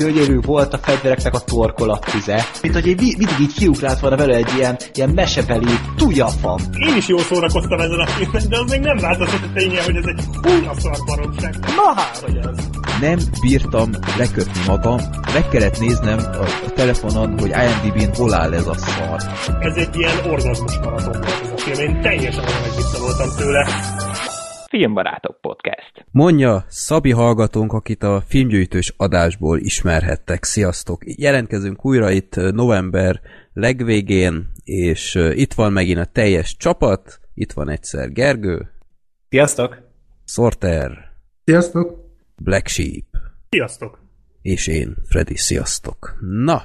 gyönyörű volt a fegyvereknek a torkolattize. Mint hogy egy, mindig így kiugrált volna vele egy ilyen, ilyen mesebeli tujafam. Én is jól szórakoztam ezen a filmen, de az még nem változott a ténye, hogy ez egy húnya szar baromság. Na hát, hogy ez. Nem bírtam lekötni magam, meg kellett néznem a, a telefonon, hogy IMDb-n hol áll ez a szar. Ez egy ilyen orgazmus maraton volt ez a film. Én teljesen olyan voltam tőle. Filmbarátok Podcast. Mondja Szabi hallgatónk, akit a filmgyűjtős adásból ismerhettek. Sziasztok! Jelentkezünk újra itt november legvégén, és itt van megint a teljes csapat. Itt van egyszer Gergő. Sziasztok! Sorter. Sziasztok! Black Sheep. Sziasztok! És én, Freddy. Sziasztok! Na,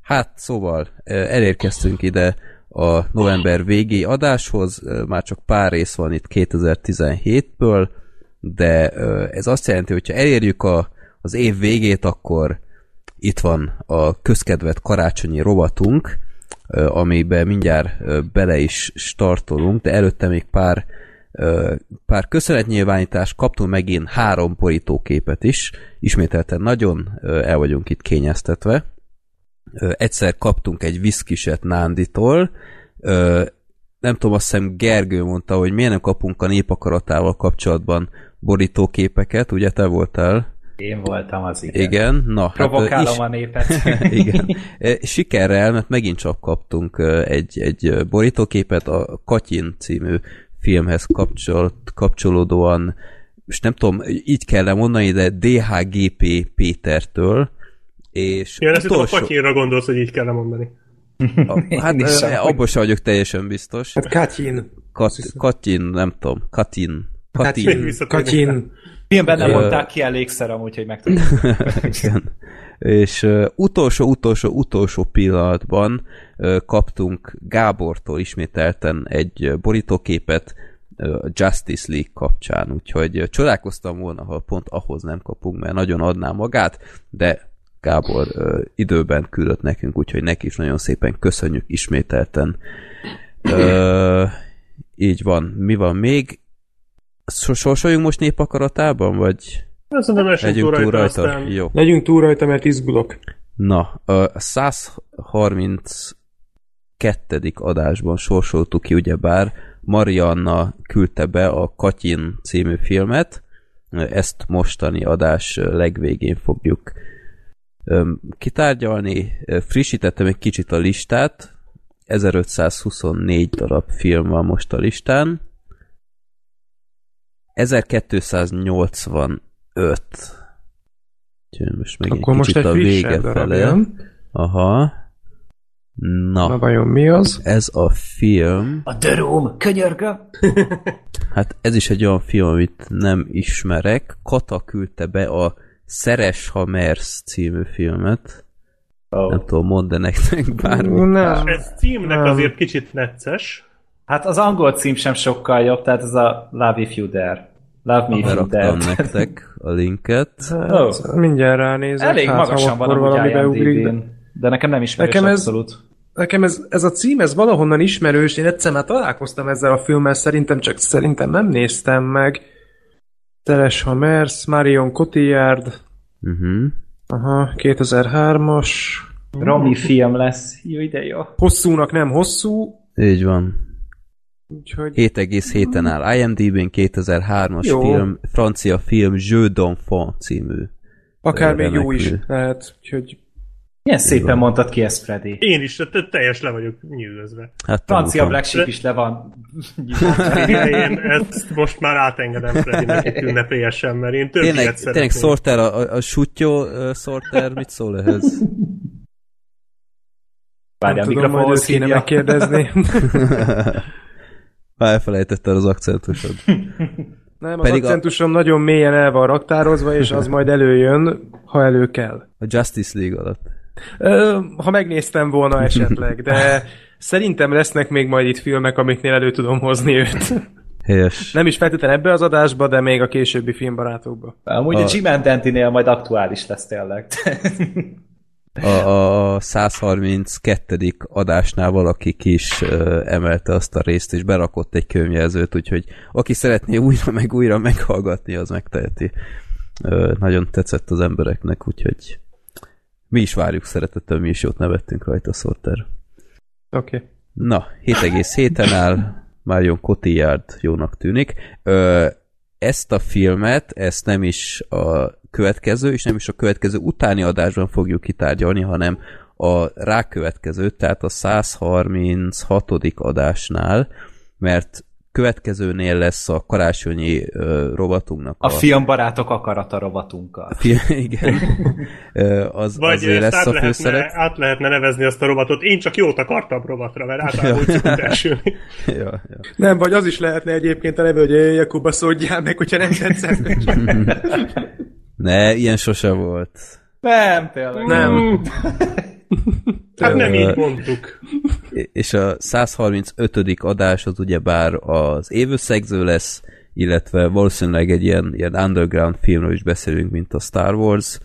hát szóval elérkeztünk ide a november végi adáshoz, már csak pár rész van itt 2017-ből, de ez azt jelenti, hogy ha elérjük a, az év végét, akkor itt van a közkedvet karácsonyi rovatunk, amiben mindjárt bele is startolunk, de előtte még pár pár köszönetnyilvánítást, kaptunk megint három borítóképet is, ismételten nagyon el vagyunk itt kényeztetve, egyszer kaptunk egy viszkiset Nánditól, nem tudom, azt hiszem Gergő mondta, hogy miért nem kapunk a népakaratával kapcsolatban borítóképeket, ugye te voltál? Én voltam az, igen. Igen, na. Provokálom hát, is, a népet. igen. Sikerrel, mert megint csak kaptunk egy, egy borítóképet a Katyin című filmhez kapcsolt, kapcsolódóan, és nem tudom, így kell mondani, de DHGP Pétertől, és ja, utolsó... a Katyinra gondolsz, hogy így kell mondani. A, hát abban sem vagyok teljesen biztos. Hát Katyin. Kat, Katyin, nem tudom. Katyin. Katyin. Katyin. Filmben nem mondták ki elégszer amúgy, hogy megtudjuk. Igen. És uh, utolsó, utolsó, utolsó pillanatban uh, kaptunk Gábortól ismételten egy borítóképet uh, Justice League kapcsán, úgyhogy uh, csodálkoztam volna, ha pont ahhoz nem kapunk, mert nagyon adná magát, de Gábor ö, időben küldött nekünk, úgyhogy neki is nagyon szépen köszönjük ismételten. Ö, így van. Mi van még? Sorsoljunk most népakaratában, vagy mondom, legyünk túl rajta? rajta? Aztán... Jó. Legyünk túl rajta, mert izgulok. Na, a 132. adásban sorsoltuk ki, ugyebár Marianna küldte be a Katyin című filmet, ezt mostani adás legvégén fogjuk kitárgyalni. Frissítettem egy kicsit a listát. 1524 darab film van most a listán. 1285. Úgyhogy most meg Akkor egy kicsit most egy a vége fele. Aha. Na. Na vajon mi az? Ez a film... A The Room, könyörgöm! hát ez is egy olyan film, amit nem ismerek. Kata küldte be a Szeres, ha mersz című filmet. Oh. Nem tudom, mondd -e nektek bármit. Nem. Ez címnek nem. azért kicsit necces. Hát az angol cím sem sokkal jobb, tehát ez a Love If You Dare. Love Me If You Dare. nektek a linket. Hát, oh. Mindjárt ránézek. Elég hát, magasan van valami beugrik. De nekem nem ismerős nekem ez, abszolút. Nekem ez, ez a cím, ez valahonnan ismerős. Én egyszer már találkoztam ezzel a filmmel, szerintem csak szerintem nem néztem meg. Teres Hamers, Marion Cotillard. Uh-huh. Aha, 2003-as. Rami film lesz. Jó ide jó. Hosszúnak nem hosszú. Így van. Úgyhogy... 7,7-en áll IMDb-n 2003-as jó. film, francia film Jeux d'enfant című. Akár még jó is lehet, úgyhogy milyen szépen mondtad ki ezt, Freddy. Én is, te teljes le vagyok nyűgözve. Hát Francia Black Sheep is le van. én ezt most már átengedem Freddynek itt ünnepélyesen, mert én többet tényleg, tényleg Sorter, a, a, sutyó uh, Sorter, mit szól ehhez? Várj, a mikrofonhoz kéne megkérdezni. Már elfelejtetted az akcentusod. Nem, az Pedig akcentusom a... nagyon mélyen el van raktározva, és az majd előjön, ha elő kell. A Justice League alatt. Ha megnéztem volna esetleg, de szerintem lesznek még majd itt filmek, amiknél elő tudom hozni őt. Helyes. Nem is feltétlenül ebbe az adásba, de még a későbbi filmbarátokba. Amúgy a, a Jim Dentinél majd aktuális lesz tényleg. A, a 132. adásnál valaki is uh, emelte azt a részt, és berakott egy könyvjelzőt, úgyhogy aki szeretné újra meg újra meghallgatni, az megteheti. Uh, nagyon tetszett az embereknek, úgyhogy Mi is várjuk szeretettel, mi is jót nevettünk rajta, Sorter. Oké. Okay. Na, 7,7-en áll, Marion Cotillard jónak tűnik. Ö, ezt a filmet, ezt nem is a következő, és nem is a következő utáni adásban fogjuk kitárgyalni, hanem a rákövetkező, tehát a 136. adásnál, mert következőnél lesz a karácsonyi uh, rovatunknak. A, a filmbarátok akarata rovatunkkal. Film, igen. az, Vagy azért lesz át a lehetne, főszerep. át lehetne nevezni azt a robotot. Én csak jót akartam robatra, mert általában úgy szokott elsülni. ja, ja. Nem, vagy az is lehetne egyébként a neve, hogy "Éj, Jakuba szódjál meg, hogyha nem tetszett. Ne, ilyen sose volt. Nem, tényleg. nem. Hát nem így mondtuk. És a 135. adás az ugyebár az évösszegző lesz, illetve valószínűleg egy ilyen, ilyen underground filmről is beszélünk, mint a Star Wars.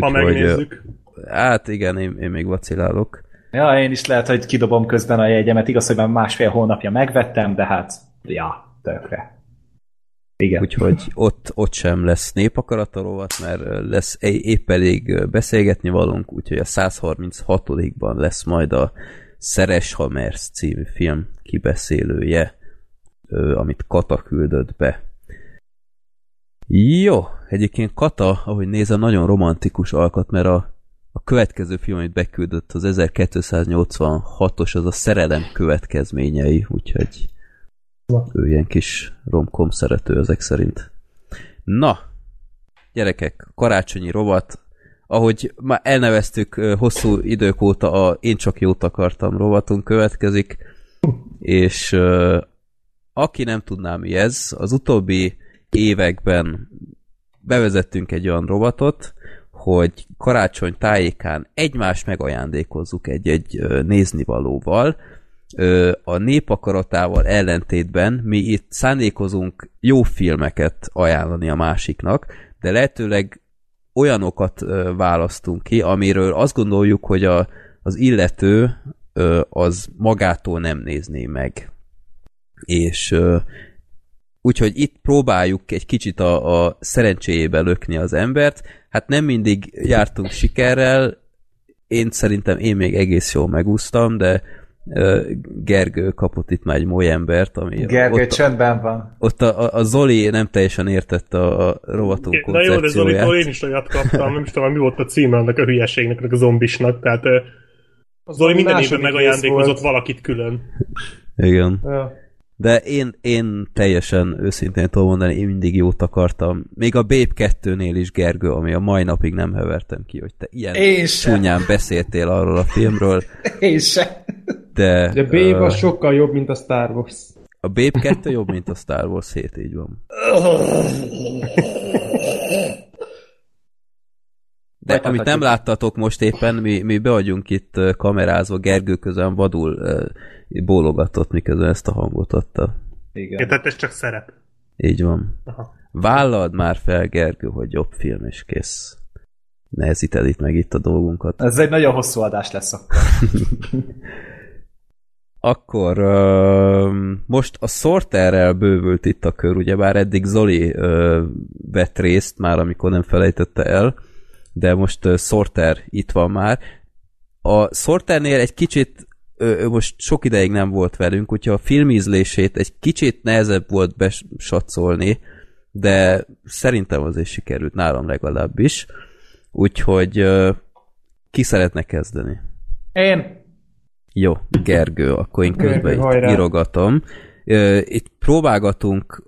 Ha megnézzük. Hát igen, én, én még vacilálok. Ja, én is lehet, hogy kidobom közben a jegyemet. Igaz, hogy már másfél hónapja megvettem, de hát, ja, tökre. Igen. Úgyhogy ott, ott sem lesz népakarata rovat, mert lesz épp elég beszélgetni valunk, úgyhogy a 136-ban lesz majd a Szeres Hamers című film kibeszélője, amit Kata küldött be. Jó, egyébként Kata, ahogy nézem, nagyon romantikus alkat, mert a, a következő film, amit beküldött, az 1286-os, az a szerelem következményei, úgyhogy ő ilyen kis romkom szerető ezek szerint. Na, gyerekek, karácsonyi rovat, ahogy már elneveztük hosszú idők óta a Én csak jót akartam rovatunk következik, és aki nem tudná mi ez, az utóbbi években bevezettünk egy olyan rovatot, hogy karácsony tájékán egymást megajándékozzuk egy-egy néznivalóval, a népakaratával ellentétben mi itt szándékozunk jó filmeket ajánlani a másiknak, de lehetőleg olyanokat választunk ki, amiről azt gondoljuk, hogy a, az illető az magától nem nézné meg. És úgyhogy itt próbáljuk egy kicsit a, a szerencséjébe lökni az embert. Hát nem mindig jártunk sikerrel, én szerintem én még egész jól megúsztam, de Gergő kapott itt már egy moly embert, ami Gergő ott, csöndben van. ott a, a, a Zoli nem teljesen értette a, a rovatunk Na jó, de Zolitól koncepcióját. én is olyat kaptam, nem is tudom, mi volt a címe annak a hülyeségnek, annak a zombisnak, tehát ö, Zoli minden évben megajándékozott valakit külön. Igen. Ja. De én, én teljesen őszintén tudom mondani, én mindig jót akartam. Még a Babe 2-nél is, Gergő, ami a mai napig nem hevertem ki, hogy te ilyen Én sem. csúnyán beszéltél arról a filmről, Én sem. De, De Babe ö, az sokkal jobb, mint a Star Wars. a Babe 2 jobb, mint a Star Wars 7, így van. De amit nem láttatok most éppen, mi, mi be vagyunk itt kamerázva, Gergő közben vadul bólogatott, miközben ezt a hangot adta. Ja, Igen. tehát ez csak szerep. Így van. Aha. Vállald már fel, Gergő, hogy jobb film, és kész. Nehezíted itt meg itt a dolgunkat. Ez egy nagyon hosszú adás lesz akkor. Akkor ö, most a Sorterrel bővült itt a kör, ugyebár eddig Zoli ö, vett részt már, amikor nem felejtette el, de most ö, Sorter itt van már. A Sorternél egy kicsit ő, most sok ideig nem volt velünk, úgyhogy a filmízlését egy kicsit nehezebb volt besatszolni, de szerintem azért sikerült nálam legalábbis. Úgyhogy ki szeretne kezdeni? Én? Jó, Gergő, akkor én közben Gergő, itt hajrá. írogatom. Itt próbálgatunk,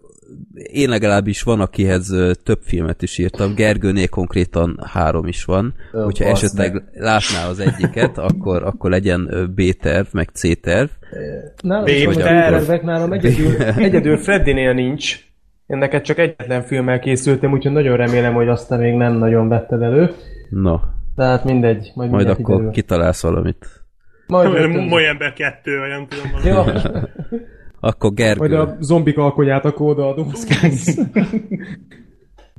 én legalábbis van, akihez több filmet is írtam, Gergőnél konkrétan három is van, Ö, hogyha esetleg meg. látná az egyiket, akkor, akkor legyen B-terv, meg C-terv. Nálam Babe is vannak terv. tervek, nálam egyedül, egyedül Freddynél nincs. Én neked csak egyetlen filmmel készültem, úgyhogy nagyon remélem, hogy azt te még nem nagyon vetted elő. No, Tehát mindegy, majd, majd akkor kiderül. kitalálsz valamit. Majd, majd, Moly ember kettő, vagy nem tudom. ja, Akkor Gergő, majd a zombik alkonyát a kódaadózkálsz.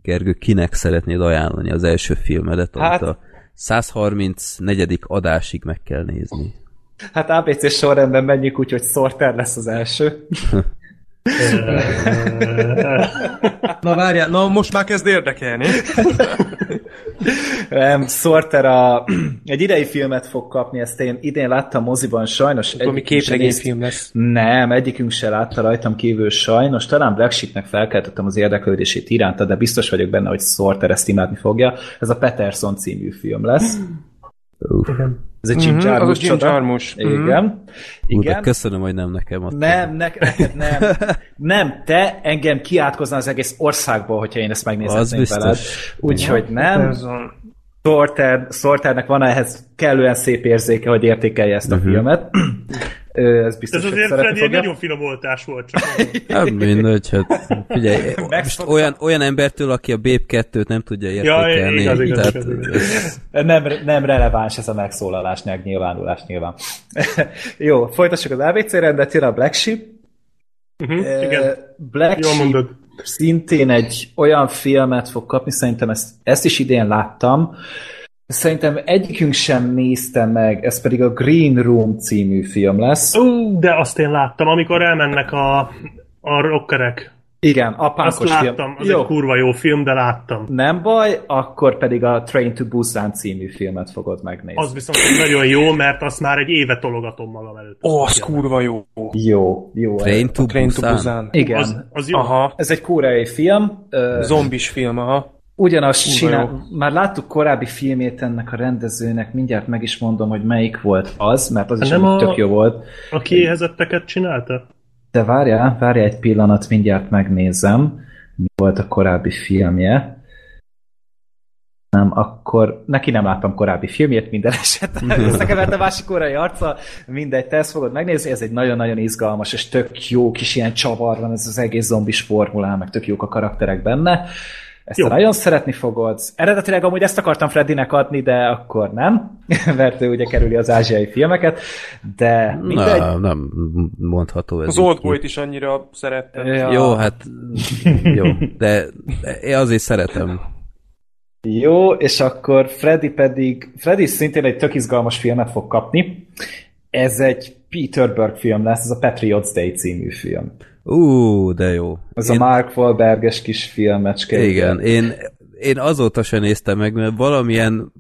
Gergő, kinek szeretnéd ajánlani az első filmedet, amit Hát- a 134. adásig meg kell nézni. Hát ABC sorrendben menjünk, úgyhogy Sorter lesz az első. Na várjál, na most már kezd érdekelni. Nem, Sorter a, egy idei filmet fog kapni, ezt én idén láttam moziban, sajnos. Akkor mi egyikünk se képregényfilm néz- lesz. Nem, egyikünk se látta rajtam kívül sajnos. Talán Black Sheepnek felkeltettem az érdeklődését iránta, de biztos vagyok benne, hogy Sorter ezt imádni fogja. Ez a Peterson című film lesz. Uff. Ez egy az Jim csoda. Jarmusch. Mhm. Igen. Igen. köszönöm, hogy nem nekem adtad. Nem, ne, neked nem. Nem, te engem kiátkozna az egész országból, hogyha én ezt Az megnézetném biztos. veled. Úgyhogy nem. Sorter, Sorternek van ehhez kellően szép érzéke, hogy értékelje ezt a Mhm. filmet. Ez biztos, Ez azért Freddy egy nagyon finom oltás volt, csak mondom. Hát mindegy, hát figyelj, most olyan, olyan embertől, aki a Babe 2-t nem tudja értékelni. igaz, igaz, tehát igaz, igaz. Nem, nem releváns ez a megszólalás, meg nyilvánulás nyilván. Jó, folytassuk az ABC rendet, jön a Black Sheep. Uh-huh, igen, Black jól Sheep mondod. szintén egy olyan filmet fog kapni, szerintem ezt, ezt is idén láttam, Szerintem egyikünk sem nézte meg, ez pedig a Green Room című film lesz. Ú, de azt én láttam, amikor elmennek a, a rockerek. Igen, Azt apánkos láttam, film. az Jó, egy kurva jó film, de láttam. nem baj, akkor pedig a Train to Busan című filmet fogod megnézni. Az viszont egy nagyon jó, mert azt már egy éve tologatom magam előtt. Ó, az kurva jó. Jó, jó. Train to Train to Busan. Busan. Igen. Az, az jó. Aha. Ez egy koreai film. Zombis film, aha. Ugyanazt csinál, már láttuk korábbi filmét ennek a rendezőnek, mindjárt meg is mondom, hogy melyik volt az, mert az is Nem a- tök jó volt. A kiéhezetteket csinálta? De várjál, várjál egy pillanat, mindjárt megnézem, mi volt a korábbi filmje. Nem, akkor neki nem láttam korábbi filmjét minden esetben. Összekevert a másik korai arca, mindegy, te ezt fogod megnézni, ez egy nagyon-nagyon izgalmas, és tök jó kis ilyen csavar van, ez az egész zombis formulán, meg tök jók a karakterek benne. Ezt Jó. nagyon szeretni fogod. Eredetileg amúgy ezt akartam Freddynek adni, de akkor nem, mert ő ugye kerüli az ázsiai filmeket, de mindegy. Na, nem mondható ez. Az. Oldboy-t is annyira szerettem. Ja. Jó, hát jó, de én azért szeretem. Jó, és akkor Freddy pedig, Freddy szintén egy tök izgalmas filmet fog kapni. Ez egy Peter Berg film lesz, ez a Patriots Day című film. Ú, de jó. Ez Én- a Mark Wahlberges kis filmecske. Igen, én, én azóta sem néztem meg, mert valamilyen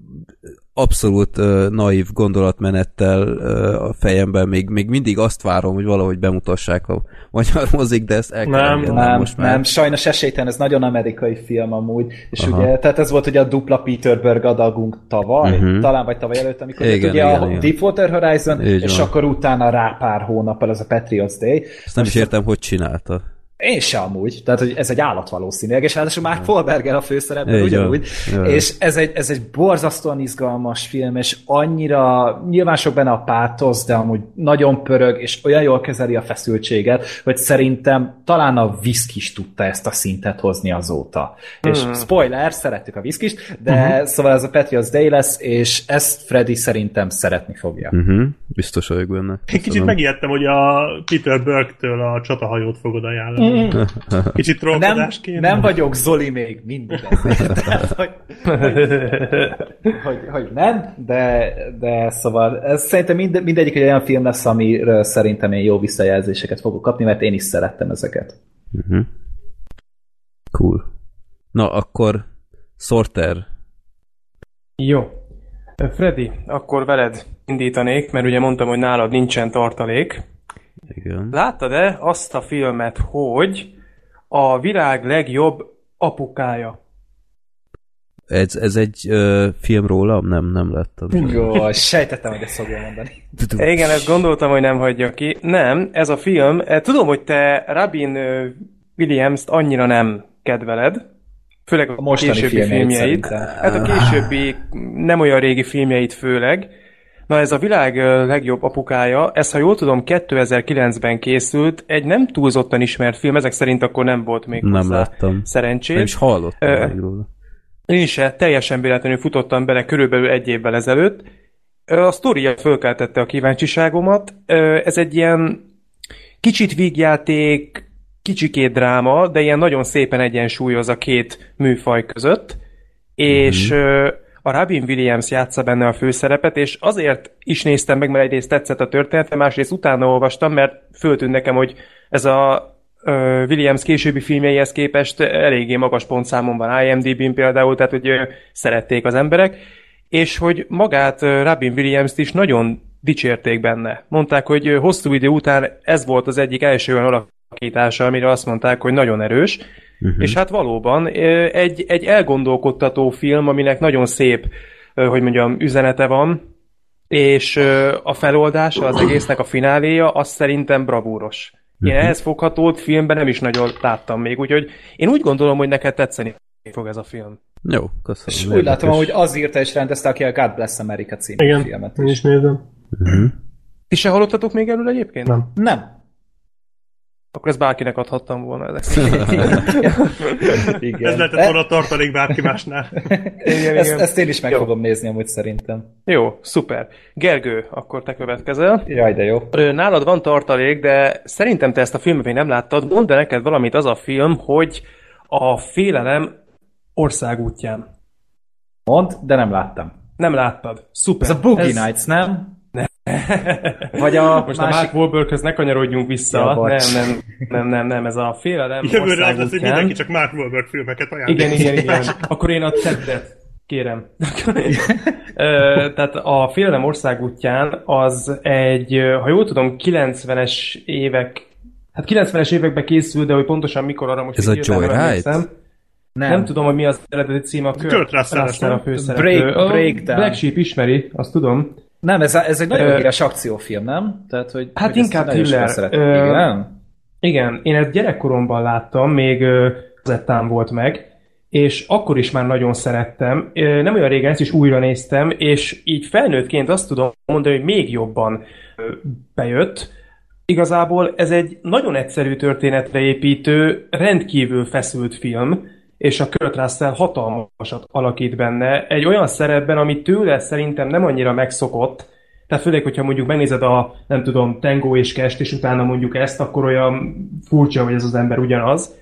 abszolút uh, naív gondolatmenettel uh, a fejemben még, még mindig azt várom, hogy valahogy bemutassák a magyar mozik, de ezt el kell Nem, engednem Nem, most már. nem, sajnos esélytelen, ez nagyon amerikai film amúgy, és Aha. ugye, tehát ez volt ugye a dupla Peter Berg adagunk tavaly, uh-huh. talán vagy tavaly előtt, amikor Igen, ugye igen, a igen. Deepwater Horizon, Így és van. akkor utána rá pár hónappal ez a Patriots Day. Ezt nem is értem, hogy csinálta. Én se amúgy, tehát hogy ez egy állat valószínűleg, és ráadásul Mark Wahlberger a van. ugyanúgy, Jó. és ez egy, ez egy borzasztóan izgalmas film, és annyira, nyilván sok benne a pátosz, de amúgy nagyon pörög, és olyan jól kezeli a feszültséget, hogy szerintem talán a viszkis tudta ezt a szintet hozni azóta. És spoiler, szerettük a viszkist, de szóval ez a Patriots Day lesz, és ezt Freddy szerintem szeretni fogja. Uh-huh. Biztos vagyok benne. Egy kicsit megijedtem, hogy a Peter Burke-től a csatahajót fogod ajánlani. Kicsit Nem, nem vagyok Zoli még mindig ezért. Tehát, hogy, hogy, hogy nem, de, de szóval ez szerintem mind, mindegyik egy olyan film lesz, amiről szerintem én jó visszajelzéseket fogok kapni, mert én is szerettem ezeket. Uh-huh. Cool. Na, akkor Sorter. Jó. Freddy, akkor veled indítanék, mert ugye mondtam, hogy nálad nincsen tartalék. Igen. Láttad-e azt a filmet, hogy a világ legjobb apukája? Ez, ez egy ö, film rólam? Nem, nem láttam. Jó, sejtettem, hogy ezt fogja mondani. Igen, ezt gondoltam, hogy nem hagyja ki. Nem, ez a film, eh, tudom, hogy te Robin eh, Williams-t annyira nem kedveled, főleg a, A mostani későbbi filmjeit filmjeit. szerintem. Hát a későbbi, nem olyan régi filmjeit főleg. Na ez a világ legjobb apukája, ez ha jól tudom 2009-ben készült, egy nem túlzottan ismert film, ezek szerint akkor nem volt még Nem hozzá láttam. szerencsét. Nem is hallottam még róla. Én se, teljesen véletlenül futottam bele körülbelül egy évvel ezelőtt. A sztoria fölkeltette a kíváncsiságomat. Ez egy ilyen kicsit vígjáték, kicsikét dráma, de ilyen nagyon szépen egyensúlyoz a két műfaj között. És ö, a Robin Williams játsza benne a főszerepet, és azért is néztem meg, mert egyrészt tetszett a történet, másrészt utána olvastam, mert föltűnt nekem, hogy ez a Williams későbbi filmjeihez képest eléggé magas pontszámon van IMDb-n például, tehát hogy szerették az emberek, és hogy magát Robin Williams-t is nagyon dicsérték benne. Mondták, hogy hosszú idő után ez volt az egyik első olyan alakítása, amire azt mondták, hogy nagyon erős, uh-huh. és hát valóban egy, egy elgondolkodtató film, aminek nagyon szép, hogy mondjam, üzenete van, és a feloldása az egésznek a fináléja, az szerintem bravúros. Én Mhm. ehhez foghatót filmben nem is nagyon láttam még, úgyhogy én úgy gondolom, hogy neked tetszeni fog ez a film. Jó, köszönöm. És úgy látom, hogy az írta és rendezte, aki a God Bless America című Igen, filmet én is. is nézem. Mhm. Ti se hallottatok még erről egyébként? Nem. Nem. Akkor ezt bárkinek adhattam volna ezek. Igen. Ez lehetett volna tartalék bárki másnál. igen, ezt, igen. ezt én is meg Jó. fogom nézni amúgy szerintem. Jó, szuper. Gergő, akkor te következel. Jaj, de jó. Nálad van tartalék, de szerintem te ezt a filmet még nem láttad. Mondd el neked valamit az a film, hogy a félelem országútján. Mond, de nem láttam. Nem láttad. Szuper. Ez a Boogie Nights, nem? Vagy a Most a másik... Mark Wahlberghöz ne kanyarodjunk vissza. Ja, bocs. nem, nem, nem, nem, nem, ez a félelem Jövőre az lesz, hogy mindenki csak Mark Wahlberg filmeket ajánlít. Igen, igen, igen. Akkor én a Tedet kérem. Tehát a Félelem országútján az egy, ha jól tudom, 90-es évek, hát 90-es években készült, de hogy pontosan mikor arra most Ez a Joyride? Nem. Nem tudom, hogy mi az eredeti cím, a Kurt Kurt Russell, Russell a főszereplő. Break- A Breakdown. Black Sheep ismeri, azt tudom. Nem, ez, ez egy nagyon híres akciófilm, nem? Tehát, hogy, Hát hogy inkább thriller. Ö, Igen? Igen, én ezt gyerekkoromban láttam, még ö, kazettán volt meg, és akkor is már nagyon szerettem. Nem olyan régen ezt is újra néztem, és így felnőttként azt tudom mondani, hogy még jobban bejött. Igazából ez egy nagyon egyszerű történetre építő, rendkívül feszült film, és a Kurt Russell hatalmasat alakít benne, egy olyan szerepben, ami tőle szerintem nem annyira megszokott, tehát főleg, hogyha mondjuk megnézed a, nem tudom, Tango és Kest, és utána mondjuk ezt, akkor olyan furcsa, hogy ez az ember ugyanaz.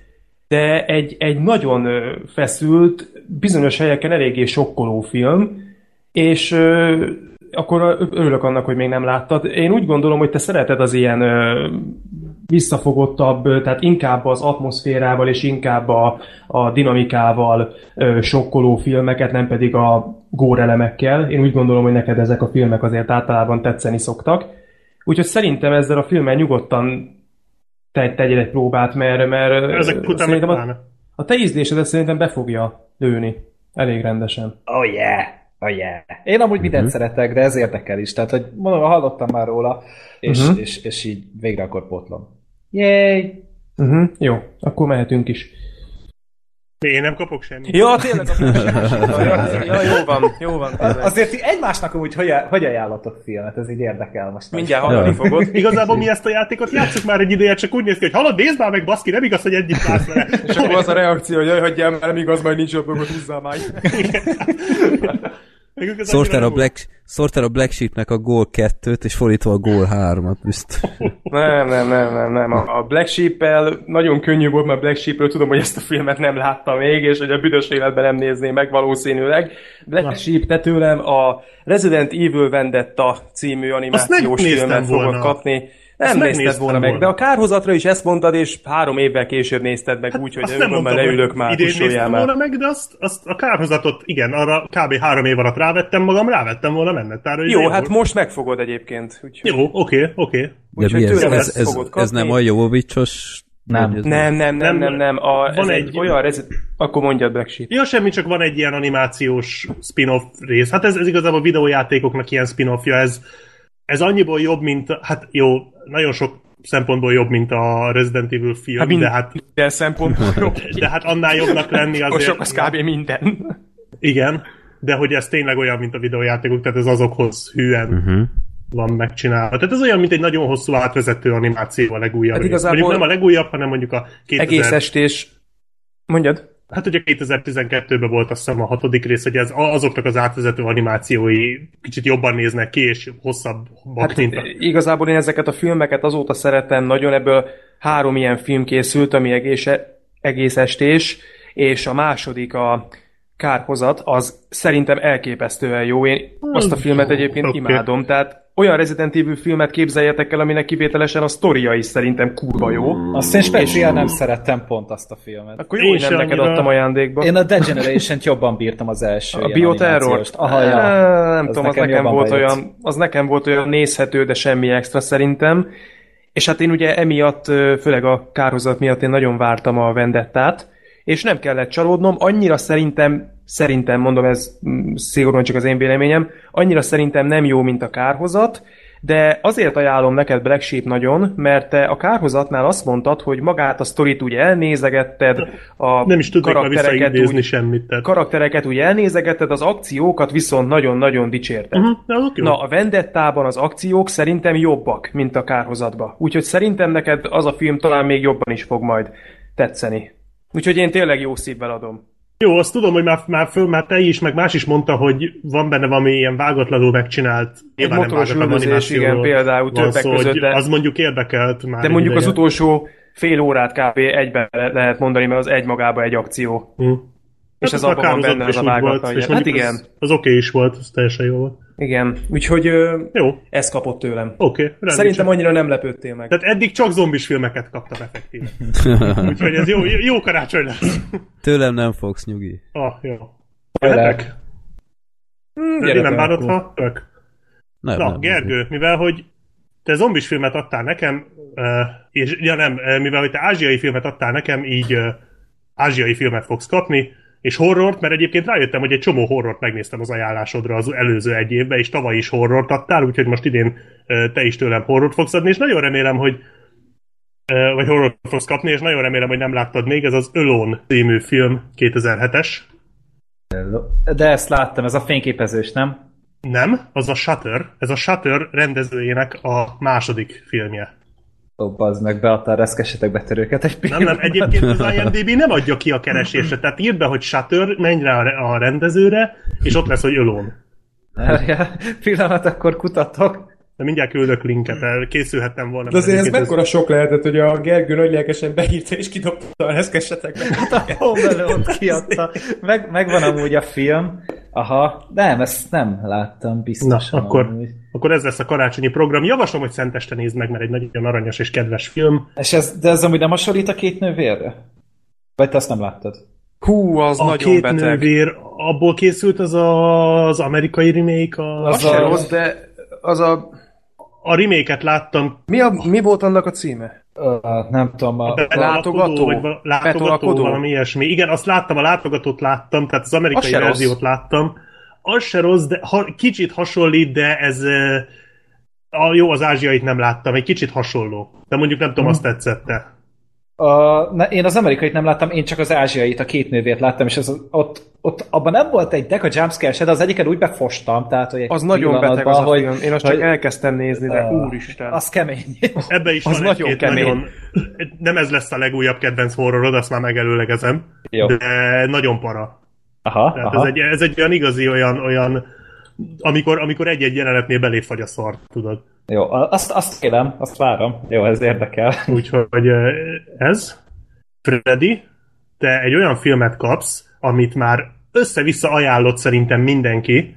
De egy, egy nagyon feszült, bizonyos helyeken eléggé sokkoló film, és akkor örülök annak, hogy még nem láttad. Én úgy gondolom, hogy te szereted az ilyen visszafogottabb, tehát inkább az atmoszférával és inkább a, a dinamikával ö, sokkoló filmeket, nem pedig a górelemekkel. Én úgy gondolom, hogy neked ezek a filmek azért általában tetszeni szoktak. Úgyhogy szerintem ezzel a filmmel nyugodtan te, tegyél egy próbát, mert, mert Ezek után szerintem a, a te ízlésedet szerintem be fogja lőni. Elég rendesen. Oh yeah! Oh yeah! Én amúgy mindent Mhm. szeretek, de ez érdekel is. Tehát, hogy mondom, hallottam már róla, és, Mhm. és, és így végre akkor potlom. Yay! Uh-huh. Jó, akkor mehetünk is. Én nem kapok semmit. Ja, tényleg ja, jó van, jó van. tényleg. Azért ti egymásnak amúgy hogy, hogy ajánlatok filmet? Ez így érdekel most. Mindjárt hallani fogod. Igazából mi ezt a játékot játszuk már egy ideje, csak úgy néz ki, hogy hallod, nézd már meg, baszki, nem igaz, hogy együtt látsz vele. És akkor az a reakció, hogy jaj, hagyjál már, nem igaz, majd nincs jobb dolgot húzzál már. Szórtál a, Black, szórtál a Black Sheepnek a gól kettőt, és fordítva a gól hármat, biztos. Nem, nem, nem, nem, nem. A Black Sheep-el nagyon könnyű volt, mert Black Sheep-ről tudom, hogy ezt a filmet nem láttam még, és hogy a büdös életben nem nézném meg valószínűleg. Black Sheep, te tőlem a Resident Evil Vendetta című animációs filmet fogod volna. kapni. Nem nézted volna meg, volna. de a kárhozatra is ezt mondtad, és három évvel később nézted meg úgy, hogy nem mondtam, leülök már, idén néztem már. volna meg, de azt, azt a kárhozatot, igen, arra kb. három év alatt rávettem magam, rávettem volna mennetára. hogy Jó, jó hát volt. most megfogod egyébként. Úgyhogy... Jó, oké, oké. De Úgyhogy mi ez, ez, ezt ez, fogod ez kapni. nem a Jovovicsos? Nem. Nem, nem, nem, Nem, nem, nem. A, van ez egy, egy- olyan rezi... Akkor mondjad Black Sheep. Ja, semmi, csak van egy ilyen animációs spin-off rész. Hát ez, ez igazából videójátékoknak ilyen spin-offja, ez, ez annyiból jobb, mint, hát jó, nagyon sok szempontból jobb, mint a Resident Evil film, Hát de mind- hát Minden szempontból jobb. de hát annál jobbnak lenni azért... sok az kb. minden. Igen, de hogy ez tényleg olyan, mint a videójátékok, tehát ez azokhoz hűen. Uh-huh. van megcsinálva. Tehát ez olyan, mint egy nagyon hosszú átvezető animáció a legújabb Hát igazából- Mondjuk nem a legújabb, hanem mondjuk a 2000... Egész estés. Mondjad? Hát ugye 2012-ben volt azt hiszem a hatodik rész, hogy ez azoknak az átvezető animációi kicsit jobban néznek ki, és hosszabbak, Hát mint a... igazából én ezeket a filmeket azóta szeretem nagyon, ebből három ilyen film készült, ami egész, egész estés, és a második a kárhozat, az szerintem elképesztően jó. Én azt a filmet egyébként Oké. imádom, tehát olyan Resident Evil filmet képzeljetek el, aminek kivételesen a sztoria is szerintem kurva jó. Azt én speciál nem szerettem pont azt a filmet. Akkor jó, Én hogy nem neked annyira- adtam ajándékba. Én a Degeneration-t jobban bírtam az első A bioterror? Aha, ja. Nem Az tudom, az nekem nekem, jobban volt bejött. olyan, az nekem volt olyan nézhető, de semmi extra szerintem. És hát én ugye emiatt, főleg a kárhozat miatt én nagyon vártam a vendettát, és nem kellett csalódnom, annyira szerintem, szerintem mondom, ez mm, szigorúan csak az én véleményem, annyira szerintem nem jó, mint a kárhozat, de azért ajánlom neked Black Sheep nagyon, mert te a kárhozatnál azt mondtad, hogy magát a sztorit úgy elnézegetted, a Nem is már karaktereket úgy, semmit. Tehát. karaktereket úgy elnézegetted, az akciókat viszont nagyon-nagyon dicsérted. Uh-huh, jó. Na, a Vendettában az akciók szerintem jobbak, mint a kárhozatban. Úgyhogy szerintem neked az a film talán még jobban is fog majd tetszeni. Úgyhogy én tényleg jó szívvel adom. Jó, azt tudom, hogy már, már, föl, már te is, meg más is mondta, hogy van benne valami ilyen vágatlanul megcsinált, nem motoros üldözés, igen, például többek szó, között, de- Az mondjuk érdekelt már. De egy mondjuk az ideje. utolsó fél órát kb. egyben le- lehet mondani, mert az egy magába egy akció. Hm. És Hát ez abban van benne az a vágatlan. Hát igen, Az, az oké is volt, az teljesen jó volt. Igen. Úgyhogy ö, Jó, ez kapott tőlem. oké. rendben Szerintem csak- annyira nem lepődtél meg. Tehát eddig csak zombis filmeket kaptam effektíve. Úgyhogy ez jó, jó, karácsony lesz. Tőlem nem fogsz, nyugi. Ah, jó. Jöhetek? Hm, De gyere nem bánod, ha tök? Nem, Na, nem, Gergő, mivel hogy te zombis filmet adtál nekem, és ja nem, mivel hogy te ázsiai filmet adtál nekem, így ázsiai filmet fogsz kapni, és horrort, mert egyébként rájöttem, hogy egy csomó horrort megnéztem az ajánlásodra az előző egy évben, és tavaly is horrort adtál, úgyhogy most idén te is tőlem horrort fogsz adni, és nagyon remélem, hogy vagy horrort fogsz kapni, és nagyon remélem, hogy nem láttad még, ez az Alone című film 2007-es. De ezt láttam, ez a fényképezős, nem? Nem, az a Shutter. Ez a Shutter rendezőjének a második filmje. Ó, bazd meg, beadta a reszkesetek betörőket egy Nem, nem, egyébként az IMDB nem adja ki a keresésre, tehát írd be, hogy Shutter, menj rá a re- a rendezőre, és ott lesz, hogy. Várjál, Pillanat, akkor kutatok. De mindjárt küldök linket, el készülhettem volna. De azért ez mekkora sok lehetett, hogy a Gergő nagy lelkesen beírta és kidobta a reszkesetekbe. A Home ott kiadta. Meg, megvan amúgy a film. Aha, nem, ezt nem láttam Na, biztosan. akkor, amúgy. akkor ez lesz a karácsonyi program. Javaslom, hogy szenteste nézd meg, mert egy nagyon aranyos és kedves film. És ez, de ez amúgy nem hasonlít a két nővérre? Vagy te azt nem láttad? Hú, az A nagyon két beteg. nővér, abból készült az a, az amerikai remake, a, Az Az a- rossz, de az a... a remake-et láttam. Mi, a, mi volt annak a címe? Uh, nem tudom, a, A Látogató? Vagy val- látogató, Betolakodó? valami ilyesmi. Igen, azt láttam, a látogatót láttam, tehát az amerikai Az se rossz. verziót láttam. Az se rossz, de ha, kicsit hasonlít, de ez... A, jó, az ázsiait nem láttam, egy kicsit hasonló. De mondjuk nem tudom, azt tetszette. A, ne, én az amerikait nem láttam, én csak az ázsiait, a két nővért láttam, és az, ott, ott abban nem volt egy deka jumpscare se, de az egyiket úgy befostam, tehát hogy egy Az nagyon beteg az a film. Én azt csak hogy- elkezdtem nézni, de Ah, úristen. Az kemény. Ebbe is Az van nagyon egy-két kemény. nagyon... Nem ez lesz a legújabb kedvenc horrorod, azt már megelőlegezem. Jó. De nagyon para. Aha, Tehát aha. ez egy, ez egy olyan igazi olyan, olyan amikor, amikor egy-egy jelenetnél belét fagy a szart, tudod. Jó, azt, azt kérem, azt várom. Jó, ez érdekel. Úgyhogy ez. Freddy, te egy olyan filmet kapsz, amit már össze-vissza ajánlott szerintem mindenki,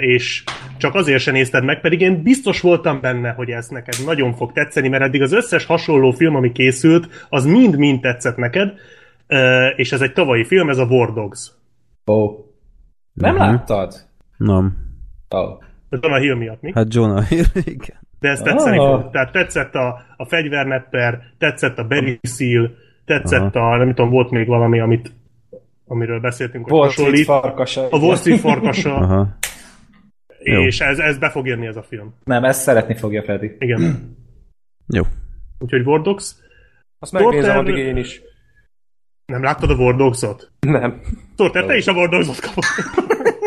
és csak azért se nézted meg, pedig én biztos voltam benne, hogy ez neked nagyon fog tetszeni, mert eddig az összes hasonló film, ami készült, az mind-mind tetszett neked, és ez egy tavalyi film, ez a War Dogs. Ó. Nem Mhm. láttad? Nem. Ó. Ez Jonah Hill miatt, mi? Hát Jonah Hill, igen. De ez tetszeni Ah. fog. Tehát tetszett a, a fegyvernepper, tetszett a Berry Seal, tetszett a, nem tudom, volt még valami, amit, amiről beszéltünk, hogy Wall Street farkasa. A Wall Street farkasa, Aha. Jó. és ez, ez be fog jönni ez a film. Nem, ezt szeretni fogja Freddy. Igen. Jó. Úgyhogy War Dogs. Azt megnézem addig én is. Nem láttad a War Dogs-ot? Nem. Torter, te is a War Dogs-ot kapod.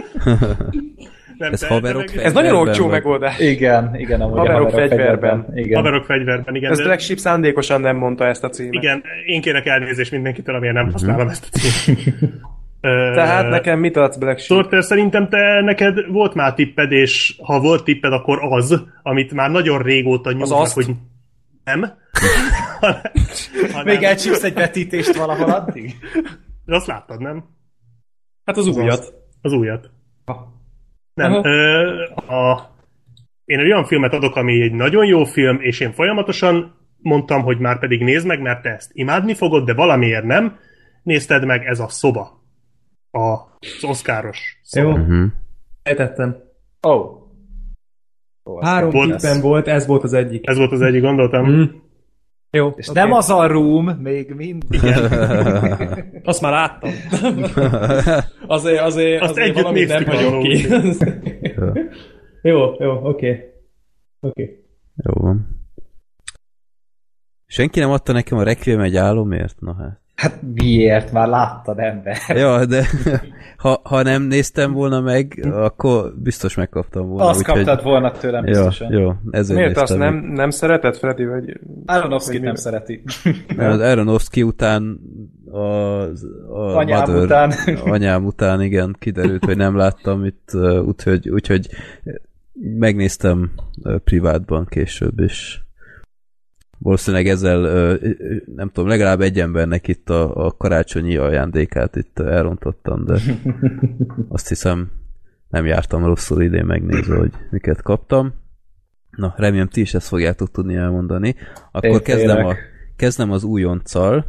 Nem, Ez haverok meg- Ez nagyon olcsó vagy? megoldás. Igen, igen, amúgy Haverok a haverok fegyverben. fegyverben. Igen. Haverok fegyverben, igen. Ez de- Black Sheep szándékosan nem mondta ezt a címet. Igen, én kérek elnézést mindenkitől, amilyen nem használom ezt a címet. Tehát nekem mit adsz Black Sheep? Sorter, szerintem te neked volt már tipped, és ha volt tipped, akkor az, amit már nagyon régóta nyújtnak, azt? hogy nem. hanem, Még elcsípsz egy vetítést valahol addig? De azt láttad, nem? Hát az újat. Az újat. Nem. Aha. Ö, a én egy olyan filmet adok, ami egy nagyon jó film, és én folyamatosan mondtam, hogy már pedig nézd meg, mert te ezt imádni fogod, de valamiért nem. Nézted meg, ez a szoba. A, az oszkáros szoba. Jó, Uh-huh. értettem. Ó. Oh. Három Volt- tippen volt, ez volt az egyik. Ez volt az egyik, gondoltam. Mm. Jó, És oké. nem az a room, még mindig. Azt már láttam. azért, azért, Azt azért együtt valamit nem hagyok ki. jó, jó, oké. Oké. Jó van. Senki nem adta nekem a Requiem egy álomért? Na hát. Hát miért? Már láttad, ember. Ja, de ha, ha nem néztem volna meg, akkor biztos megkaptam volna. Azt úgyhogy- kaptad volna tőlem Jó, biztosan. jó, ezért Miért azt nem, nem szereted, Freddy? Vagy... Aronofsky nem mi? szereti. Mert az Aronofsky után az, a Anyám Mother, után. anyám után, igen, kiderült, hogy nem láttam itt, úgyhogy, úgyhogy megnéztem privátban később, és valószínűleg ezzel, nem tudom, legalább egy embernek itt a, a karácsonyi ajándékát itt elrontottam, de azt hiszem nem jártam rosszul idén megnézve, hogy miket kaptam. Na, remélem ti is ezt fogjátok tudni elmondani. Akkor Én kezdem, a, kezdem az újonccal.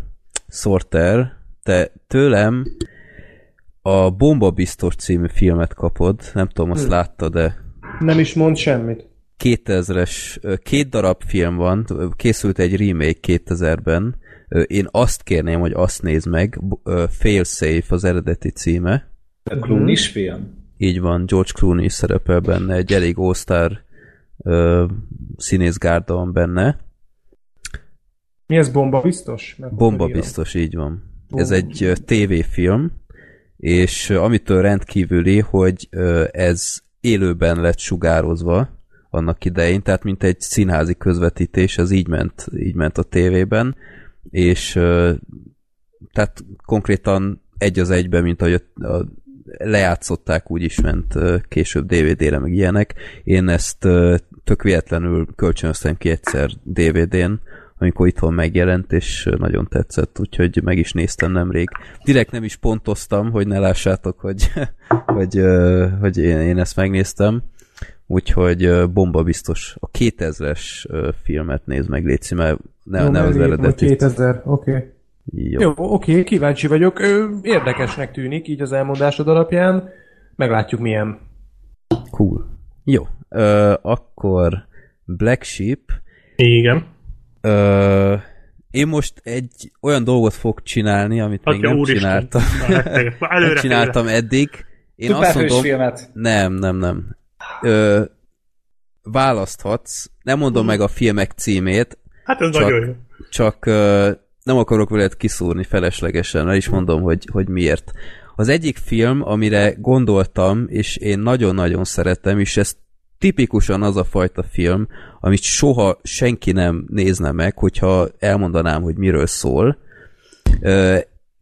Sorter, te tőlem a Bomba Biztos című filmet kapod. Nem tudom, azt láttad de Nem is mond semmit. 2000-es, ö, két darab film van, készült egy remake 2000-ben. Ö, Én azt kérném, hogy azt nézd meg. B- ö, Fail Safe az eredeti címe. A clooney film? Így van, George Clooney is szerepel benne, egy elég all-star színészgárda van benne. Mi ez bomba biztos? Mert Bomba biztos, így van. Bomba Ez egy tévéfilm, és amitől rendkívüli, hogy ez élőben lett sugározva annak idején, tehát mint egy színházi közvetítés, az így ment, így ment a tévében, és tehát konkrétan egy az egyben, mint ahogy a, a, lejátszották, úgy is ment később DVD-re, meg ilyenek. Én ezt tök véletlenül kölcsönöztem ki egyszer DVD-n, amikor itthon megjelent, és nagyon tetszett, úgyhogy meg is néztem nemrég. Direkt nem is pontoztam, hogy ne lássátok, hogy, hogy, hogy én, én ezt megnéztem. Úgyhogy bomba biztos. A 2000-es ö, filmet néz meg, Léci, mert ne, Jó, ne az eredetit. 2000, oké. Okay. Jó. Jó, oké, kíváncsi vagyok. Érdekesnek tűnik, így az elmondásod alapján. Meglátjuk milyen. Cool. Jó. Ö, akkor Black Sheep. Igen. Ö, én most egy olyan dolgot fog csinálni, amit még Atya nem úristen. csináltam. Na, hát, előre, nem csináltam eddig. Én azt Szuperhős mondom, filmet. nem, nem, nem. Ö, választhatsz. Nem mondom meg a filmek címét, Hát ez Csak- nagyon jó. csak ö, nem akarok veled kiszúrni feleslegesen, el is mondom, hogy, hogy miért. Az egyik film, amire gondoltam, és én nagyon-nagyon szeretem, és ez tipikusan az a fajta film, amit soha senki nem nézne meg, hogyha elmondanám, hogy miről szól. Ö,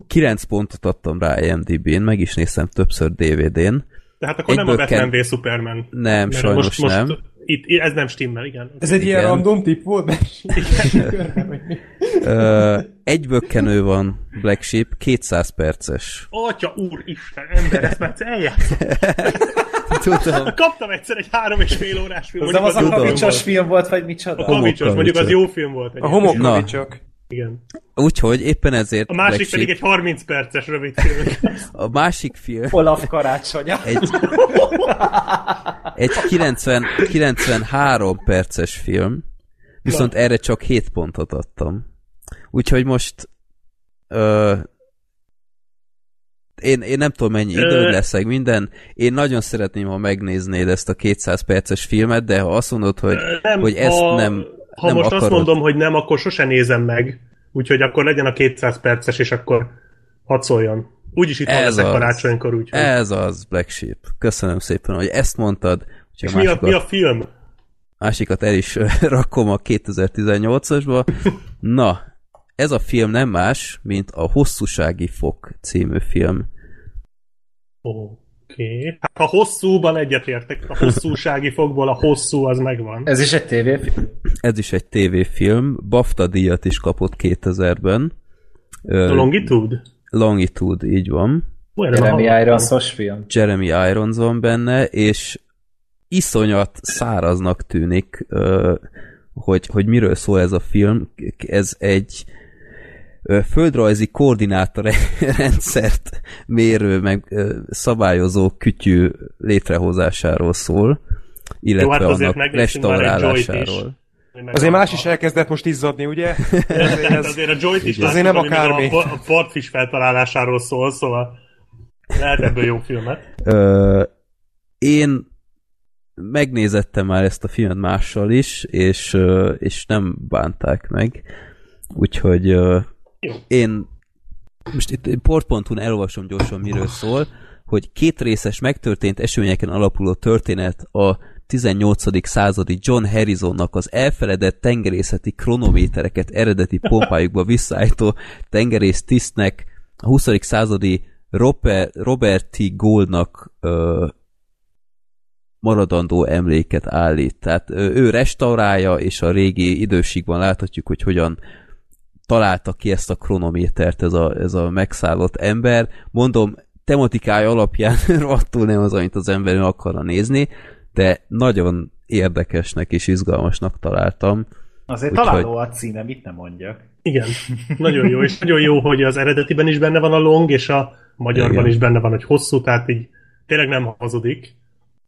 9 pontot adtam rá IMDb-n, meg is néztem többször DVD-n. De hát akkor nem a Egyből Batman ken- v Superman. Nem, Mert sajnos most, most nem. Itt, ez nem stimmel, igen. Ez egy ilyen Igen. random tip volt? Egy bökkenő van Black Sheep, 200 perces. Atya úr, Isten, ember, ezt már eljátszott. Tudom. Kaptam egyszer egy három és fél órás film. Az nem az a kavicsos volt. film volt, vagy micsoda? A kavicsos, mondjuk az jó film volt. A egyébként. Igen. Úgyhogy éppen ezért A másik Black pedig Sheep, egy 30 perces rövid film. a másik film Olaf karácsonya. egy, egy 90, 93 perces film, viszont erre csak 7 pontot adtam. Úgyhogy most ö, én, én nem tudom mennyi időd Ö. lesz, meg minden. Én nagyon szeretném, ha megnéznéd ezt a 200 perces filmet, de ha azt mondod, hogy, nem, hogy ezt ha, nem, Ha nem most akarod, azt mondom, hogy nem, akkor sose nézem meg. Úgyhogy akkor legyen a 200 perces, és akkor hadd szóljon. Úgyis itt Ez leszek az. karácsonykor, úgyhogy. ez az Black Sheep. Köszönöm szépen, hogy ezt mondtad. És mi a, mi a film? másikat el is rakom a 2018-asba. Na, ez a film nem más, mint a Hosszúsági Fok című film. Oké. Okay. Hát ha hosszúban egyetértek, a hosszúsági fogból a hosszú az megvan. Ez is egy tévéfilm. Ez is egy tévéfilm, BAFTA díjat is kapott 2000-ben. A Ö, Longitude? Longitude, így van. Jeremy. Ironsos film. Jeremy Irons van benne, és iszonyat száraznak tűnik, hogy, hogy miről szól ez a film. Ez egy földrajzi koordinátor rendszert mérő, meg szabályozó kütyű létrehozásáról szól, illetve Jó, hát azért annak restaurálásáról. Azért más is elkezdett most izzadni, ugye? Azért a Joy-t is Azért nem akármi. A, a partfish feltalálásáról szól, szóval lehet ebből jó filmet. Ö, én megnézettem már ezt a filmet mással is, és, és nem bánták meg. Úgyhogy Jó. én most itt port.hu-n elolvasom gyorsan, miről szól, hogy két részes megtörtént eseményeken alapuló történet a 18. századi John Harrisonnak az elfeledett tengerészeti kronométereket eredeti pompájukba visszaállító tengerész tisztnek a 20. századi Robert, Robert T. Goldnak ö, maradandó emléket állít. Tehát ö, ő restaurálja, és a régi időségben láthatjuk, hogy hogyan találta ki ezt a kronométert ez a, ez a megszállott ember. Mondom, tematikája alapján rohadtul nem az, amit az ember akarna nézni, de nagyon érdekesnek és izgalmasnak találtam. Azért Úgyhogy- találó a címe, mit nem mondjak. Igen, nagyon jó, és nagyon jó, hogy az eredetiben is benne van a long, és a magyarban Igen. is benne van, hogy hosszú, tehát így tényleg nem hazudik.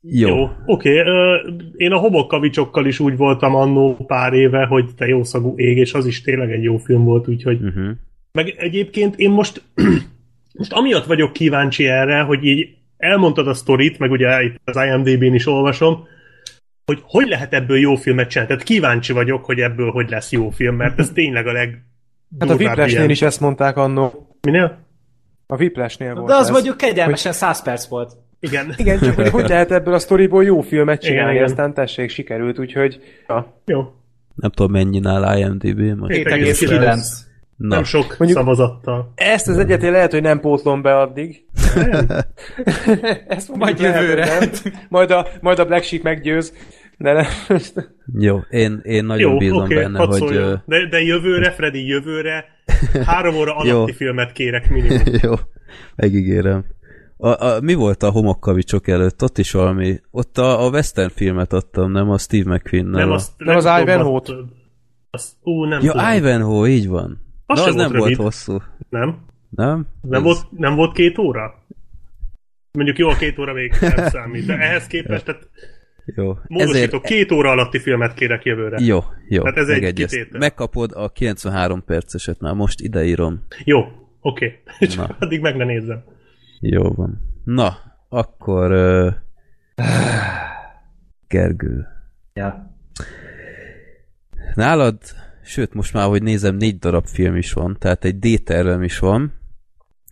Jó. Jó, oké. ö, Én a homokkavicsokkal is úgy voltam annó pár éve, hogy te jó szagú ég, és az is tényleg egy jó film volt, úgyhogy... Uh-huh. Meg egyébként én most, most amiatt vagyok kíváncsi erre, hogy így elmondtad a sztorit, meg ugye itt az IMDb-n is olvasom, hogy hogy lehet ebből jó filmet csinálni. Tehát kíváncsi vagyok, hogy ebből hogy lesz jó film, mert ez tényleg a leg... Hát a Whiplashnél is ezt mondták annó. Minél? A Whiplashnél volt De az ez. mondjuk kegyelmesen 100 perc volt. Igen. Igen, csak hogy hogy lehet ebből a sztoriból jó filmet csinálni, Igen, aztán tessék, sikerült, úgyhogy... Ja. Jó. Nem tudom, mennyi nál IMDb most. 7,9. Na, Nem sok Mondjuk- szavazattal. Ezt az egyet én lehet, hogy nem pótlom be addig. Ezt Majd lehet, jövőre. nem. Majd a, majd a Black Sheep meggyőz. De nem. jó, én, én nagyon Jó, bízom oké, benne, hogy... szóljon. ö, De, de jövőre, Freddy, jövőre három óra alatti filmet kérek minimum. Jó, megígérem. A, a, mi volt a homokkavicsok előtt? Ott is valami... Ott a, a western filmet adtam, nem a Steve McQueen. Nem, azt, Nem az Ivanhoe-t? azt- Ú, nem Ja, tudom. Ivanhoe, így van. Az De az nem volt volt hosszú. Nem? Nem? Nem, Ez- volt, nem volt két óra? Mondjuk jó, a két óra még nem számít, de ehhez képest, tehát Jó. módosítok, két óra alatti filmet kérek jövőre. Jó, jó. Tehát ez egy kitétel. Megkapod a 93 perceset, már most ideírom. Jó, oké. Okay. Na. Csak addig meg ne nézzem. Jó van. Na, akkor... Uh, Gergő. Ja. Nálad, sőt most már, hogy nézem, négy darab film is van, tehát egy D-tervem is van.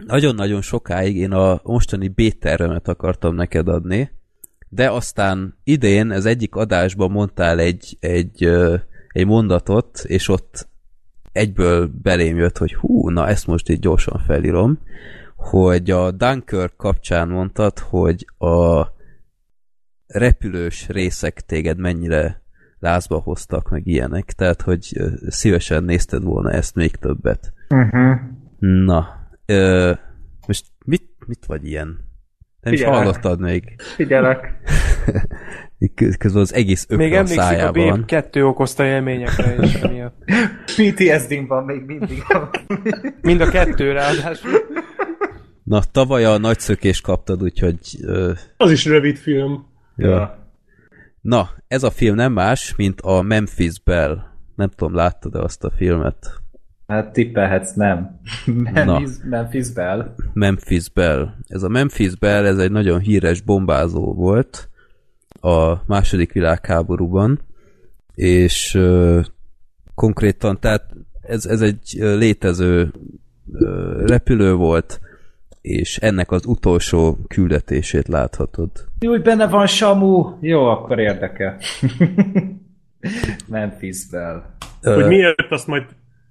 Nagyon-nagyon sokáig én a mostani B-tervemet akartam neked adni, de aztán idén ez egyik adásban mondtál egy, egy, egy mondatot, és ott egyből belém jött, hogy hú, na ezt most így gyorsan felírom, hogy a Dunkirk kapcsán mondtad, hogy a repülős részek téged mennyire lázba hoztak, meg ilyenek, tehát hogy szívesen nézted volna ezt még többet. Uh-huh. Na, ö, most mit, mit vagy ilyen? Nem is Figyelek. hallottad még. Figyelek. Kö- Közben az egész Még ökre a emlékszik a szájában van. B2 okozta élményekre is emiatt. PTSD-n van még mindig. Mind a kettő ráadásul. Na, tavaly a nagy szökést kaptad, úgyhogy ö, Az is rövid film. ja. Na, ez a film nem más, mint a Memphis Bell. Nem tudom, láttad-e azt a filmet? Hát tippelhetsz, nem. Na. Memphis, Memphis Bell. Memphis Bell. Ez a Memphis Bell, ez egy nagyon híres bombázó volt a második világháborúban, és ö, konkrétan, tehát ez, ez egy létező ö, repülő volt, és ennek az utolsó küldetését láthatod. Jó, hogy benne van Samu. Jó, akkor érdekel. Memphis Bell. Hogy miért, azt majd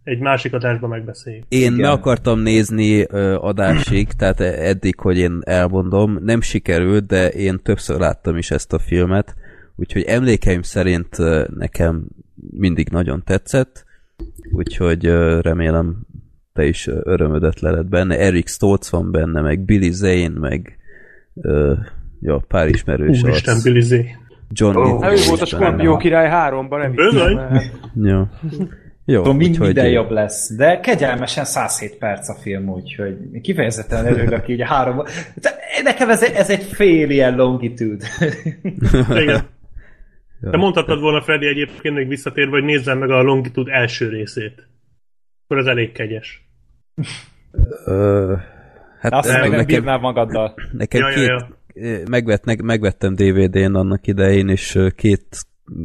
egy másik adásban megbeszéljük. Én Igen. meg akartam nézni ö, adásig, tehát eddig, hogy én elmondom, nem sikerült, de én többször láttam is ezt a filmet, úgyhogy emlékeim szerint nekem mindig nagyon tetszett, úgyhogy remélem te is örömödet leled benne. Eric Stoltz van benne, meg Billy Zane, meg ö, ja, pár ismerős Úristen, arc. Billy Z. John Oh, ő volt a is Skorpió király háromban, nem hát. Jó. Jó, Tudom, mind, úgyhogy- minden jobb lesz. De kegyelmesen 107 perc a film, úgyhogy kifejezetten örülök így a három... De Nekem ez, egy- ez egy fél ilyen longitude. Igen. Ja. Te mondhatod volna, Freddy, egyébként még visszatérve, hogy nézzem meg a Longitude első részét. Akkor az elég kegyes. Ö, hát Azt ez meg nem nekem, bírnál magaddal. nekem Ja, ja, két, ja. Megvett, meg, megvettem DVD-n annak idején, és két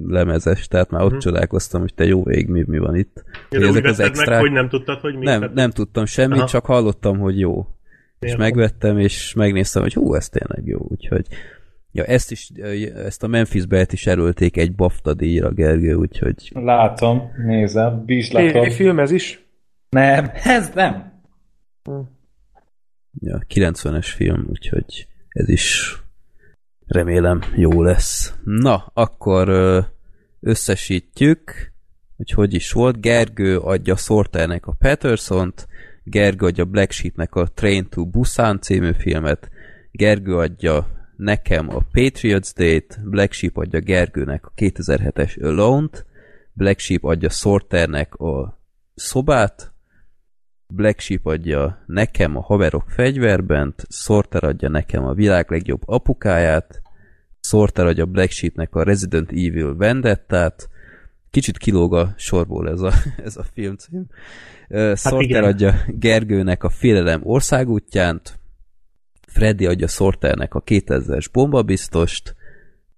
lemezes, tehát már ott Mhm. csodálkoztam, hogy te jó vég, mi, mi van itt. Ja, Hogy de ezek az vetted meg, hogy nem tudtad, hogy mi. Nem, Tehát- nem tudtam semmit, Aha. csak hallottam, hogy jó. És Értem. megvettem, és megnéztem, hogy hú, ez tényleg jó, úgyhogy ja, ezt is, ezt a Memphis Belt is erőlték egy BAFTA díjra, Gergő, úgyhogy Látom, nézem, bízlatom. Egy film ez is? Nem, ez nem. ja, 90-es film, úgyhogy ez is remélem jó lesz. Na, akkor összesítjük, hogy hogy is volt. Gergő adja Sorternek a Patterson-t, Gergő adja Black Sheepnek a Train to Busan című filmet, Gergő adja nekem a Patriots Day-t, Black Sheep adja Gergőnek a 2007-es Alone-t, Black Sheep adja Sorternek a szobát, Black Sheep adja nekem a haverok fegyverbent, Sorter adja nekem a világ legjobb apukáját, Sorter adja Black Sheepnek a Resident Evil Vendettát, kicsit kilóg a sorból ez a, ez a filmcím. Hát Sorter igen. adja Gergőnek a Félelem országútjánt, Freddy adja Sorternek a 2000-es bombabiztost,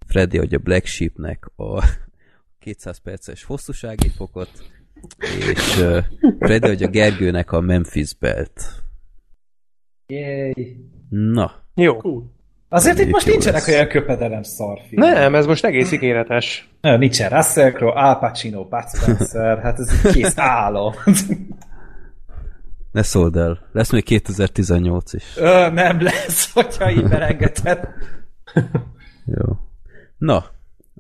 Freddy adja Black Sheepnek a 200 perces hosszúsági fokot, és uh, Freddy adja Gergőnek a Memphis Belt. Yay. Na, Jó. Cool. Azért itt most lesz. nincsenek olyan köpedelem szarfilm. Nem, ez most egész ígéretes. Nem, nincsen Russell Crowe, Al Pacino, Bud Spencer, hát ez egy kész álom. ne szóld el. Lesz még 2018 is. Ö, nem lesz, hogyha így berengeted. Jó. Na,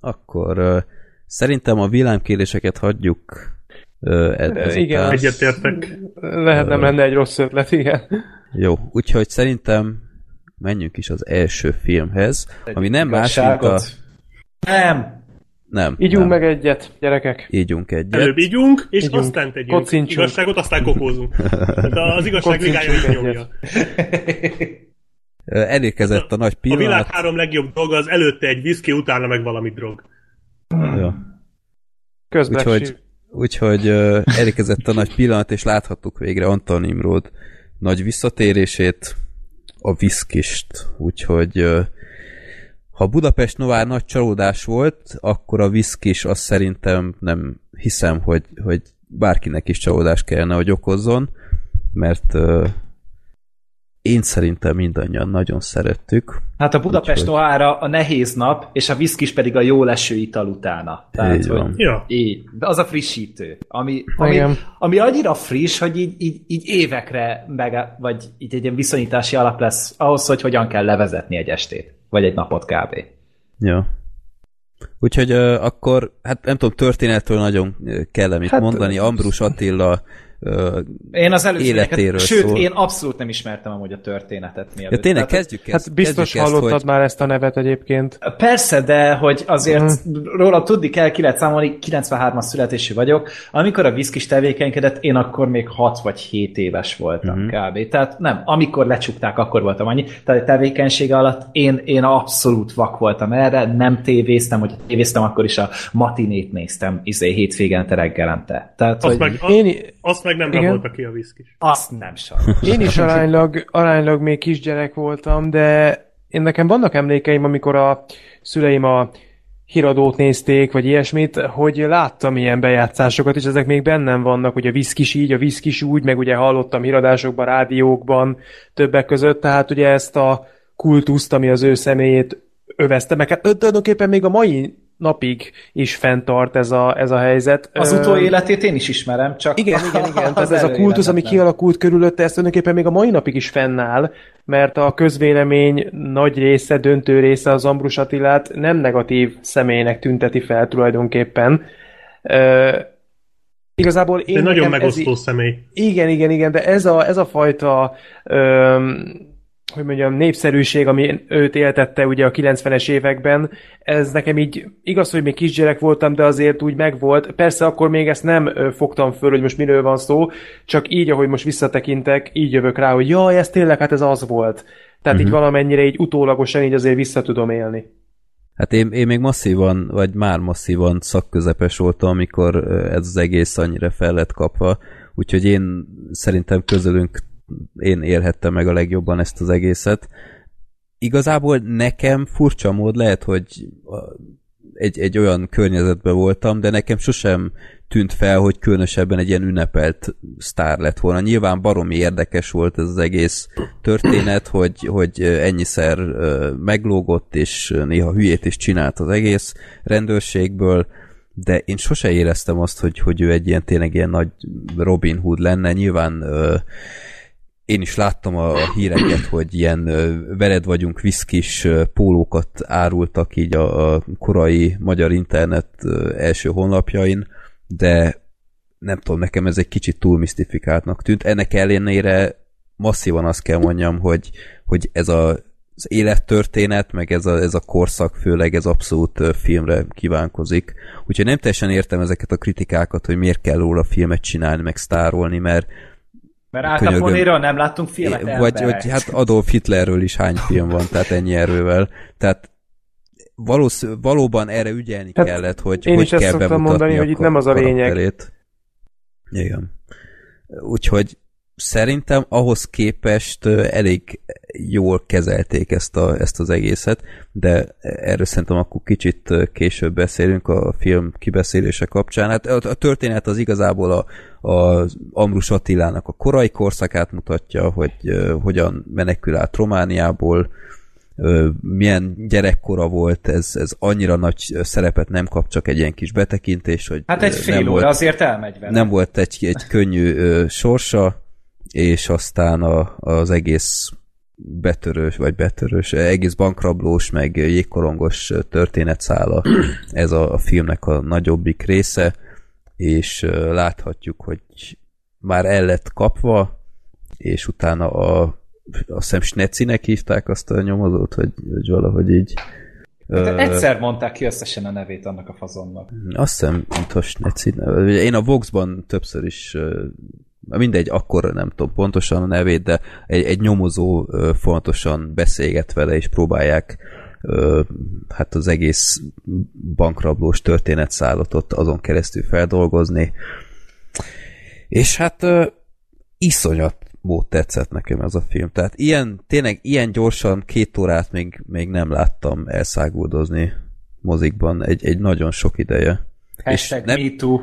akkor uh, szerintem a villámkéréseket hagyjuk ezután. Igen. Egyetértek. Lehet nem lenne egy rossz ötlet, igen. Jó, úgyhogy szerintem menjünk is az első filmhez, ami nem más, mint a... Nem. Nem, Ígyunk nem. meg egyet, gyerekek. Ígyunk egyet. Előbb ígyunk, és Ígyunk. aztán tegyünk Kocincsunk. igazságot, aztán kokózunk. De az igazság ligája így nyomja. Elérkezett a nagy A világ pillanat. három legjobb dolga az előtte egy viszki, utána meg valami drog. Ja. Közben Úgyhogy, úgyhogy uh, elérkezett a nagy pillanat, és láthattuk végre Antal Nimrod nagy visszatérését, a viszkist. Úgyhogy uh, ha Budapest Novár nagy csalódás volt, akkor a viszkis azt szerintem nem hiszem, hogy, hogy bárkinek is csalódás kellene, hogy okozzon, mert uh, én szerintem mindannyian nagyon szerettük. Hát a Budapest Úgyhogy- Noára a nehéz nap, és a viszkis pedig a jó leső ital utána. Tehát, Így van. hogy Ja. így, de az a frissítő, ami, ami, Igen. ami annyira friss, hogy így, így, így évekre, meg, vagy így egy ilyen viszonyítási alap lesz ahhoz, hogy hogyan kell levezetni egy estét, vagy egy napot kb. Ja. Úgyhogy uh, akkor, hát nem tudom, történetről nagyon kell mit Hát, mondani. Ambrus Attila uh, Én az Életéről sőt, szól. én abszolút nem ismertem amúgy a történetet mielőtt. ja, tényleg Tehát, kezdjük ezt. Hát biztos kezdjük ezt, hallottad hogy, már ezt a nevet egyébként. Persze, de hogy azért róla tudni kell, ki lehet számolni, 93-as születésű vagyok. Amikor a viszkis tevékenykedett, én akkor még 6 vagy 7 éves voltam Mhm. kb. Tehát nem, amikor lecsukták, akkor voltam annyi. Tehát a tevékenysége alatt én, én abszolút vak voltam erre, nem tévéztem, hogy tévéztem, akkor is a matinét néztem, izé hétvégente reggelente. Tehát, Azt hogy meg, Én, azt meg nem Igen. rabolta ki a viszkis. azt nem sajnos. én is aránylag, aránylag még kisgyerek voltam, de én nekem vannak emlékeim, amikor a szüleim a híradót nézték, vagy ilyesmit, hogy láttam ilyen bejátszásokat, és ezek még bennem vannak, hogy a viszkis így, a viszkis úgy, meg ugye hallottam híradásokban, rádiókban, többek között, tehát ugye ezt a kultuszt, ami az ő személyét övezte, meg hát tulajdonképpen még a mai napig is fenntart ez a, ez a helyzet. Az utóéletét én is ismerem, csak igen, igen, igen. az Tehát ez a kultusz, ami kialakult körülötte, ez tulajdonképpen még a mai napig is fennáll, mert a közvélemény nagy része, döntő része az Ambrus Attilát nem negatív személynek tünteti fel tulajdonképpen. Uh, igazából én De nagyon megosztó Ez, személy. igen, igen, igen, de ez a, ez a fajta öm, hogy mondjam, népszerűség, ami őt éltette ugye a 90-es években, ez nekem így, igaz, hogy még kisgyerek voltam, de azért úgy megvolt. Persze akkor még ezt nem fogtam föl, hogy most miről van szó, csak így, ahogy most visszatekintek, így jövök rá, hogy jaj, ez tényleg, hát ez az volt. Tehát uh-huh. így valamennyire így utólagosan így azért vissza tudom élni. Hát én, én még masszívan, vagy már masszívan szakközepes voltam, amikor ez az egész annyira fel lett kapva, úgyhogy én szerintem közülünk én élhettem meg a legjobban ezt az egészet. Igazából nekem furcsa mód lehet, hogy egy, egy olyan környezetben voltam, de nekem sosem tűnt fel, hogy különösebben egy ilyen ünnepelt sztár lett volna. Nyilván baromi érdekes volt ez az egész történet, hogy, hogy ennyiszer meglógott, és néha hülyét is csinált az egész rendőrségből, de én sose éreztem azt, hogy, hogy ő egy ilyen tényleg ilyen nagy Robin Hood lenne. Nyilván én is láttam a híreket, hogy ilyen veled vagyunk viszkis pólókat árultak így a, a korai magyar internet első honlapjain, de nem tudom, nekem ez egy kicsit túl misztifikáltnak tűnt. Ennek ellenére masszívan azt kell mondjam, hogy, hogy ez a, az élettörténet, meg ez a, ez a korszak főleg ez abszolút filmre kívánkozik. Úgyhogy nem teljesen értem ezeket a kritikákat, hogy miért kell róla filmet csinálni, meg sztárolni, mert mert Al nem láttunk filmet, é, Vagy hogy hát Adolf Hitlerről is hány film van, tehát ennyi erővel. Tehát valósz, valóban erre ügyelni hát kellett, hogy én hogy is kell ezt mondani, hogy itt nem az a lényeg. Igen. Úgyhogy szerintem ahhoz képest elég jól kezelték ezt, a, ezt az egészet, de erről szerintem akkor kicsit később beszélünk a film kibeszélése kapcsán. Hát a történet az igazából a, a Amrus Attilának a korai korszakát mutatja, hogy hogyan menekül át Romániából, milyen gyerekkora volt, ez, ez annyira nagy szerepet nem kap, csak egy ilyen kis betekintés, hogy Hát egy fél óra volt, azért elmegy vele. Nem volt egy, egy könnyű sorsa, és aztán a, az egész betörős, vagy betörős, egész bankrablós, meg jégkorongos történetszála ez a, a filmnek a nagyobbik része, és láthatjuk, hogy már el lett kapva, és utána a azt hiszem Snecinek hívták azt a nyomozót, hogy, hogy valahogy így Hát egyszer mondták ki összesen a nevét annak a fazonnak. Azt hiszem, mint a Sneci. Én a Voxban többször is mindegy, akkor nem tudom pontosan a nevét, de egy, egy nyomozó fontosan beszélget vele, és próbálják hát az egész bankrablós történetszállatot azon keresztül feldolgozni. És hát iszonyat mód tetszett nekem ez a film. Tehát ilyen, tényleg ilyen gyorsan két órát még, még nem láttam elszáguldozni mozikban egy, egy nagyon sok ideje. Hashtag és nem, me too.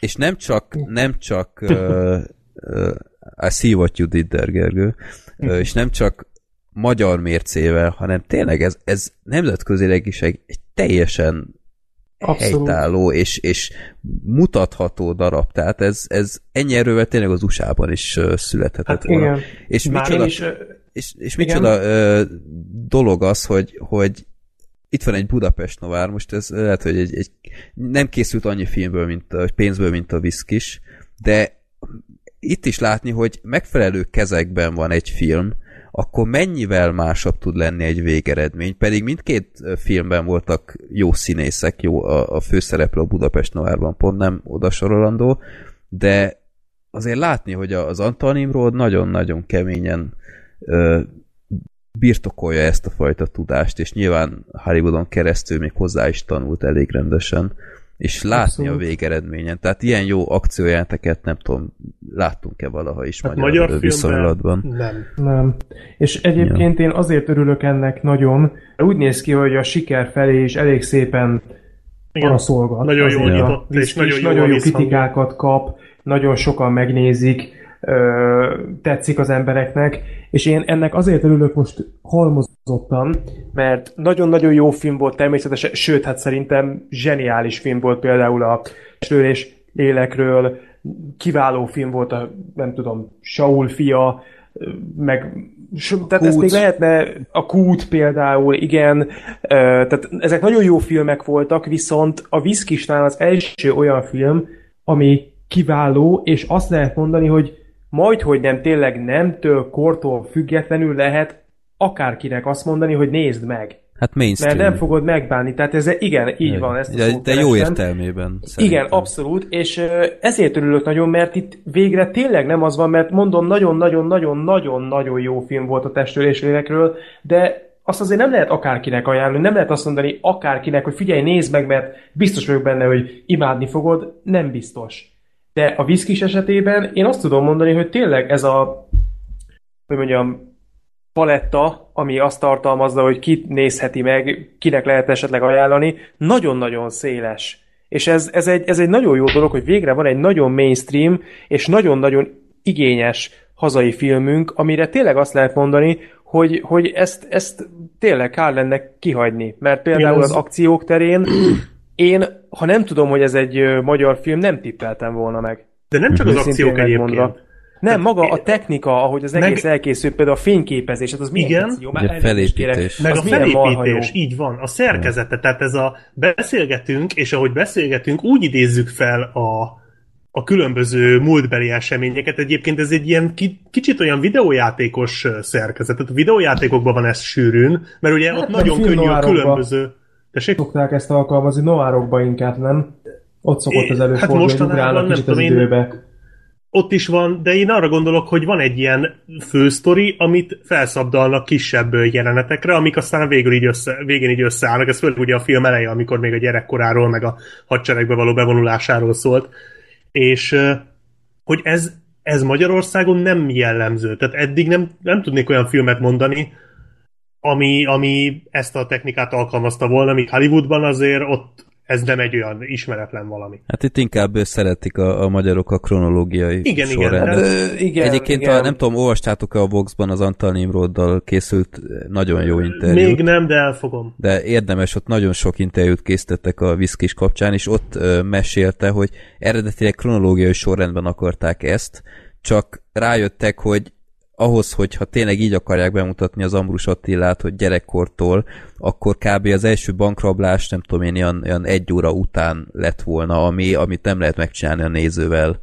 És nem csak, nem csak uh, uh, I see what you did there, Gergő, uh, és nem csak magyar mércével, hanem tényleg ez, ez nemzetközileg is egy, egy teljesen Abszolút. helytálló és, és mutatható darab. Tehát ez, ez ennyi erővel tényleg az USA-ban is születhetett hát volna. Igen. És Már micsoda, is, és, és micsoda uh, dolog az, hogy, hogy itt van egy Budapest Novár, most ez lehet, hogy egy, egy nem készült annyi filmből, mint a pénzből, mint a Viszkis, de itt is látni, hogy megfelelő kezekben van egy film, akkor mennyivel másabb tud lenni egy végeredmény, pedig mindkét filmben voltak jó színészek, jó a, a főszereplő a Budapest Noárban pont nem oda sorolandó, de azért látni, hogy az Antal Nimrod nagyon-nagyon keményen ö, birtokolja ezt a fajta tudást, és nyilván Hollywoodon keresztül még hozzá is tanult elég rendesen és látni Abszolút. a végeredményen. Tehát ilyen jó akciójáteket nem tudom, láttunk-e valaha is hát magyar, magyar viszonylatban. Nem. Nem. És egyébként ja. én azért örülök ennek nagyon, úgy néz ki, hogy a siker felé is elég szépen panaszolgat. Nagyon jó nyitott, és nagyon jó, nagyon jó kritikákat kap, nagyon sokan megnézik, tetszik az embereknek, és én ennek azért örülök most halmozottan, mert nagyon-nagyon jó film volt természetesen, sőt, hát szerintem zseniális film volt például a és lélekről, kiváló film volt a, nem tudom, Saul fia, meg tehát ezt még lehetne, a Kút például, igen, tehát ezek nagyon jó filmek voltak, viszont a Viszkisnál az első olyan film, ami kiváló, és azt lehet mondani, hogy majd, hogy nem tényleg nemtől, kortól függetlenül lehet akárkinek azt mondani, hogy nézd meg. Hát mainstream. Mert nem fogod megbánni. Tehát ez igen, így van. Ezt de, de jó értelmében. Igen, szerintem. abszolút, és ezért örülök nagyon, mert itt végre tényleg nem az van, mert mondom, nagyon-nagyon-nagyon-nagyon-nagyon jó film volt a testőréslélekről, de azt azért nem lehet akárkinek ajánlani, nem lehet azt mondani akárkinek, hogy figyelj, nézd meg, mert biztos vagyok benne, hogy imádni fogod, nem biztos. De a viszkis esetében én azt tudom mondani, hogy tényleg ez a, hogy mondjam, paletta, ami azt tartalmazza, hogy ki nézheti meg, kinek lehet esetleg ajánlani, nagyon-nagyon széles. És ez, ez, egy, ez egy nagyon jó dolog, hogy végre van egy nagyon mainstream és nagyon-nagyon igényes hazai filmünk, amire tényleg azt lehet mondani, hogy, hogy ezt, ezt tényleg kár lenne kihagyni. Mert például az akciók terén én, ha nem tudom, hogy ez egy magyar film, nem tippeltem volna meg. De nem csak az akciók egyébként. Nem, maga a technika, ahogy az Meg- egész elkészült, például a fényképezés, hát az milyen Igen. Ugye elnézést kérek, felépítés. Meg az a jó. felépítés, így van, a szerkezete, tehát ez a beszélgetünk, és ahogy beszélgetünk, úgy idézzük fel a, a különböző múltbeli eseményeket. Egyébként ez egy ilyen ki, kicsit olyan videójátékos szerkezet. Tehát a videójátékokban van ez sűrűn, mert ugye Hát ott meg nagyon könnyű a különböző... Tessék? Szokták ezt alkalmazni noárokba inkább, nem? Ott szokott az hát előfordulni, hogy mostanában ugrálnak nem kicsit az tudom én- időbe. Ott is van, de én arra gondolok, hogy van egy ilyen fősztori, amit felszabdalnak kisebb jelenetekre, amik aztán végül így össze, végén így összeállnak. Ez főleg ugye a film eleje, amikor még a gyerekkoráról, meg a hadseregbe való bevonulásáról szólt. És hogy ez, ez Magyarországon nem jellemző. Tehát eddig nem, nem tudnék olyan filmet mondani, ami, ami ezt a technikát alkalmazta volna, míg Hollywoodban azért ott ez nem egy olyan ismeretlen valami. Hát itt inkább szeretik a, a magyarok a kronológiai Igen, igen, sorrendet. de- Ö, igen, Egyébként igen. A, nem tudom, olvastátok-e a Voxban az Antal Nimroddal készült nagyon jó interjú. Még nem, de elfogom. de érdemes, ott nagyon sok interjút készítettek a viszkis kapcsán, és ott ö, mesélte, hogy eredetileg kronológiai sorrendben akarták ezt, csak rájöttek, hogy ahhoz, hogyha tényleg így akarják bemutatni az Ambrus Attilát, hogy gyerekkortól, akkor kb. az első bankrablás, nem tudom én, ilyen, ilyen egy óra után lett volna, ami, amit nem lehet megcsinálni a nézővel,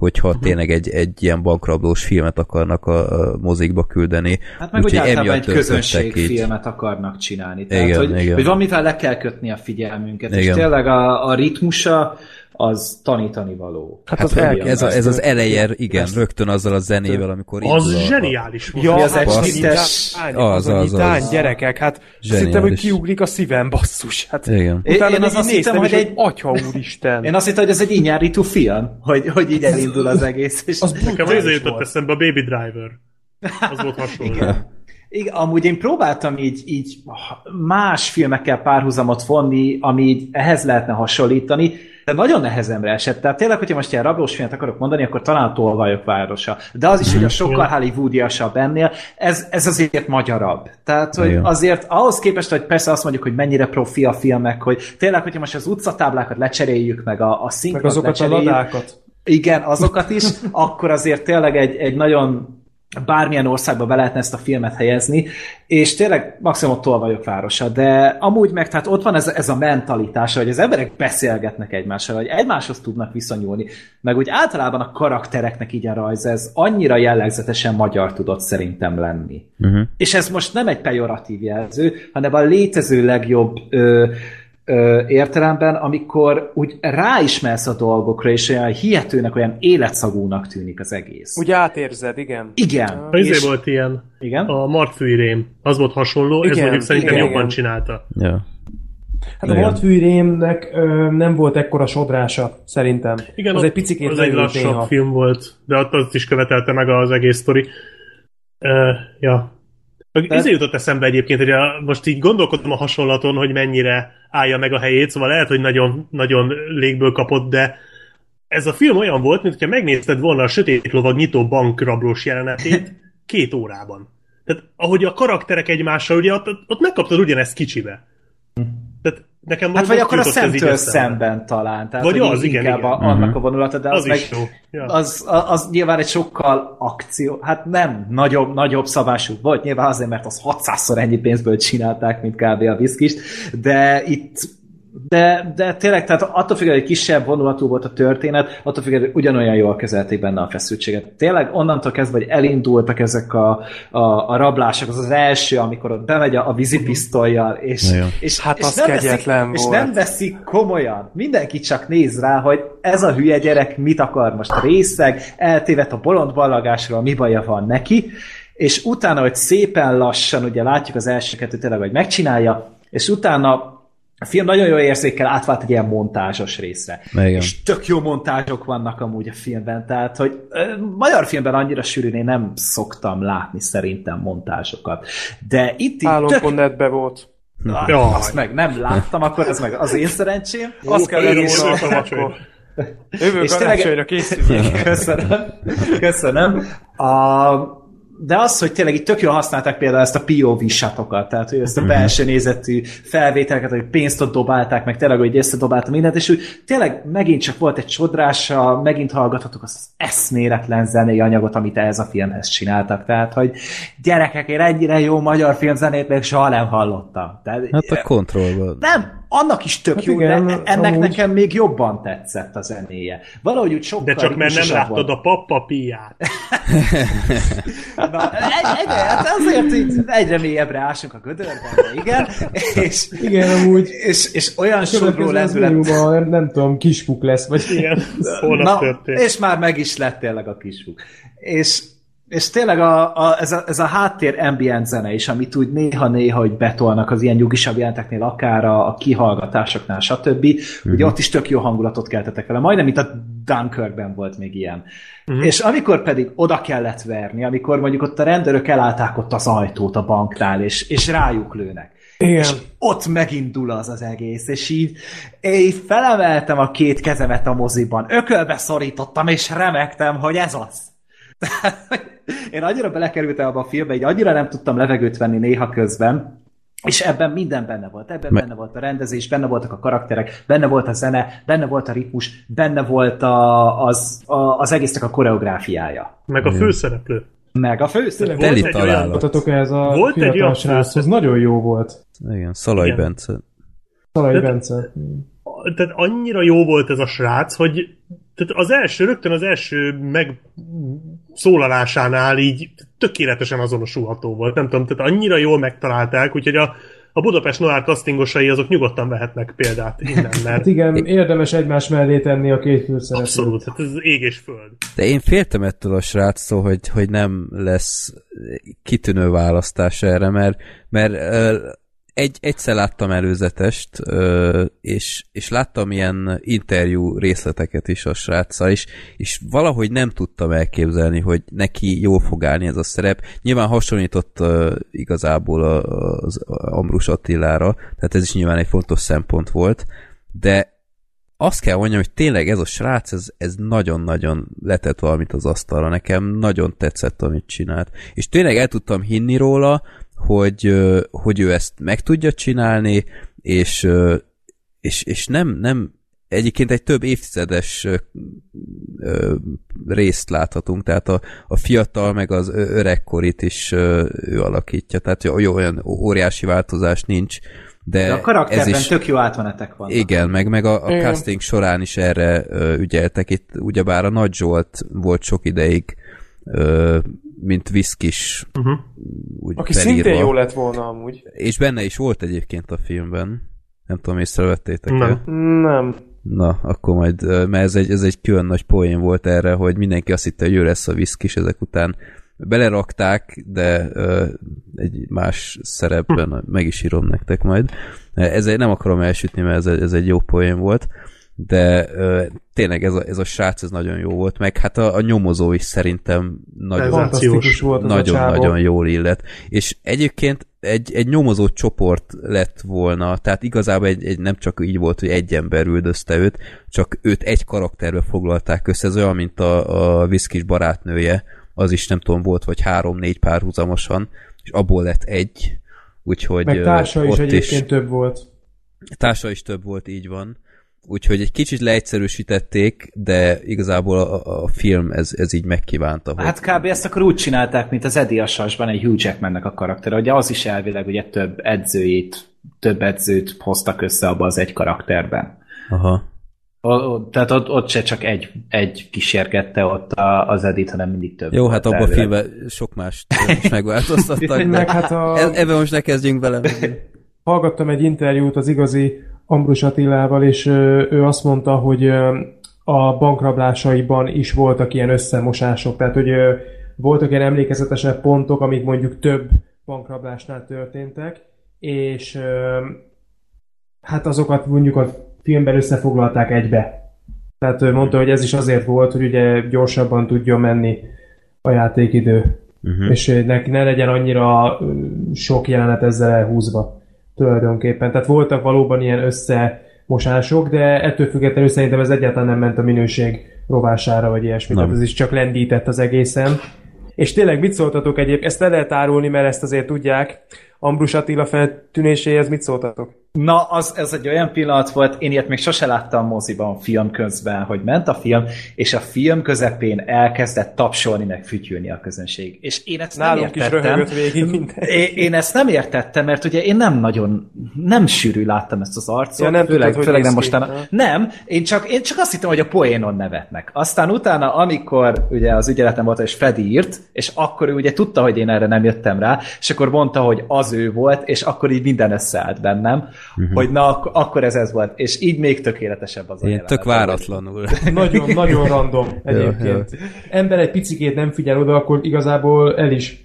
hogyha uh-huh. tényleg egy, egy ilyen bankrablós filmet akarnak a, a mozikba küldeni. Hát meg úgy Úgyhogy általában egy közönségfilmet akarnak csinálni. Tehát, Igen, hogy, igen. hogy valamivel le kell kötni a figyelmünket. És Igen. tényleg a, a ritmusa az tanítani való. Hát Hát az el- ez, a, ez az eleje, igen, Ezt- rögtön azzal a zenével, amikor Az indul a- zseniális volt. Ja, az az, Az, az, az, gyerekek, hát hittem, hogy kiugrik a szívem, basszus. Hát Igen. Én- utána én én az az azt hittem, hogy egy atya úristen. Én azt hittem, hogy ez egy inyárító film, hogy, hogy így elindul az egész. És Az Nekem ez jutott eszembe a Baby Driver. Az volt hasonló. Igen. Igen, amúgy én próbáltam így, így más filmekkel párhuzamot vonni, ami így ehhez lehetne hasonlítani, nagyon nehezemre esett. Tehát tényleg, hogyha most ilyen rablós filmet akarok mondani, akkor talán a Tolvajok városa. De az is, hogy a sokkal hollywoodiasabb ennél, ez, ez azért magyarabb. Tehát, hogy Igen. azért ahhoz képest, hogy persze azt mondjuk, hogy mennyire profi a filmek, hogy tényleg, hogyha most az utcatáblákat lecseréljük, meg a, a Meg azokat a ladákat. igen, azokat is, akkor azért tényleg egy, egy nagyon bármilyen országba be lehetne ezt a filmet helyezni, és tényleg maximum vagyok városa, de amúgy meg tehát ott van ez, ez a mentalitása, hogy az emberek beszélgetnek egymással, hogy egymáshoz tudnak viszonyulni, meg úgy általában a karaktereknek így a rajz, ez annyira jellegzetesen magyar tudott szerintem lenni. Uh-huh. És ez most nem egy pejoratív jelző, hanem a létező legjobb ö, ö, értelemben, amikor úgy ráismersz a dolgokra, és olyan hihetőnek, olyan életszagúnak tűnik az egész. Úgy átérzed, igen. Igen. És, izé volt ilyen. igen? A Martfűi Rém. Az volt hasonló, ez Igen, mondjuk szerintem igen, jobban igen. csinálta. Ja. Hát a Igen. Martfűrémnek ö, nem volt ekkora sodrása, szerintem. Igen, az egy picikét az egy lassabb néha. film volt, de ott azt is követelte meg az egész sztori. Uh, ja. Tehát- Ez jutott eszembe egyébként, hogy a, most így gondolkodom a hasonlaton, hogy mennyire állja meg a helyét, szóval lehet, hogy nagyon, nagyon légből kapott, de ez a film olyan volt, mintha megnézted volna a Sötét Lovag nyitó bankrablós jelenetét két órában. Tehát ahogy a karakterek egymással, ugye ott, ott megkaptad ugyanezt kicsibe. Nekem Hát vagy akkor a szemtől szemben talán. Tehát, Vagy az, igen, inkább igen. A, annak Mhm. a vonulata, de az, Az meg. Ja. az, az, az nyilván egy sokkal akció, hát nem nagyobb, nagyobb szabású volt, nyilván azért, mert az 600-szor ennyi pénzből csinálták, mint kb. a viszkist, de itt de, de tényleg, tehát attól függően, hogy kisebb vonulatú volt a történet, attól függően, hogy ugyanolyan jól kezelték benne a feszültséget. Tényleg onnantól kezdve, hogy elindultak ezek a, a, a rablások, az az első, amikor ott bemegy a, a vízipisztolyjal, és, és, Hát és, az nem kegyetlen veszik, volt. és nem veszik komolyan. Mindenki csak néz rá, hogy ez a hülye gyerek mit akar most részeg, eltévedt a bolond ballagásról, mi baja van neki, és utána, hogy szépen lassan, ugye látjuk az első kettő tényleg, hogy megcsinálja, és utána a film nagyon jó érzékkel átvált egy ilyen montázsos részre. Igen. És tök jó montázsok vannak amúgy a filmben, tehát, hogy ö, magyar filmben annyira sűrűn én nem szoktam látni szerintem montázsokat. De itt így tök... Álomponetbe volt. Ah, Jaj. Azt meg nem láttam, akkor ez meg az én szerencsém. Azt kell öröm, akkor jövő És tényleg- karácsonyra készüljünk. Köszönöm. Köszönöm. A, de az, hogy tényleg itt tök jól használták például ezt a POV shatokat, tehát hogy ezt a belső nézetű felvételeket, hogy pénzt ott dobálták, meg tényleg, hogy összedobálta mindent, és úgy tényleg megint csak volt egy csodrása, megint hallgathatok azt az eszméletlen zenei anyagot, amit ehhez a filmhez csináltak. Tehát, hogy gyerekek, én ennyire jó magyar filmzenét még soha nem hallottam. Tehát, Hát a kontrollban. nem, annak is tök Hát jó, igen, de ennek amúgy- nekem még jobban tetszett a zenéje. Valahogy úgy sokkal De csak mert nem láttad volt. a pappapiát. Na, egy, egy, hát azért így egyre mélyebbre ásunk a gödörben, de igen, és, Igen, amúgy és, és olyan az lendület, nem, nem tudom, kispuk lesz, vagy Igen, holnap Na, történt. és már meg is lett tényleg a kisfuk. És, és tényleg a, a, ez, a, ez a háttér ambient zene is, amit úgy néha-néha hogy betolnak az ilyen nyugisabb jelenteknél, akár a, a kihallgatásoknál, stb. Uh-huh. Ugye ott is tök jó hangulatot keltetek vele. Majdnem, mint a Dunkirkben volt még ilyen. Uh-huh. És amikor pedig oda kellett verni, amikor mondjuk ott a rendőrök elállták ott az ajtót a banknál, és, és rájuk lőnek. Igen. És ott megindul az az egész, és így én felemeltem a két kezemet a moziban, ökölbe szorítottam, és remektem, hogy ez az. Én annyira belekerültem abba a filmbe, így annyira nem tudtam levegőt venni néha közben, és ebben minden benne volt. Ebben benne volt a rendezés, benne voltak a karakterek, benne volt a zene, benne volt a ritmus, benne volt a, az, a, az egésznek a koreográfiája. Meg a főszereplő. Meg a főszereplő. Teli egy olyan- találat. ez a Volt egy olyan sráchoz, főszereplő. nagyon jó volt. Igen, Szalai Igen. Bence. Szalai De- Bence. Tehát annyira jó volt ez a srác, hogy tehát az első, rögtön az első meg szólalásánál így tökéletesen azonosulható volt. Nem tudom, tehát annyira jól megtalálták, úgyhogy a, a Budapest Noir castingosai azok nyugodtan vehetnek példát innen, mert Hát igen, érdemes egymás mellé tenni a két főszereplőt. abszolút, hát ez ég és föld. De én féltem ettől a sráctól, hogy, hogy nem lesz kitűnő választás erre, mert, mert egy, egyszer láttam előzetest, és, és láttam ilyen interjú részleteket is a sráccal, és, és valahogy nem tudtam elképzelni, hogy neki jól fog állni ez a szerep. Nyilván hasonlított igazából az Ambrus Attilára, tehát ez is nyilván egy fontos szempont volt, de azt kell mondjam, hogy tényleg ez a srác, ez, ez nagyon-nagyon letett valamit az asztalra. Nekem nagyon tetszett, amit csinált. És tényleg el tudtam hinni róla, hogy, hogy ő ezt meg tudja csinálni, és, és, és nem, nem egyébként egy több évtizedes ö, részt láthatunk, tehát a, a fiatal meg az öregkorit is ö, ő alakítja, tehát jó, jó, olyan óriási változás nincs, de, De a karakterben ez is, tök jó átmenetek vannak. igen, meg, meg a, a Igen. casting során is erre ö, ügyeltek. Itt ugyebár a Nagy Zsolt volt sok ideig, ö, mint viszkis, Uh-huh. úgy Aki felírva. szintén jó lett volna amúgy. És benne is volt egyébként a filmben. Nem tudom, észrevettétek Nem. Nem. Na, akkor majd, mert ez egy, ez egy külön nagy poén volt erre, hogy mindenki azt hitte, hogy ő lesz a viszkis, ezek után belerakták, de ö, egy más szerepben meg is írom nektek majd. Ez egy, nem akarom elsütni, mert ez egy, ez egy jó poén volt, de ö, tényleg ez a, ez a srác ez nagyon jó volt, meg hát a, a nyomozó is szerintem nagyon, volt csávó. nagyon-nagyon jól illet. És egyébként egy, egy nyomozó csoport lett volna, tehát igazából egy, egy, nem csak így volt, hogy egy ember üldözte őt, csak őt egy karakterbe foglalták össze, ez olyan, mint a, a viszkis barátnője, az is nem tudom, volt vagy három-négy párhuzamosan, és abból lett egy, úgyhogy Meg ö, társa is egyébként több volt. Társa is több volt, így van. Úgyhogy egy kicsit leegyszerűsítették, de igazából a, a, film ez, ez így megkívánta. Hogy... Hát kb. ezt akkor úgy csinálták, mint az Eddie Asasban egy Hugh Jackmannek a karakter, ugye az is elvileg ugye több edzőjét több edzőt hoztak össze abba az egy karakterben. Aha. O, o, tehát ott, ott se csak egy, egy kísérgette ott a, az Edit, hanem mindig több. Jó, hát abban a filmben sok más is megváltoztattak. Meg hát a... e- Ebben most ne kezdjünk bele. hallgattam egy interjút az igazi Ambrus Attilával, és ő azt mondta, hogy a bankrablásaiban is voltak ilyen összemosások, tehát hogy voltak ilyen emlékezetesebb pontok, amik mondjuk több bankrablásnál történtek, és hát azokat mondjuk a filmben összefoglalták egybe. Tehát ő mondta, hogy ez is azért volt, hogy ugye gyorsabban tudjon menni a játékidő, Uh-huh. és ne, ne legyen annyira sok jelenet ezzel elhúzva tulajdonképpen. Tehát voltak valóban ilyen összemosások, de ettől függetlenül szerintem ez egyáltalán nem ment a minőség rovására, vagy ilyesmi. Nem. Tehát ez is csak lendített az egészen. És tényleg mit szóltatok egyébként? Ezt le lehet árulni, mert ezt azért tudják. Ambrus Attila feltűnéséhez mit szóltatok? Na, az, ez egy olyan pillanat volt, én ilyet még sose láttam moziban film közben, hogy ment a film, és a film közepén elkezdett tapsolni, meg fütyülni a közönség. És én ezt Nálunk nem is értettem. röhögött végig minden. Én, én ezt nem értettem, mert ugye én nem nagyon, nem sűrű láttam ezt az arcot, Ja, nem főleg, hogy főleg nem ha? Nem, én csak, én csak azt hittem, hogy a poénon nevetnek. Aztán utána, amikor ugye az ügyeletem volt, és Freddy írt, és akkor ő ugye tudta, hogy én erre nem jöttem rá, és akkor mondta, hogy az ő volt, és akkor így minden összeállt bennem. Uh-huh. hogy na, ak- akkor ez ez volt. És így még tökéletesebb az a jelenet. tök váratlanul. Nagyon, nagyon random egyébként. Ember egy picikét nem figyel oda, akkor igazából el is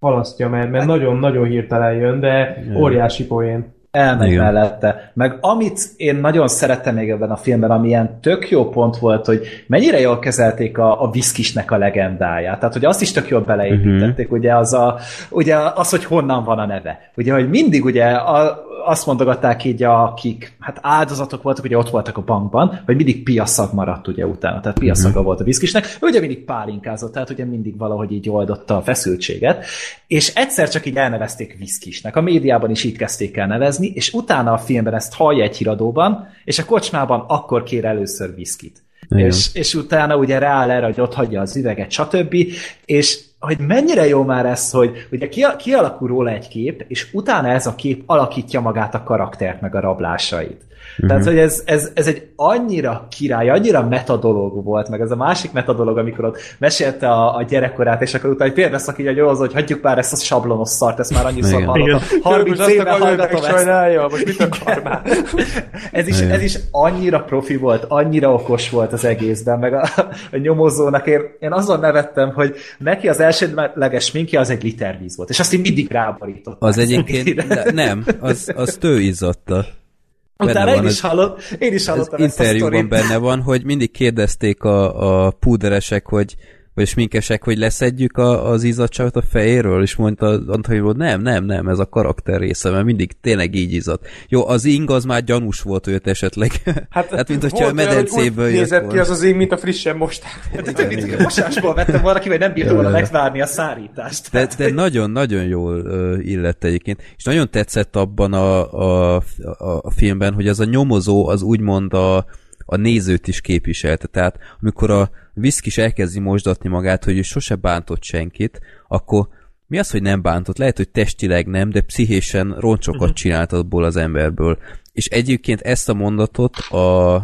halasztja, mert, mert nagyon-nagyon hirtelen jön, de óriási poén. Elmegy Igen. mellette. Meg amit én nagyon szerettem még ebben a filmben, ami ilyen tök jó pont volt, hogy mennyire jól kezelték a, a viszkisnek a legendáját. Tehát, hogy azt is tök jól beleépítették, uh-huh. ugye, az, a, ugye az, hogy honnan van a neve. Ugye, hogy mindig ugye a, azt mondogatták így, akik hát áldozatok voltak, ugye ott voltak a bankban, hogy mindig piaszag maradt ugye utána, tehát piaszaga uh-huh. volt a viszkisnek, ugye mindig pálinkázott, tehát ugye mindig valahogy így oldotta a feszültséget, és egyszer csak így elnevezték viszkisnek. A médiában is így kezdték el nevezni, és utána a filmben ezt hallja egy híradóban, és a kocsmában akkor kér először viszkit. Igen. És, és utána ugye rááll erre, hogy ott hagyja az üveget, stb. És hogy mennyire jó már ez, hogy ugye kia- kialakul róla egy kép, és utána ez a kép alakítja magát a karaktert, meg a rablásait. Uh-huh. Tehát, hogy ez, ez, ez egy annyira király, annyira metadolog volt, meg ez a másik metadolog, amikor ott mesélte a, a gyerekkorát, és akkor utána példaszak így, hogy jó, az, hogy hagyjuk már ezt a sablonos szart, ezt már annyiszor Igen. hallottam. 30 Most azt éve hallgatom ezt. megsajnálja, most mit akar már? Ez is, ez is annyira profi volt, annyira okos volt az egészben, meg a, a nyomozónak én, én azon nevettem, hogy neki az elsődleges sminkje az egy litervíz volt, és azt én mindig ráborított. Az egyébként ne, nem, az, az tőizzatta. Utána én is, hallott, én is hallottam ezt a interjúban sztorit. benne van, hogy mindig kérdezték a, a púderesek, hogy vagy sminkesek, hogy leszedjük a, az izzadságot a fejéről, és mondta Antoni hogy nem, nem, nem, ez a karakter része, mert mindig tényleg így izzadt. Jó, az ing az már gyanús volt őt esetleg. Hát, hát mint hogyha a medencéből jött nézett ki az az én, mint a frissen mosták. Hát mint mosásból vettem volna ki, vagy nem bírtam volna megvárni a szárítást. De, de nagyon-nagyon jól uh, illett egyébként. És nagyon tetszett abban a, a, a, a filmben, hogy az a nyomozó az úgymond a, a nézőt is képviselte. Tehát amikor a viszkis elkezdi mosdatni magát, hogy ő sose bántott senkit, akkor mi az, hogy nem bántott? Lehet, hogy testileg nem, de pszichésen roncsokat csinált abból az emberből. És egyébként ezt a mondatot a,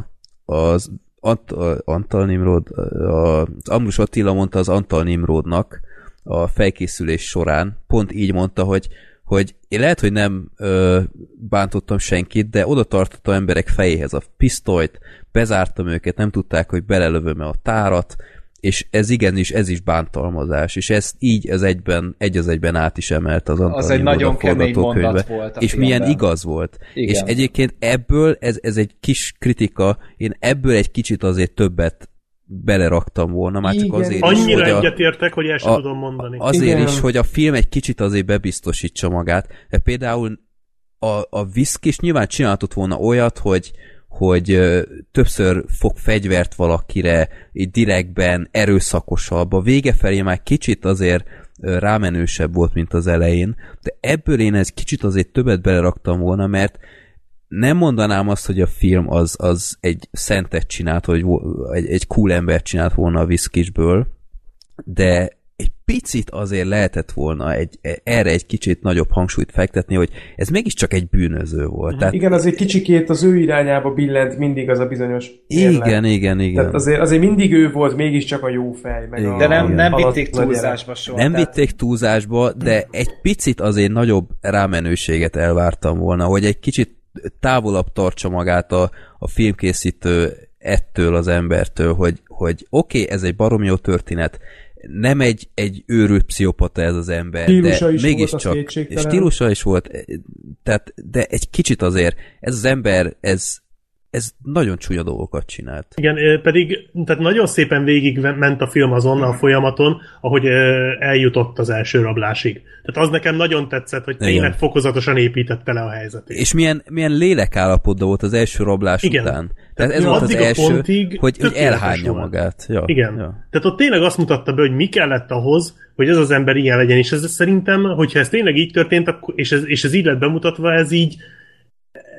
az Ant, Antal Nimrod, a- az Ambrus Attila mondta az Antal Nimrodnak a felkészülés során, pont így mondta, hogy hogy én lehet, hogy nem ö, bántottam senkit, de oda tartottam emberek fejéhez a pisztolyt, bezártam őket, nem tudták, hogy belelövöm-e a tárat, és ez igenis, ez is bántalmazás, és ezt így az egyben, egy az egyben át is emelt az Antal Az egy nagyon kemény mondat volt És milyen filmben. igaz volt. Igen. És egyébként ebből, ez, ez egy kis kritika, én ebből egy kicsit azért többet beleraktam volna, már csak Igen. azért is, Annyira hogy a, egyetértek, hogy el sem a- tudom mondani. azért Igen. is, hogy a film egy kicsit azért bebiztosítsa magát. De például a, a viszkis nyilván csinálhatott volna olyat, hogy hogy ö, többször fog fegyvert valakire, így direktben, erőszakosabb. A vége felé már kicsit azért ö, rámenősebb volt, mint az elején, de ebből én egy kicsit azért többet beleraktam volna, mert nem mondanám azt, hogy a film az, az egy szentet csinált, vagy egy, egy cool embert csinált volna a viszkisből, de egy picit azért lehetett volna egy, erre egy kicsit nagyobb hangsúlyt fektetni, hogy ez mégiscsak egy bűnöző volt. Tehát, igen, azért kicsikét az ő irányába billent mindig az a bizonyos érlet. Igen, igen, igen. Tehát azért, azért mindig ő volt mégiscsak a jó fej. Meg igen, a, de nem, nem vitték túlzásba soha. Nem tehát... vitték túlzásba, de egy picit azért nagyobb rámenőséget elvártam volna, hogy egy kicsit távolabb tartsa magát a, a filmkészítő ettől az embertől, hogy, hogy oké, okay, ez egy barom jó történet, nem egy, egy őrült pszichopata ez az ember, stílusa de is mégiscsak stílusa is volt, tehát, de egy kicsit azért ez az ember, ez, ez nagyon csúnya dolgokat csinált. Igen, pedig tehát nagyon szépen végig ment a film azon a folyamaton, ahogy eljutott az első rablásig. Tehát az nekem nagyon tetszett, hogy tényleg Igen. fokozatosan építette le a helyzetét. És milyen, milyen lélekállapotban volt az első rablás Igen. után. Tehát ez volt az első, pontig hogy, hogy elhányja volt. magát. Ja, Igen. Ja. Tehát ott tényleg azt mutatta be, hogy mi kellett ahhoz, hogy ez az ember ilyen legyen, és ez szerintem, hogyha ez tényleg így történt, és, ez, és ez így lett bemutatva, ez így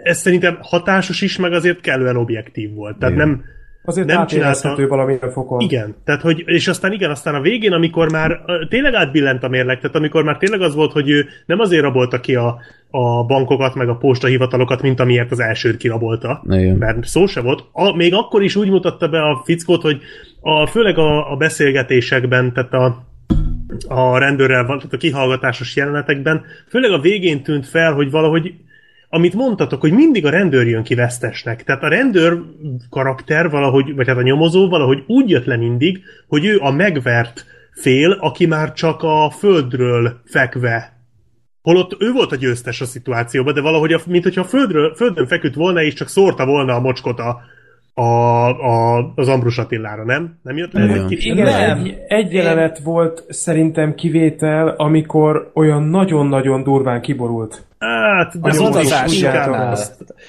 ez szerintem hatásos is, meg azért kellően objektív volt. Tehát igen. nem, Azért nem csinálta... valamilyen fokon. Igen, tehát hogy, és aztán igen, aztán a végén, amikor már tényleg átbillent a mérleg, tehát amikor már tényleg az volt, hogy ő nem azért rabolta ki a, a bankokat, meg a postahivatalokat, mint amiért az elsőt kirabolta, igen. mert szó se volt. A, még akkor is úgy mutatta be a fickót, hogy a, főleg a, a beszélgetésekben, tehát a, a rendőrrel, tehát a kihallgatásos jelenetekben, főleg a végén tűnt fel, hogy valahogy amit mondtatok, hogy mindig a rendőr jön ki vesztesnek. Tehát a rendőr karakter valahogy, vagy hát a nyomozó valahogy úgy jött le mindig, hogy ő a megvert fél, aki már csak a földről fekve Holott ő volt a győztes a szituációban, de valahogy, a, mint hogyha a földről, földön feküdt volna, és csak szórta volna a mocskot a, a, a, az Ambrus Attilára, nem? Nem jött le? Igen, kicsit? Igen nem. Egy, egy jelenet volt szerintem kivétel, amikor olyan nagyon-nagyon durván kiborult. Hát, de az utazásoknál,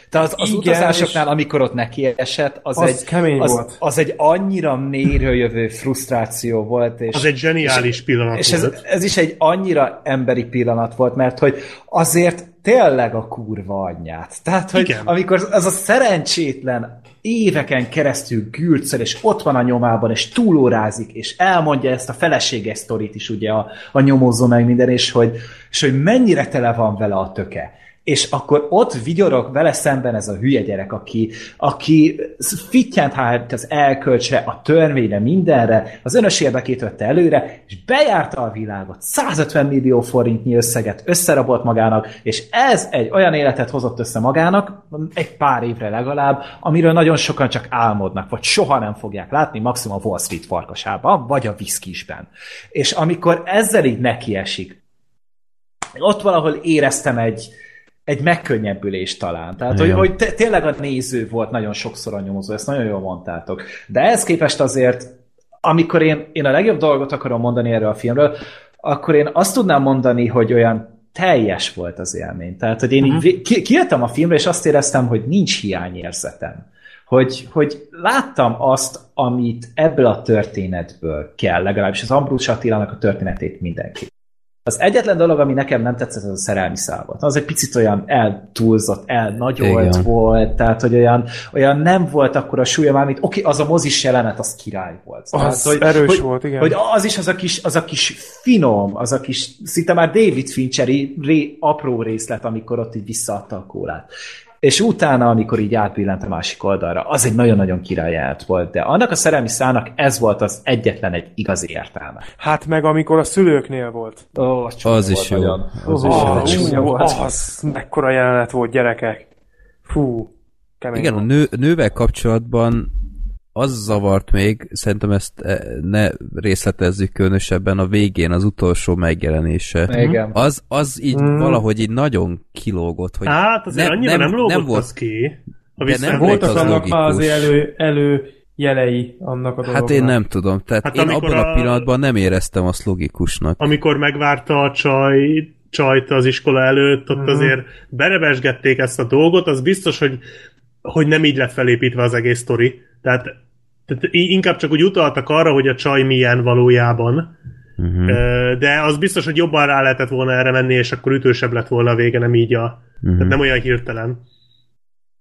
tehát az, az Igen, utazásoknál, amikor ott neki esett, az, az egy, kemény az, volt. az egy annyira mélyről jövő frusztráció volt. És, az egy zseniális és, pillanat és volt. Ez, ez is egy annyira emberi pillanat volt, mert hogy azért tényleg a kurva anyját. Tehát, hogy Igen. amikor az a szerencsétlen éveken keresztül gülcel, és ott van a nyomában, és túlórázik, és elmondja ezt a feleséges sztorit is ugye a, a nyomozó meg minden, és hogy, és hogy mennyire tele van vele a töke és akkor ott vigyorog vele szemben ez a hülye gyerek, aki, aki fittyent hát az elkölcsre, a törvényre, mindenre, az önös érdekét vette előre, és bejárta a világot, 150 millió forintnyi összeget összerabolt magának, és ez egy olyan életet hozott össze magának, egy pár évre legalább, amiről nagyon sokan csak álmodnak, vagy soha nem fogják látni, maximum a Wall Street farkasában, vagy a viszkisben. És amikor ezzel így nekiesik, ott valahol éreztem egy, egy megkönnyebbülés talán. Tehát, hogy, hogy tényleg a néző volt nagyon sokszor a nyomozó, ezt nagyon jól mondtátok. De ehhez képest azért, amikor én, én a legjobb dolgot akarom mondani erről a filmről, akkor én azt tudnám mondani, hogy olyan teljes volt az élmény. Tehát, hogy én uh-huh. így ki, kijöttem a filmre, és azt éreztem, hogy nincs hiányérzetem. Hogy, hogy láttam azt, amit ebből a történetből kell, legalábbis az Ambrus Attilának a történetét mindenki. Az egyetlen dolog, ami nekem nem tetszett, az a szerelmi szállat. Az egy picit olyan eltúlzott, elnagyolt Igen. volt, tehát hogy olyan, olyan nem volt akkor a súlya már, mint oké, okay, az a mozis jelenet, az király volt. Az tehát, hogy, erős hogy, volt, igen. Hogy az is az a kis, az a kis finom, az a kis, szinte már David Fincheri ré, apró részlet, amikor ott így visszaadta a kólát és utána, amikor így átbillent a másik oldalra, az egy nagyon-nagyon királyát volt, de annak a szerelmi szának ez volt az egyetlen egy igazi értelme. Hát meg amikor a szülőknél volt. Ó, az, az is jó. Nagyon. Az, oh, is jó. Oh, az, az mekkora jelenet volt, gyerekek. Fú, kemény Igen, volt. a nő, nővel kapcsolatban az zavart még, szerintem ezt eh, ne részletezzük különösebben a végén, az utolsó megjelenése. Igen. Az, az így mm. valahogy így nagyon kilógott, hogy Hát azért nem, annyira nem, nem lógott nem volt, az ki. De nem voltak az annak az elő, elő jelei annak a dolognak. Hát én nem tudom, tehát hát én abban a, a pillanatban nem éreztem azt logikusnak. Amikor megvárta a csaj, csajt az iskola előtt, ott mm. azért berebesgették ezt a dolgot, az biztos, hogy, hogy nem így lett felépítve az egész sztori tehát, tehát inkább csak úgy utaltak arra, hogy a csaj milyen valójában, uh-huh. de az biztos, hogy jobban rá lehetett volna erre menni, és akkor ütősebb lett volna a vége, nem így a... Uh-huh. Tehát nem olyan hirtelen.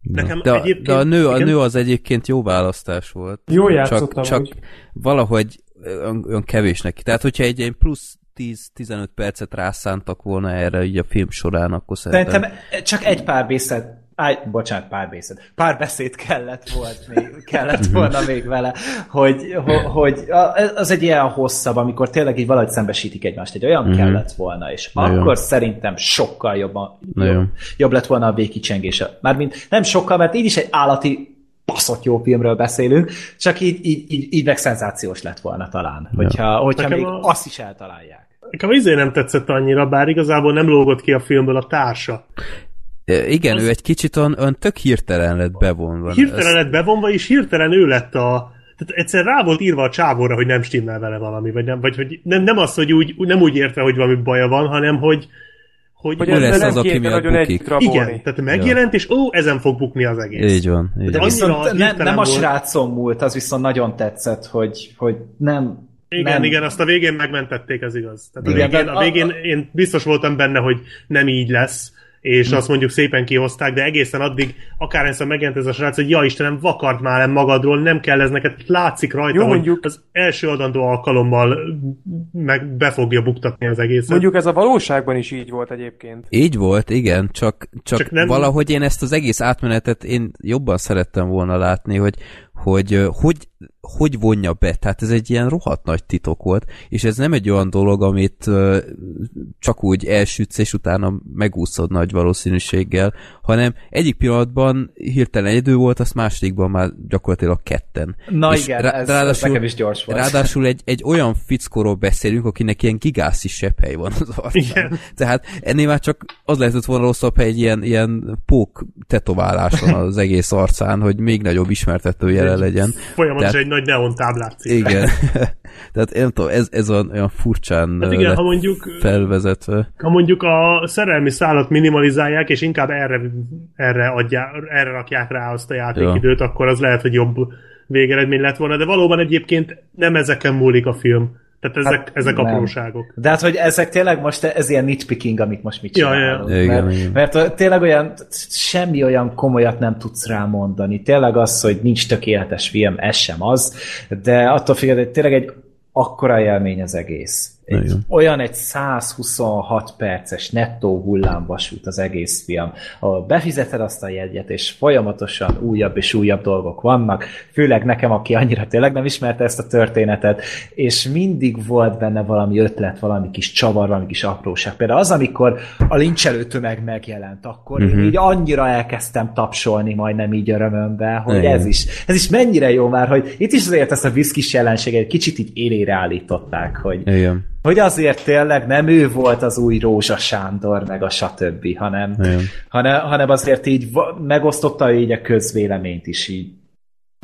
Nekem de, egyébként, de a, nő, a nő az egyébként jó választás volt. Jó játszottam Csak, csak valahogy olyan, kevés neki. Tehát, hogyha egy ilyen plusz 10-15 percet rászántak volna erre így a film során, akkor szerintem... Szerintem csak egy pár beszéd, Áj, bocsánat, pár beszéd. Pár beszéd kellett, volt még, kellett volna még vele, hogy, ho- hogy az egy ilyen hosszabb, amikor tényleg így valahogy szembesítik egymást, egy olyan Mhm. kellett volna, és Na jó. akkor szerintem sokkal jobban, jó. jobb, jobb lett volna a végkicsengése. Mármint nem sokkal, mert így is egy állati baszott jó filmről beszélünk, csak így, így, így, így meg szenzációs lett volna talán, hogyha, hogyha Nekem még a- azt is eltalálják. Nekem izé nem tetszett annyira, bár igazából nem lógott ki a filmből a társa. Igen, Az- ő egy kicsit olyan, olyan tök hirtelen lett bevonva. Hirtelen Ezt- lett bevonva, és hirtelen ő lett a... Tehát egyszer rá volt írva a csávóra, hogy nem stimmel vele valami, vagy nem, vagy hogy nem, nem az, hogy úgy, nem úgy értve, hogy valami baja van, hanem hogy hogy, Hogy Ő lesz az, aki miatt bukik. igen, tehát megjelent, és ó, ezen fog bukni az egész. Így van. Így De van. Viszont ne, nem a srácon múlt, az viszont nagyon tetszett, hogy, hogy nem... Igen, nem, igen, azt a végén megmentették, ez igaz. Tehát a Igen, végén, a a- végén én biztos voltam benne, hogy nem így lesz, és Hm. azt mondjuk szépen kihozták, de egészen addig akárhányszor megjelent ez a srác, hogy ja Istenem, vakart már le magadról, nem kell ez neked, látszik rajta, Jó, hogy mondjuk- az első adandó alkalommal meg be fogja buktatni az egészet. Mondjuk ez a valóságban is így volt egyébként. Így volt, igen, csak, csak, Csak nem- valahogy én ezt az egész átmenetet én jobban szerettem volna látni, hogy hogy, hogy hogy vonja be, tehát ez egy ilyen rohadt nagy titok volt, és ez nem egy olyan dolog, amit csak úgy elsütsz, és utána megúszod nagy valószínűséggel, hanem egyik pillanatban hirtelen idő volt, azt másodikban már gyakorlatilag ketten. Na És igen, rá- ez, ez ráadásul- nekem is gyors volt. Ráadásul egy, egy olyan fickóról beszélünk, akinek ilyen gigászi sepphely van az arcán. Igen. Tehát ennél már csak az lehetett volna rosszabb, ha egy ilyen, ilyen pók tetoválás van az egész arcán, hogy még nagyobb ismertető jele legyen. Folyamatosan Tehát- egy nagy neon táblát címre. Igen. Tehát én nem tudom, ez, ez olyan, furcsán Hát igen, ha mondjuk felvezetve. ha mondjuk a szerelmi szállat minimalizálják, és inkább erre, erre, adják, erre rakják rá azt a játékidőt, akkor az lehet, hogy jobb végeredmény lett volna, de valóban egyébként nem ezeken múlik a film. Tehát ezek, Hát ezek nem. apróságok. De hát, hogy ezek tényleg most, ez ilyen nitpicking, amit most mit Ja, ja, csinálunk. ja. Igen, mert, igen. mert tényleg olyan, semmi olyan komolyat nem tudsz rámondani. Tényleg az, hogy nincs tökéletes film, ez sem az, de attól függetlenül tényleg egy akkora élmény az egész. Egy, Igen. olyan egy 126 perces nettó hullámvasút az egész film, ahol befizeted azt a jegyet, és folyamatosan újabb és újabb dolgok vannak, főleg nekem, aki annyira tényleg nem ismerte ezt a történetet, és mindig volt benne valami ötlet, valami kis csavar, valami kis apróság. Például az, amikor a lincselő tömeg megjelent, akkor uh-huh. én így annyira elkezdtem tapsolni majdnem így örömömbe, hogy Igen. ez is, ez is mennyire jó már, hogy itt is azért ezt a viszkis jelenséget egy kicsit így élére állították, hogy, Igen hogy azért tényleg nem ő volt az új Rózsa Sándor, meg a stb., hanem, hanem, hanem azért így megosztotta így a közvéleményt is így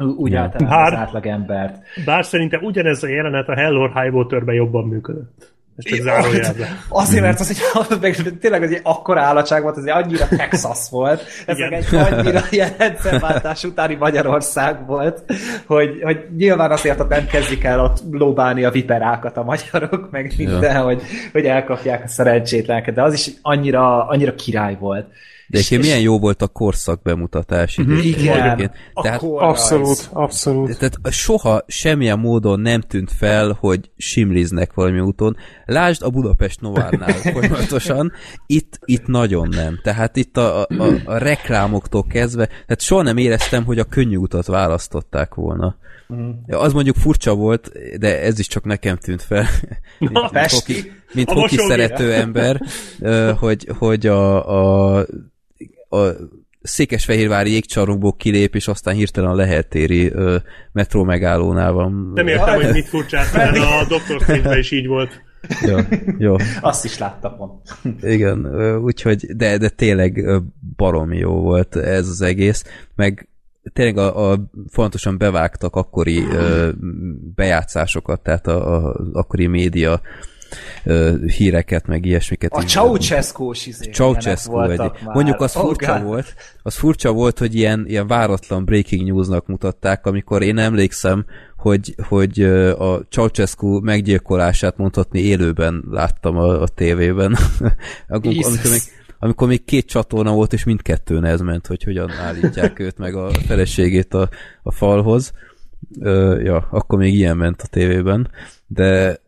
úgy általában bár, az átlagembert. Bár szerintem ugyanez a jelenet a Hell or High jobban működött. Ez csak zárójelben. Azért, mert az egy, meg tényleg az egy akkora állatság volt, az egy annyira Texas volt, ez egy annyira ilyen rendszerváltás utáni Magyarország volt, hogy, hogy nyilván azért ott nem kezdik el ott lóbálni a viperákat a magyarok, meg minden, ja. hogy, hogy elkapják a szerencsétleneket, de az is annyira, annyira király volt. De egyébként milyen jó volt a korszak bemutatás. Mhm. Igen, Tehát. Abszolút, abszolút. tehát soha semmilyen módon nem tűnt fel, hogy simliznek valami úton. Lásd a Budapest Novárnál folyamatosan, itt, itt nagyon nem. Tehát itt a, a, a, a reklámoktól kezdve, tehát soha nem éreztem, hogy a könnyű utat választották volna. Ja, Az mondjuk furcsa volt, de ez is csak nekem tűnt fel. mint, Pesti. hoki, mint hoki szerető ember, hogy, hogy a, a, a Székesfehérvári jégcsarnokból kilép, és aztán hirtelen a Leheltéri ö, metró megállónál van. Nem értem, hogy mit furcsát, mert a Dr. Strange is így volt. Jó, jó. Azt is láttam pont. Igen, úgyhogy, de, de tényleg baromi jó volt ez az egész, meg tényleg a, a fontosan bevágtak akkori ö, bejátszásokat, tehát a, a akkori média híreket, meg ilyesmiket. A Ceausescu-s izé. Ceausescu egy. Mondjuk az Oh, furcsa God. volt, az furcsa volt, hogy ilyen, ilyen váratlan breaking newsnak mutatták, amikor én emlékszem, hogy, hogy a Ceausescu meggyilkolását mondhatni élőben láttam a, a tévében. amikor, amikor, még, amikor még két csatorna volt, és mindkettőn ez ment, hogy hogyan állítják őt meg a feleségét a, a falhoz. Ö, ja, akkor még ilyen ment a tévében, de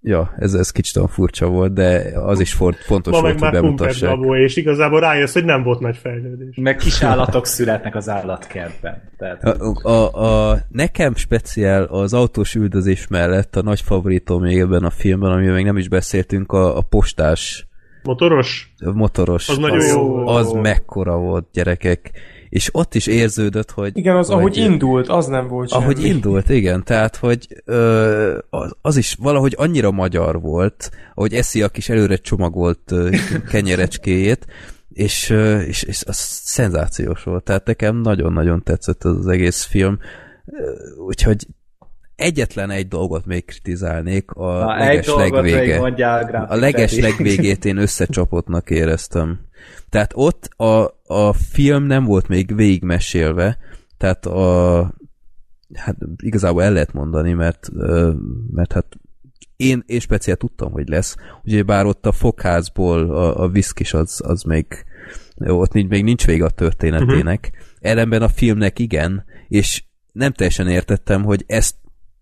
ja, ez, ez kicsit olyan furcsa volt, de az is for, fontos Ma volt, meg hogy bemutassák. babó, és igazából rájössz, hogy nem volt nagy fejlődés. Meg kis állatok születnek az állatkertben. Tehát, A, a, a, nekem speciál az autós üldözés mellett a nagy favoritom még ebben a filmben, amiről még nem is beszéltünk, a, a postás Motoros? motoros. Az nagyon az, jó volt. Az mekkora volt, gyerekek. És ott is érződött, hogy... Igen, az hogy, ahogy indult, az nem volt semmi. Ahogy indult, igen, tehát, hogy ö, az, az is valahogy annyira magyar volt, ahogy eszi a kis előre csomagolt ö, kenyerecskéjét, és, ö, és, és az szenzációs volt. Tehát nekem nagyon-nagyon tetszett az, az egész film. Úgyhogy egyetlen egy dolgot még kritizálnék, a Na, egy leges még legvége. mondjál, A leges legvégét én összecsapottnak éreztem. Tehát ott a, a film nem volt még végigmesélve, tehát a hát igazából el lehet mondani, mert, mert hát én, én speciál tudtam, hogy lesz. Ugye bár ott a fokházból a, a viszkis az, az még ott nincs, még nincs vége a történetének. Uh-huh. Ellenben a filmnek igen, és nem teljesen értettem, hogy ezt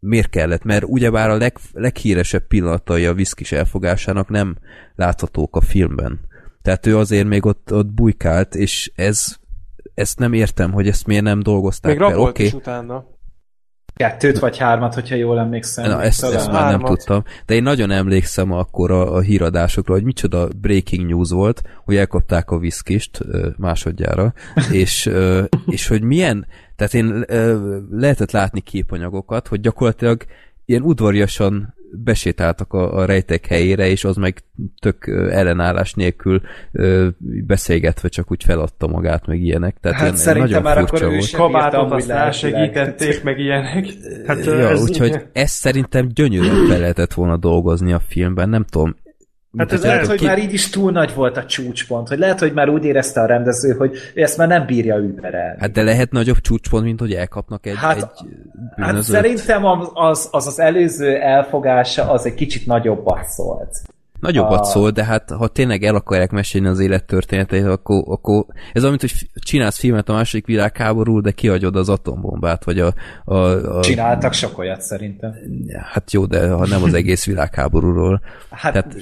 miért kellett, mert ugyebár a leg, leghíresebb pillanatai a viszkis elfogásának nem láthatók a filmben. Tehát ő azért még ott, ott bujkált, és ez ezt nem értem, hogy ezt miért nem dolgozták Még fel. Oké, is utána. Kettőt vagy hármat, hogyha jól emlékszem. Na, ezt, ezt már nem tudtam. De én nagyon emlékszem akkor a, a híradásokról, hogy micsoda breaking news volt, hogy elkapták a viszkist másodjára, és, és hogy milyen, tehát én lehetett látni képanyagokat, hogy gyakorlatilag ilyen udvariasan besétáltak a, a rejtek helyére, és az meg tök ellenállás nélkül ö, beszélgetve csak úgy feladta magát, meg ilyenek. Tehát Hát ilyen, szerintem nagyon már furcsa akkor ő volt. sem bírta Kabátot azt elsegítették, meg ilyenek. Hát Ja, ez, úgyhogy ezt szerintem gyönyörűen fel lehetett volna dolgozni a filmben, nem tudom. Hát ez Lehet, hogy ki- már így is túl nagy volt a csúcspont, hogy lehet, hogy már úgy érezte a rendező, hogy ő ezt már nem bírja überelni. Hát de lehet nagyobb csúcspont, mint hogy elkapnak egy, Hát- egy Hát bűnözőt. szerintem az, az, az az előző elfogása az egy kicsit nagyobbat szólt. Nagyobbat a- szól, de hát ha tényleg el akarják mesélni az élettörténeteit, akkor, akkor ez mint hogy csinálsz filmet a második világháború, de kihagyod az atombombát, vagy a, a, a Csináltak sok olyat szerintem. Hát jó, de ha nem az egész világháborúról. Hát, Tehát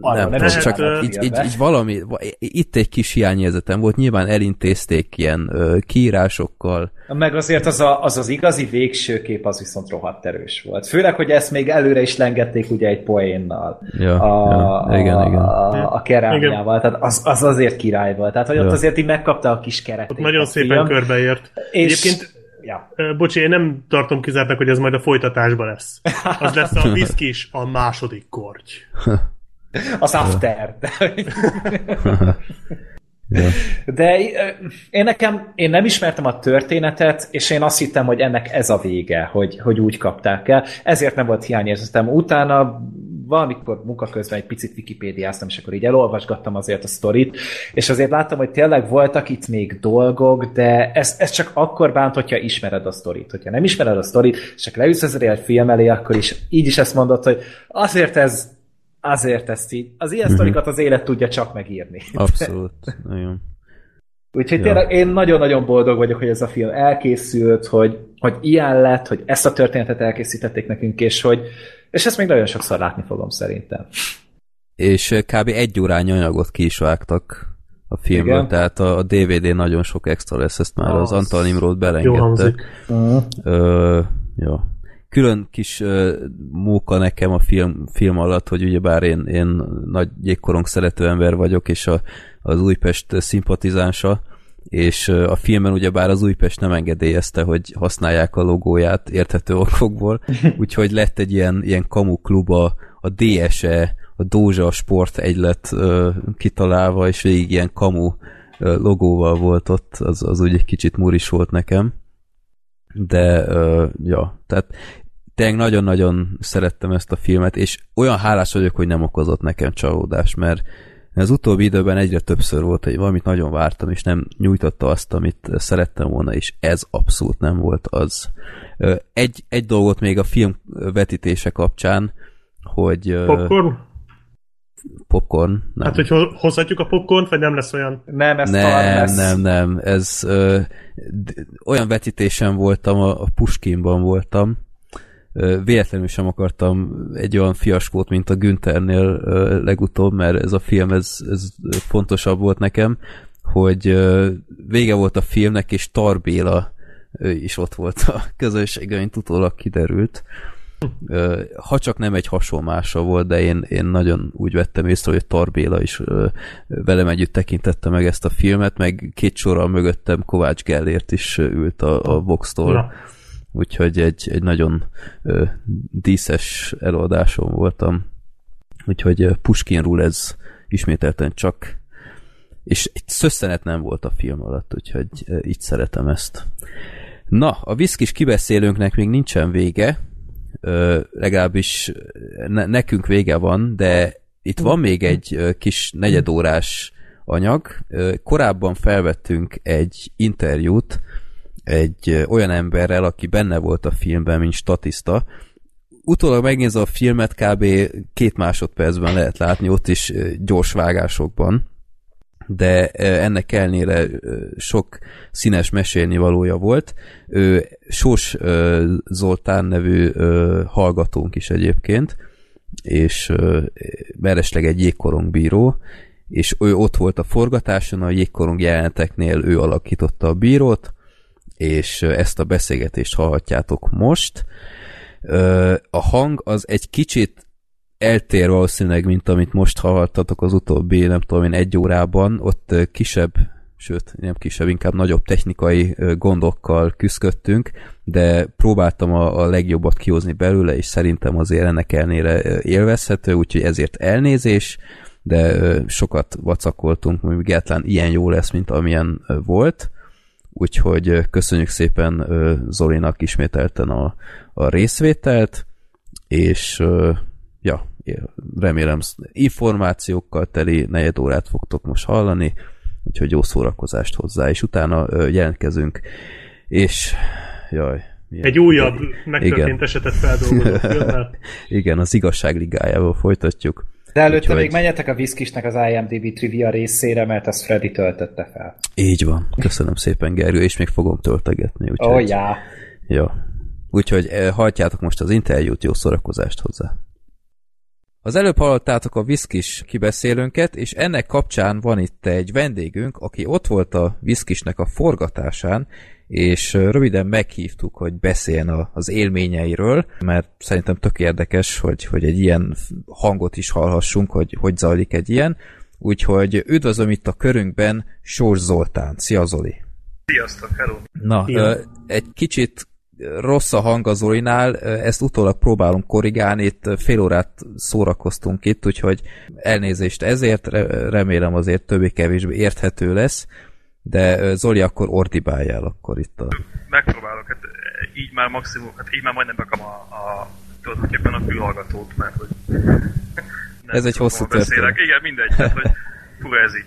nem, nem is csak így, így, így valami, va- itt egy kis hiányérzetem volt, nyilván elintézték ilyen ö, kiírásokkal, Meg azért az, a, az az igazi végső kép az viszont rohadt erős volt. Főleg, hogy ezt még előre is lengették ugye egy poénnal. Ja, a, ja, igen, igen. A, a kerámiával. Tehát az, az azért király volt. Tehát, hogy ott Ja. azért így megkapta a kis keretét. ott nagyon a szépen film, körbeért. És, Egyébként ja. Bocsi, én nem tartom kizártnak, hogy ez majd a folytatásban lesz. Az lesz a viszkis a második korty. Az after. De én nekem, én nem ismertem a történetet, és én azt hittem, hogy ennek ez a vége, hogy, hogy úgy kapták el. Ezért nem volt hiányérzetem. Utána valamikor munka közben egy picit wikipédiáztam, és akkor így elolvasgattam azért a sztorit, és azért láttam, hogy tényleg voltak itt még dolgok, de ez, ez csak akkor bánt, hogyha ismered a sztorit. Hogyha nem ismered a sztorit, és csak leülsz ezzel egy film elé, akkor is így is ezt mondod, hogy azért ez azért ezt így, az ilyen sztorikat az élet tudja csak megírni. abszolút. Nagyon. Úgyhogy Ja. tényleg én nagyon-nagyon boldog vagyok, hogy ez a film elkészült, hogy, hogy ilyen lett, hogy ezt a történetet elkészítették nekünk, és hogy és ezt még nagyon sokszor látni fogom szerintem. És ö, kb. egy órányi anyagot ki is vágtak a filmből, Igen. tehát a, a DVD nagyon sok extra lesz, ezt már az, Az. Antal Jó belengedte. hangzik. Ö, jó. Külön kis ö, móka nekem a film, film alatt, hogy ugyebár én, én nagy jégkorong szerető ember vagyok, és a, az Újpest szimpatizánsa, és a filmben ugyebár az Újpest nem engedélyezte, hogy használják a logóját érthető okokból, úgyhogy lett egy ilyen, ilyen kamu klub a, a DSE, a Dózsa Sport egylet ö, kitalálva, és végig ilyen kamu ö, logóval volt ott, az, az úgy egy kicsit muris volt nekem. De ö, ja, tehát tényleg nagyon-nagyon szerettem ezt a filmet, és olyan hálás vagyok, hogy nem okozott nekem csalódást, mert az utóbbi időben egyre többször volt, hogy valamit nagyon vártam, és nem nyújtotta azt, amit szerettem volna, és ez abszolút nem volt az. Egy, egy dolgot még a film vetítése kapcsán, hogy... Popcorn? popcorn. Nem. Hát, hogy ho- hozhatjuk a popcornt, vagy nem lesz olyan? Nem, ez nem, talán lesz. nem, nem. Ez ö, olyan vetítésen voltam, a, a Puskinban voltam. Véletlenül sem akartam egy olyan fiaskót, mint a Günthernél legutóbb, mert ez a film, ez, ez fontosabb volt nekem, hogy vége volt a filmnek, és Tarbéla is ott volt a közönségben, mint utólag kiderült. Ha csak nem egy hasonlása volt, de én, én nagyon úgy vettem észre, hogy Tarbéla is velem együtt tekintette meg ezt a filmet, meg két sorral mögöttem Kovács Gellért is ült a, a Vox-tól. Na. Úgyhogy egy, egy nagyon ö, díszes előadáson voltam. Úgyhogy Puskinról ez ismételten csak és egy szösszenet nem volt a film alatt, úgyhogy így szeretem ezt. Na, a viszkis kibeszélőnknek még nincsen vége, ö, legalábbis ne, nekünk vége van, de itt van még egy kis negyedórás anyag. Korábban felvettünk egy interjút egy olyan emberrel, aki benne volt a filmben, mint statiszta. Utólag megnézve a filmet, kb. két másodpercben lehet látni, ott is gyors vágásokban de ennek ellenére sok színes mesélni valója volt. Sós Zoltán nevű hallgatónk is egyébként, és ö, meresleg egy jégkorongbíró, és ő ott volt a forgatáson, a jégkorong jeleneteknél ő alakította a bírót, és ezt a beszélgetést hallhatjátok most. A hang az egy kicsit eltér valószínűleg, mint amit most hallhattatok az utóbbi, nem tudom én, egy órában, ott kisebb, sőt, nem kisebb, inkább nagyobb technikai gondokkal küzdöttünk, de próbáltam a, a legjobbat kihozni belőle, és szerintem azért ennek ellenére ö, élvezhető, úgyhogy ezért elnézés, de sokat vacakoltunk, hogy egyáltalán ilyen jó lesz, mint amilyen volt. Úgyhogy köszönjük szépen Zolinak ismételten a, a részvételt, és ja, remélem információkkal teli negyed órát fogtok most hallani, úgyhogy jó szórakozást hozzá, és utána jelentkezünk, és jaj, milyen- Egy újabb megtörtént Igen. esetet feldolgozó filmmel. Igen, az igazság ligájával folytatjuk. De előtte Úgyhogy- még menjetek a Viszkisnek az IMDb trivia részére, mert azt Freddy töltötte fel. Így van. Köszönöm szépen, Gergő, és még fogom töltegetni. Úgyhogy, oh, já. Ja. Úgyhogy eh, halljátok most az interjút, jó szórakozást hozzá. Az előbb hallottátok a Viszkis kibeszélőnket, és ennek kapcsán van itt egy vendégünk, aki ott volt a Viszkisnek a forgatásán, és röviden meghívtuk, hogy beszéljen a- az élményeiről, mert szerintem tök érdekes, hogy, hogy egy ilyen hangot is hallhassunk, hogy hogy zajlik egy ilyen. Úgyhogy üdvözlöm itt a körünkben Sors Zoltán. Szia Zoli! Sziasztok, hello! Na, Szia. egy kicsit rossz a hang a Zolinál, ezt utólag próbálom korrigálni, itt fél órát szórakoztunk itt, úgyhogy elnézést ezért, re- remélem azért többé-kevésbé érthető lesz, de Zoli, akkor ordibáljál akkor itt a... Megpróbálok, hát így már maximum, hát így már majdnem bekam a, a tulajdonképpen a fülhallgatót, mert hogy Ez egy hosszú történet. Igen, mindegy, hát, hogy fura ez így.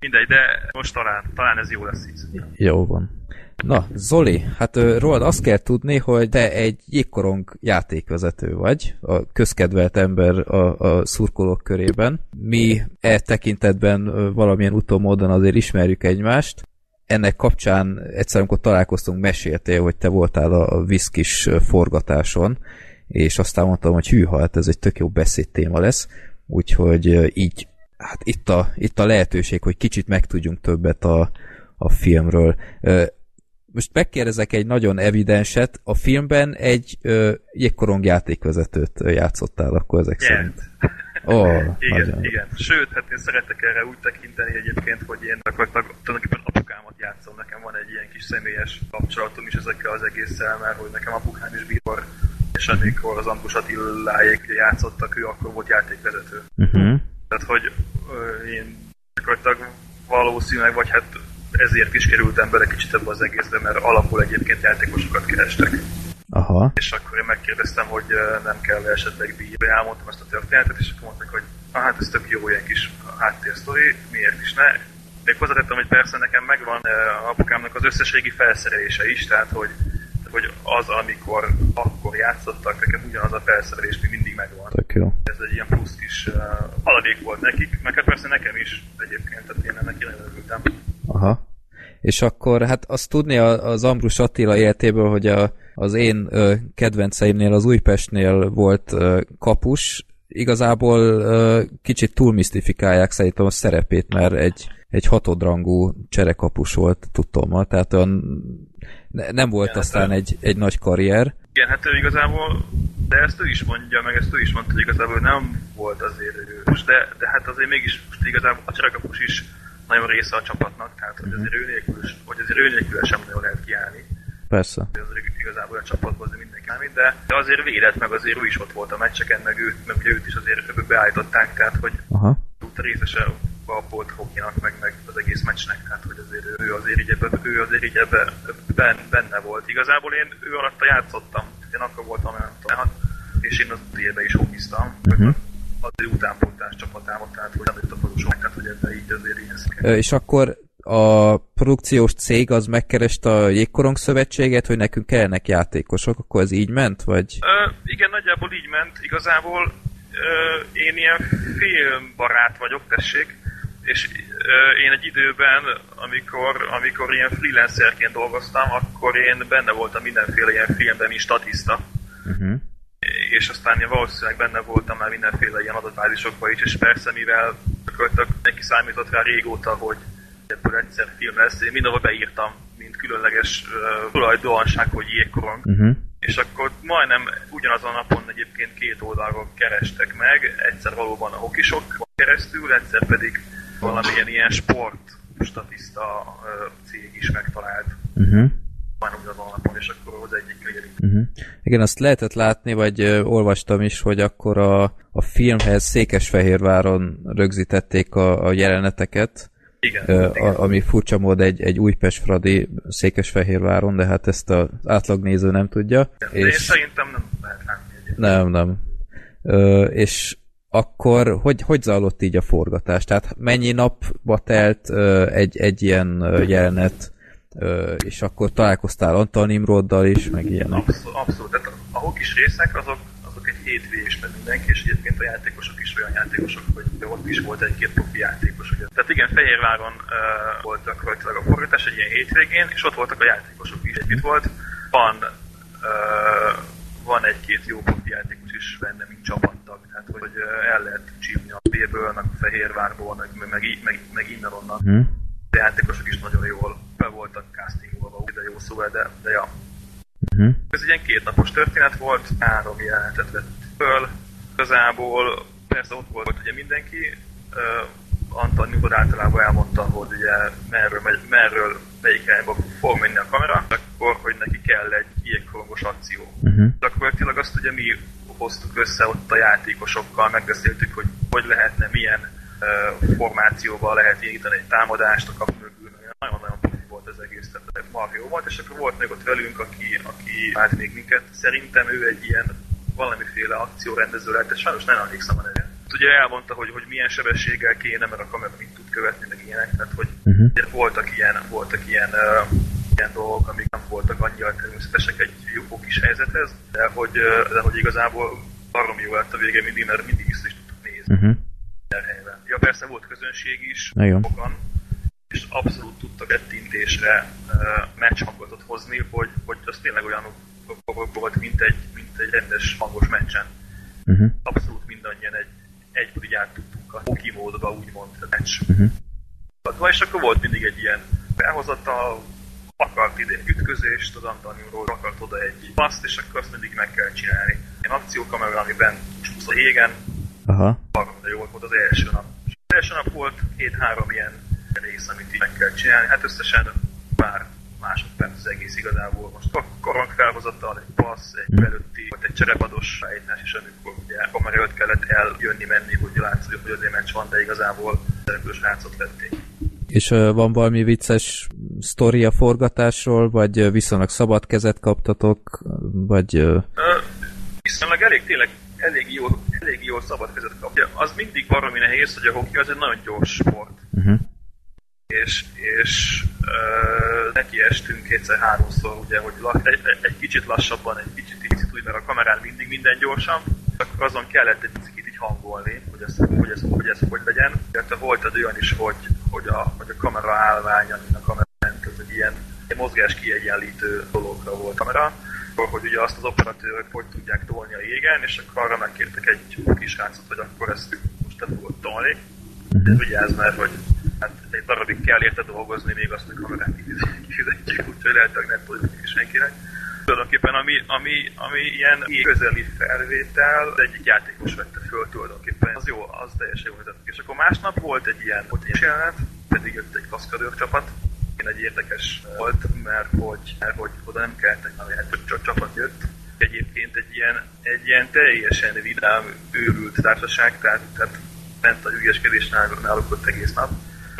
Mindegy, de most talán, talán ez jó lesz így. Jó van. Na, Zoli, hát rólad azt kell tudni, hogy te egy jégkorong játékvezető vagy, a közkedvelt ember a, a szurkolók körében. Mi e tekintetben valamilyen utómódon azért ismerjük egymást. Ennek kapcsán egyszer, amikor találkoztunk, meséltél, hogy te voltál a Viszkis forgatáson, és aztán mondtam, hogy hűha, hát ez egy tök jó beszédtéma lesz, úgyhogy így, hát itt a, itt a lehetőség, hogy kicsit megtudjunk többet a, a filmről. Most megkérdezek egy nagyon evidenset, a filmben egy ö, jégkorong játékvezetőt játszottál akkor ezek Igen. szerint. Oh, Igen, nagyon. igen. Sőt, hát én szeretek erre úgy tekinteni egyébként, hogy én gyakorlatilag tulajdonképpen apukámat játszom. Nekem van egy ilyen kis személyes kapcsolatom is ezekkel az egésszel, mert hogy nekem apukám is bíbor, és amikor az Ambrus Attiláék játszottak, ő akkor volt játékvezető. Uh-huh. Tehát, hogy ö, én gyakorlatilag valószínűleg, vagy hát ezért is kerültem bele kicsit ebbe az egészbe, mert alapul egyébként játékosokat kerestek. Aha. És akkor én megkérdeztem, hogy ö, nem kell esetleg bírni, elmondtam ezt a történetet, és akkor mondták, hogy ah, hát ez tök jó ilyen kis háttérsztori, miért is ne. Még hozzátettem, hogy persze nekem megvan ö, apukámnak az összességi felszerelése is, tehát hogy hogy az, amikor akkor játszottak, nekem ugyanaz a felszerelés még mindig megvan. Tök Tök jó. Ez egy ilyen plusz kis uh, haladék volt nekik, meg hát persze nekem is egyébként, tehát én ennek nagyon örültem. Aha. És akkor hát azt tudni az Ambrus Attila életéből, hogy a, az én ö, kedvenceimnél, az Újpestnél volt ö, kapus, igazából ö, kicsit túlmisztifikálják szerintem a szerepét, mert egy, egy hatodrangú cserekapus volt tudtommal, tehát olyan ne, nem volt Igen, aztán hát, egy, egy nagy karrier. Igen, hát ő igazából, de ezt ő is mondja, meg ezt ő is mondta, hogy igazából nem volt azért erős, de, de hát azért mégis most igazából a cserekapus is nagyon része a csapatnak, tehát hogy azért ő nélkül, hogy azért ő nélkül sem nagyon lehet kiállni. Persze. azért igazából a csapatban azért mindenki számít, de, de azért védett, meg azért ő is ott volt a meccseken, meg őt, meg ugye őt is azért beállították, tehát hogy Aha. részese volt hokinak, meg, meg az egész meccsnek, tehát hogy azért ő azért így ebbe, ő azért így ebbe, ben, benne volt. Igazából én ő alatta játszottam, én akkor voltam, nem tudom, és én az évben is hokiztam, uh-huh. Az utánpótlás csapatában, tehát hogy nem jött a produsok, tehát hogy ebbe így azért így És akkor a produkciós cég az megkereste a Jégkorong Szövetséget, hogy nekünk kellenek játékosok, akkor ez így ment, vagy? Ö, igen, nagyjából így ment. Igazából ö, én ilyen filmbarát vagyok, tessék, és ö, én egy időben, amikor, amikor ilyen freelancerként dolgoztam, akkor én benne voltam mindenféle ilyen filmben, mint statiszta. Uh-huh. És aztán én valószínűleg benne voltam már mindenféle ilyen adatbázisokban is, és persze mivel gyakorlatilag neki számított rá régóta, hogy ebből egyszer film lesz, én mindenhol beírtam, mint különleges uh, tulajdonság, hogy jégkorong. Uh-huh. És akkor majdnem ugyanazon a napon egyébként két oldalról kerestek meg, egyszer valóban a hokisok keresztül, egyszer pedig valamilyen ilyen sport statiszta uh, cég is megtalált. Uh-huh. A napon, és akkor az egyik negyedik. Uh-huh. Igen, azt lehetett látni, vagy ö, olvastam is, hogy akkor a, a filmhez Székesfehérváron rögzítették a, a jeleneteket, Igen, ö, igen. a, ami furcsa mód egy, egy Újpest-Fradi Székesfehérváron, de hát ezt az átlagnéző nem tudja. De én szerintem nem lehet látni. Nem, nem. Ö, és akkor hogy, hogy zajlott így a forgatás? Tehát mennyi napba telt ö, egy, egy ilyen jelenet, és akkor találkoztál Antal Nimroddal is, meg ilyenek. Abszolút, abszolút. Tehát a hokis részek azok, azok egy hétvégés meg mindenki, és egyébként a játékosok is olyan játékosok, hogy ott is volt egy-két profi játékos. Ugye. Tehát igen, Fehérváron uh, voltak rajta a forgatás egy ilyen hétvégén, és ott voltak a játékosok is. Itt volt, van, uh, van egy-két jó profi játékos is benne, mint csapattag. Tehát, hogy el lehet csípni a B-ből, meg a Fehérvárból, meg, meg, meg, meg, innen-onnan. Hm? A játékosok is nagyon jól be voltak castingolva, de jó szóval, de, de ja, Uh-huh. ez egy ilyen kétnapos történet volt, három jelenetet vett föl. Igazából persze ott volt ugye mindenki, uh, Antal Nyugod általában elmondta, hogy ugye merről, megy, merről melyik irányba fog menni a kamera, akkor, hogy neki kell egy jégkorongos akció. Uh-huh. Gyakorlatilag azt ugye mi hoztuk össze ott a játékosokkal, megbeszéltük, hogy hogy lehetne, milyen formációval lehet indítani egy támadást a kapu mögül. Nagyon-nagyon profi volt az egész, tehát marha jó volt, és akkor volt még ott velünk, aki, aki állt még minket. Szerintem ő egy ilyen valamiféle akciórendező lehet, és sajnos nem emlékszem a nevére. Ugye elmondta, hogy, hogy milyen sebességgel kéne, mert a kamera mit tud követni, meg ilyenek, tehát hogy Uh-huh. voltak ilyen, voltak ilyen, uh, ilyen dolgok, amik nem voltak annyira természetesek egy jó kis helyzethez, de hogy, de hogy igazából baromi jó lett a vége mindig, mert mindig vissza is tudtuk nézni Uh-huh. Ja, persze volt közönség is, sokan, és abszolút tudtak ettintésre uh, meccshangotot hozni, hogy, hogy az tényleg olyan volt, mint egy, mint egy rendes hangos meccsen. Uh-huh. Abszolút mindannyian egy, egyből így át tudtunk a hoki módba, úgymond a meccs. Uh-huh. És akkor volt mindig egy ilyen felhozata, akart ide egy ütközést, az Antoniumról akart oda egy paszt, és akkor azt mindig meg kell csinálni. Egy akciókamera, amiben csúsz a hégen, Aha. de jó volt az első nap. Első nap volt két-három ilyen rész, amit így meg kell csinálni. Hát összesen pár másodperc az egész igazából. Most a korong felhozattal, egy passz, egy belőtti, vagy egy cserepados fejtás, és amikor ugye kamera előtt kellett eljönni, menni, hogy látszódjon, hogy azért meccs van, de igazából szereplős rácot vették. És van valami vicces sztori a forgatásról, vagy viszonylag szabad kezet kaptatok, vagy... ö, Ö, viszonylag elég tényleg elég jó, elég jó szabad kezet kapja. Az mindig valami nehéz, hogy a hoki az egy nagyon gyors sport. Uh-huh. És, és ö, neki estünk kétszer-háromszor, ugye, hogy egy, egy, kicsit lassabban, egy kicsit picit úgy, mert a kamerán mindig minden gyorsan. Akkor azon kellett egy picit így hangolni, hogy ez hogy, ez, hogy, ez, hogy legyen. Illetve volt egy olyan is, hogy, hogy, a, hogy a kamera állvány, amin a kamera ment, ez egy ilyen, egy mozgás kiegyenlítő dologra volt kamera, hogy ugye azt az operatőrök hogy tudják tolni a jégen, és akkor arra megkértek egy kis rácot, hogy akkor ezt most te fogod tolni. Uh-huh. Vigyázz, mert hogy hát egy darabig kell érte dolgozni, még azt, hogy kamerát kifizetjük, úgyhogy lehet, hogy nem tudjuk senkinek. Tulajdonképpen ami, ami, ami ilyen közeli felvétel, egyik játékos vette föl tulajdonképpen. Az jó, az teljesen jó vezetett. És akkor másnap volt egy ilyen, volt egy jelenet, pedig jött egy kaszkadőr csapat, egy érdekes volt, mert hogy, mert hogy oda nem kellett, hogy csak csapat jött. Egyébként egy ilyen, egy ilyen teljesen vidám, őrült társaság, tehát, tehát ment a hülyeskedés náluk ott egész nap.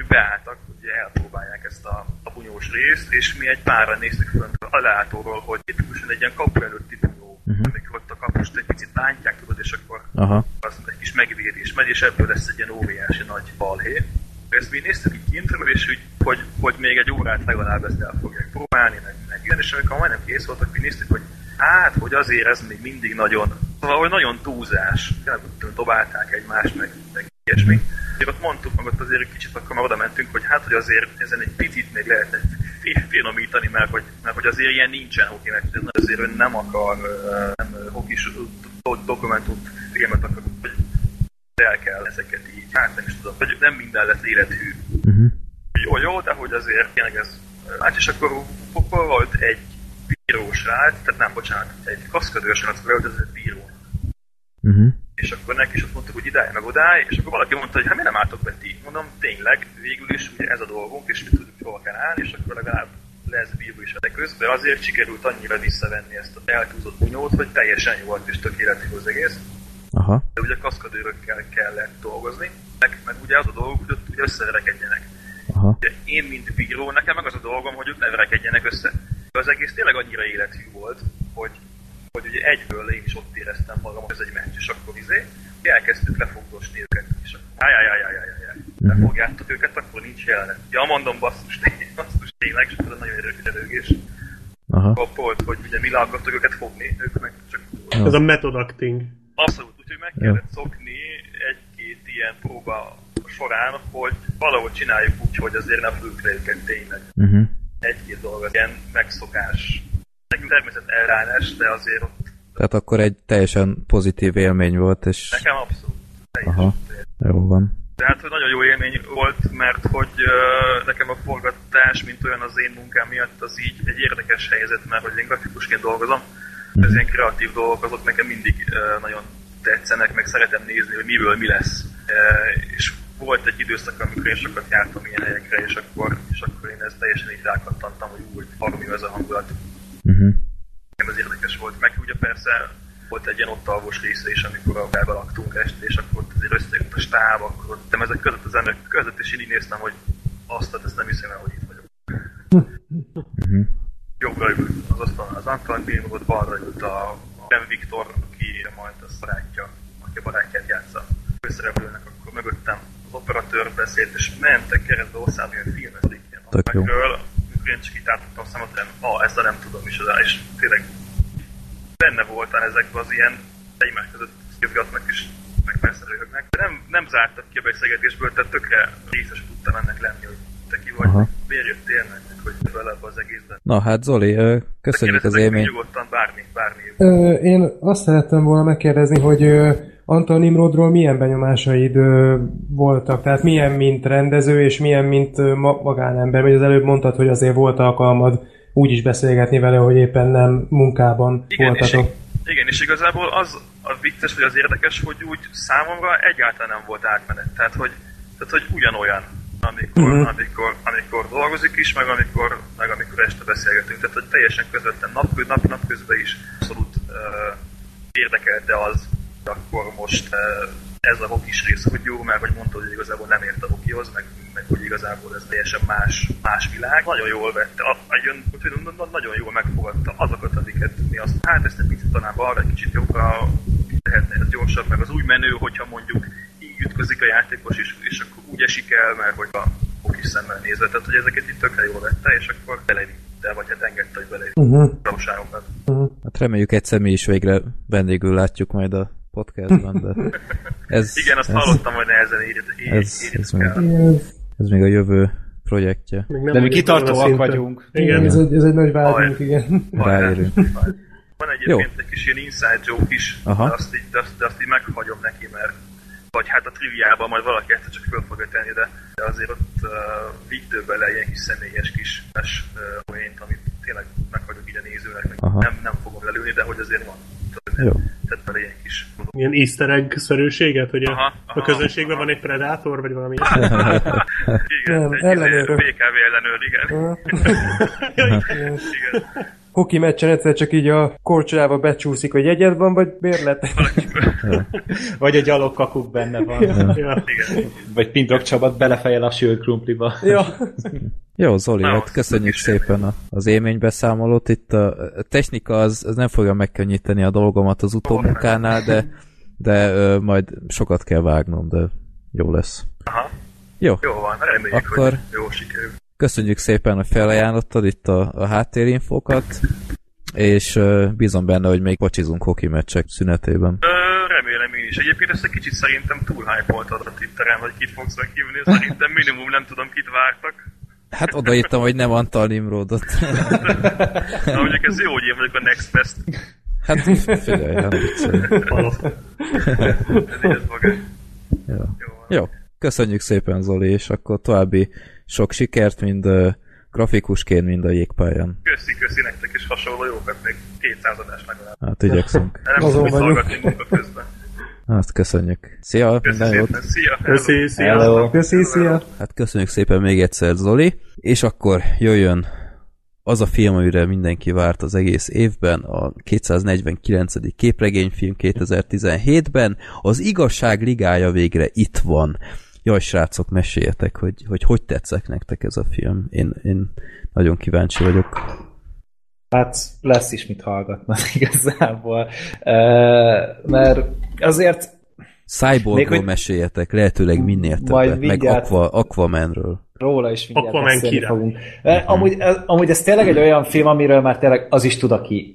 Beálltak, ugye elpróbálják ezt a, a bunyós részt, és mi egy párra néztük fönt a látóról, hogy tipikusan egy ilyen kapu előtti bunyó, uh-huh. amikor ott a kapust egy picit bántják, tudod, és akkor Aha. azt egy kis megvédés megy, és ebből lesz egy ilyen óriási nagy balhé. Ezt mi néztük így kintről, és úgy, hogy, hogy még egy órát legalább ezt el fogják próbálni, meg, meg ilyen, és amikor majdnem kész voltak, mi néztük, hogy hát, hogy azért ez még mindig nagyon, szóval, hogy nagyon túlzás. Tényleg dobálták egymást, meg, meg ilyesmi. És ott mondtuk meg ott azért kicsit, akkor már oda mentünk, hogy hát, hogy azért ezen egy picit még lehetne finomítani, mert hogy, mert hogy azért ilyen nincsen hoki, mert azért ön nem akar nem hokis dokumentum filmet akar, hogy el kell ezeket így, hát nem is tudom, hogy nem minden lesz élethű. Uh-huh. Jó, jó, de hogy azért tényleg ez, hát és akkor, volt egy bírós rád, tehát nem, bocsánat, egy kaszkadőr srác beöltözött bíró. Uh-huh. És akkor neki is azt mondtuk, hogy idáj, meg odáj, és akkor valaki mondta, hogy hát mi nem álltok be ti? Mondom, tényleg, végül is ugye ez a dolgunk, és mi tudjuk, hol kell állni, és akkor legalább lesz bíró is, de közben azért sikerült annyira visszavenni ezt a eltúzott bunyót, hogy teljesen jó volt és tökéletes az egész. Aha. De ugye kaszkadőrökkel kellett dolgozni, meg, meg ugye az a dolguk, hogy ott ugye összeverekedjenek. Aha. Ugye én, mint bíró, nekem meg az a dolgom, hogy ők ne verekedjenek össze. De az egész tényleg annyira élethű volt, hogy, hogy ugye egyből én is ott éreztem magam, hogy ez egy meccs, és akkor izé, elkezdtük lefogdosni őket, és akkor ájjájájájájájá, lefogjátok őket, akkor nincs jelenet. Ja, mondom, basszus, basszus tényleg, és akkor nagyon erős erőgés. Aha. Volt, hogy ugye mi le akartuk őket fogni, ők meg csak Ez a method acting. Abszolút, meg kellett szokni egy-két ilyen próba során, hogy valahogy csináljuk úgy, hogy azért ne fülük le őket tényleg. Uh-huh. Egy-két dolog, ilyen megszokás. Nekünk természet elránás, de azért ott Tehát akkor egy teljesen pozitív élmény volt, és... nekem abszolút. Aha. Jó van. Tehát, hogy nagyon jó élmény volt, mert hogy uh, nekem a forgatás, mint olyan az én munkám miatt, az így egy érdekes helyzet, mert hogy én grafikusként dolgozom, az ilyen kreatív dolgok azok nekem mindig uh, nagyon tetszenek, meg szeretem nézni, hogy miből mi lesz. Uh, és volt egy időszak, amikor én sokat jártam ilyen helyekre, és akkor, és akkor én ezt teljesen így rákattantam, hogy úgy, valami ez a hangulat. Uh-huh. Ez érdekes volt. Meg ugye persze volt egy ilyen ott alvos része is, amikor a belbe laktunk este, és akkor ott azért összejött a stáb, akkor ott ezek között az emberek között, és én így néztem, hogy azt, tehát ezt nem hiszem el, hogy itt vagyok. Uh-huh. Jobbra ült az asztalon az Antoine ott balra ült a Ben Viktor, aki majd a barátja, aki a barátját játsza. Főszereplőnek akkor mögöttem az operatőr beszélt, és mentek keresztbe országban ilyen filmezik ilyen filmekről, amikor én csak itt átadtam a szemet, nem, ah, ezt a nem tudom is, és tényleg benne voltál ezekben az ilyen egymás között szívgatnak is, meg persze röhögnek. De nem, nem zártak ki a beszélgetésből, tehát tökre részes tudtam ennek lenni, hogy te ki vagy, Aha. miért jöttél meg, hogy bele az egészben. Na hát Zoli, köszönjük az élményt. Nyugodtan bármi, bármi. Ö, én azt szerettem volna megkérdezni, hogy ö, Anton Nimrodról milyen benyomásaid ö, voltak? Tehát milyen, mint rendező, és milyen, mint ö, ma- magánember? Vagy az előbb mondtad, hogy azért volt alkalmad úgy is beszélgetni vele, hogy éppen nem munkában Igen, és, voltatok. igen, és igazából az a vicces, vagy az érdekes, hogy úgy számomra egyáltalán nem volt átmenet. Tehát, hogy, tehát, hogy ugyanolyan, amikor, uh-huh. amikor, amikor dolgozik is, meg amikor, meg amikor este beszélgetünk. Tehát, hogy teljesen közvetlen nap, nap, nap közben is abszolút uh, érdekelte az, hogy akkor most uh, ez a hokis rész hogy jó, mert hogy mondta, hogy igazából nem ért a hokihoz, meg, meg hogy igazából ez teljesen más, más világ. Nagyon jól vette, a, a, jön, úgyhogy nagyon jól megfogadta azokat, amiket mi azt, hát ezt egy picit balra, egy kicsit jobbra, lehetne ez gyorsabb, meg az új menő, hogyha mondjuk ütközik a játékos is, és akkor úgy esik el, mert hogy a hokis szemmel nézve, tehát hogy ezeket itt tökre jól vette, és akkor belevitte, vagy hát engedte, hogy belevitte Uh-huh. Uh-huh. Hát reméljük egyszer mi is végre vendégül látjuk majd a podcastban, de ez, Igen, azt ez, hallottam, hogy nehezen írjátok. ez, ez, még, Ez, ez még a jövő projektje. De mi kitartóak szinten. vagyunk. Igen. ez, egy, ez egy nagy vágyunk, igen. Ráérünk. Van egyébként egy kis ilyen inside joke is, Aha. de azt, így, de, azt, de azt így meghagyom neki, mert vagy hát a triviában majd valaki egyszer csak föl fogja tenni, de, de azért ott uh, vitt bele ilyen kis személyes kis mes uh, poént, amit tényleg meghagyok így a nézőnek, Aha. nem, nem fogom lelőni, de hogy azért van. Jó. Tehát bele ilyen kis Ilyen easter egg-szerűséget, hogy a, Aha, a aha. közönségben van egy predátor, vagy valami. Igen, Nem, egy ellenőrök. izé, BKV ellenőr, igen. Igen. igen. Hoki meccsen egyszer csak így a korcsolyába becsúszik, hogy jegyed van, vagy bérlet. Vagy a gyalogkakuk benne van. ja. igen. Vagy Pindrok Csabat belefejel a sült krumpliba. ja. Jó, Zoli, Na, hát köszönjük szépen a, az élménybeszámolót. Itt a a technika az, az nem fogja megkönnyíteni a dolgomat az utómunkánál, de, de ö, majd sokat kell vágnom, de jó lesz. Aha. Jó, Jó van, reméljük, Akkor- hogy jó sikerül. Köszönjük szépen, hogy felajánlottad itt a, a háttérinfokat, és ö, bízom benne, hogy még pocsizunk hoki meccsek szünetében. Ö, remélem én is. Egyébként ezt egy kicsit szerintem túl hype-oltad a Twitteren, hogy kit fogsz meghívni. Szerintem minimum nem tudom, kit vártak. Hát odaírtam, hogy nem Antal Nimrodot. Na, mondjuk ez jó, hogy én vagyok a Next Best. Hát figyelj, nem viccelj. Ez így ez maga. Jó. Jó. Jó, köszönjük szépen Zoli, és akkor további sok sikert, mind uh, grafikusként, mind a jégpályán. Köszi, köszi nektek is hasonló jókat, még 200 adás legalább. Hát igyekszünk. De nem Azon tudom, hogy munka közben. Hát köszönjük. Szia, Köszi minden jót. szia! Köszi, sziasztok! Hello. Köszi, szia! Hát köszönjük szépen még egyszer Zoli, és akkor jöjjön az a film, amire mindenki várt az egész évben, a 249. képregényfilm 2017-ben, az Igazság Ligája végre itt van. Jaj, srácok, meséljetek, hogy hogy, hogy tetszek nektek ez a film. Én, én nagyon kíváncsi vagyok. Hát lesz is mit hallgatni igazából. Uh, mert azért Cyborgról hogy- meséljetek, lehetőleg minél Majd többet, meg mindjárt- Aqua, Aquamanről. róla is mindjárt Aquaman beszélni király. fogunk. Uh, amúgy, ez, amúgy ez tényleg egy olyan film, amiről már tényleg az is tud, aki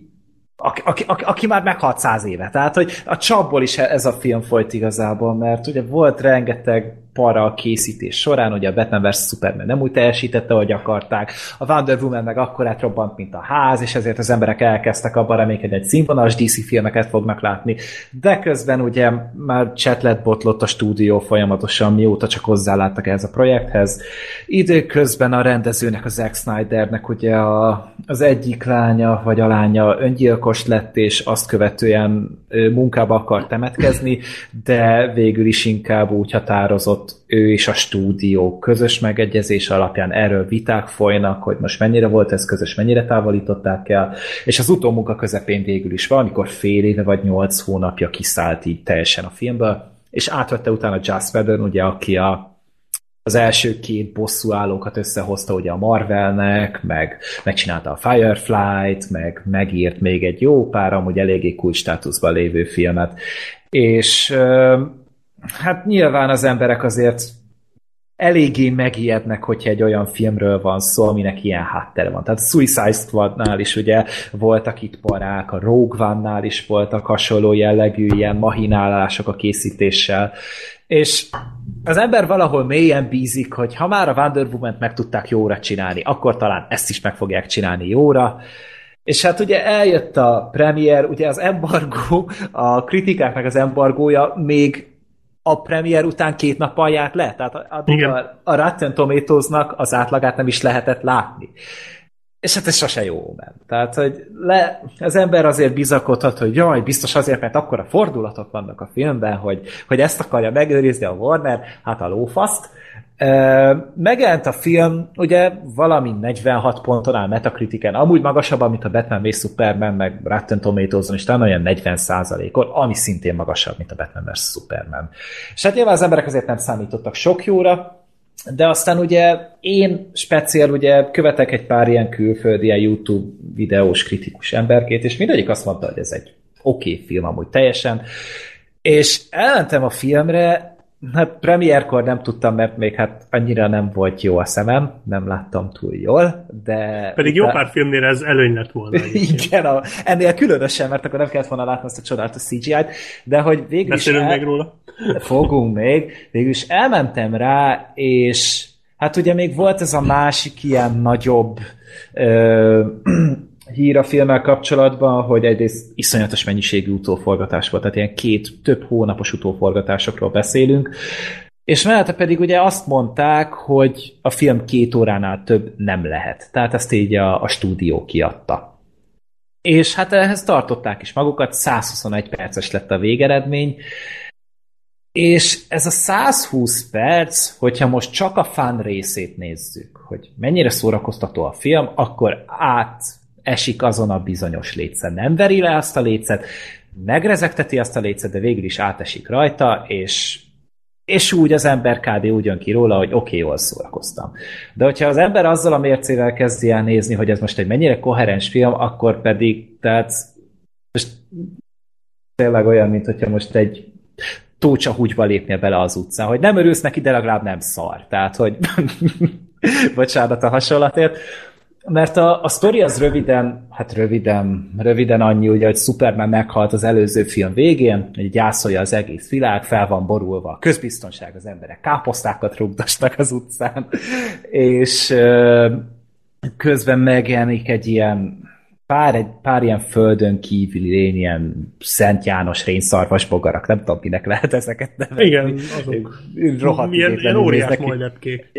aki, aki, aki, aki már meghalt száz éve. Tehát, hogy a csapból is ez a film folyt igazából, mert ugye volt rengeteg para a készítés során, ugye a Batman vs. Superman nem úgy teljesítette, ahogy akarták, a Wonder Woman meg akkor átrobbant, mint a ház, és ezért az emberek elkezdtek abban reménykedni, hogy színvonalas DC filmeket fognak látni, de közben ugye már csetlet botlott a stúdió folyamatosan, mióta csak hozzáláttak ehhez a projekthez. Időközben a rendezőnek, a Zack Snydernek ugye a, az egyik lánya, vagy a lánya öngyilkos lett, és azt követően munkába akar temetkezni, de végül is inkább úgy határozott ő és a stúdió közös megegyezés alapján erről viták folynak, hogy most mennyire volt ez közös, mennyire távolították el, és az utómunka közepén végül is valamikor fél éve vagy nyolc hónapja kiszállt így teljesen a filmből, és átvette utána Joss Whedon, ugye, aki a az első két bosszúállókat összehozta ugye a Marvelnek, meg megcsinálta a Firefly-t, meg megírt még egy jó pár, amúgy eléggé kulcs státuszban lévő filmet. És hát nyilván az emberek azért eléggé megijednek, hogyha egy olyan filmről van szó, aminek ilyen háttere van. Tehát a Suicide Squadnál is ugye voltak itt parák, a Rogue One-nál is voltak hasonló jellegű ilyen mahinálások a készítéssel, és az ember valahol mélyen bízik, hogy ha már a Wonder Woman-t meg tudták jóra csinálni, akkor talán ezt is meg fogják csinálni jóra. És hát ugye eljött a premier, ugye az embargó, a kritikáknak az embargója még a premier után két nappal járt le, tehát addig Igen. a, a Rotten Tomatoes-nak az átlagát nem is lehetett látni. És hát ez sose jó ment. Tehát, hogy le, az ember azért bizakodhat, hogy jaj, biztos azért, mert akkor a fordulatok vannak a filmben, hogy, hogy ezt akarja megőrizni a Warner, hát a lófaszt. Megjelent a film, ugye valami 46 ponton áll Metacritiken, amúgy magasabban, mint a Batman v Superman, meg Rotten Tomatoes-on is, talán olyan 40 on ami szintén magasabb, mint a Batman vs. Superman. És hát nyilván az emberek azért nem számítottak sok jóra, de aztán ugye én speciál ugye követek egy pár ilyen külföldi ilyen YouTube videós kritikus emberkét, és mindegyik azt mondta, hogy ez egy oké okay film amúgy teljesen, és elmentem a filmre, Hát premierkor nem tudtam, mert még hát annyira nem volt jó a szemem, nem láttam túl jól, de... Pedig jó pár filmnél ez előny lett volna. Igen, a, ennél különösen, mert akkor nem kellett volna látni azt a csodálatos CGI-t, de hogy végül is... el... még róla. Fogunk még. Végül is elmentem rá, és hát ugye még volt ez a másik ilyen nagyobb ö, hír a filmmel kapcsolatban, hogy egyrészt iszonyatos mennyiségű utóforgatás volt, tehát ilyen két, több hónapos utóforgatásokról beszélünk, és mellette pedig ugye azt mondták, hogy a film két óránál több nem lehet. Tehát ezt így a, a stúdió kiadta. És hát ehhez tartották is magukat, 121 perces lett a végeredmény, és ez a 120 perc, hogyha most csak a fan részét nézzük, hogy mennyire szórakoztató a film, akkor át esik azon a bizonyos létszer. Nem veri le azt a létszet, megrezegteti azt a létszet, de végül is átesik rajta, és, és úgy az ember kb. úgy jön ki róla, hogy oké, okay, jól szórakoztam. De hogyha az ember azzal a mércével kezdi el nézni, hogy ez most egy mennyire koherens film, akkor pedig, tehát most tényleg olyan, mint hogyha most egy tócsa húgyba lépnie bele az utcán, hogy nem örülsz neki, de legalább nem szar. Tehát, hogy bocsánat a hasonlatért. Mert a, a sztori az röviden, hát röviden, röviden annyi, ugye, hogy Superman meghalt az előző film végén, hogy gyászolja az egész világ, fel van borulva a közbiztonság, az emberek káposztákat rúgdasnak az utcán, és közben megjelenik egy ilyen pár, egy, pár ilyen földön kívüli lény, ilyen Szent János rényszarvas bogarak, nem tudom, minek lehet ezeket nevezni. Igen, azok. Rohadt Milyen, ilyen óriás majlepkék.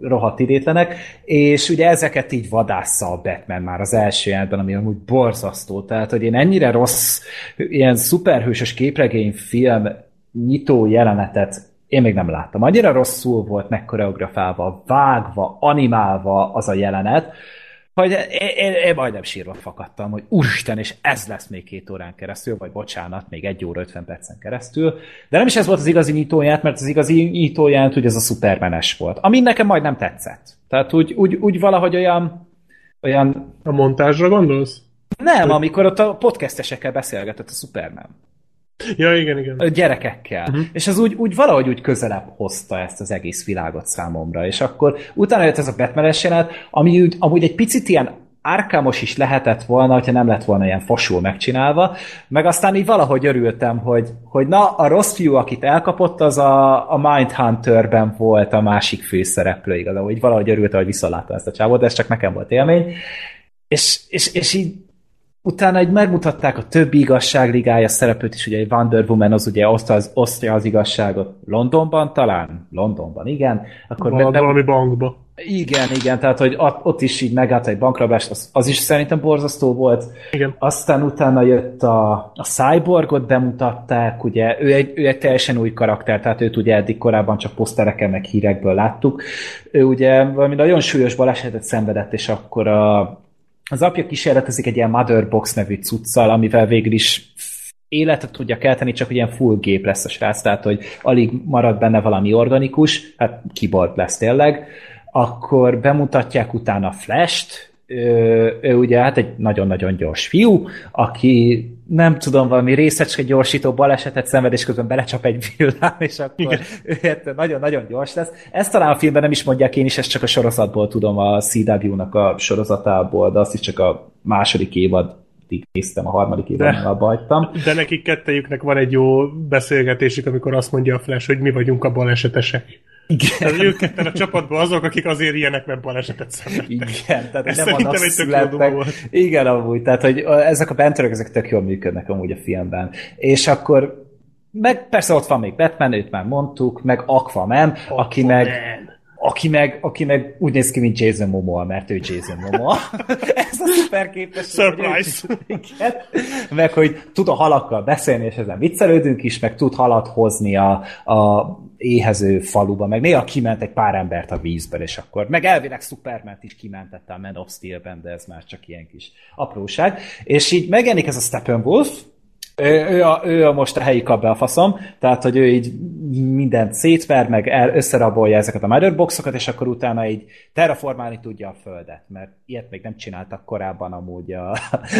Rohadt idétlenek, és ugye ezeket így vadásza a Batman már az első jelentben, ami amúgy borzasztó, tehát, hogy én ennyire rossz, ilyen szuperhősös képregény film nyitó jelenetet én még nem láttam. Annyira rosszul volt megkoreografálva, vágva, animálva az a jelenet, hogy én, én, én majdnem sírva fakadtam, hogy úristen, és ez lesz még két órán keresztül, vagy bocsánat, még egy óra 50 percen keresztül. De nem is ez volt az igazi nyitóját, mert az igazi nyitóját, hogy ez a szupermenes volt. Ami nekem majd nem tetszett. Tehát úgy, úgy, úgy valahogy olyan, olyan... A montázsra gondolsz? Nem, amikor ott a podcastesekkel beszélgetett a Superman. Ja, igen, igen. Gyerekekkel. Uh-huh. És az úgy, úgy valahogy úgy közelebb hozta ezt az egész világot számomra. És akkor utána jött ez a batman jelenet, ami úgy, amúgy egy picit ilyen árkámos is lehetett volna, hogyha nem lett volna ilyen fosul megcsinálva, meg aztán így valahogy örültem, hogy, hogy na, a rossz fiú, akit elkapott, az a, a Mindhunterben volt a másik főszereplő igazából, így valahogy örültem, hogy visszaláttam ezt a csávot, de ez csak nekem volt élmény. És, és, és így utána egy megmutatták a többi igazságligája szereplőt is, ugye egy Wonder Woman az ugye osztja az, osztja az igazságot Londonban talán? Londonban, igen. Akkor Val- be, valami bankba. Igen, igen, tehát hogy ott is így megállt egy bankrablást, az, az is szerintem borzasztó volt. Igen. Aztán utána jött a, a Cyborgot bemutatták, ugye ő egy, ő egy teljesen új karakter, tehát őt ugye eddig korábban csak posztereken meg hírekből láttuk. Ő ugye valami nagyon súlyos balesetet szenvedett, és akkor a, az apja kísérletezik egy ilyen Motherbox nevű cuccal, amivel végül is életet tudja kelteni, csak ilyen full gép lesz a srác, tehát hogy alig marad benne valami organikus, hát kiborg lesz tényleg, akkor bemutatják utána Flash-t, ő, ő ugye hát egy nagyon-nagyon gyors fiú, aki nem tudom, valami részecske gyorsító balesetet szenved, és közben belecsap egy villám, és akkor ő nagyon-nagyon gyors lesz. Ezt talán a filmben nem is mondják, én is ezt csak a sorozatból tudom, a CW-nak a sorozatából, de azt is csak a második évad néztem, a harmadik évben abba hagytam. De nekik kettejüknek van egy jó beszélgetésük, amikor azt mondja a Flash, hogy mi vagyunk a balesetesek. Igen. Tehát ők ketten a csapatban azok, akik azért ilyenek, mert balesetet szenvedtek. Igen, tehát Ez nem annak születtek. Igen, amúgy, tehát hogy ezek a bentörök, ezek tök jól működnek amúgy a filmben. És akkor meg persze ott van még Batman, őt már mondtuk, meg Aquaman, Aquaman. aki meg aki meg, aki meg úgy néz ki, mint Jason Momoa, mert ő Jason Momoa. Ez a szuper képesség. Surprise! Igen. Meg, hogy tud a halakkal beszélni, és ezen viccelődünk is, meg tud halat hozni a, a éhező faluba, meg néha kiment egy pár embert a vízből, és akkor, meg elvileg Superman is kimentette a Man of Steel-ben, de ez már csak ilyen kis apróság. És így megjelenik ez a Steppenwolf, ő, ő, a, ő a most a helyi faszom, tehát, hogy ő így mindent szétver, meg el, összerabolja ezeket a motherboxokat, és akkor utána így terraformálni tudja a földet, mert ilyet még nem csináltak korábban amúgy a,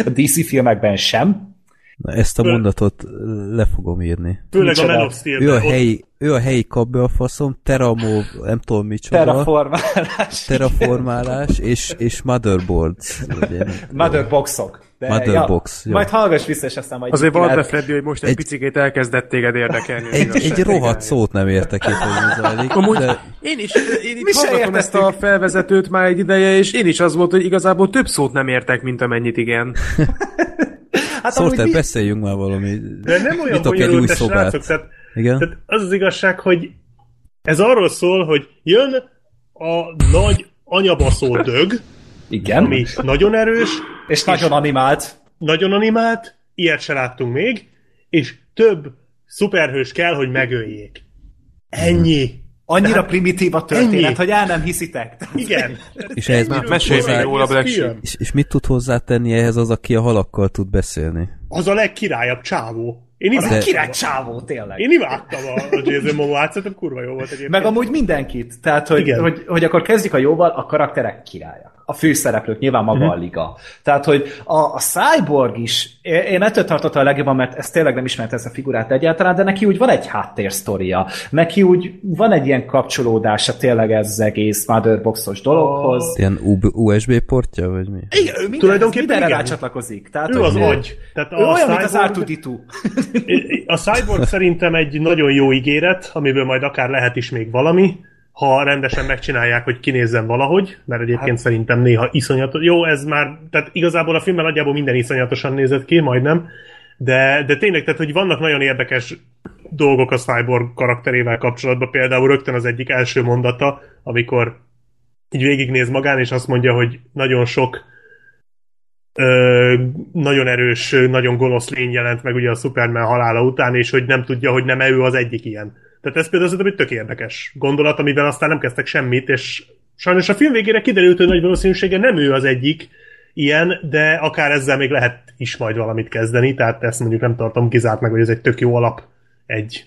a DC filmekben sem, Na, ezt a mondatot le fogom írni. Főleg Micsoda? a Man of Steel. Ő a helyi, ő a helyi kabbe a faszom, Teramov, nem tudom micsoda, Terraformálás. terraformálás és, és motherboards. Motherboxok. De, Motherbox, Ja, jó. majd hallgass vissza, és aztán majd... Azért lehet- Freddy, hogy most egy, Egy- picikét elkezdett téged érdekelni. Egy, egy rohadt szót nem értek itt, hogy zajlik. Amúgy De én is, én Mi itt hallgatom ezt a felvezetőt már egy ideje, és én is az volt, hogy igazából több szót nem értek, mint amennyit igen. Hát Szóltál, amúgy mi- beszéljünk már valami. De nem olyan Nyitok egy új bonyolult, szobát. srácok, tehát, Igen? tehát az az igazság, hogy ez arról szól, hogy jön a nagy anyabaszó dög, Igen. ami nagyon erős, És nagyon animált. nagyon animált, ilyet se láttunk még, és több szuperhős kell, hogy megöljék. Ennyi. Annyira primitív a történet, ennyi. hogy el nem hiszitek. Igen. És ehhez mit, Ennyiről mesélj még róla, Black és, és mit tud hozzátenni ehhez az, aki a halakkal tud beszélni? Az a legkirályabb csávó. Én Az egy király csávó, tényleg. Én imádtam a, a Jason Momoa-t, szerintem kurva jó volt egyébként. Meg amúgy mindenkit. Tehát, hogy, Igen. hogy, hogy akkor kezdjük a jóval, a karakterek királyak. A főszereplők, nyilván maga Mhm. a liga. Tehát, hogy a, a Cyborg is, én ettől tartottam a legjobban, mert ez tényleg nem ismert ez a figurát egyáltalán, de neki úgy van egy háttérsztoria. Neki úgy van egy ilyen kapcsolódása tényleg ez egész Motherboxos dologhoz. Ilyen U- USB portja, vagy mi? Igen, ő minden, Tulajdonképpen mindenre rácsatlakozik. Tehát, Ő hogy az agy. Tehát Ő a olyan, mint az R2D2. A Cyborg szerintem egy nagyon jó ígéret, amiből majd akár lehet is még valami, ha rendesen megcsinálják, hogy kinézzen valahogy, mert egyébként hát... szerintem néha iszonyatos. Jó, ez már, tehát igazából a filmben nagyjából minden iszonyatosan nézett ki, majdnem, de, de tényleg, tehát, hogy vannak nagyon érdekes dolgok a Cyborg karakterével kapcsolatban, például rögtön az egyik első mondata, amikor így végignéz magán, és azt mondja, hogy nagyon sok ö, nagyon erős, nagyon gonosz lény jelent meg ugye a Superman halála után, és hogy nem tudja, hogy nem ő az egyik ilyen. Tehát ez például szerintem egy tök érdekes gondolat, amivel aztán nem kezdtek semmit, és sajnos a film végére kiderült, hogy nagy valószínűsége nem ő az egyik ilyen, de akár ezzel még lehet is majd valamit kezdeni, tehát ezt mondjuk nem tartom kizárt meg, hogy ez egy tök jó alap egy,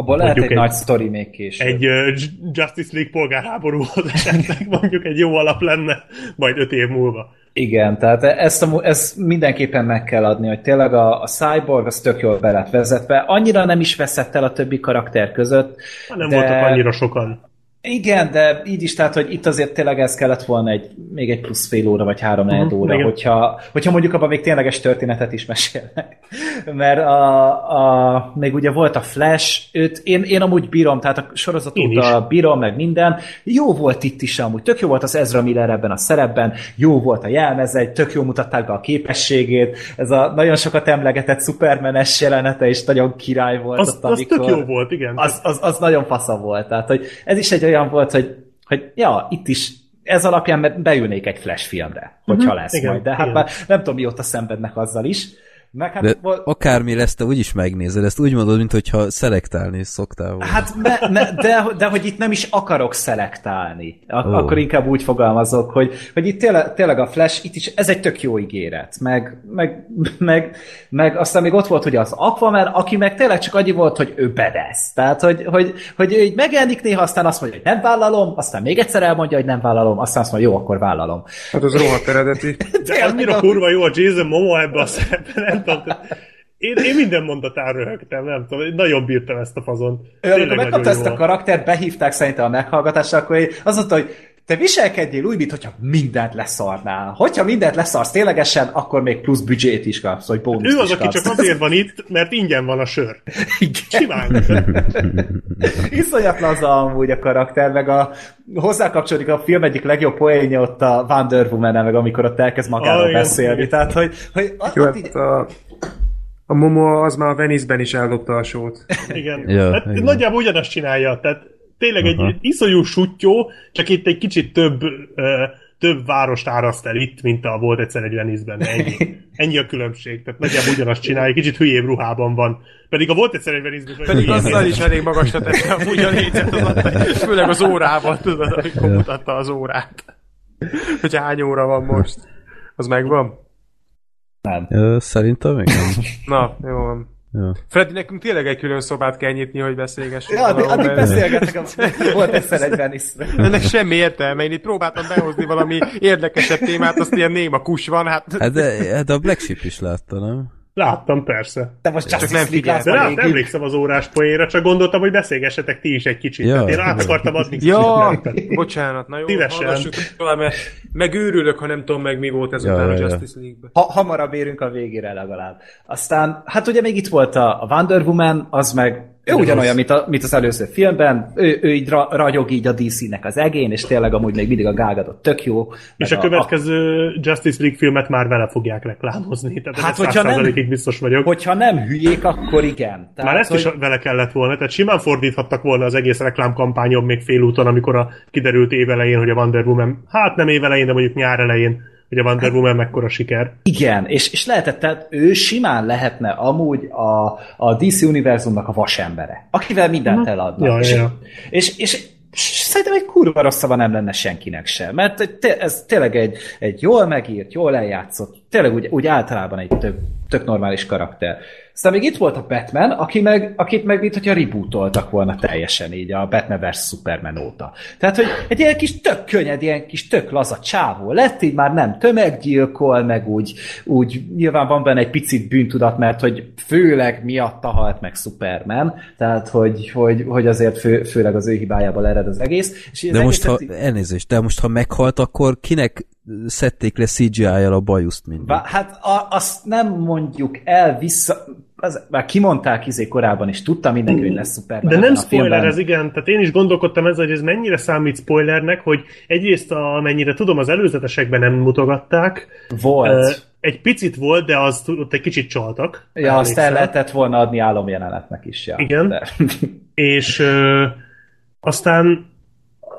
Abból lehet egy, egy- nagy sztori még később. egy ö, Justice League polgárháborúhoz esetleg mondjuk egy jó alap lenne, majd öt év múlva. Igen, tehát ezt, a, ezt mindenképpen meg kell adni, hogy tényleg a, a Cyborg az tök jól be lett vezetve. Annyira nem is veszett el a többi karakter között. Nem de... voltak annyira sokan. Igen, de így is, tehát, hogy itt azért tényleg ez kellett volna egy, még egy plusz fél óra, vagy három uh óra, igen. hogyha, hogyha mondjuk abban még tényleges történetet is mesélnek. Mert a, a, még ugye volt a Flash, őt én, én amúgy bírom, tehát a sorozat Én óta bírom, meg minden. Jó volt itt is amúgy, tök jó volt az Ezra Miller ebben a szerepben, jó volt a jelmeze, tök jó mutatták be a képességét, ez a nagyon sokat emlegetett Supermanes jelenete is nagyon király volt. Az, ott, az tök amikor- jó volt, igen. az, az, az nagyon fasza volt. Tehát, hogy ez is egy olyan volt, hogy, hogy ja, itt is ez alapján be- beülnék egy flash filmre, hogyha lesz igen, majd. De hát igen. már nem tudom, mióta szenvednek azzal is. Meg hát, De vol- akármi lesz, te úgyis megnézed, ezt úgy mondod, mintha szelektálni szoktál volna. Hát ne, ne, de, de hogy itt nem is akarok szelektálni. Ak- Ó. Akkor inkább úgy fogalmazok, hogy, hogy itt tényleg, tényleg a Flash, itt is ez egy tök jó ígéret. Meg, meg, meg, meg aztán még ott volt ugye az Aquaman, aki meg tényleg csak annyi volt, hogy ő bedesz. Tehát, hogy, hogy, hogy ő így megjelenik néha, aztán azt mondja, hogy nem vállalom, aztán még egyszer elmondja, hogy nem vállalom, aztán azt mondja, jó, akkor vállalom. Hát az rohadt eredeti. De annyira kurva jó a Jason Momoa ebbe a szerepben, nem tudom. Én, én minden mondatán röhögtem, nem tudom, én nagyon bírtam ezt a fazont. Ő, amikor megkapta ezt a karaktert, behívták szerintem a meghallgatásra, akkor én azt mondta, hogy te viselkedjél úgy, mintha mindent leszarnál. Hogyha mindent leszarsz ténylegesen, akkor még plusz büdzsét is kapsz, vagy bónuszt Ő az, aki csak azért van itt, mert ingyen van a sör. Igen. Simán. Iszonyat laza amúgy a karakter, meg a hozzá kapcsolódik a film egyik legjobb poénja ott a Wonder woman meg amikor ott elkezd magáról igen. beszélni. Tehát, hogy, hogy ott, Jó, ott így, hát a, a Momo az már a Venice-ben is eldobta a sót. Igen. Ja, hát igen. nagyjából ugyanazt csinálja, tehát tényleg egy, egy iszonyú sutyó, csak itt egy kicsit több, ö, több várost áraszt el itt, mint a volt egyszer egy Venice-ben. Ennyi. Ennyi a különbség. Tehát nagyjából ugyanazt csinálja, kicsit hülyébb ruhában van. Pedig a volt egyszer egy Venice-ben... Pedig azzal is elég magasra tette a lécet, az főleg az órával, tudod, amikor mutatta az órát. Hogy hány óra van most. Az megvan? Ö, Szerintem nem. Na, jó van. Jó. Freddy, nekünk tényleg egy külön szobát kell nyitni, hogy beszélgessünk. ja, addig, addig mert- beszélgetek, a- volt egyszer egy Venice. Ennek semmi értelme. Én itt próbáltam behozni valami érdekesebb témát, azt ilyen néma kus van, hát Hát, de, hát a Black Sheep is látta, nem? Láttam, persze. De most Csak Justice nem figyelsz. De rá, végig. emlékszem az órás poénra, csak gondoltam, hogy beszélgessetek ti is egy kicsit. Ja. Ja. Én át akartam adni. Ja, bocsánat, na jó, Szívesen. tovább, mert megőrülök, ha nem tudom meg mi volt ez Ja, után ja, a ja. Justice League-ben. Ha, hamarabb érünk a végére legalább. Aztán, hát ugye még itt volt a, a Wonder Woman, az meg ő ugyanolyan, mint, a, mint az előző filmben, ő, ő így ra, ragyog így a DC-nek az egén, és tényleg amúgy még mindig a gálgadott tök jó. És meg a következő Justice League filmet már vele fogják reklámozni. Tehát Hát, hogyha nem- 100%-ig biztos vagyok. Hogyha nem hülyék, akkor igen. Tehát, Már ezt is vele kellett volna, tehát simán fordíthattak volna az egész reklámkampányon még félúton, amikor a kiderült évelején, hogy a Wonder Woman, hát nem évelején, de mondjuk nyár elején, hogy a Wonder Woman mekkora siker. Igen, és, és lehetett, tehát ő simán lehetne amúgy a, a DC univerzumnak a vasembere, akivel mindent eladnak. Ja, és, ja. És, és, szerintem egy kurva rossz szava nem lenne senkinek sem, mert ez tényleg egy, egy jól megírt, jól eljátszott, tényleg úgy, úgy általában egy tök, tök normális karakter. Aztán még itt volt a Batman, aki meg, akit meg mint hogyha rebootoltak volna teljesen így a Batman vs. Superman óta. Tehát, hogy egy ilyen kis tök könnyed, ilyen kis tök laza csávó lett, így már nem tömeggyilkol, meg úgy, úgy nyilván van benne egy picit bűntudat, mert hogy főleg miatta halt meg Superman, tehát hogy, hogy, hogy azért fő, főleg az ő hibájából ered az egész. És De most, ha, egészet- elnézést, de most, ha meghalt, akkor kinek szedték le CGI-jal a bajuszt mindig? Hát a, azt nem mondjuk el vissza, az, már kimondták izé korábban is, tudta mindenki, hogy lesz Superman. De nem spoiler ez, igen. Tehát én is gondolkodtam ezzel, hogy ez mennyire számít spoilernek, hogy egyrészt amennyire tudom, az előzetesekben nem mutogatták. Volt. Egy picit volt, de azt ott egy kicsit csaltak. Ja, azt el lehetett volna adni álomjelenetnek is. Ja. Igen. De. És ö, aztán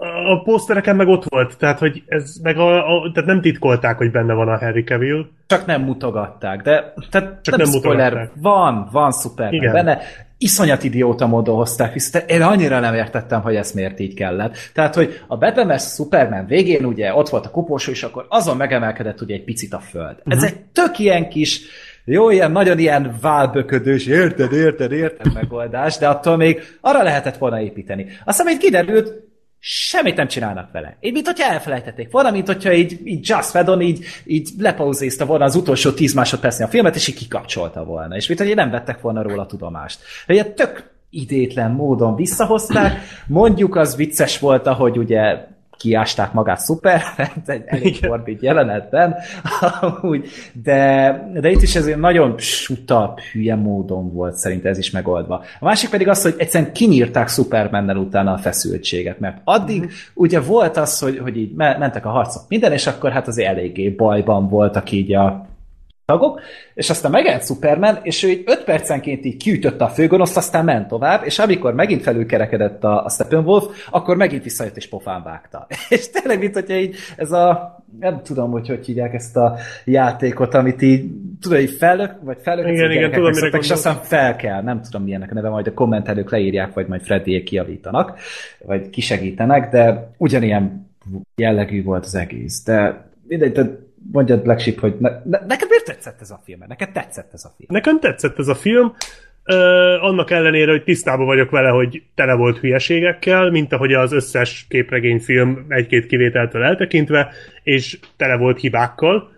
a posztereken meg ott volt, tehát hogy ez meg a, a, tehát nem titkolták, hogy benne van a Harry Cavill. Csak nem mutogatták, de tehát Csak nem, nem spoiler, mutogatták. van, van Superman Igen. benne. Iszonyat idióta módon hozták vissza. Én annyira nem értettem, hogy ezt miért így kellett. Tehát, hogy a Batman. Superman végén ugye ott volt a koporsó, és akkor azon megemelkedett ugye egy picit a föld. Uh-huh. Ez egy tök ilyen kis jó, ilyen nagyon ilyen válböködős, érted, érted, érted megoldás, de attól még arra lehetett volna építeni. Aztán még kiderült, semmit nem csinálnak vele. Így, mint hogyha elfelejtették volna, mint hogyha így, így Just Fedon így, így lepauzézta volna az utolsó 10 másodpercnél a filmet, és így kikapcsolta volna. És mint hogy nem vettek volna róla tudomást. Ilyen tök idétlen módon visszahozták. Mondjuk az vicces volt, ahogy ugye kiásták magát szuper, egy elég morbid jelenetben, amúgy, de, de itt is ez nagyon suta, hülye módon volt szerint ez is megoldva. A másik pedig az, hogy egyszerűen kinyírták Supermannel utána a feszültséget, mert addig uh-huh. ugye volt az, hogy, hogy így me- mentek a harcok minden, és akkor hát azért eléggé bajban voltak így a tagok, és aztán megjelent Superman, és ő így 5 percenként így kiütötte a főgonoszt, aztán ment tovább, és amikor megint felülkerekedett a, a Steppenwolf, akkor megint visszajött és pofán vágta. És tényleg, mint hogyha így ez a, nem tudom, hogy hogy hívják ezt a játékot, amit így, tudod, így fellök, vagy fellök, Igen, igen, tudom, mire és aztán fel kell, nem tudom milyennek a neve, majd a kommentelők leírják, vagy majd Freddyék kiavítanak, vagy kisegítenek, de ugyanilyen jellegű volt az egész. De mindegy, de mondjad Black Sheep, hogy ne, ne, neked miért tetszett ez a film? Neked tetszett ez a film? Nekem tetszett ez a film, Ö, annak ellenére, hogy tisztában vagyok vele, hogy tele volt hülyeségekkel, mint ahogy az összes képregényfilm egy-két kivételtől eltekintve, és tele volt hibákkal,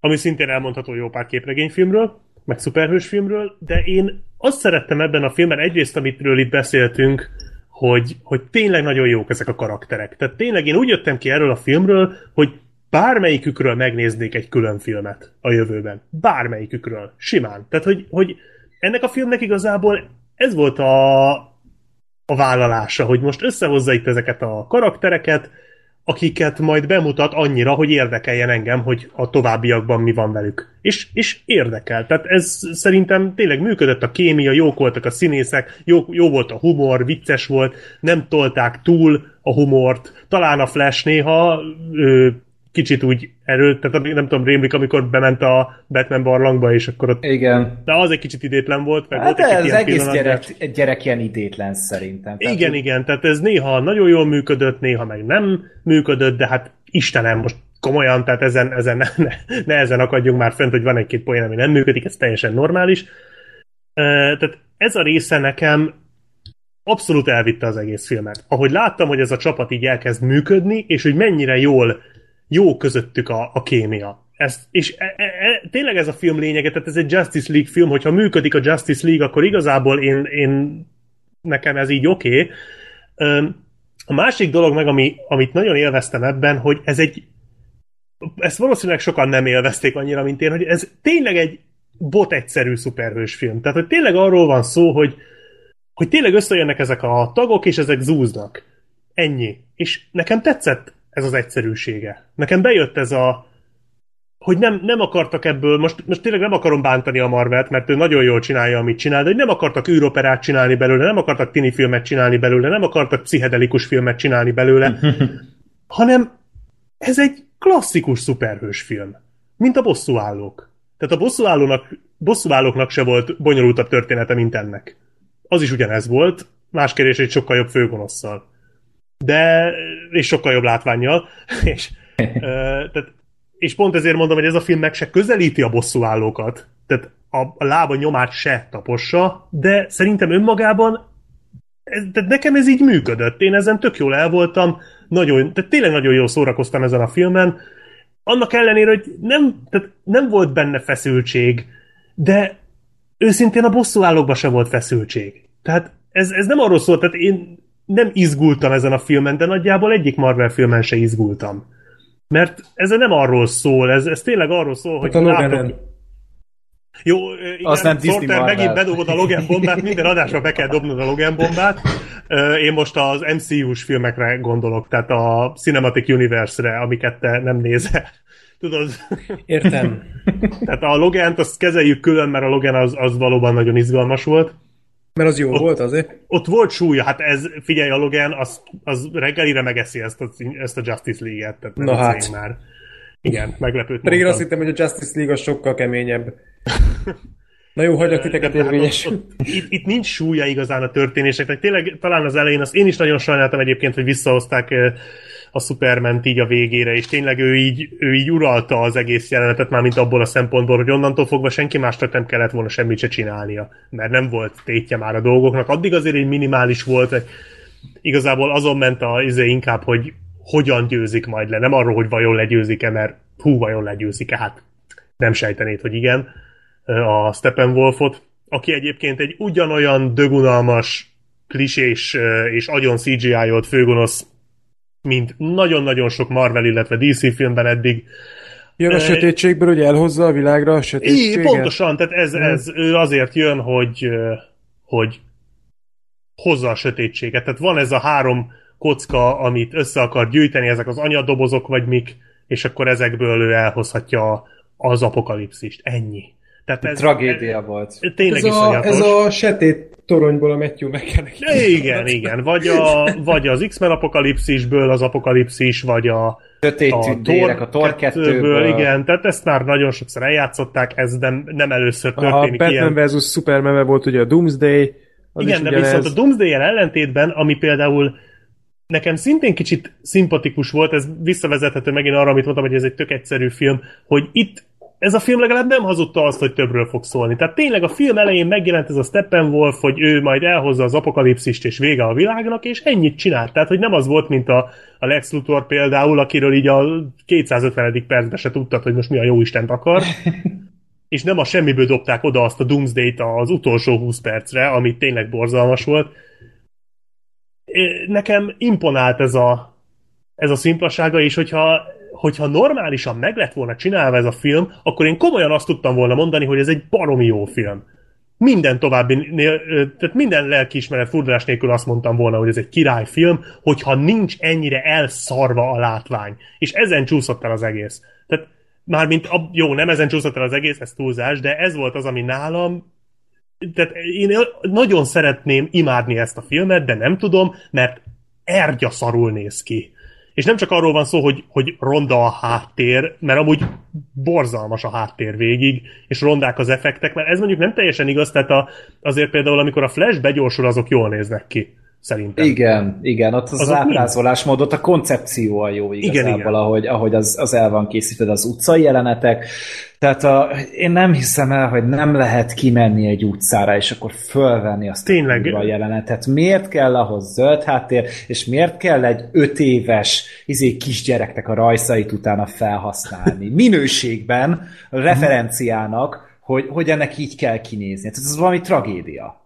ami szintén elmondható jó pár képregényfilmről, meg szuperhősfilmről, de én azt szerettem ebben a filmben, egyrészt, amitről itt beszéltünk, hogy, hogy tényleg nagyon jók ezek a karakterek. Tehát tényleg én úgy jöttem ki erről a filmről, hogy bármelyikükről megnéznék egy külön filmet a jövőben. Bármelyikükről. Simán. Tehát, hogy, hogy ennek a filmnek igazából ez volt a, a vállalása, hogy most összehozza itt ezeket a karaktereket, akiket majd bemutat annyira, hogy érdekeljen engem, hogy a továbbiakban mi van velük. És, és érdekel. Tehát ez szerintem tényleg működött a kémia, jók voltak a színészek, jó, jó volt a humor, vicces volt, nem tolták túl a humort. Talán a Flash néha ö, kicsit úgy erőt, tehát nem tudom, rémlik, amikor bement a Batman barlangba, és akkor ott... Igen. De az egy kicsit idétlen volt, meg Hát volt egy ez ilyen egész pillanat, de- gyerek, egy gyerek ilyen idétlen szerintem. Tehát, igen, hogy- igen, tehát ez néha nagyon jól működött, néha meg nem működött, de hát Istenem, most komolyan, tehát ezen, ezen ne, ne, ne ezen akadjunk már fent, hogy van egy-két poén, ami nem működik, ez teljesen normális. Uh, tehát ez a része nekem abszolút elvitte az egész filmet. Ahogy láttam, hogy ez a csapat így elkezd működni, és hogy mennyire jól jó közöttük a, a kémia. ezt, és e, e, e, tényleg ez a film lényege, tehát ez egy Justice League film, hogyha működik a Justice League, akkor igazából én, én nekem ez így oké. Okay. A másik dolog meg, ami, amit nagyon élveztem ebben, hogy ez egy ezt valószínűleg sokan nem élvezték annyira, mint én, hogy ez tényleg egy bot egyszerű szuperhős film. Tehát, hogy tényleg arról van szó, hogy, hogy tényleg összejönnek ezek a tagok, és ezek zúznak. Ennyi. És nekem tetszett ez az egyszerűsége. Nekem bejött ez a hogy nem, nem akartak ebből, most, most tényleg nem akarom bántani a Marvelt, mert ő nagyon jól csinálja, amit csinál, de hogy nem akartak űroperát csinálni belőle, nem akartak tini filmet csinálni belőle, nem akartak pszichedelikus filmet csinálni belőle, hanem ez egy klasszikus szuperhős film, mint a bosszúállók. Tehát a bosszúállónak, bosszúállóknak se volt bonyolultabb története, mint ennek. Az is ugyanez volt, más kérdés egy sokkal jobb főgonosszal. De, és sokkal jobb látványjal, és, uh, tehát és pont ezért mondom, hogy ez a film meg se közelíti a bosszúállókat. Tehát a, a lába nyomát se tapossa, de szerintem önmagában ez, tehát nekem ez így működött. Én ezen tök jól el voltam, nagyon, tehát tényleg nagyon jól szórakoztam ezen a filmen. Annak ellenére, hogy nem, tehát nem volt benne feszültség, de őszintén a bosszúállókban se volt feszültség. Tehát ez, ez nem arról szólt, tehát én nem izgultam ezen a filmen, de nagyjából egyik Marvel filmen se izgultam. Mert ez nem arról szól, ez, ez tényleg arról szól, hogy Hát a látok... Logan Jó, igen, Az nem Sorter, megint bedobod a Logan bombát, minden adásra be kell dobnod a Logan bombát. Én most az MCU-s filmekre gondolok, tehát a Cinematic Universe-re, amiket te nem nézel. Tudod? Értem. Tehát a Logant azt kezeljük külön, mert a Logan az, az valóban nagyon izgalmas volt. Mert az jó volt azért. Ott volt súlya, hát ez, figyelj, a Logan, az, az reggelire megeszi ezt a, ezt a Justice League-et. Tehát Na hát. már. Igen, meglepőt Pedig én azt hittem, hogy a Justice League az sokkal keményebb. Na jó, hagyok titeket hát érvényes. ott, ott, itt, itt nincs súlya igazán a történéseknek. Tényleg talán az elején, azt én is nagyon sajnáltam egyébként, hogy visszahozták eh, a Superman így a végére, és tényleg ő így, ő így uralta az egész jelenetet, már mint abból a szempontból, hogy onnantól fogva senki másnak nem kellett volna semmit se csinálnia, mert nem volt tétje már a dolgoknak. Addig azért egy minimális volt, hogy igazából azon ment a izé inkább, hogy hogyan győzik majd le, nem arról, hogy vajon legyőzik-e, mert hú, vajon legyőzik-e, hát nem sejtenéd, hogy igen, a Steppenwolfot, aki egyébként egy ugyanolyan dögunalmas, klisés és agyon CGI-olt főgonosz, mint nagyon-nagyon sok Marvel, illetve DC filmben eddig. Jön a sötétségből, hogy elhozza a világra a Így, sötétséget? pontosan, tehát ez, ez ő azért jön, hogy, hogy hozza a sötétséget. Tehát van ez a három kocka, amit össze akar gyűjteni, ezek az anyadobozok vagy mik, és akkor ezekből ő elhozhatja az apokalipszist. Ennyi. Tehát ez, Tragédia volt. Ez, tényleg Ez a, ez a sötét toronyból a Matthew McConaughey. Igen, igen. Vagy, a, vagy az X-Men apokalipszisből az apokalipszis, vagy a, Sötét a tündérek, a Thor 2-ből. Igen, tehát ezt már nagyon sokszor eljátszották, ez nem, nem először A történik Batman ilyen. vs. Superman volt ugye a Doomsday. Az Igen, is de ugyanez. viszont a Doomsday-el ellentétben, ami például nekem szintén kicsit szimpatikus volt, ez visszavezethető megint arra, amit mondtam, hogy ez egy tök egyszerű film, hogy itt ez a film legalább nem hazudta azt, hogy többről fog szólni. Tehát tényleg a film elején megjelent ez a Steppenwolf, hogy ő majd elhozza az apokalipszist és vége a világnak, és ennyit csinált. Tehát, hogy nem az volt, mint a, a Lex Luthor például, akiről így a 250. percben se tudtad, hogy most mi a jó Istent akar. és nem a semmiből dobták oda azt a Doomsday-t az utolsó 20 percre, ami tényleg borzalmas volt. Nekem imponált ez a, ez a szimplasága, és hogyha, hogyha normálisan meg lett volna csinálva ez a film, akkor én komolyan azt tudtam volna mondani, hogy ez egy baromi jó film. Minden további, tehát minden lelkiismeret furdalás nélkül azt mondtam volna, hogy ez egy királyfilm, hogyha nincs ennyire elszarva a látvány. És ezen csúszott el az egész. Tehát mármint, a, jó, nem ezen csúszott el az egész, ez túlzás, de ez volt az, ami nálam tehát én nagyon szeretném imádni ezt a filmet, de nem tudom, mert ergya szarul néz ki. És nem csak arról van szó, hogy, hogy ronda a háttér, mert amúgy borzalmas a háttér végig, és rondák az effektek, mert ez mondjuk nem teljesen igaz, tehát a, azért például amikor a Flash begyorsul, azok jól néznek ki. Szerintem. Igen, igen, ott az, az ábrázolásmód, ott a koncepció a jó igazából, Igen, igen. ahogy, ahogy az, az el van készítve, az utcai jelenetek. Tehát a, én nem hiszem el, hogy nem lehet kimenni egy utcára, és akkor fölvenni azt Tényleg. a jelenetet. Miért kell ahhoz zöld háttér, és miért kell egy öt éves izé, kisgyereknek a rajzait utána felhasználni? Minőségben, referenciának, hogy, hogy ennek így kell kinézni. Tehát ez valami tragédia.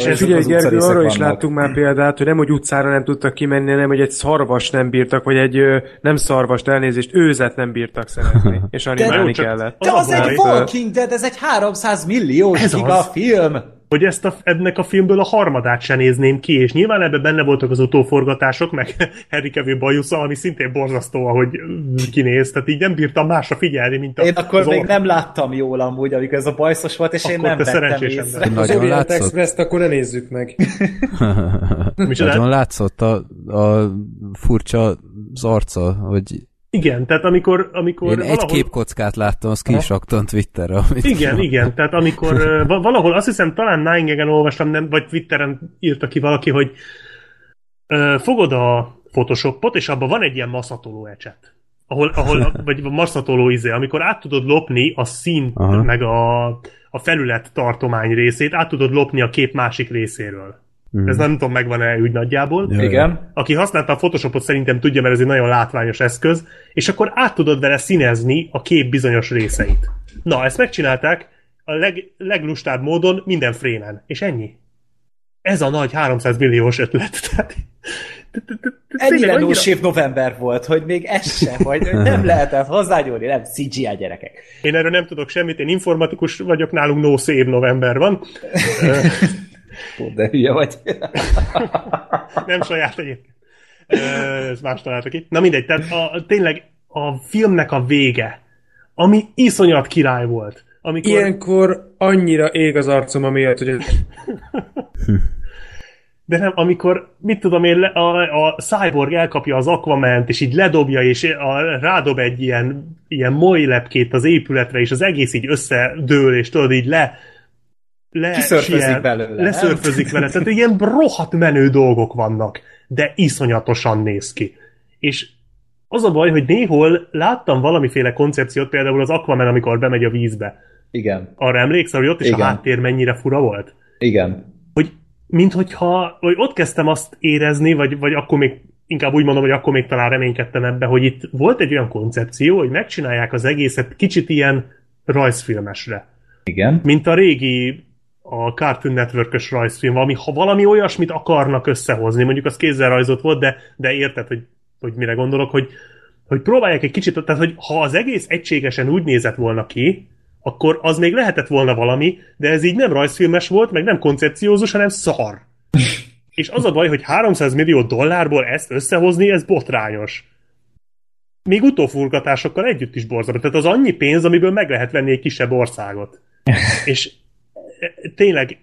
És ez Figyelj, az Gergő, arra is vannak. láttunk már példát, hogy nem, hogy utcára nem tudtak kimenni, hanem, hogy egy szarvas nem bírtak, vagy egy nem szarvast elnézést, őzet nem bírtak szerezni, és animálni csak- kellett. De az a egy Walking Dead, ez egy 300 milliós Ez giga az. film. Hogy ezt a, ennek a filmből a harmadát se nézném ki, és nyilván ebben benne voltak az utóforgatások, meg Harry Kevin bajusza, ami szintén borzasztó, ahogy kinéz, tehát így nem bírtam másra figyelni, mint a, Én akkor az még or- nem láttam jól amúgy, amikor ez a bajszos volt, és én Akkor nem te vettem szerencsés észre. Nagyon Orient látszott? Express-t akkor ne nézzük meg. Nagyon látszott a, a furcsa az arca, hogy Igen, tehát amikor, amikor én egy valahol... képkockát láttam, azt ki is raktam Twitterre. Amit Igen, igen, tehát amikor valahol, azt hiszem talán Nine olvastam, nem, vagy Twitteren írta ki valaki, hogy ö, fogod a Photoshopot, és abban van egy ilyen maszatoló ecset. Ahol, ahol, vagy maszatoló izé, amikor át tudod lopni a színt, Aha. meg a, a felület tartomány részét, át tudod lopni a kép másik részéről. Mhm. Ez nem tudom, megvan-e úgy nagyjából. Ja. Igen. Aki használta a Photoshopot szerintem tudja, mert ez egy nagyon látványos eszköz, és akkor át tudod vele színezni a kép bizonyos részeit. Na, ezt megcsinálták a leg, leglustább módon minden frémen, és ennyi. Ez a nagy 300 milliós ötlet. Tehát, Ennyire shave november volt, hogy még ez sem, vagy hogy nem lehetett hozzányúlni, nem CGI gyerekek. Én erről nem tudok semmit, én informatikus vagyok, nálunk no szép november van. Ó, de hülye vagy. nem saját egyébként. Ez más találtak ki. Na mindegy, tehát a, tényleg a filmnek a vége, ami iszonyat király volt. Amikor... Ilyenkor annyira ég az arcom amiatt, hogy De nem, amikor, mit tudom én, a, a Cyborg elkapja az Aquament, és így ledobja, és a, rádob egy ilyen, ilyen moly lepkét az épületre, és az egész így összedől, és tudod, így le, le Kiszörfözik belőle? Leszörfözik vele. Tehát ilyen rohadt menő dolgok vannak, de iszonyatosan néz ki. És az a baj, hogy néhol láttam valamiféle koncepciót, például az Aquaman, amikor bemegy a vízbe. Igen, Arra emlékszel, hogy ott is Igen. a háttér mennyire fura volt? igen. hogy mint hogyha, vagy ott kezdtem azt érezni, vagy, vagy akkor még, inkább úgy mondom, hogy akkor még talán reménykedtem ebbe, hogy itt volt egy olyan koncepció, hogy megcsinálják az egészet kicsit ilyen rajzfilmesre. Igen. Mint a régi a Cartoon Network-ös rajzfilm, valami, ha valami olyasmit akarnak összehozni, mondjuk az kézzel rajzott volt, de, de érted, hogy, hogy mire gondolok, hogy, hogy próbálják egy kicsit, tehát hogy ha az egész egységesen úgy nézett volna ki, akkor az még lehetett volna valami, de ez így nem rajzfilmes volt, meg nem koncepciózus, hanem szar. És az a baj, hogy 300 millió dollárból ezt összehozni, ez botrányos. Még utófurgatásokkal együtt is borzalmas. Tehát az annyi pénz, amiből meg lehet venni egy kisebb országot. És tényleg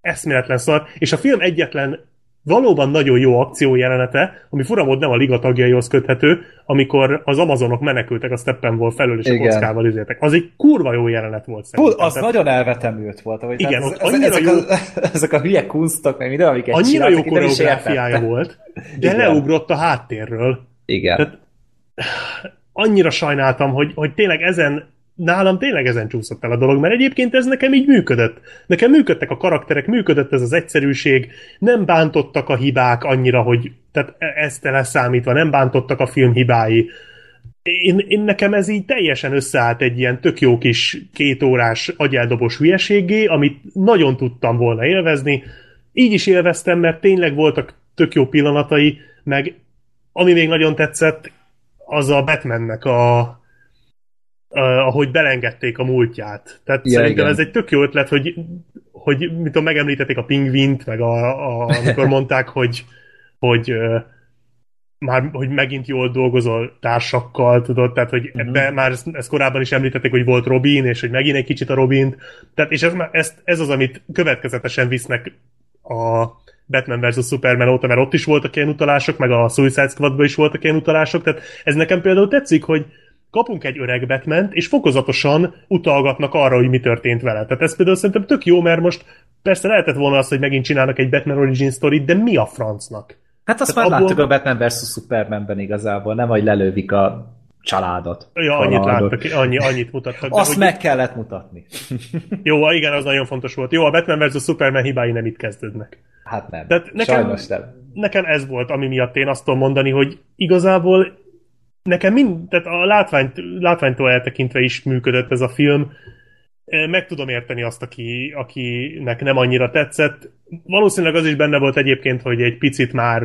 eszméletlen szar. És a film egyetlen valóban nagyon jó akció jelenete, ami furamód nem a liga tagjaihoz köthető, amikor az amazonok menekültek a Steppenwolf felől, és Igen. a kockával izéltek. Az egy kurva jó jelenet volt Hú, szerintem. az Tehát nagyon elvetemült volt. Ahogy Igen, ott ez- annyira ezek, jó- a, ezek a hülye kunstok, meg minden, amiket Annyira jó csináltak, is koreográfiája volt, de Igen. leugrott a háttérről. Igen. Tehát annyira sajnáltam, hogy, hogy tényleg ezen, nálam tényleg ezen csúszott el a dolog, mert egyébként ez nekem így működött. Nekem működtek a karakterek, működött ez az egyszerűség, nem bántottak a hibák annyira, hogy tehát e- ezt leszámítva, nem bántottak a film hibái. Én, én nekem ez így teljesen összeállt egy ilyen tök jó kis kétórás agyeldobos hülyeségé, amit nagyon tudtam volna élvezni. Így is élveztem, mert tényleg voltak tök jó pillanatai, meg ami még nagyon tetszett, az a Batmannek a, a ahogy belengedték a múltját. Tehát Ja, szerintem igen. ez egy tök jó ötlet, hogy, hogy mit tudom, megemlítették a pingvint, meg a, a, amikor mondták, hogy, hogy ö, már, hogy megint jól dolgozol társakkal, tudod, tehát, hogy Mhm. ebbe már ezt, ezt, korábban is említették, hogy volt Robin, és hogy megint egy kicsit a Robint, tehát, és ez, már- ez, ez az, amit következetesen visznek a Batman vs. Superman óta, mert ott is voltak ilyen utalások, meg a Suicide Squadban is voltak ilyen utalások, tehát ez nekem például tetszik, hogy, kapunk egy öreg batman és fokozatosan utalgatnak arra, hogy mi történt vele. Tehát ez például szerintem tök jó, mert most persze lehetett volna az, hogy megint csinálnak egy Batman Origin story de mi a francnak? Hát azt Tehát már abból- láttuk a Batman vs. Supermanben igazából, nem, hogy lelővik a családot. Ja, annyit Családot. láttak, annyi, annyit mutattak. Azt hogy- meg kellett mutatni. Jó, igen, az nagyon fontos volt. Jó, a Batman vs. Superman hibái nem itt kezdődnek. Hát nem. Tehát nekem- Sajnos nem. Nekem ez volt, ami miatt én azt tudom mondani, hogy igazából nekem mind, tehát a látványt, látványtól eltekintve is működött ez a film. Meg tudom érteni azt, aki, akinek nem annyira tetszett. Valószínűleg az is benne volt egyébként, hogy egy picit már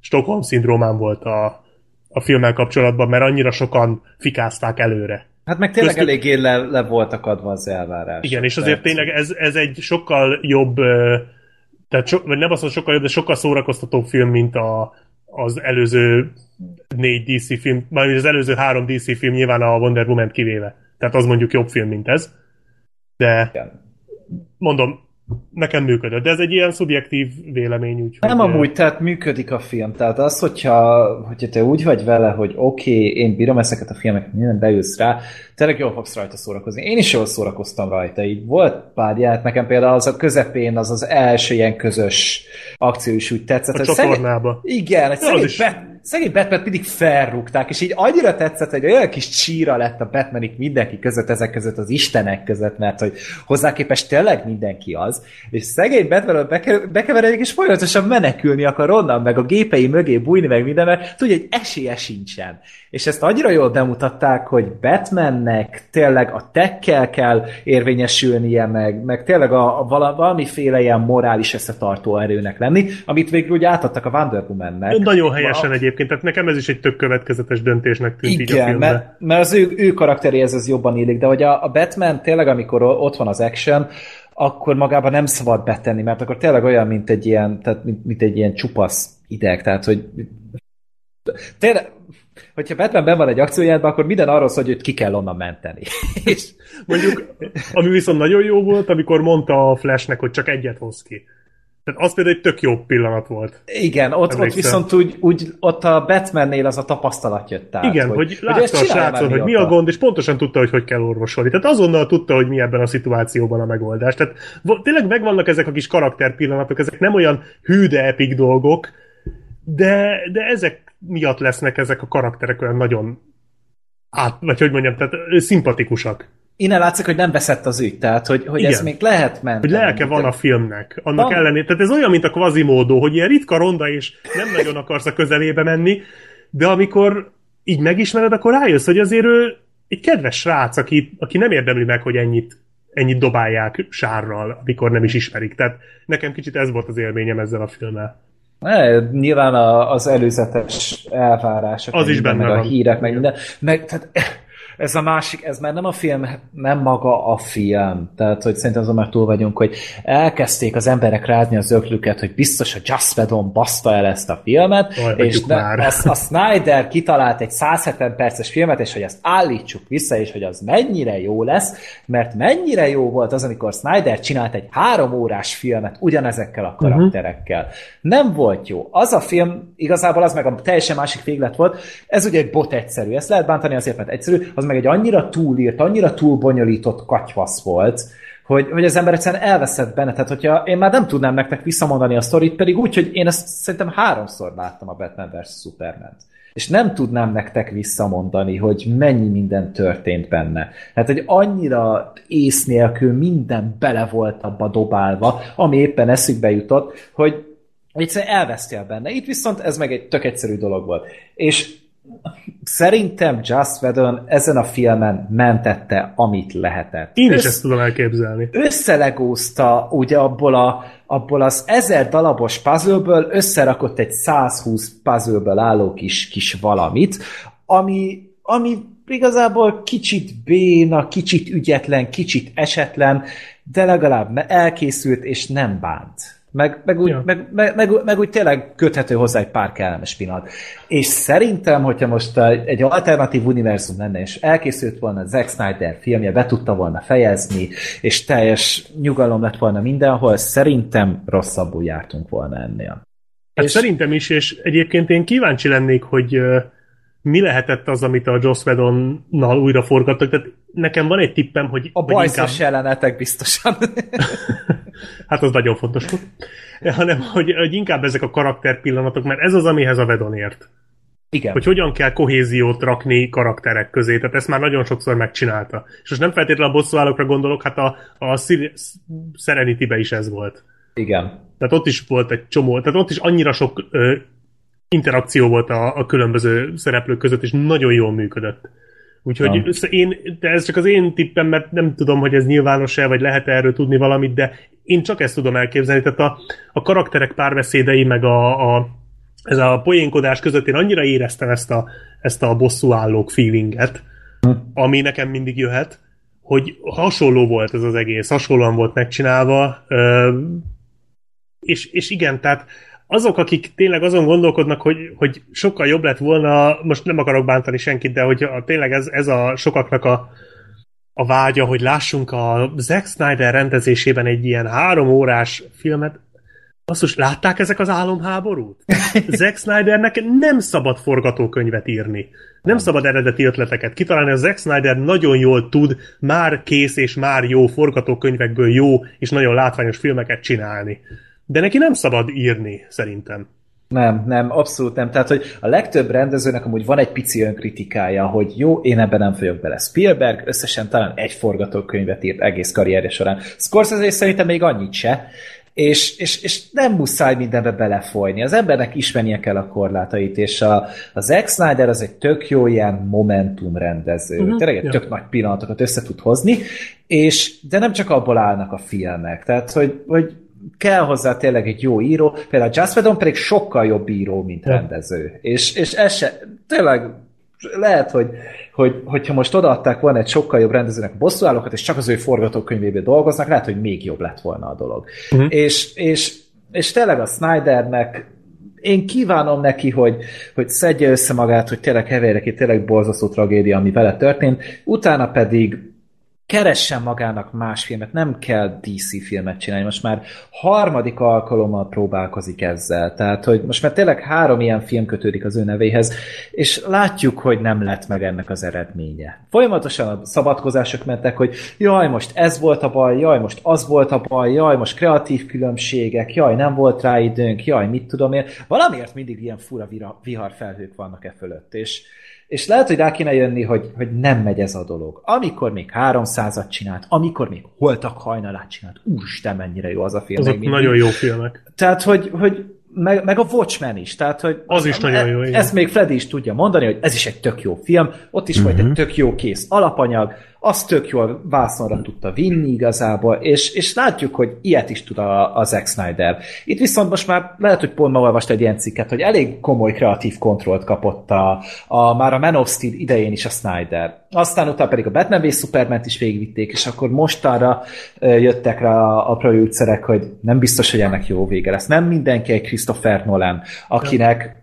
Stockholm-szindrómám volt a, a filmmel kapcsolatban, mert annyira sokan fikázták előre. Hát meg tényleg Köztük- eléggé le, le voltak adva az elvárás. Igen, és azért tényleg ez, ez egy sokkal jobb, tehát so, vagy nem azt mondom sokkal jobb, de sokkal szórakoztatóbb film, mint a, az előző négy DC film, mármint az előző három DC film nyilván a Wonder woman kivéve. Tehát az mondjuk jobb film, mint ez. De mondom, nekem működött, de ez egy ilyen szubjektív vélemény, úgyhogy... Nem amúgy, tehát működik a film. Tehát az, hogyha, hogyha te úgy vagy vele, hogy oké, okay, én bírom ezeket a filmeket, minden beülsz rá, tényleg jól fogsz rajta szórakozni. Én is jól szórakoztam rajta. Így volt pár jelenet, nekem például az a közepén, az az első ilyen közös akció is úgy tetszett. A hogy szegény- csatornába. Igen, egy szegény. Bat, szegény Batman mindig felrúgták, és így annyira tetszett, hogy olyan kis csíra lett a Batmanik mindenki között, ezek között az istenek között, mert hogy hozzá képest tényleg mindenki az, és szegény Batman beke- bekeveredik, és folyamatosan menekülni akar onnan, meg a gépei mögé bújni, meg minden, mert tudja, hogy esélye sincsen. És ezt annyira jól bemutatták, hogy Batmannek tényleg a tekkel kell érvényesülnie, meg, meg tényleg a, a vala- valamiféle ilyen morális összetartó erőnek lenni, amit végül úgy átadtak a Wonder Woman-nek. Nagyon helyesen A- egyébként, tehát nekem ez is egy tök következetes döntésnek tűnt így a igen, filmben. mert, mert az ő, ő karakteréhez ez jobban illik, de hogy a, a Batman tényleg, amikor ott van az action, akkor magában nem szabad betenni, mert akkor tényleg olyan, mint egy ilyen, tehát mint, mint egy ilyen csupasz ideg, tehát hogy tényleg, hogyha Batman ben van egy akciójában, akkor minden arról szól, hogy őt ki kell onnan menteni. És Mondjuk, ami viszont nagyon jó volt, amikor mondta a Flashnek, hogy csak egyet hoz ki. Tehát az például egy tök jó pillanat volt. igen, ott, ott viszont úgy, úgy, ott a Batmannél az a tapasztalat jött át. Igen, hogy, hogy látta a csinálja már srácon, hogy mi a gond, és pontosan tudta, hogy hogy kell orvosolni. Tehát azonnal tudta, hogy mi ebben a szituációban a megoldás. Tehát tényleg megvannak ezek a kis karakterpillanatok, ezek nem olyan hű, de epik dolgok, de, de ezek miatt lesznek ezek a karakterek olyan nagyon át, vagy hogy mondjam, tehát szimpatikusak. Innen látszik, hogy nem veszett az ügy, tehát hogy, hogy ez még lehet menni. Hogy lelke van a filmnek. Annak Van. ellenére. Tehát ez olyan, mint a Quasimodo, hogy ilyen ritka ronda, és nem nagyon akarsz a közelébe menni, de amikor így megismered, akkor rájössz, hogy azért ő egy kedves srác, aki, aki nem érdemli meg, hogy ennyit, ennyit dobálják sárral, amikor nem is ismerik. Tehát nekem kicsit ez volt az élményem ezzel a filmmel. Ne, nyilván a, az előzetes elvárások, Az is benne meg a van. hírek, meg minden. Meg, tehát, ez a másik, ez már nem a film, nem maga a film. Tehát, hogy szerintem azon már túl vagyunk, hogy elkezdték az emberek rázni az öklüket, hogy biztos a Just Whedon baszta el ezt a filmet, Aj, és ne, már. a, a Snyder kitalált egy 170 perces filmet, és hogy ezt állítsuk vissza, és hogy az mennyire jó lesz, mert mennyire jó volt az, amikor Snyder csinált egy három órás filmet ugyanezekkel a karakterekkel. Uh-huh. Nem volt jó. Az a film, igazából az meg a teljesen másik véglet volt, ez ugye egy bot egyszerű, ezt lehet bántani azért, mert egyszerű, az meg egy annyira túlírt, annyira túlbonyolított katyvasz volt, hogy, hogy az ember egyszerűen elveszett benne. Tehát, hogyha én már nem tudnám nektek visszamondani a sztorit, pedig úgy, hogy én ezt szerintem háromszor láttam a Batman vs. Superman. És nem tudnám nektek visszamondani, hogy mennyi minden történt benne. Hát, hogy annyira ész nélkül minden bele volt abba dobálva, ami éppen eszükbe jutott, hogy egyszerűen elvesztél benne. Itt viszont ez meg egy tök egyszerű dolog volt. És szerintem Just Whedon ezen a filmen mentette, amit lehetett. Én is Össz- ezt tudom elképzelni. összelegózta ugye abból, a, abból az ezer dalabos puzzleből, összerakott egy 120 puzzleből álló kis, kis valamit, ami, ami igazából kicsit béna, kicsit ügyetlen, kicsit esetlen, de legalább elkészült és nem bánt. Meg, meg, úgy, Ja. meg, meg, meg, meg úgy tényleg köthető hozzá egy pár kellemes pillanat. És szerintem, hogyha most egy alternatív univerzum lenne, és elkészült volna Zack Snyder filmje, be tudta volna fejezni, és teljes nyugalom lett volna mindenhol, szerintem rosszabbul jártunk volna ennél. Hát És- Szerintem is, és egyébként én kíváncsi lennék, hogy, mi lehetett az, amit a Joss Whedonnal újra forgattak. Tehát nekem van egy tippem, hogy... A bajszos inkább... jelenetek biztosan. hát az nagyon fontos volt. Hanem, hogy, hogy inkább ezek a karakter pillanatok, mert ez az, amihez a Vedon ért. Igen. Hogy hogyan kell kohéziót rakni karakterek közé. Tehát ezt már nagyon sokszor megcsinálta. És most nem feltétlenül a bosszúállókra gondolok, hát a, a Serenity-be is ez volt. Igen. Tehát ott is volt egy csomó, tehát ott is annyira sok ö, interakció volt a, a különböző szereplők között, és nagyon jól működött. Úgyhogy ja. én, de ez csak az én tippem, mert nem tudom, hogy ez nyilvános-e, vagy lehet -e erről tudni valamit, de én csak ezt tudom elképzelni. Tehát a, a karakterek párbeszédei, meg a, a, ez a poénkodás között én annyira éreztem ezt a, ezt a bosszúállók feelinget, hm. ami nekem mindig jöhet, hogy hasonló volt ez az egész, hasonlóan volt megcsinálva, és, és igen, tehát azok, akik tényleg azon gondolkodnak, hogy, hogy sokkal jobb lett volna, most nem akarok bántani senkit, de hogy a, tényleg ez, ez a sokaknak a, a vágya, hogy lássunk a Zack Snyder rendezésében egy ilyen három órás filmet, Basszus, látták ezek az álomháborút? Zack Snydernek nem szabad forgatókönyvet írni. Nem szabad eredeti ötleteket kitalálni. A Zack Snyder nagyon jól tud már kész és már jó forgatókönyvekből jó és nagyon látványos filmeket csinálni. De neki nem szabad írni, szerintem. Nem, nem, abszolút nem. Tehát, hogy a legtöbb rendezőnek amúgy van egy pici önkritikája, hogy jó, én ebben nem folyok bele. Spielberg összesen talán egy forgatókönyvet írt egész karrierje során. Scorsese szerintem még annyit se. És, és, és nem muszáj mindenbe belefolyni. Az embernek ismernie kell a korlátait, és a, a Zack Snyder az egy tök jó ilyen momentum rendező. Uh-huh. Tényleg ja. tök nagy pillanatokat össze tud hozni, és, de nem csak abból állnak a filmek. Tehát, hogy, hogy kell hozzá tényleg egy jó író, például Just Whedon pedig sokkal jobb író, mint rendező. És, és ez se, tényleg lehet, hogy, hogy, hogyha most odaadták volna egy sokkal jobb rendezőnek a bosszúállókat, és csak az ő forgatókönyvéből dolgoznak, lehet, hogy még jobb lett volna a dolog. Uh-huh. És, és, és tényleg a Snydernek én kívánom neki, hogy, hogy szedje össze magát, hogy tényleg heverje ki tényleg borzasztó tragédia, ami vele történt, utána pedig keressen magának más filmet, nem kell DC filmet csinálni, most már harmadik alkalommal próbálkozik ezzel, tehát hogy most már tényleg három ilyen film kötődik az ő nevéhez, és látjuk, hogy nem lett meg ennek az eredménye. Folyamatosan a szabadkozások mentek, hogy jaj, most ez volt a baj, jaj, most az volt a baj, jaj, most kreatív különbségek, jaj, nem volt rá időnk, jaj, mit tudom én. Valamiért mindig ilyen fura viharfelhők vannak e fölött, és és lehet, hogy rá kéne jönni, hogy, hogy nem megy ez a dolog. Amikor még 300-at csinált, amikor még holtak hajnalát csinált, úristen, mennyire jó az a film. Azok még nagyon jó filmek. Tehát, hogy, hogy meg, meg a Watchmen is. Tehát, hogy az is nagyon jó. Igen. Ezt még Freddy is tudja mondani, hogy ez is egy tök jó film, ott is uh-huh. volt egy mhm. tök jó kész alapanyag, azt tök jól vászonra tudta vinni igazából, és, és látjuk, hogy ilyet is tud a, a Zack Snyder. Itt viszont most már lehet, hogy pont ma olvast egy ilyen cikket, hogy elég komoly kreatív kontrollt kapott a, a, már a Man of Steel idején is a Snyder. Aztán utána pedig a Batman v Superman is végigvitték, és akkor mostanra jöttek rá a, a producerek, hogy nem biztos, hogy ennek jó vége lesz. Nem mindenki egy Christopher Nolan, akinek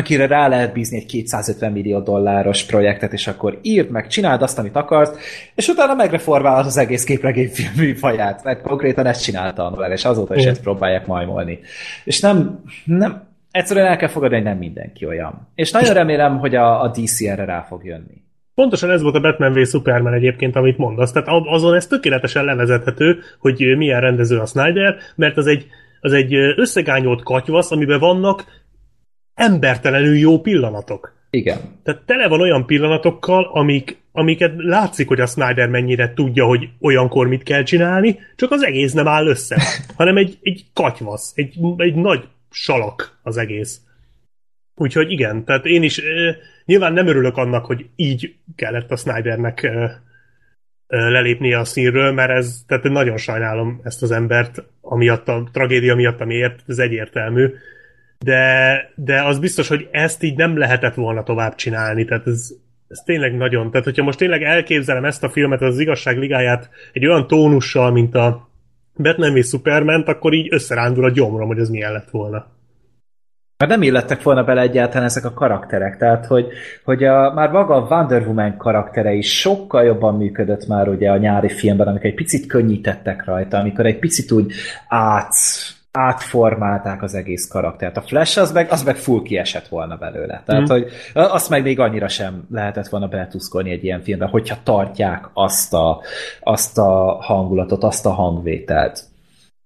akire rá lehet bízni egy 250 millió dolláros projektet, és akkor írd meg, csináld azt, amit akarsz, és utána megreformálod az egész képregényfilm műfaját, mert konkrétan ezt csinálta a Noel, és azóta is ezt próbálják majmolni. És nem, nem, egyszerűen el kell fogadni, hogy nem mindenki olyan. És nagyon remélem, hogy a, a DC erre rá fog jönni. Pontosan ez volt a Batman v Superman egyébként, amit mondasz. Tehát azon ez tökéletesen levezethető, hogy milyen rendező a Snyder, mert az egy, az egy összegányolt katyvasz, amiben vannak embertelenül jó pillanatok. Igen. Tehát tele van olyan pillanatokkal, amik, amiket látszik, hogy a Snyder mennyire tudja, hogy olyankor mit kell csinálni, csak az egész nem áll össze, hanem egy, egy katyvasz, egy, egy nagy salak az egész. Úgyhogy igen, tehát én is e, nyilván nem örülök annak, hogy így kellett a Snydernek e, e, lelépnie a színről, mert ez, tehát nagyon sajnálom ezt az embert, amiatt a tragédia miatt, amiért, ez egyértelmű, de, de az biztos, hogy ezt így nem lehetett volna tovább csinálni, tehát ez, ez tényleg nagyon, tehát hogyha most tényleg elképzelem ezt a filmet, az igazság ligáját egy olyan tónussal, mint a Batman v Superman, akkor így összerándul a gyomrom, hogy ez milyen lett volna. Mert nem illettek volna bele egyáltalán ezek a karakterek, tehát hogy, hogy a, már maga a Wonder Woman karaktere is sokkal jobban működött már ugye a nyári filmben, amikor egy picit könnyítettek rajta, amikor egy picit úgy át átformálták az egész karaktert. A Flash az meg, az meg full kiesett volna belőle. Tehát, mm. hogy azt meg még annyira sem lehetett volna beletuszkolni egy ilyen filmbe, hogyha tartják azt a, azt a hangulatot, azt a hangvételt.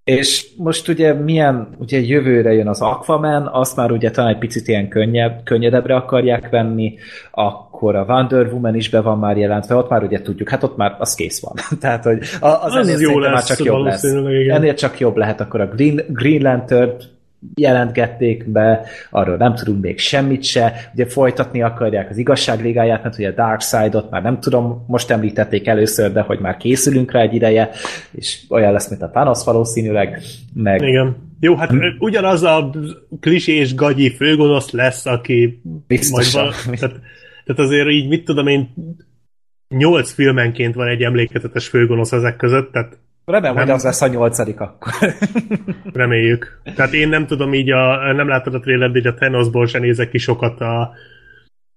És most ugye milyen, ugye jövőre jön az Aquaman, azt már ugye talán egy picit ilyen könnyebb, könnyedebbre akarják venni, akkor a Wonder Woman is be van már jelentve, ott már ugye tudjuk, hát ott már az kész van. Tehát, hogy az, az az jó lesz, már csak jobb lesz. Igen. Ennél csak jobb lehet, akkor a Green, Green Lantern jelentgették be, arról nem tudunk még semmit se, ugye folytatni akarják az igazságligáját, mert ugye a Dark Side-ot már nem tudom, most említették először, de hogy már készülünk rá egy ideje, és olyan lesz, mint a Thanos valószínűleg, meg... Igen. Jó, hát hm? ugyanaz a klisés gagyi főgonosz lesz, aki Biztosan. majd val- tehát, tehát azért így, mit tudom én, nyolc filmenként van egy emlékezetes főgonosz ezek között, tehát Remélem, nem. hogy az lesz a nyolcadik akkor. Reméljük. Tehát én nem tudom így, a, nem láttad a trailer, de így a Thanosból sem nézek ki sokat a,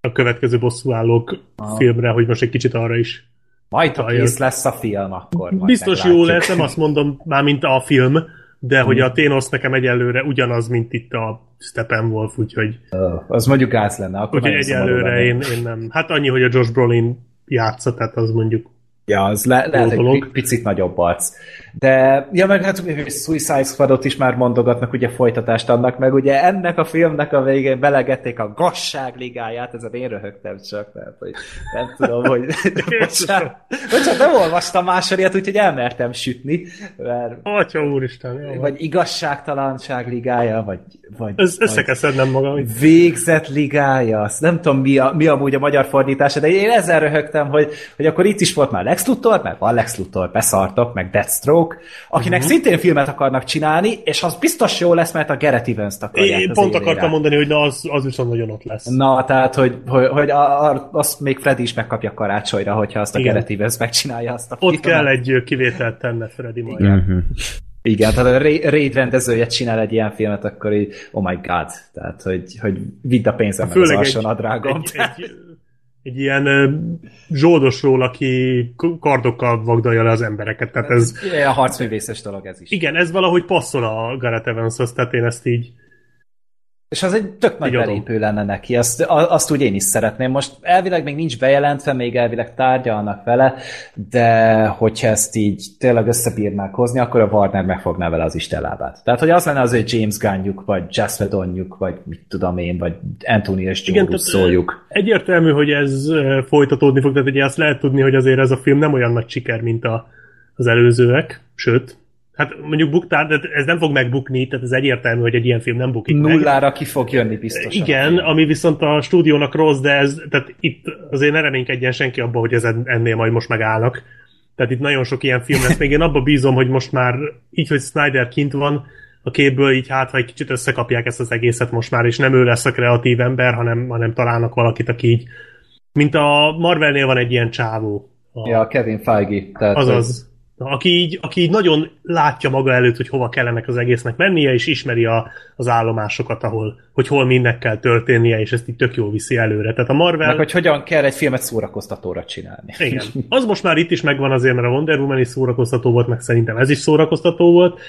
a következő bosszúállók ah. filmre, hogy most egy kicsit arra is. Majd ha kész lesz a film, akkor majd Biztos meglátjuk. jó lesz, nem azt mondom már, mint a film, de hmm. hogy a Thanos nekem egyelőre ugyanaz, mint itt a Steppenwolf, úgyhogy... Uh, az mondjuk gáz lenne. Akkor úgyhogy egyelőre én, én nem. Hát annyi, hogy a Josh Brolin játsza, tehát az mondjuk Ja, az le, lehet egy picit nagyobb arc. De, ja, meg hát Suicide Squadot is már mondogatnak, ugye folytatást annak, meg ugye ennek a filmnek a végén belegették a gasság ligáját, ezen én röhögtem csak, mert hogy nem tudom, hogy bocsánat, bocsánat, nem olvastam másodiat, úgyhogy elmertem sütni, mert... Atya úristen, jó. Vagy igazságtalanság ligája, vagy... vagy Ez, össze kell szednem magam. Végzett ligája, azt nem tudom mi, a, mi amúgy a magyar fordítása, de én ezzel röhögtem, hogy, hogy akkor itt is volt már Lex Luthor, mert van Lex Luthor, beszartok, meg Deathstroke, akinek uh-huh. szintén filmet akarnak csinálni, és az biztos jó lesz, mert a Gareth Evans-t akarják Én pont élére. akartam mondani, hogy na, az, az viszont nagyon ott lesz. Na, tehát, hogy, hogy, hogy a, a, azt még Freddy is megkapja karácsonyra, hogyha azt a Igen. Gareth Evans megcsinálja azt a Ott filmet. kell egy kivételt tenne Freddy majd. Uh-huh. Igen, tehát a Raid rendezője csinál egy ilyen filmet, akkor így, oh my god, tehát, hogy, hogy vidd a pénzem meg az alsón a drágom. Egy, egy, egy ilyen zsoldosról, aki kardokkal vagdalja le az embereket. Tehát ez... A harcművészes dolog ez is. Igen, ez valahogy passzol a Gareth Evanshoz, tehát én ezt így és az egy tök nagy belépő lenne neki, azt, azt úgy én is szeretném. Most elvileg még nincs bejelentve, még elvileg tárgyalnak vele, de hogyha ezt így tényleg összebírnák hozni, akkor a Warner megfogná vele az Isten Tehát, hogy az lenne az, hogy James Gunnjuk, vagy Jess Whedonjuk, vagy mit tudom én, vagy Anthony és Joe szóljuk. Egyértelmű, hogy ez folytatódni fog, tehát ugye azt lehet tudni, hogy azért ez a film nem olyan nagy siker, mint a, az előzőek, sőt, Hát mondjuk buktál, de ez nem fog megbukni, tehát ez egyértelmű, hogy egy ilyen film nem bukik Nullára meg. ki fog jönni biztosan. Igen, ami viszont a stúdiónak rossz, de ez, tehát itt azért ne reménykedjen senki abba, hogy ez ennél majd most megállnak. Tehát itt nagyon sok ilyen film lesz. Még én abba bízom, hogy most már így, hogy Snyder kint van, a képből így hát, ha egy kicsit összekapják ezt az egészet most már, és nem ő lesz a kreatív ember, hanem, hanem találnak valakit, aki így, mint a Marvelnél van egy ilyen csávó. A... Ja, Kevin Feige. Tehát Azaz aki így, aki így nagyon látja maga előtt, hogy hova kellene az egésznek mennie, és ismeri a, az állomásokat, ahol, hogy hol mindnek kell történnie, és ezt így tök jól viszi előre. Tehát a Marvel... Meg hogy hogyan kell egy filmet szórakoztatóra csinálni. Igen. Az most már itt is megvan azért, mert a Wonder Woman is szórakoztató volt, meg szerintem ez is szórakoztató volt,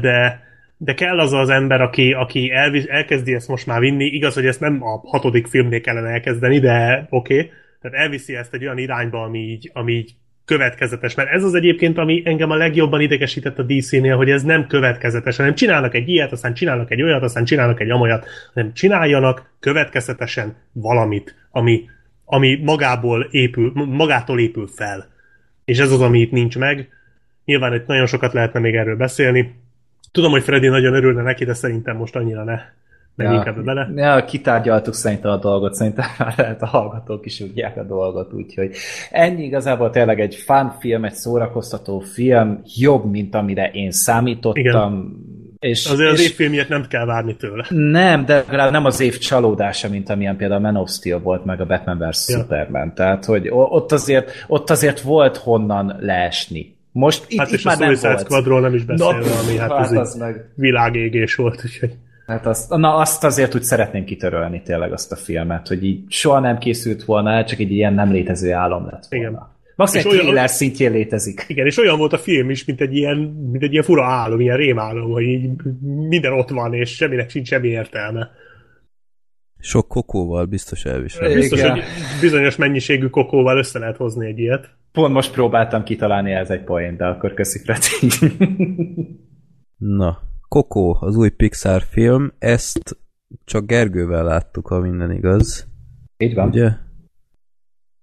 de de kell az az ember, aki, aki elvisz, elkezdi ezt most már vinni. Igaz, hogy ezt nem a hatodik filmnél kellene elkezdeni, de oké. Okay. Tehát elviszi ezt egy olyan irányba, ami így, ami így következetes, mert ez az egyébként, ami engem a legjobban idegesített a DC-nél, hogy ez nem következetes, hanem csinálnak egy ilyet, aztán csinálnak egy olyat, aztán csinálnak egy amolyat, hanem csináljanak következetesen valamit, ami, ami magából épül, magától épül fel. És ez az, ami itt nincs meg. Nyilván itt nagyon sokat lehetne még erről beszélni. Tudom, hogy Freddy nagyon örülne neki, de szerintem most annyira ne ja, bele. Ja, kitárgyaltuk szerintem a dolgot, szerintem már lehet a hallgatók is tudják a dolgot, úgyhogy ennyi igazából tényleg egy fun film, egy szórakoztató film, jobb, mint amire én számítottam. Igen. És, Azért az és évfilmjét nem kell várni tőle. Nem, de legalább nem az év csalódása, mint amilyen például Man of Steel volt, meg a Batman vs. Ja. Superman. Tehát, hogy ott azért, ott azért volt honnan leesni. Most itt, hát itt és már a nem volt. Squadról nem is beszélve, no, ami hát, hát az meg... világégés volt. Úgyhogy... Hát azt, na azt azért úgy szeretném kitörölni tényleg azt a filmet, hogy így soha nem készült volna el, csak egy ilyen nem létező álom lett volna. Igen. Maximum egy olyan- szintjén létezik. Igen, és olyan volt a film is, mint egy ilyen, mint egy ilyen fura álom, ilyen rémálom, hogy így minden ott van, és semminek sincs semmi értelme. Sok kokóval biztos elvisel. Igen. Biztos, hogy bizonyos mennyiségű kokóval össze lehet hozni egy ilyet. Pont most próbáltam kitalálni ez egy poén, de akkor köszi Freti. Na, Coco, az új Pixar film, ezt csak Gergővel láttuk, ha minden igaz. Így van. Ugye?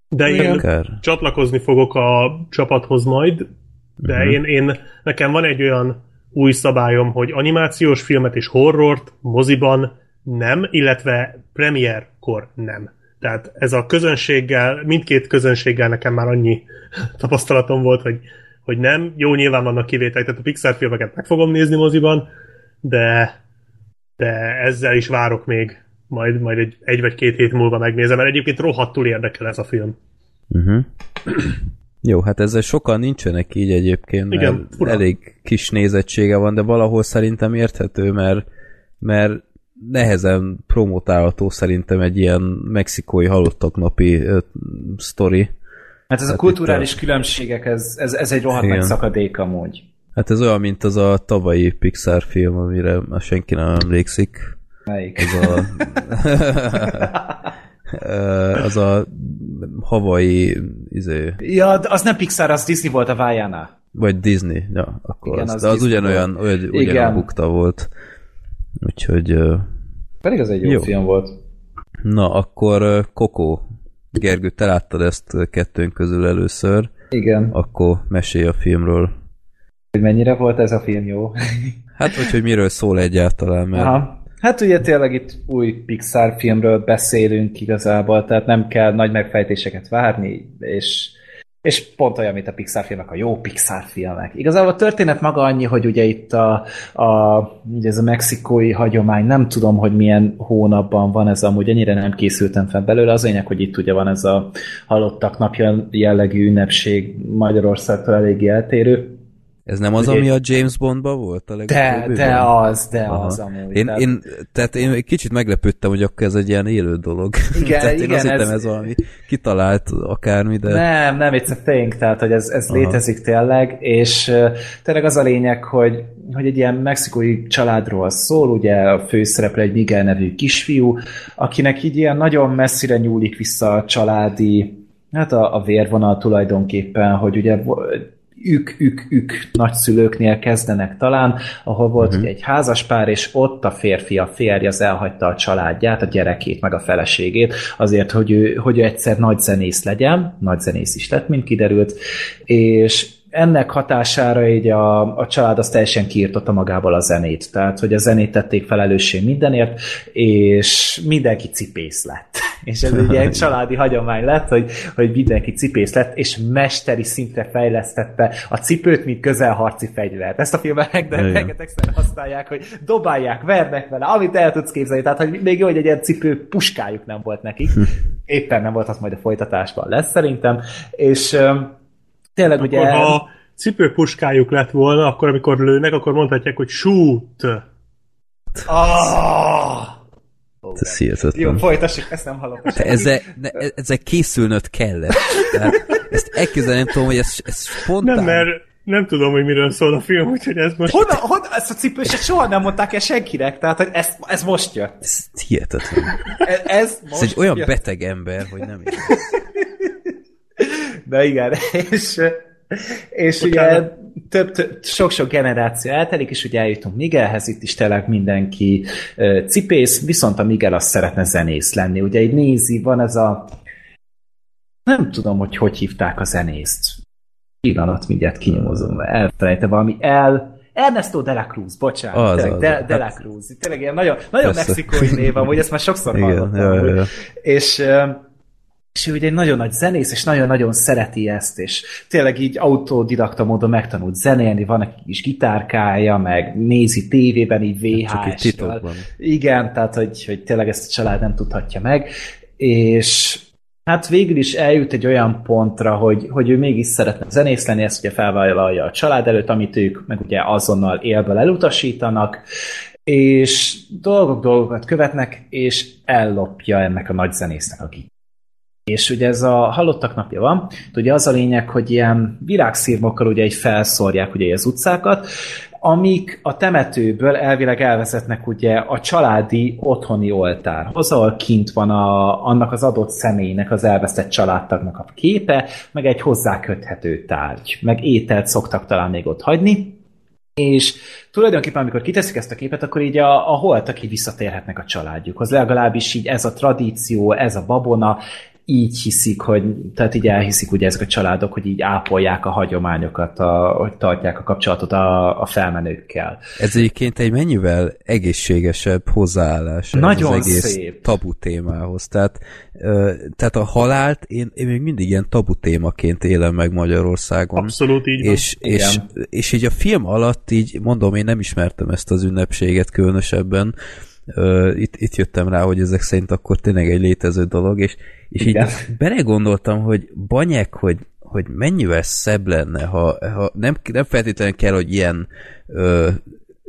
De én Akár. csatlakozni fogok a csapathoz majd, de Mhm. én, én, nekem van egy olyan új szabályom, hogy animációs filmet és horrort moziban nem, illetve premierkor nem. Tehát ez a közönséggel, mindkét közönséggel nekem már annyi tapasztalatom volt, hogy, hogy nem. Jó, nyilván vannak kivételek, tehát a Pixar filmeket meg fogom nézni moziban, de, de ezzel is várok még. Majd, majd egy, egy vagy két hét múlva megnézem, mert egyébként rohadtul érdekel ez a film. Uh-huh. Jó, hát ezzel sokan nincsenek így egyébként, mert Igen, elég kis nézettsége van, de valahol szerintem érthető, mert, mert nehezen promotálható szerintem egy ilyen mexikói halottak napi ö, sztori. Hát ez a Hát kulturális itt különbségek, ez, ez, ez egy rohadt Igen. nagy szakadék amúgy. Hát ez olyan, mint az a tavalyi Pixar film, amire már senki nem emlékszik. Melyik? Az a... Az a havai izé, Ja, az nem Pixar, az Disney volt a Vájánál. vagy Disney, ja, akkor Igen, az, az de az Disney ugyanolyan, olyan, Igen. ugyanolyan bukta volt. Úgyhogy, Pedig az egy jó, Jó. film volt. na, akkor Coco, Gergő, te láttad ezt kettőnk közül először, Igen. akkor mesélj a filmről. Hogy mennyire volt ez a film jó? Hát, vagy hogy miről szól egyáltalán, mert Aha. Hát ugye tényleg itt új Pixar filmről beszélünk igazából, tehát nem kell nagy megfejtéseket várni, és, és pont olyan, mint a Pixar filmek, a jó Pixar filmek. Igazából a történet maga annyi, hogy ugye itt a, a, ugye ez a mexikói hagyomány, nem tudom, hogy milyen hónapban van ez amúgy, ennyire nem készültem fel belőle, az lényeg, hogy itt ugye van ez a halottak napja jellegű ünnepség Magyarországtól eléggé eltérő. Ez nem az, ami a James Bondban volt a De, de az, de Aha. az amúgy. Én, én, tehát én kicsit meglepődtem, hogy akkor ez egy ilyen élő dolog. Igen, tehát én igen, azt hittem, ez- ez... valami kitalált akármi, de... Nem, nem, it's a thing, tehát hogy ez, ez Aha. létezik tényleg, és tényleg az a lényeg, hogy, hogy egy ilyen mexikói családról szól, ugye a főszereplő egy Miguel nevű kisfiú, akinek így ilyen nagyon messzire nyúlik vissza a családi, hát a, a vérvonal tulajdonképpen, hogy ugye ők, ők, ők nagyszülőknél kezdenek talán, ahol volt uh-huh. egy házaspár, és ott a férfi, a férj az elhagyta a családját, a gyerekét, meg a feleségét, azért, hogy ő, hogy ő egyszer nagy zenész legyen, nagy zenész is lett, mint kiderült, és ennek hatására így a, a család az teljesen kiirtotta magából a zenét. Tehát, hogy a zenét tették felelősség mindenért, és mindenki cipész lett. És ez egy ilyen családi hagyomány lett, hogy, hogy mindenki cipész lett, és mesteri szintre fejlesztette a cipőt, mint közelharci fegyvert. Ezt a filmet rengetegszer használják, hogy dobálják, vernek vele, amit el tudsz képzelni. Tehát, hogy még jó, hogy egy ilyen cipő puskájuk nem volt nekik. Éppen nem volt, az majd a folytatásban lesz szerintem. És tényleg ugye... Akkor ha cipőpuskájuk lett volna, akkor amikor lőnek, akkor mondhatják, hogy shoot. Ah! Ez hihetetlen. Jó, folytassuk, ezt nem hallottam. Te ezzel, ne, ezzel készülnöd kellett. Tehát ezt elképzelni nem tudom, hogy ez, ez spontán. Nem, mert nem tudom, hogy miről szól a film, úgyhogy ez most... Honnan, honnan, ezt a cipőset soha nem mondták el senkinek, tehát hogy ez, ez most jött. Ez hihetetlen. Ez, ez most Ez egy olyan jött. beteg ember, hogy nem értem. De igen, és, és ugye Utána- több, több, sok-sok generáció eltelik, és ugye eljutunk Miguelhez, itt is tényleg mindenki cipész, viszont a Miguel azt szeretne zenész lenni. Ugye így nézi, van ez a nem tudom, hogy hogy hívták a zenészt. Pillanat, mindjárt kinyomozom, elfelejte valami el, Ernesto de la Cruz, bocsánat, Az, tényleg, az, de, de la Cruz. Tényleg ilyen nagyon, nagyon Persze. mexikói név, amúgy ezt már sokszor Igen, hallottam. ja, ja, amúgy. ja. És, és ő ugye egy nagyon nagy zenész, és nagyon-nagyon szereti ezt, és tényleg így autodidakta módon megtanult zenélni, van neki is gitárkája, meg nézi tévében, így titokban. Igen, tehát hogy, hogy tényleg ezt a család nem tudhatja meg, és hát végül is eljut egy olyan pontra, hogy, hogy ő mégis szeretne zenész lenni, ezt ugye felvállalja a család előtt, amit ők meg ugye azonnal élből elutasítanak, és dolgok dolgokat követnek, és ellopja ennek a nagy zenésznek a gitárját. És ugye ez a halottak napja van, ugye az a lényeg, hogy ilyen virágszírmokkal ugye egy felszórják ugye az utcákat, amik a temetőből elvileg elvezetnek ugye a családi otthoni oltárhoz, ahol kint van a, annak az adott személynek, az elvesztett családtagnak a képe, meg egy hozzá köthető tárgy, meg ételt szoktak talán még ott hagyni, és tulajdonképpen, amikor kiteszik ezt a képet, akkor így a, a holtak így visszatérhetnek a családjukhoz. Legalábbis így ez a tradíció, ez a babona, így hiszik, hogy, tehát így elhiszik ugye ezek a családok, hogy így ápolják a hagyományokat, a, hogy tartják a kapcsolatot a, a felmenőkkel. Ez egyébként egy mennyivel egészségesebb hozzáállás Nagyon az egész szép. tabu témához. Tehát, ö, tehát a halált én, én még mindig ilyen tabu témaként élem meg Magyarországon. Abszolút így van. És, és, és így a film alatt így, mondom, én nem ismertem ezt az ünnepséget különösebben, Uh, itt, itt jöttem rá, hogy ezek szerint akkor tényleg egy létező dolog, és, és így belegondoltam, hogy banyek, hogy, hogy mennyivel szebb lenne, ha, ha nem, nem feltétlenül kell, hogy ilyen uh,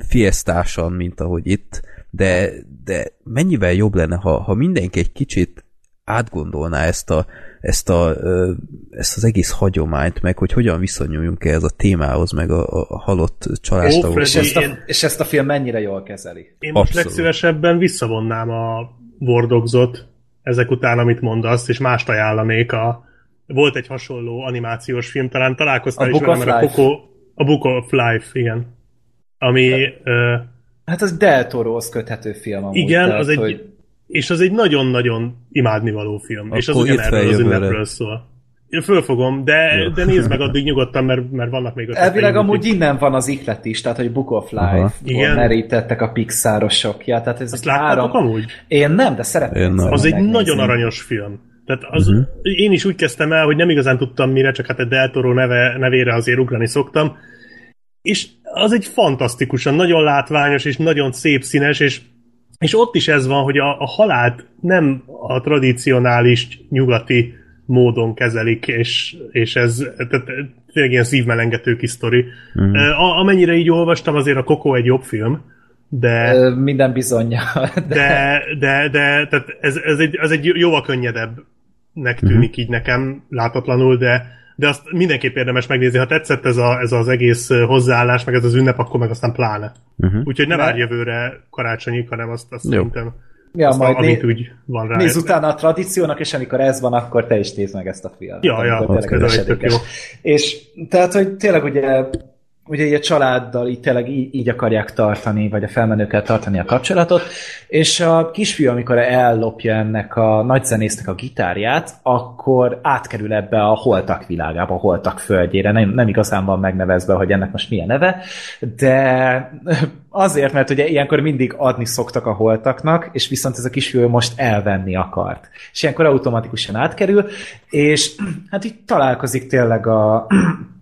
fiesztásan, mint ahogy itt, de, de mennyivel jobb lenne, ha, ha mindenki egy kicsit átgondolná ezt, a, ezt, a, ezt az egész hagyományt, meg hogy hogyan viszonyuljunk ehhez a témához, meg a, a halott családtagokhoz. És ezt, a, és ezt a film mennyire jól kezeli. Én most Abszolút. legszívesebben visszavonnám a Wordogzot ezek után, amit mondasz, és mást ajánlanék. A, volt egy hasonló animációs film, talán találkoztál A is Book vele, mert a. Coco, a Book of Life, igen. Ami, ö, Hát az Del Torohoz köthető film amúgy. igen, tehát, az egy, hogy és az egy nagyon-nagyon imádnivaló film, és az Akkor ugyanerről az ünnepről szól. Én fölfogom, de, Jó. de nézd meg addig nyugodtan, mert, mert vannak még ötleteim, Elvileg amúgy úgyhogy- innen van az iklet is, tehát hogy Book of. Life-ból merítettek a Pixarosok. Ja, tehát ez Azt egy láttátok három... amúgy? Én nem, de szeretném. Én nem. Az egy megnézni. nagyon aranyos film. Tehát az, uh-huh. én is úgy kezdtem el, hogy nem igazán tudtam mire, csak hát a Del Toro neve, nevére azért ugrani szoktam. És az egy fantasztikusan, nagyon látványos és nagyon szép színes, és, és ott is ez van, hogy a, a halált nem a tradicionális nyugati módon kezelik, és, és ez tehát, tényleg ilyen szívmelengető kis sztori. Mhm. Uh, amennyire így olvastam, azért a Coco egy jobb film, de... Ö, Minden bizonyja. De, de, de tehát ez, ez, egy, ez egy jóval könnyedebbnek tűnik így nekem látatlanul, de, de azt mindenképp érdemes megnézni. Ha tetszett ez, a, ez az egész hozzáállás, meg ez az ünnep, akkor meg aztán pláne. Uh-huh. Úgyhogy ne várj jövőre karácsonyig, hanem azt, azt Jó. szerintem Ja, azt, majd amit né- úgy van rá. nézz utána a tradíciónak, és amikor ez van, akkor te is nézd meg ezt a filmet. Ja, ja, ez egy tök jó. És tehát, hogy tényleg ugye ugye így a családdal így tényleg így, így akarják tartani, vagy a felmenőkkel tartani a kapcsolatot, és a kisfiú, amikor ellopja ennek a nagyzenésznek a gitárját, akkor átkerül ebbe a holtak világába, a holtak földjére. Nem, nem igazán van megnevezve, hogy ennek most milyen neve, de azért, mert ugye ilyenkor mindig adni szoktak a holtaknak, és viszont ez a kisfiú most elvenni akart. És ilyenkor automatikusan átkerül, és hát így találkozik tényleg a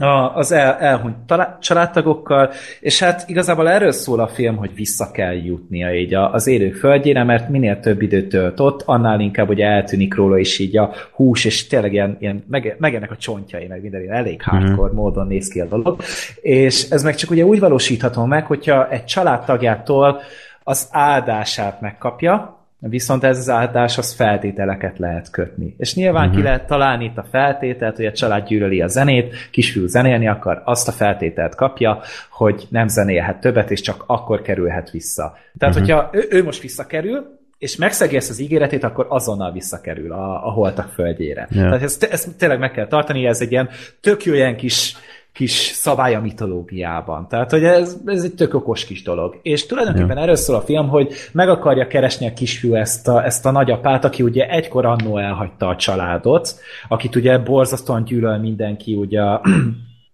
a, az el, elhunyt családtagokkal, és hát igazából erről szól a film, hogy vissza kell jutnia így az élők földjére, mert minél több időt tölt ott, annál inkább ugye eltűnik róla is így a hús, és tényleg ilyen, ilyen meg, megennek a csontjai, meg minden ilyen elég hardcore módon néz ki a dolog, és ez meg csak ugye úgy valósítható meg, hogyha egy családtagjától az áldását megkapja, Viszont ez az áldás, az feltételeket lehet kötni. És nyilván uh-huh. ki lehet találni itt a feltételt, hogy a család gyűlöli a zenét, kisfiú zenélni akar, azt a feltételt kapja, hogy nem zenélhet többet, és csak akkor kerülhet vissza. Tehát, uh-huh. hogyha ő, ő most visszakerül, és megszegi ezt az ígéretét, akkor azonnal visszakerül a, a holtak földjére. Ja. Tehát ezt, ezt tényleg meg kell tartani, ez egy ilyen tök jó ilyen kis kis szabály a mitológiában. Tehát, hogy ez, ez egy tök okos kis dolog. És tulajdonképpen erről szól a film, hogy meg akarja keresni a kisfiú ezt a, ezt a nagyapát, aki ugye egykor annó elhagyta a családot, akit ugye borzasztóan gyűlöl mindenki ugye a,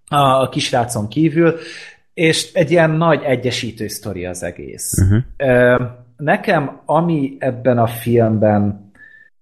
a, kisrácon kívül, és egy ilyen nagy egyesítő sztori az egész. Uh-huh. Nekem, ami ebben a filmben,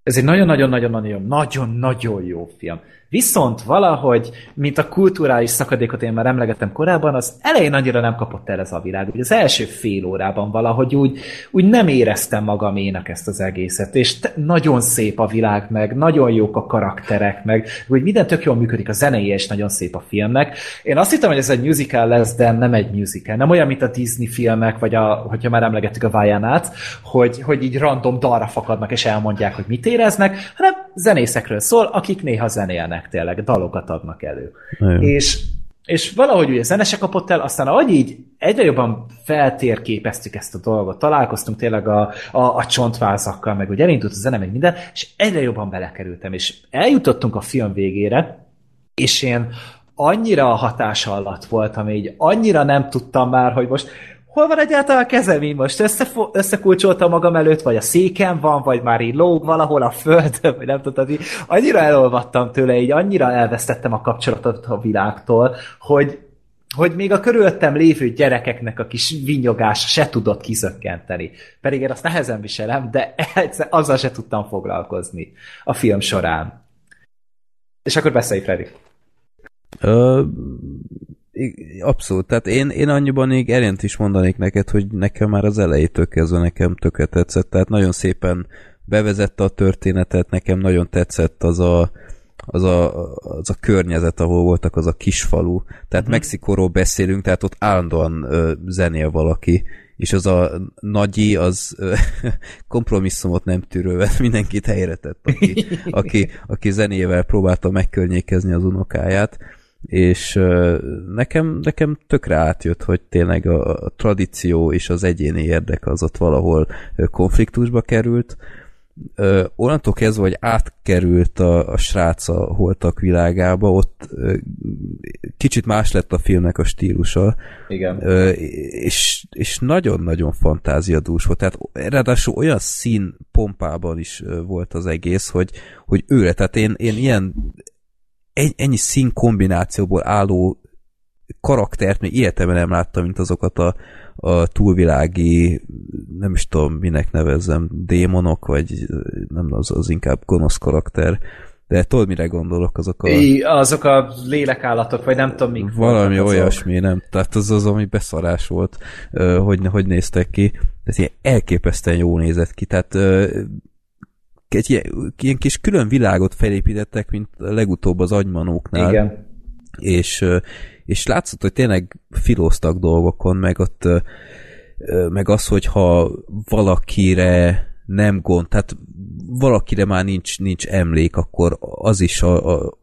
ez egy nagyon-nagyon-nagyon-nagyon-nagyon jó film. Viszont valahogy, mint a kulturális szakadékot én már emlegettem korábban, az elején annyira nem kapott el ez a világ. Ugye az első fél órában valahogy úgy, úgy nem éreztem magaménak ezt az egészet, és te, nagyon szép a világ, meg nagyon jók a karakterek, meg úgy minden tök jól működik, a zenéje is nagyon szép a filmnek. Én azt hittem, hogy ez egy musical lesz, de nem egy musical. Nem olyan, mint a Disney filmek, vagy a, hogyha már emlegettük a Vajanát, hogy, hogy így random dalra fakadnak, és elmondják, hogy mit éreznek, hanem zenészekről szól, akik néha zenélnek tényleg, dalokat adnak elő. És, és valahogy ugye zenese kapott el, aztán ahogy így egyre jobban feltérképeztük ezt a dolgot, találkoztunk tényleg a, a, a csontvázakkal, meg ugye elindult a zene, meg minden, és egyre jobban belekerültem, és eljutottunk a film végére, és én annyira a hatása alatt voltam, így annyira nem tudtam már, hogy most hol van egyáltalán a kezem így most? Összefo- összekulcsoltam magam előtt, vagy a széken van, vagy már így lóg valahol a földön, vagy nem tudod, így annyira elolvattam tőle, így annyira elvesztettem a kapcsolatot a világtól, hogy, hogy még a körülöttem lévő gyerekeknek a kis vinyogása se tudott kizökkenteni. Pedig én azt nehezen viselem, de egyszer azzal se tudtam foglalkozni a film során. És akkor beszélj, Freddy. Ö, abszolút, tehát én, én annyiban még erent is mondanék neked, hogy nekem már az elejétől kezdve nekem tökre tetszett, tehát nagyon szépen bevezette a történetet, nekem nagyon tetszett az a, az a, az a környezet, ahol voltak, az a kisfalu. Tehát uh-huh. Mexikóról beszélünk, tehát ott állandóan ö, zenél valaki, és az a nagyi, az ö, kompromisszumot nem tűrővet, mindenkit helyre tett, aki, aki, aki zenével próbálta megkörnyékezni az unokáját és nekem, nekem tökre átjött, hogy tényleg a, tradíció és az egyéni érdek az ott valahol konfliktusba került. Onnantól kezdve, hogy átkerült a, a srác a holtak világába, ott kicsit más lett a filmnek a stílusa, Igen. És, és nagyon-nagyon fantáziadús volt. Tehát ráadásul olyan szín pompában is volt az egész, hogy, hogy őre, tehát én, én ilyen ennyi szín kombinációból álló karaktert még életemben nem láttam, mint azokat a, a túlvilági, nem is tudom, minek nevezzem, démonok, vagy nem az, az inkább gonosz karakter, de tudod, mire gondolok, azok a... I, azok a lélekállatok, vagy nem tudom, mik Valami azok. olyasmi, nem? Tehát az az, ami beszarás volt, hogy, hogy néztek ki. Ez ilyen elképesztően jó nézett ki, tehát egy ilyen, ilyen kis külön világot felépítettek, mint legutóbb az agymanóknál. Igen. És, és látszott, hogy tényleg filóztak dolgokon, meg ott meg az, hogyha valakire nem gond, tehát valakire már nincs, nincs emlék, akkor az is a, a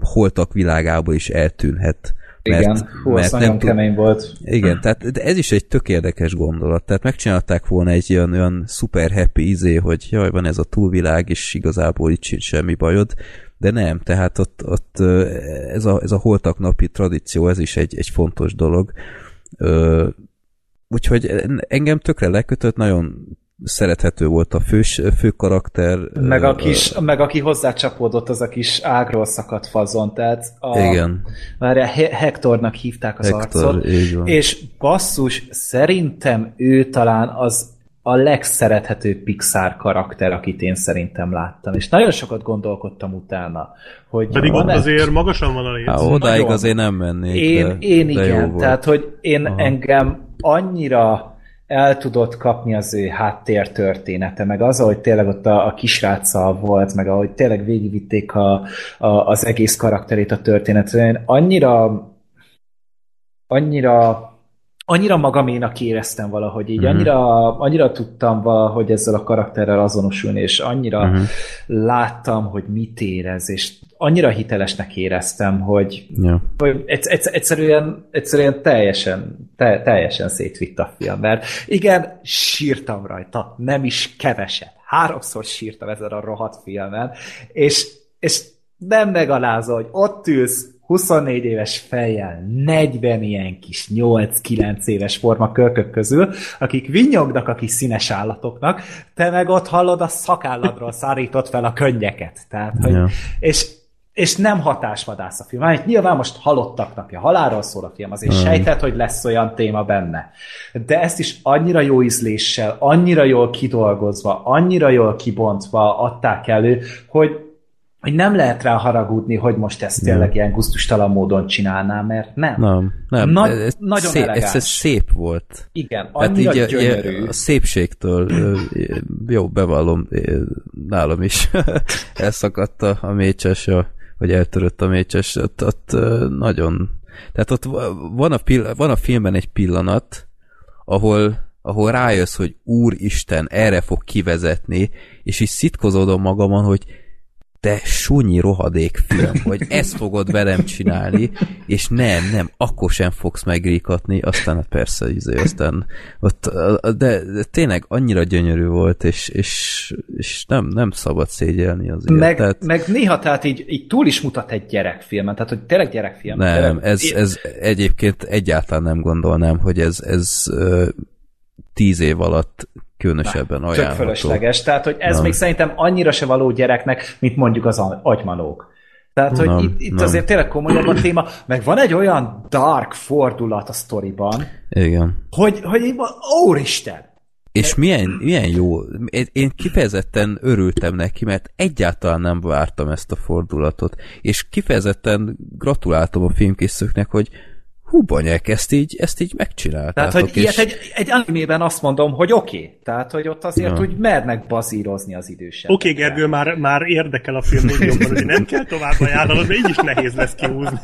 holtak világából is eltűnhet. Mert, Igen, hú, az nagyon tud- kemény volt. igen, tehát de ez is egy tök érdekes gondolat. Tehát megcsinálták volna egy olyan, olyan super happy izé, hogy jaj, van ez a túlvilág, és igazából itt sincs semmi bajod, de nem, tehát ott, ott ez, a, ez a holtak napi tradíció, ez is egy, egy fontos dolog. Úgyhogy engem tökre lekötött, nagyon szerethető volt a fős, fő karakter. Meg, a kis, meg aki hozzácsapódott, az a kis ágról szakadt fazon, tehát a, Igen. Várjál, He- Hectornak hívták az Hector, arcot, és basszus, szerintem ő talán az a legszerethetőbb Pixar karakter, akit én szerintem láttam. És nagyon sokat gondolkodtam utána, hogy Pedig ott azért magasan van a léc. Há, odáig Nagyon. azért nem mennék, én, de, én de igen, tehát hogy én Aha. engem annyira el tudott kapni az ő háttértörténete, meg az, ahogy tényleg ott a, a kisráccal volt, meg ahogy tényleg végigvitték a, a, az egész karakterét a történetre. Én annyira annyira annyira magaménak éreztem valahogy így, Mhm. annyira, annyira tudtam valahogy ezzel a karakterrel azonosulni, és annyira Mhm. láttam, hogy mit érez, és annyira hitelesnek éreztem, hogy Ja. hogy egyszer, egyszer, egyszerűen, egyszerűen teljesen, te, teljesen szétvitt a film, mert igen, sírtam rajta, nem is keveset. Háromszor sírtam ezen a rohadt filmen, és, és nem megalázó, hogy ott ülsz 24 éves fejjel, 40 ilyen kis 8-9 éves forma kölkök közül, akik vinyognak a kis színes állatoknak, te meg ott hallod a szakálladról szárított fel a könnyeket. Tehát, hogy, Ja. és és nem hatásvadász a film. Hát nyilván most halottak napja, halálról szól a film, azért Mm. sejthet, hogy lesz olyan téma benne. De ezt is annyira jó ízléssel, annyira jól kidolgozva, annyira jól kibontva adták elő, hogy, hogy nem lehet rá haragudni, hogy most ezt tényleg ilyen gusztustalan módon csinálná, mert nem. Nem, nem. Nagy- ez, nagyon szép, ez, elegáns. ez szép volt. Igen, Hát annyira így a, gyönyörű. a szépségtől ö, jó, bevallom, nálam is elszakadt a, a mécses, a, vagy eltörött a mécses, ott, ott nagyon... Tehát ott va- van a, pill- van a filmben egy pillanat, ahol, ahol rájössz, hogy Úristen, erre fog kivezetni, és így szitkozódom magamon, hogy te sunyi rohadék film, hogy ezt fogod velem csinálni, és nem, nem, akkor sem fogsz megríkatni, aztán hát persze, izé, aztán ott, de, de tényleg annyira gyönyörű volt, és, és, és nem, nem szabad szégyelni azért. Meg, tehát, meg néha tehát így, így túl is mutat egy gyerekfilmen, tehát hogy tényleg gyerekfilm. nem, tényleg, ez, ez egyébként egyáltalán nem gondolnám, hogy ez, ez tíz év alatt különösebben Tök ajánlható. fölösleges. Tehát, hogy ez Nem. még szerintem annyira se való gyereknek, mint mondjuk az agymanók. Tehát, hogy Nem, itt, itt nem. azért tényleg komolyabb a téma, meg van egy olyan dark fordulat a sztoriban, Igen. hogy, hogy úristen! És milyen, milyen jó. Én- kifejezetten örültem neki, mert egyáltalán nem vártam ezt a fordulatot. És kifejezetten gratuláltam a filmkészítőknek, hogy hú, banyek, ezt így, ezt így megcsináltátok. Tehát, hogy és ilyet egy, egy animében azt mondom, hogy oké. Okay. Tehát, hogy ott azért Ja. úgy mernek bazírozni az idősebb. Oké, okay, Gergő, már, már érdekel a film még jobban, hogy nem kell tovább ajánlanod, de így is nehéz lesz kihúzni.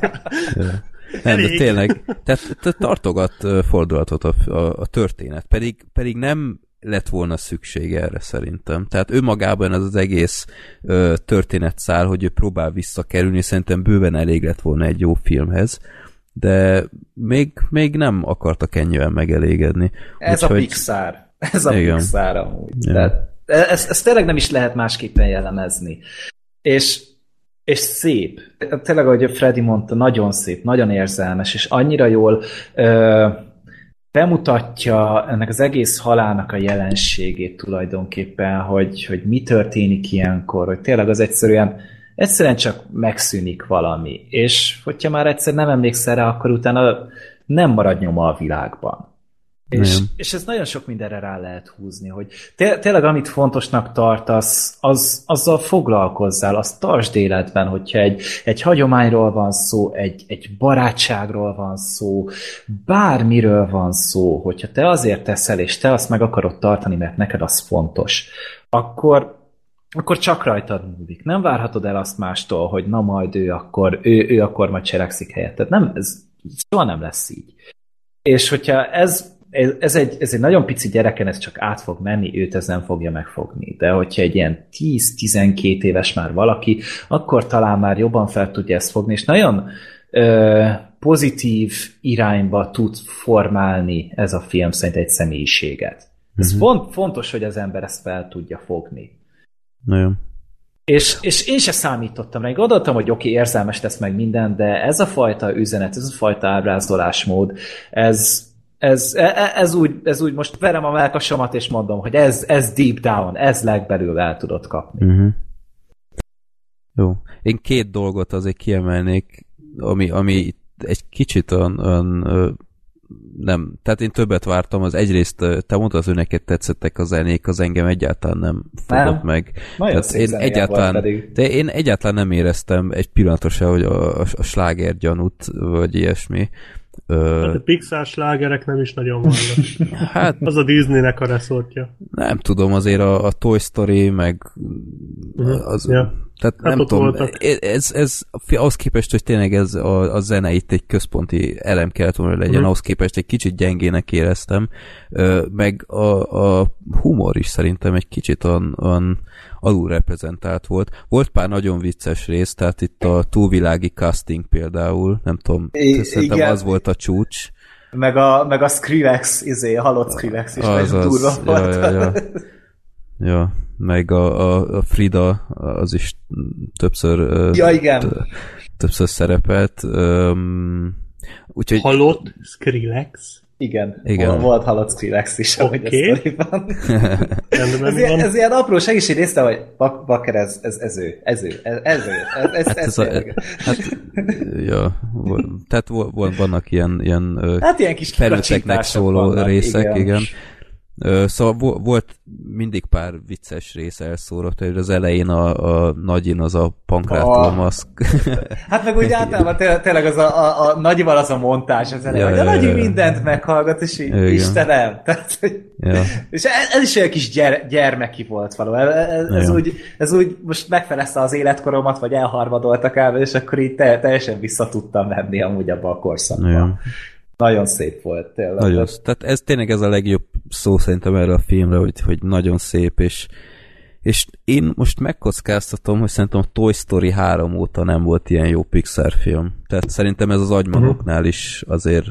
nem, de tényleg, tehát te- tartogat fordulatot a, a, a történet, pedig, pedig nem lett volna szükség erre szerintem. Tehát önmagában ez az egész ö, történetszál, hogy ő próbál visszakerülni, szerintem bőven elég lett volna egy jó filmhez, de még, még nem akartak ennyien megelégedni. Ez a Úgyhogy- Pixar. Ez a Igen. Pixar amúgy. Ja. Tehát, ez, ez tényleg nem is lehet másképpen jellemezni. És, és szép. Tényleg, ahogy a Freddy mondta, nagyon szép, nagyon érzelmes, és annyira jól ö, bemutatja ennek az egész halálnak a jelenségét tulajdonképpen, hogy, hogy mi történik ilyenkor, hogy tényleg az egyszerűen egyszerűen csak megszűnik valami. És hogyha már egyszer nem emlékszel rá, akkor utána nem marad nyoma a világban. És, és ez nagyon sok mindenre rá lehet húzni, hogy té- tényleg amit fontosnak tartasz, az, azzal foglalkozzál, azt tartsd életben, hogyha egy, egy hagyományról van szó, egy, egy barátságról van szó, bármiről van szó, hogyha te azért teszel, és te azt meg akarod tartani, mert neked az fontos, akkor, akkor csak rajtad múlik. Nem várhatod el azt mástól, hogy na majd ő akkor, ő, ő akkor majd cselekszik helyetted. Nem, ez soha nem lesz így. És hogyha ez, ez, egy, ez egy nagyon pici gyereken, ez csak át fog menni, őt ez nem fogja megfogni. De hogyha egy ilyen 10-12 éves már valaki, akkor talán már jobban fel tudja ezt fogni, és nagyon ö, pozitív irányba tud formálni ez a film szerint egy személyiséget. Ez Mhm. font, fontos, hogy az ember ezt fel tudja fogni. Nagyon. És, és én se számítottam rá. Gondoltam, hogy oké, okay, érzelmes lesz meg minden, de ez a fajta üzenet, ez a fajta ábrázolásmód, ez, ez, e- ez, úgy, ez úgy most verem a melkasomat, és mondom, hogy ez, ez deep down, ez legbelül el tudod kapni. Uh-huh. Jó. Én két dolgot azért kiemelnék, ami, ami egy kicsit olyan, olyan nem, tehát én többet vártam, az egyrészt te mondtad, hogy neked tetszettek a zenék, az engem egyáltalán nem fogott Nem. meg. Nagyon Tehát én egyáltalán, de én egyáltalán nem éreztem egy pillanatra se, hogy a, a, a sláger gyanút, vagy ilyesmi. Ö, Hát a Pixar slágerek nem is nagyon vannak. hát Az a Disneynek a reszortja. nem tudom, azért a, a Toy Story, meg az, Ja. Tehát Hát nem tudom, voltak. ez, ez ahhoz képest, hogy tényleg ez a, a zene itt egy központi elem kellett volna legyen, Mhm. ahhoz képest egy kicsit gyengének éreztem, meg a, a humor is szerintem egy kicsit olyan, olyan alulreprezentált volt. Volt pár nagyon vicces rész, tehát itt a túlvilági casting például, nem tudom, I- szerintem igen. az volt a csúcs. Meg a, meg a Skrillex, izé, a halott Skrillex is Az, nagyon durva az, volt. ja, ja. ja, meg a, a, a Frida, az is többször Ja, igen. többször szerepelt. Um, úgyhogy Halott Skrillex. Igen, Igen. Volt, volt halott Skrillex is, ahogy Oké. a sztoriban. Ez ilyen, van. ez ilyen apró segíts, hogy néztem, hogy bak, Bakker, ez, ez, ez ő, ez ő, ez, ez ő, ez, ez, hát, ez, ez a, hát ja, tehát vo- vo- vannak ilyen, ilyen hát ilyen kis felnőtteknek szóló vannak, részek, igen. igen. Szóval vo- volt mindig pár vicces rész elszórott, hogy az elején a, a nagyin az a pankrától Ah. maszk. Hát meg úgy általában té- tényleg az a, a, a nagyival az a montázs az elején, Ja, hogy a ja, nagyi ja. mindent meghallgat, és így, Igen. Istenem, tehát, ja. És ez, ez is olyan kis gyere, gyermeki volt való. Ez, ez, úgy, ez úgy most megfelezte az életkoromat, vagy elharmadoltak el, és akkor így te, teljesen vissza tudtam venni amúgy abba a korszakba. Igen. Nagyon szép volt, tényleg. Nagyon, tehát ez tényleg ez a legjobb szó szerintem erre a filmre, hogy, hogy nagyon szép, és, És én most megkockáztatom, hogy szerintem a Toy Story 3 óta nem volt ilyen jó Pixar film. Tehát szerintem ez az agymanoknál is azért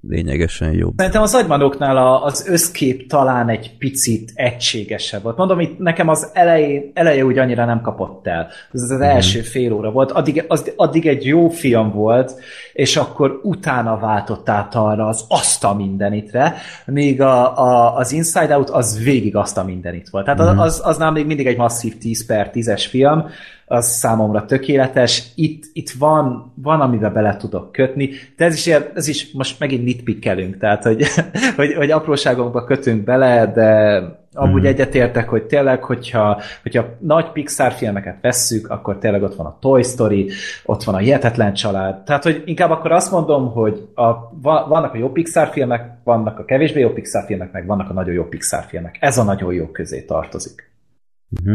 lényegesen jobb. Szerintem az agymanoknál az összkép talán egy picit egységesebb volt. Mondom, itt nekem az elejé, eleje úgy annyira nem kapott el. Ez az első fél óra volt. Addig, az, addig egy jó film volt, és akkor utána váltott át arra az azt a mindenitre, míg a, a, az Inside Out az végig azt a mindenit volt. Tehát az, az, az nem még mindig egy masszív 10 per 10-es film, az számomra tökéletes. Itt, itt van, van, amiben bele tudok kötni, de ez is, ilyen- ez is most megint nitpickelünk, tehát hogy, hogy, hogy apróságokba kötünk bele, de amúgy egyetértek, hogy tényleg, hogyha, hogyha nagy Pixar filmeket vesszük, akkor tényleg ott van a Toy Story, ott van a Hihetetlen Család. Tehát, hogy inkább akkor azt mondom, hogy a, va- vannak a jó Pixar filmek, vannak a kevésbé jó Pixar filmek, meg vannak a nagyon jó Pixar filmek. Ez a nagyon jó közé tartozik.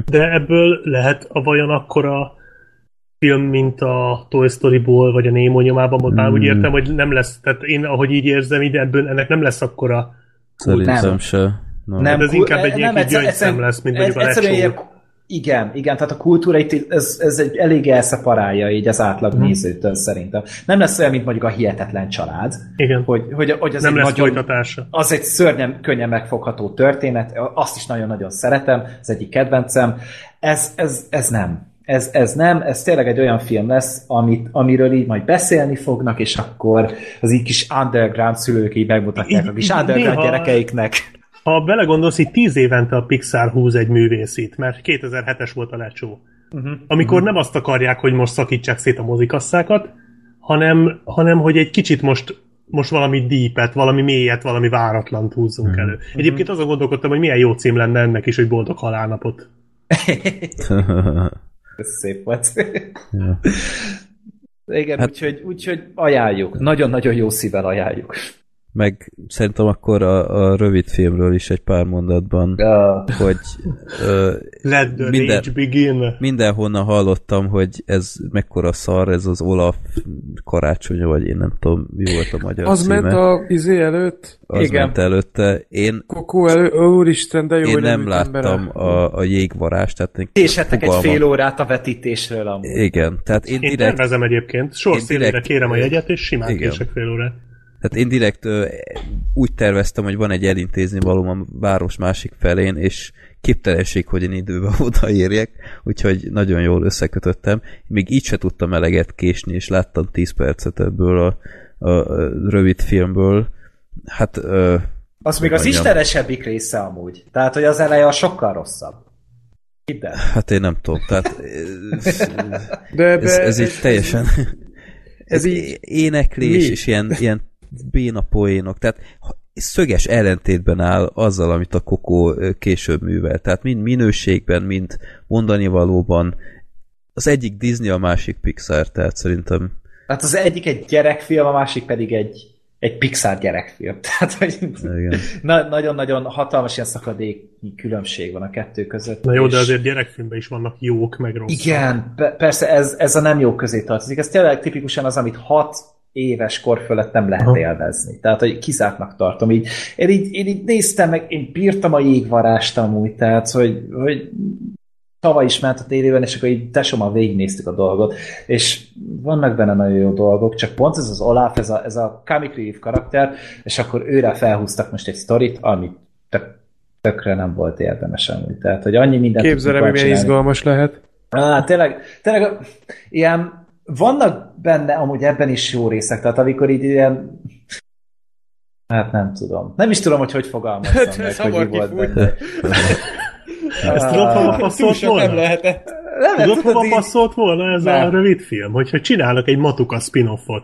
De ebből lehet a vajon akkora film, mint a Toy Story-ból, vagy a Nemo nyomában, ott már Hmm. úgy értem, hogy nem lesz, tehát én ahogy így érzem, ide ebből ennek nem lesz akkora, Szerintem nem. se. No. Nem, ez inkább egy ilyen kis egyszer- gyöngyszem egyszerűen- lesz, mint mondjuk a egyszerűen ilyen- Igen, igen, tehát a kultúra itt, ez, ez egy elég elszeparálja így az átlag nézőtől szerintem. Nem lesz olyan, mint mondjuk a Hihetetlen Család, Igen, hogy, hogy, hogy az nem egy lesz nagyon, folytatása. az egy szörnyen, könnyen megfogható történet, azt is nagyon-nagyon szeretem, ez egyik kedvencem. Ez, ez, ez nem. Ez, ez nem, ez tényleg egy olyan film lesz, amit, amiről így majd beszélni fognak, és akkor az így kis underground szülők így megmutatják a kis underground néha- gyerekeiknek. Ha belegondolsz, így tíz évente a Pixar húz egy művészit, mert 2007-es volt a lecsó. Uh-huh. Amikor uh-huh. nem azt akarják, hogy most szakítsák szét a mozikasszákat, hanem, hanem hogy egy kicsit most most valami deepet, valami mélyet, valami váratlant húzzunk uh-huh. elő. Egyébként azon gondolkodtam, hogy milyen jó cím lenne ennek is, hogy boldog halálnapot. Ez szép volt. Igen, Hát- úgyhogy, úgyhogy ajánljuk. Nagyon-nagyon jó szívvel ajánljuk. Meg szerintem akkor a, a rövid filmről is egy pár mondatban, Uh, hogy ö, Let the Minden- rage begin. mindenhonnan hallottam, hogy ez mekkora szar, ez az Olaf karácsonya, vagy én nem tudom, mi volt a magyar Az címe. ment a izé előtt, az Igen. ment előtte. Én, Kokó elő, úristen, de jó, én nem láttam embere. a, a jégvarás, tehát én Késetek egy fél órát a vetítésről amúgy. Igen, tehát én Én direkt, tervezem egyébként. Sor Én direkt- kérem a jegyet, és simán Igen. kések fél órát. Tehát én direkt ö, úgy terveztem, hogy van egy elintézni valóm a város másik felén, és képtelenség, hogy én időben odaérjek, úgyhogy nagyon jól összekötöttem. Még így se tudtam eleget késni, és láttam 10 percet ebből a, a, a rövid filmből. Hát ö, Az még az istenesebbik része amúgy. Tehát, hogy az eleje a sokkal rosszabb. Hidd el. Hát én nem tudom, tehát ez, De ebbe, ez, ez így teljesen ez így- így éneklés mi? és ilyen, ilyen béna poénok, tehát szöges ellentétben áll azzal, amit a Kokó később művel. Tehát mind minőségben, mind mondani valóban. Az egyik Disney, a másik Pixar, tehát szerintem Hát az egyik egy gyerekfilm, a másik pedig egy, egy Pixar gyerekfilm. Tehát, hogy nagyon-nagyon hatalmas ilyen szakadéknyi különbség van a kettő között. Na jó, de és- azért gyerekfilmben is vannak jók, meg rosszak. Igen, pe- persze ez, ez a nem jó közé tartozik. Ez tényleg tipikusan az, amit hat éves kor fölött nem lehet Aha. élvezni. Tehát, hogy kizártnak tartom. Így, én, így, én így néztem meg, én bírtam a jégvarást amúgy, tehát, hogy, hogy tavaly is ment a tévében, és akkor így tesommal végignéztük a dolgot, és vannak benne nagyon jó dolgok, csak pont ez az Olaf, ez a, ez a comic relief karakter, és akkor őre felhúztak most egy sztorit, ami tök, tökre nem volt érdemes amúgy. Tehát, hogy annyi mindent Képzelem, milyen izgalmas lehet. Á, tényleg, tényleg ilyen, vannak benne amúgy ebben is jó részek, tehát amikor így ilyen Hát nem tudom. Nem is tudom, hogy hogy fogalmazom Hát, meg, ez hogy mi volt benne. Ezt Túl passzolt sok nem volna? lehetett. Nem, így- passzolt volna ez Nem. a rövid film? Hogyha csinálnak egy Matuka spin-offot.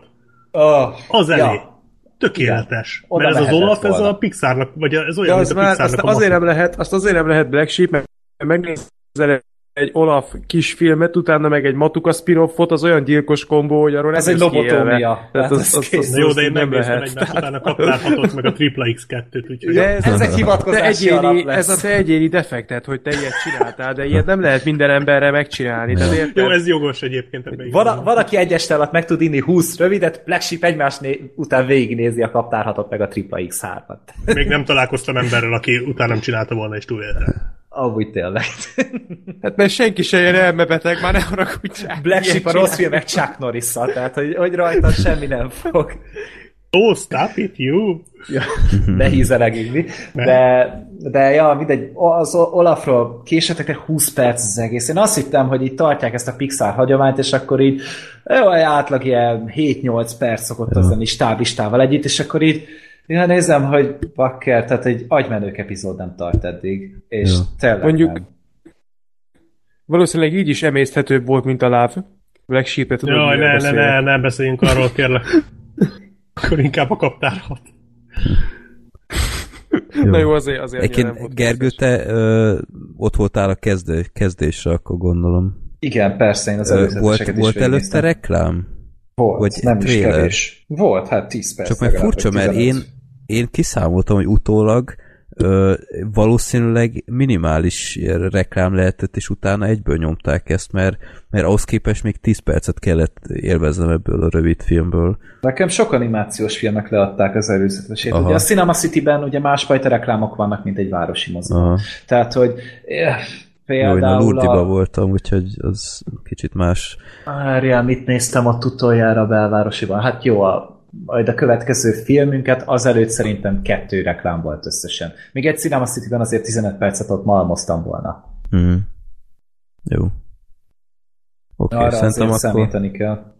Oh, Az elé. Ja. Tökéletes. Oda Mert ez az Olaf, ez volna. a Pixarnak, vagy ez De olyan, az mint a már, azt Pixarnak a azért nem lehet, azt azért nem lehet Black Sheep, mert megnézel egy Olaf kisfilmet, utána meg egy Matuka spin-offot, az olyan gyilkos kombó, hogy arról Ez egy lobotómia. Tehát Hát az, ez az, az, jó, de én nem lehet. egymást, utána kaptál hatot, meg a tripla X2-t, úgyhogy... De ez, Ez egy te hivatkozási alap egyéni, lesz. ez a te egyéni defektet, hogy te ilyet csináltál, de ilyet nem lehet minden emberre megcsinálni. Tehát érted? Jó, ez jogos egyébként. Van, van, aki egy este alatt meg tud inni 20 rövidet, Black Sheep egymás né- után végignézi a kaptárhatot meg a tripla X3-at. Még nem találkoztam emberrel, aki utána nem csinálta volna és túlélte. Amúgy tényleg. Hát mert senki se jön elmebeteg, már ne haragudják. Black Sheep a rossz filmek Chuck norris tehát hogy, hogy rajta semmi nem fog. Oh, stop it, you! Ja, ne hízelegni. De, de ja, mindegy, az Olafról késetek 20 perc az egész. Én azt hittem, hogy így tartják ezt a Pixar hagyományt, és akkor így jó, átlag ilyen 7-8 perc szokott az lenni stáblistával együtt, és akkor így Ja, nézem, hogy bakker, tehát egy agymenők epizód nem tart eddig, és Ja. tényleg Mondjuk- nem. Valószínűleg így is emészthetőbb volt, mint a láv. Black Sheep-et tudod, Jaj, ne, ne, ne, ne beszéljünk arról, kérlek. Akkor inkább a kaptárhat. Na jó, azért, azért Egyébként Gergő, te ö, ott voltál a kezdő, kezdésre, akkor gondolom. Igen, persze, én az előzeteseket volt is volt előtte reklám? Volt, vagy nem is trailer? kevés. Volt, hát 10 perc. Csak meg furcsa, mert én, 15. én kiszámoltam, hogy utólag ö, valószínűleg minimális reklám lehetett, és utána egyből nyomták ezt, mert, mert ahhoz képest még 10 percet kellett élveznem ebből a rövid filmből. Nekem sok animációs filmek leadták az előzetesét. Aha. Ugye a Cinema City-ben ugye másfajta reklámok vannak, mint egy városi mozi. Aha. Tehát, hogy eh, Jó, én a például Lurdiba a... voltam, úgyhogy az kicsit más. Várjál, mit néztem ott utoljára a belvárosiban? Hát jó, a, majd a következő filmünket azelőtt szerintem kettő reklám volt összesen. Még egy Cinema City-ben azért 15 percet ott malmoztam volna. Mm. Jó. Oké, Arra okay, szerintem azért akkor, kell.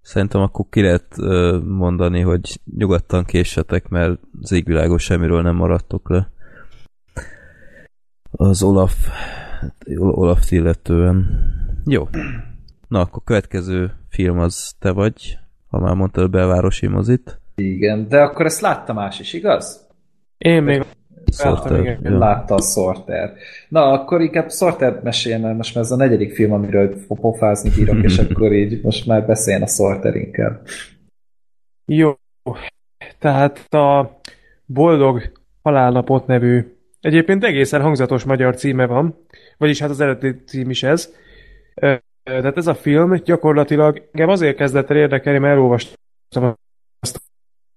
szerintem akkor ki lehet mondani, hogy nyugodtan késsetek, mert az égvilágos semmiről nem maradtok le. Az Olaf Olaf illetően. Jó. Na, akkor következő film az te vagy, ha már mondtad a belvárosi mozit. Igen, de akkor ezt látta más is, igaz? Én még Sorter. igen. Ja. Látta a Sorter. Na, akkor inkább Sorter meséljen, most már ez a negyedik film, amiről pofázni bírok, és akkor így most már beszéljen a Sorter inkább. Jó. Tehát a Boldog Halálnapot nevű, egyébként egészen hangzatos magyar címe van, vagyis hát az eredeti cím is ez. Tehát ez a film gyakorlatilag engem azért kezdett el érdekelni, mert elolvastam a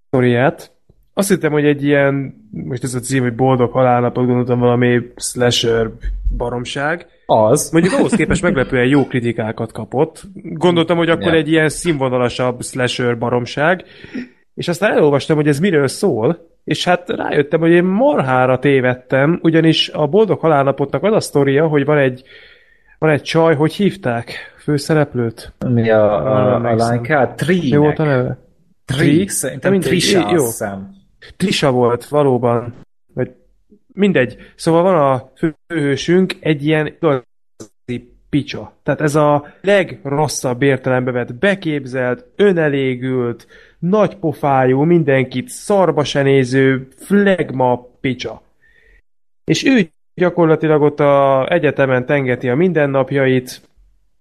sztoriát. Azt hittem, hogy egy ilyen, most ez a cím, hogy Boldog Halálnapot, gondoltam valami slasher baromság. Az. Mondjuk ahhoz képest meglepően jó kritikákat kapott. Gondoltam, hogy akkor Ja. egy ilyen színvonalasabb slasher baromság, és aztán elolvastam, hogy ez miről szól, és hát rájöttem, hogy én marhára tévedtem, ugyanis a Boldog Halálnapotnak az a sztoria, hogy van egy, van egy csaj, hogy hívták főszereplőt. Mi a, a, a emlékszem. lánykát? Mi volt a neve? Trik, szerintem Trisha, jó. Trisa volt, valóban. Vagy mindegy. Szóval van a főhősünk egy ilyen igazi picsa. Tehát ez a legrosszabb értelembe vett beképzelt, önelégült, nagypofájú, mindenkit szarba se néző, flegma picsa. És ő gyakorlatilag ott a egyetemen tengeti a mindennapjait,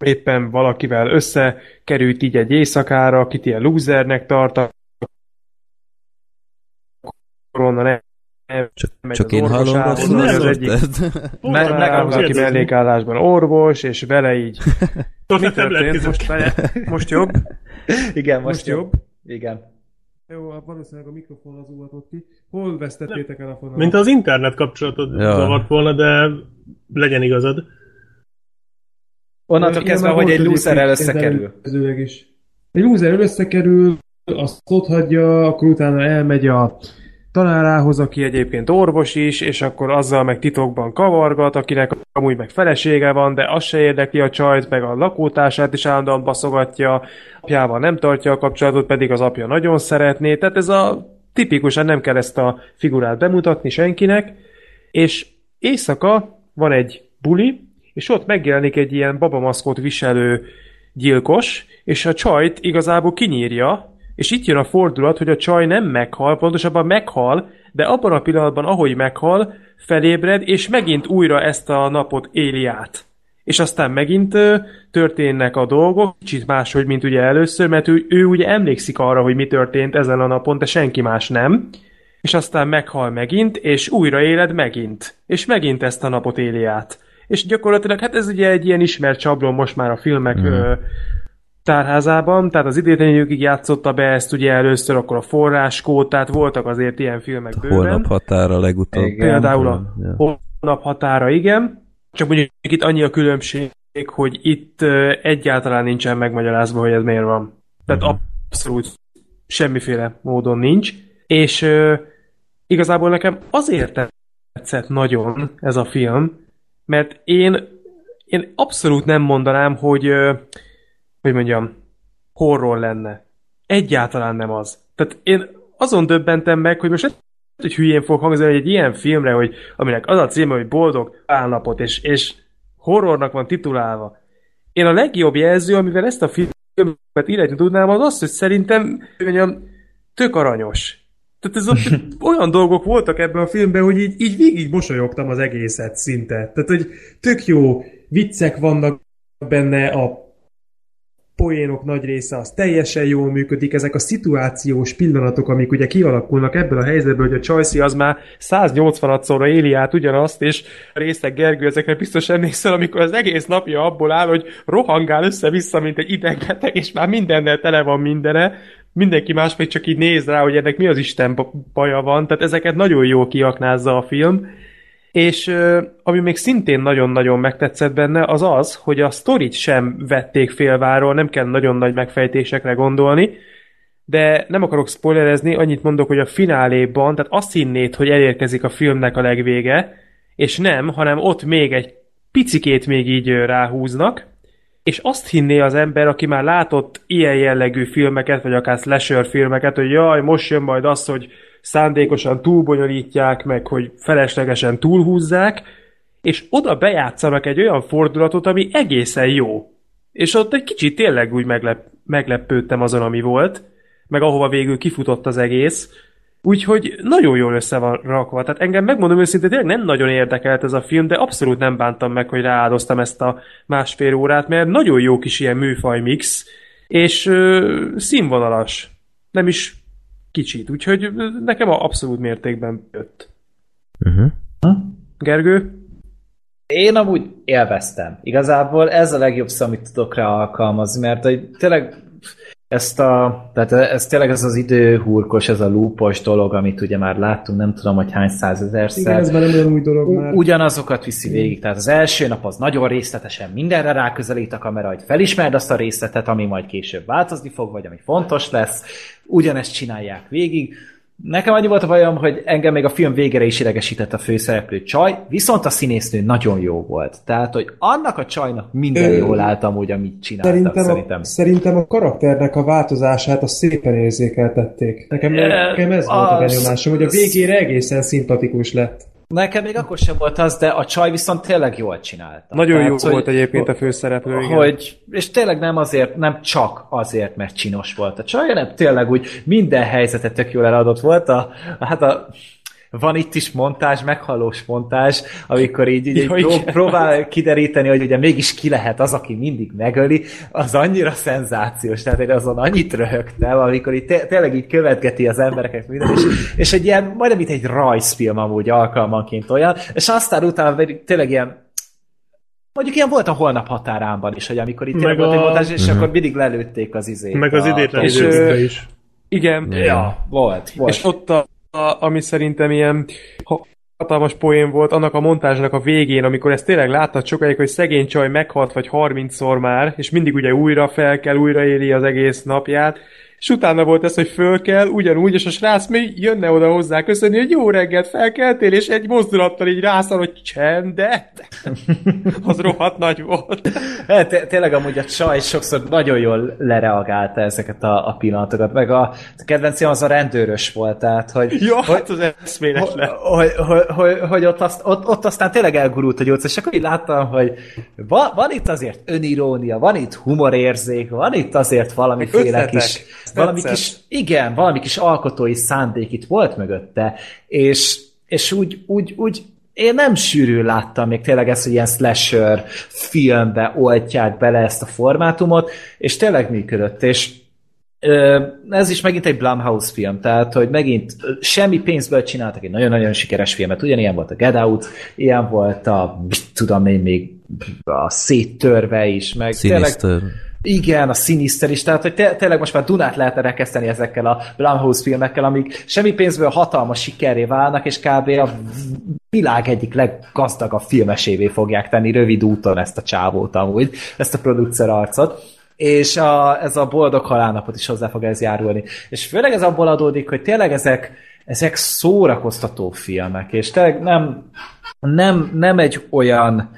éppen valakivel összekerült így egy éjszakára, akit ilyen losernek tart, korona ne, Csak, csak az én hallom rosszul az az egyik- egyik... Hol Meg- van meg- rá, az, aki kérdezni? mellékállásban orvos, és vele így. Mi történt? Most, most jobb? Igen, most, Most jobb? Igen. Jó, hát valószínűleg a mikrofon az uvatott ki. Hol vesztettétek el a fonalat? Mint az internet kapcsolatod Ja. zavart volna, de legyen igazad. Onnantól kezdve, hogy egy egyébként összekerül. is. Egy loserrel összekerül, azt ott hagyja, akkor utána elmegy a tanárához, aki egyébként orvos is, és akkor azzal meg titokban kavargat, akinek amúgy meg felesége van, de az se érdekli a csajt, meg a lakótársát is állandóan baszogatja, apjával nem tartja a kapcsolatot, pedig az apja nagyon szeretné, tehát ez a tipikusan nem kell ezt a figurát bemutatni senkinek, és éjszaka van egy buli, és ott megjelenik egy ilyen babamaszkot viselő gyilkos, és a csajt igazából kinyírja, és itt jön a fordulat, hogy a csaj nem meghal, pontosabban meghal, de abban a pillanatban, ahogy meghal, felébred, és megint újra ezt a napot éli át. És aztán megint történnek a dolgok, kicsit máshogy, mint ugye először, mert ő, ő ugye emlékszik arra, hogy mi történt ezen a napon, de senki más nem. És aztán meghal megint, és újra éled megint. És megint ezt a napot éli át. És gyakorlatilag, hát ez ugye egy ilyen ismert csablon most már a filmek mm. ö, tárházában, tehát az idétlenjükig játszotta be ezt ugye először, akkor a forráskód, tehát voltak azért ilyen filmek bőven. Holnap határa legutóbb. Igen. Például a Ja. holnap határa, igen. Csak mondjuk itt annyi a különbség, hogy itt egyáltalán nincsen megmagyarázva, hogy ez miért van. Tehát Mhm. abszolút semmiféle módon nincs. És igazából nekem azért tetszett nagyon ez a film, mert én, én abszolút nem mondanám, hogy hogy mondjam, horror lenne. Egyáltalán nem az. Tehát én azon döbbentem meg, hogy most hogy hülyén fog hangzani, hogy egy ilyen filmre, hogy, aminek az a címe, hogy Boldog állapot, és, és horrornak van titulálva. Én a legjobb jelző, amivel ezt a filmet illetni tudnám, az az, hogy szerintem mondjam, tök aranyos. Tehát ez a, olyan dolgok voltak ebben a filmben, hogy így, így végig mosolyogtam az egészet szinte. Tehát, hogy tök jó viccek vannak benne, a poénok nagy része az teljesen jól működik, ezek a szituációs pillanatok, amik ugye kialakulnak ebből a helyzetből, hogy a Csajci az már 180-szorra éli át ugyanazt, és a részek Gergő, ezekre biztos emlékszel, amikor az egész napja abból áll, hogy rohangál össze-vissza, mint egy idegbeteg, és már mindennel tele van mindene, mindenki más még csak így néz rá, hogy ennek mi az Isten baja van, tehát ezeket nagyon jól kiaknázza a film, és ami még szintén nagyon-nagyon megtetszett benne, az az, hogy a sztorit sem vették félváról, nem kell nagyon nagy megfejtésekre gondolni, de nem akarok spoilerezni, annyit mondok, hogy a fináléban, tehát azt hinnéd, hogy elérkezik a filmnek a legvége, és nem, hanem ott még egy picikét még így ráhúznak, és azt hinné az ember, aki már látott ilyen jellegű filmeket, vagy akár slasher filmeket, hogy jaj, most jön majd az, hogy szándékosan túlbonyolítják, meg hogy feleslegesen túlhúzzák, és oda bejátszanak egy olyan fordulatot, ami egészen jó. És ott egy kicsit tényleg úgy meglep, meglepődtem azon, ami volt, meg ahova végül kifutott az egész. Úgyhogy nagyon jól össze van rakva. Tehát engem megmondom őszintén, tényleg nem nagyon érdekelt ez a film, de abszolút nem bántam meg, hogy rááldoztam ezt a másfél órát, mert nagyon jó kis ilyen műfaj mix, és ö, színvonalas. Nem is kicsit. Úgyhogy nekem a abszolút mértékben jött. Uh-huh. Gergő? Én amúgy élveztem. Igazából ez a legjobb szó, amit tudok rá alkalmazni, mert hogy tényleg ezt a, tehát ez tényleg ez az időhúrkos, ez a lúpos dolog, amit ugye már láttunk, nem tudom, hogy hány százezerszer. Igen, ez már nem olyan új dolog már. ugyanazokat viszi végig. Tehát az első nap az nagyon részletesen mindenre ráközelít a kamera, hogy felismerd azt a részletet, ami majd később változni fog, vagy ami fontos lesz. Ugyanezt csinálják végig. Nekem annyi volt a bajom, hogy engem még a film végére is idegesített a főszereplő csaj, viszont a színésznő nagyon jó volt. Tehát, hogy annak a csajnak minden Ö, jól állt amúgy, amit csináltak, Szerintem, szerintem. A, szerintem a karakternek a változását azt szépen érzékeltették. Nekem, nekem ez volt a benyomásom, hogy a végére egészen szimpatikus lett. Nekem még akkor sem volt az, de a csaj viszont tényleg jól csinálta. Nagyon jó hogy- volt egyébként a főszereplő, igen. hogy, és tényleg nem azért, nem csak azért, mert csinos volt a csaj, hanem tényleg úgy minden helyzetet tök jól eladott volt. A, hát a, van itt is montázs, meghallós montázs, amikor így, így, így Ja, pró- próbál kideríteni, hogy ugye mégis ki lehet az, aki mindig megöli, az annyira szenzációs, tehát én azon annyit röhögtem, amikor így té- tényleg így követgeti az embereket minden, és, és egy ilyen, majdnem itt egy rajzfilm amúgy alkalmanként olyan, és aztán utána pedig tényleg ilyen Mondjuk ilyen volt a holnap határánban is, hogy amikor itt Meg volt egy a- montázs, és akkor mindig lelőtték az izét. Meg az idétlen is. Igen, Ja, volt, volt. És ott, a, a, ami szerintem ilyen ha- hatalmas poén volt, annak a montázsnak a végén, amikor ezt tényleg láttad sokáig, hogy szegény csaj meghalt vagy 30-szor már, és mindig ugye újra fel kell, újra éli az egész napját, és utána volt ez, hogy föl kell, ugyanúgy, és a srác még jönne oda hozzá köszönni, hogy jó reggelt felkeltél, és egy mozdulattal így rászal, hogy csendet. Az rohadt nagy volt. Hát, té- tényleg amúgy a csaj sokszor nagyon jól lereagálta ezeket a, a pillanatokat, meg a, a kedvencem az a rendőrös volt, tehát, hogy, Ja, hogy, hát az eszméletlen. hogy, hogy, hogy, hogy ott, azt, ott, ott aztán tényleg elgurult a gyógyszer, és akkor így láttam, hogy van, van itt azért önirónia, van itt humorérzék, van itt azért valamiféle kis, valami kis, igen, valami kis alkotói szándék itt volt mögötte, és, és úgy, úgy, úgy én nem sűrű láttam még tényleg ezt, hogy ilyen slasher filmbe oltják bele ezt a formátumot, és tényleg működött, és ez is megint egy Blumhouse film, tehát, hogy megint semmi pénzből csináltak egy nagyon-nagyon sikeres filmet. Ugyanilyen volt a Get Out, ilyen volt a, tudom én még, a Széttörve is, meg tényleg, Sinister. Igen, a Sinister is, tehát hogy té- tényleg most már Dunát lehetne rekeszteni ezekkel a Blumhouse filmekkel, amik semmi pénzből hatalmas sikerré válnak, és kb. a világ egyik leggazdagabb filmesévé fogják tenni rövid úton ezt a csávót amúgy, ezt a producer arcot és a, ez a boldog halálnapot is hozzá fog ez járulni. És főleg ez abból adódik, hogy tényleg ezek, ezek szórakoztató filmek, és tényleg nem, nem, nem egy olyan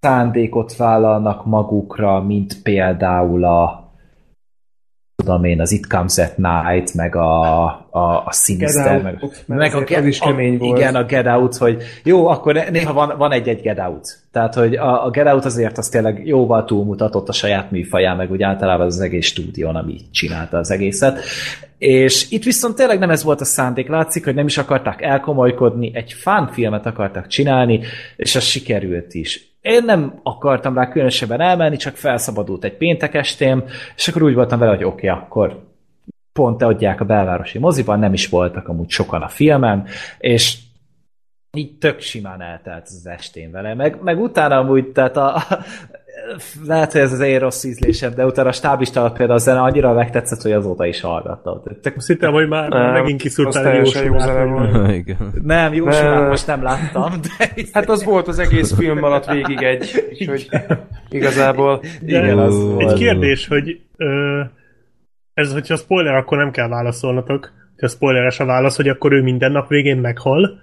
szándékot vállalnak magukra, mint például a tudom én, az It Comes at Night, meg a, a, a Sinister, meg, meg a, ez is kemény a, volt. Igen, a Get Out, hogy jó, akkor néha van, van egy-egy Get Out. Tehát, hogy a, a Get Out azért az tényleg jóval túlmutatott a saját műfaján, meg úgy általában az egész stúdión, ami csinálta az egészet. És itt viszont tényleg nem ez volt a szándék. Látszik, hogy nem is akarták elkomolykodni, egy filmet akartak csinálni, és az sikerült is. Én nem akartam rá különösebben elmenni, csak felszabadult egy péntek estém, és akkor úgy voltam vele, hogy oké, okay, akkor pont adják a belvárosi moziban, nem is voltak amúgy sokan a filmen, és így tök simán eltelt az estén vele, meg, meg utána amúgy, tehát a, a lehet, hogy ez az én rossz ízlésem, de utána a stáblista alatt például a zene annyira megtetszett, hogy azóta is hallgattam. Tök, Azt hittem, hogy már Nem, megint kiszúrtál egy jó zene. Igen. nem, jó Nem. most nem láttam, de Hát az volt az egész film alatt végig egy, úgyhogy igazából igen, az volt. Egy kérdés, hogy ö, ez, hogyha spoiler, akkor nem kell válaszolnatok. Ha spoileres a válasz, hogy akkor ő minden nap végén meghal.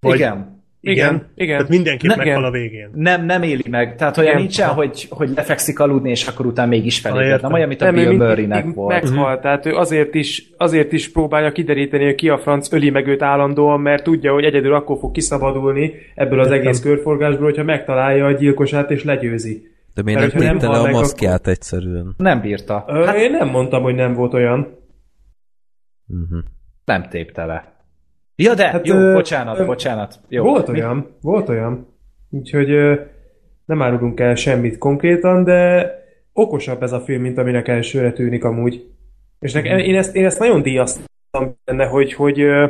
Vagy- Igen. Igen, igen. Tehát mindenképp Ne- meghal igen. a végén. Nem, nem éli meg. Tehát olyan Igen. nincsen, hogy, hogy lefekszik aludni, és akkor utána mégis felébred. Nem olyan, mint a Nem, Bill Murraynek volt. meghalt, tehát ő azért is, azért is próbálja kideríteni, hogy ki a franc öli meg őt állandóan, mert tudja, hogy egyedül akkor fog kiszabadulni ebből az egész körforgásból, hogyha megtalálja a gyilkosát és legyőzi. De miért nem tette le a maszkját egyszerűen? Nem bírta. Ö, hát, én nem mondtam, hogy nem volt olyan. Uh-huh. Nem tépte le. Ja, de, Hát, jó, ö, bocsánat, ö, bocsánat. Jó. Volt Mi? olyan, volt olyan. Úgyhogy ö, nem árulunk el semmit konkrétan, de okosabb ez a film, mint aminek elsőre tűnik amúgy. És nekem, én, ezt, én ezt nagyon díjaztam benne, hogy, hogy ö,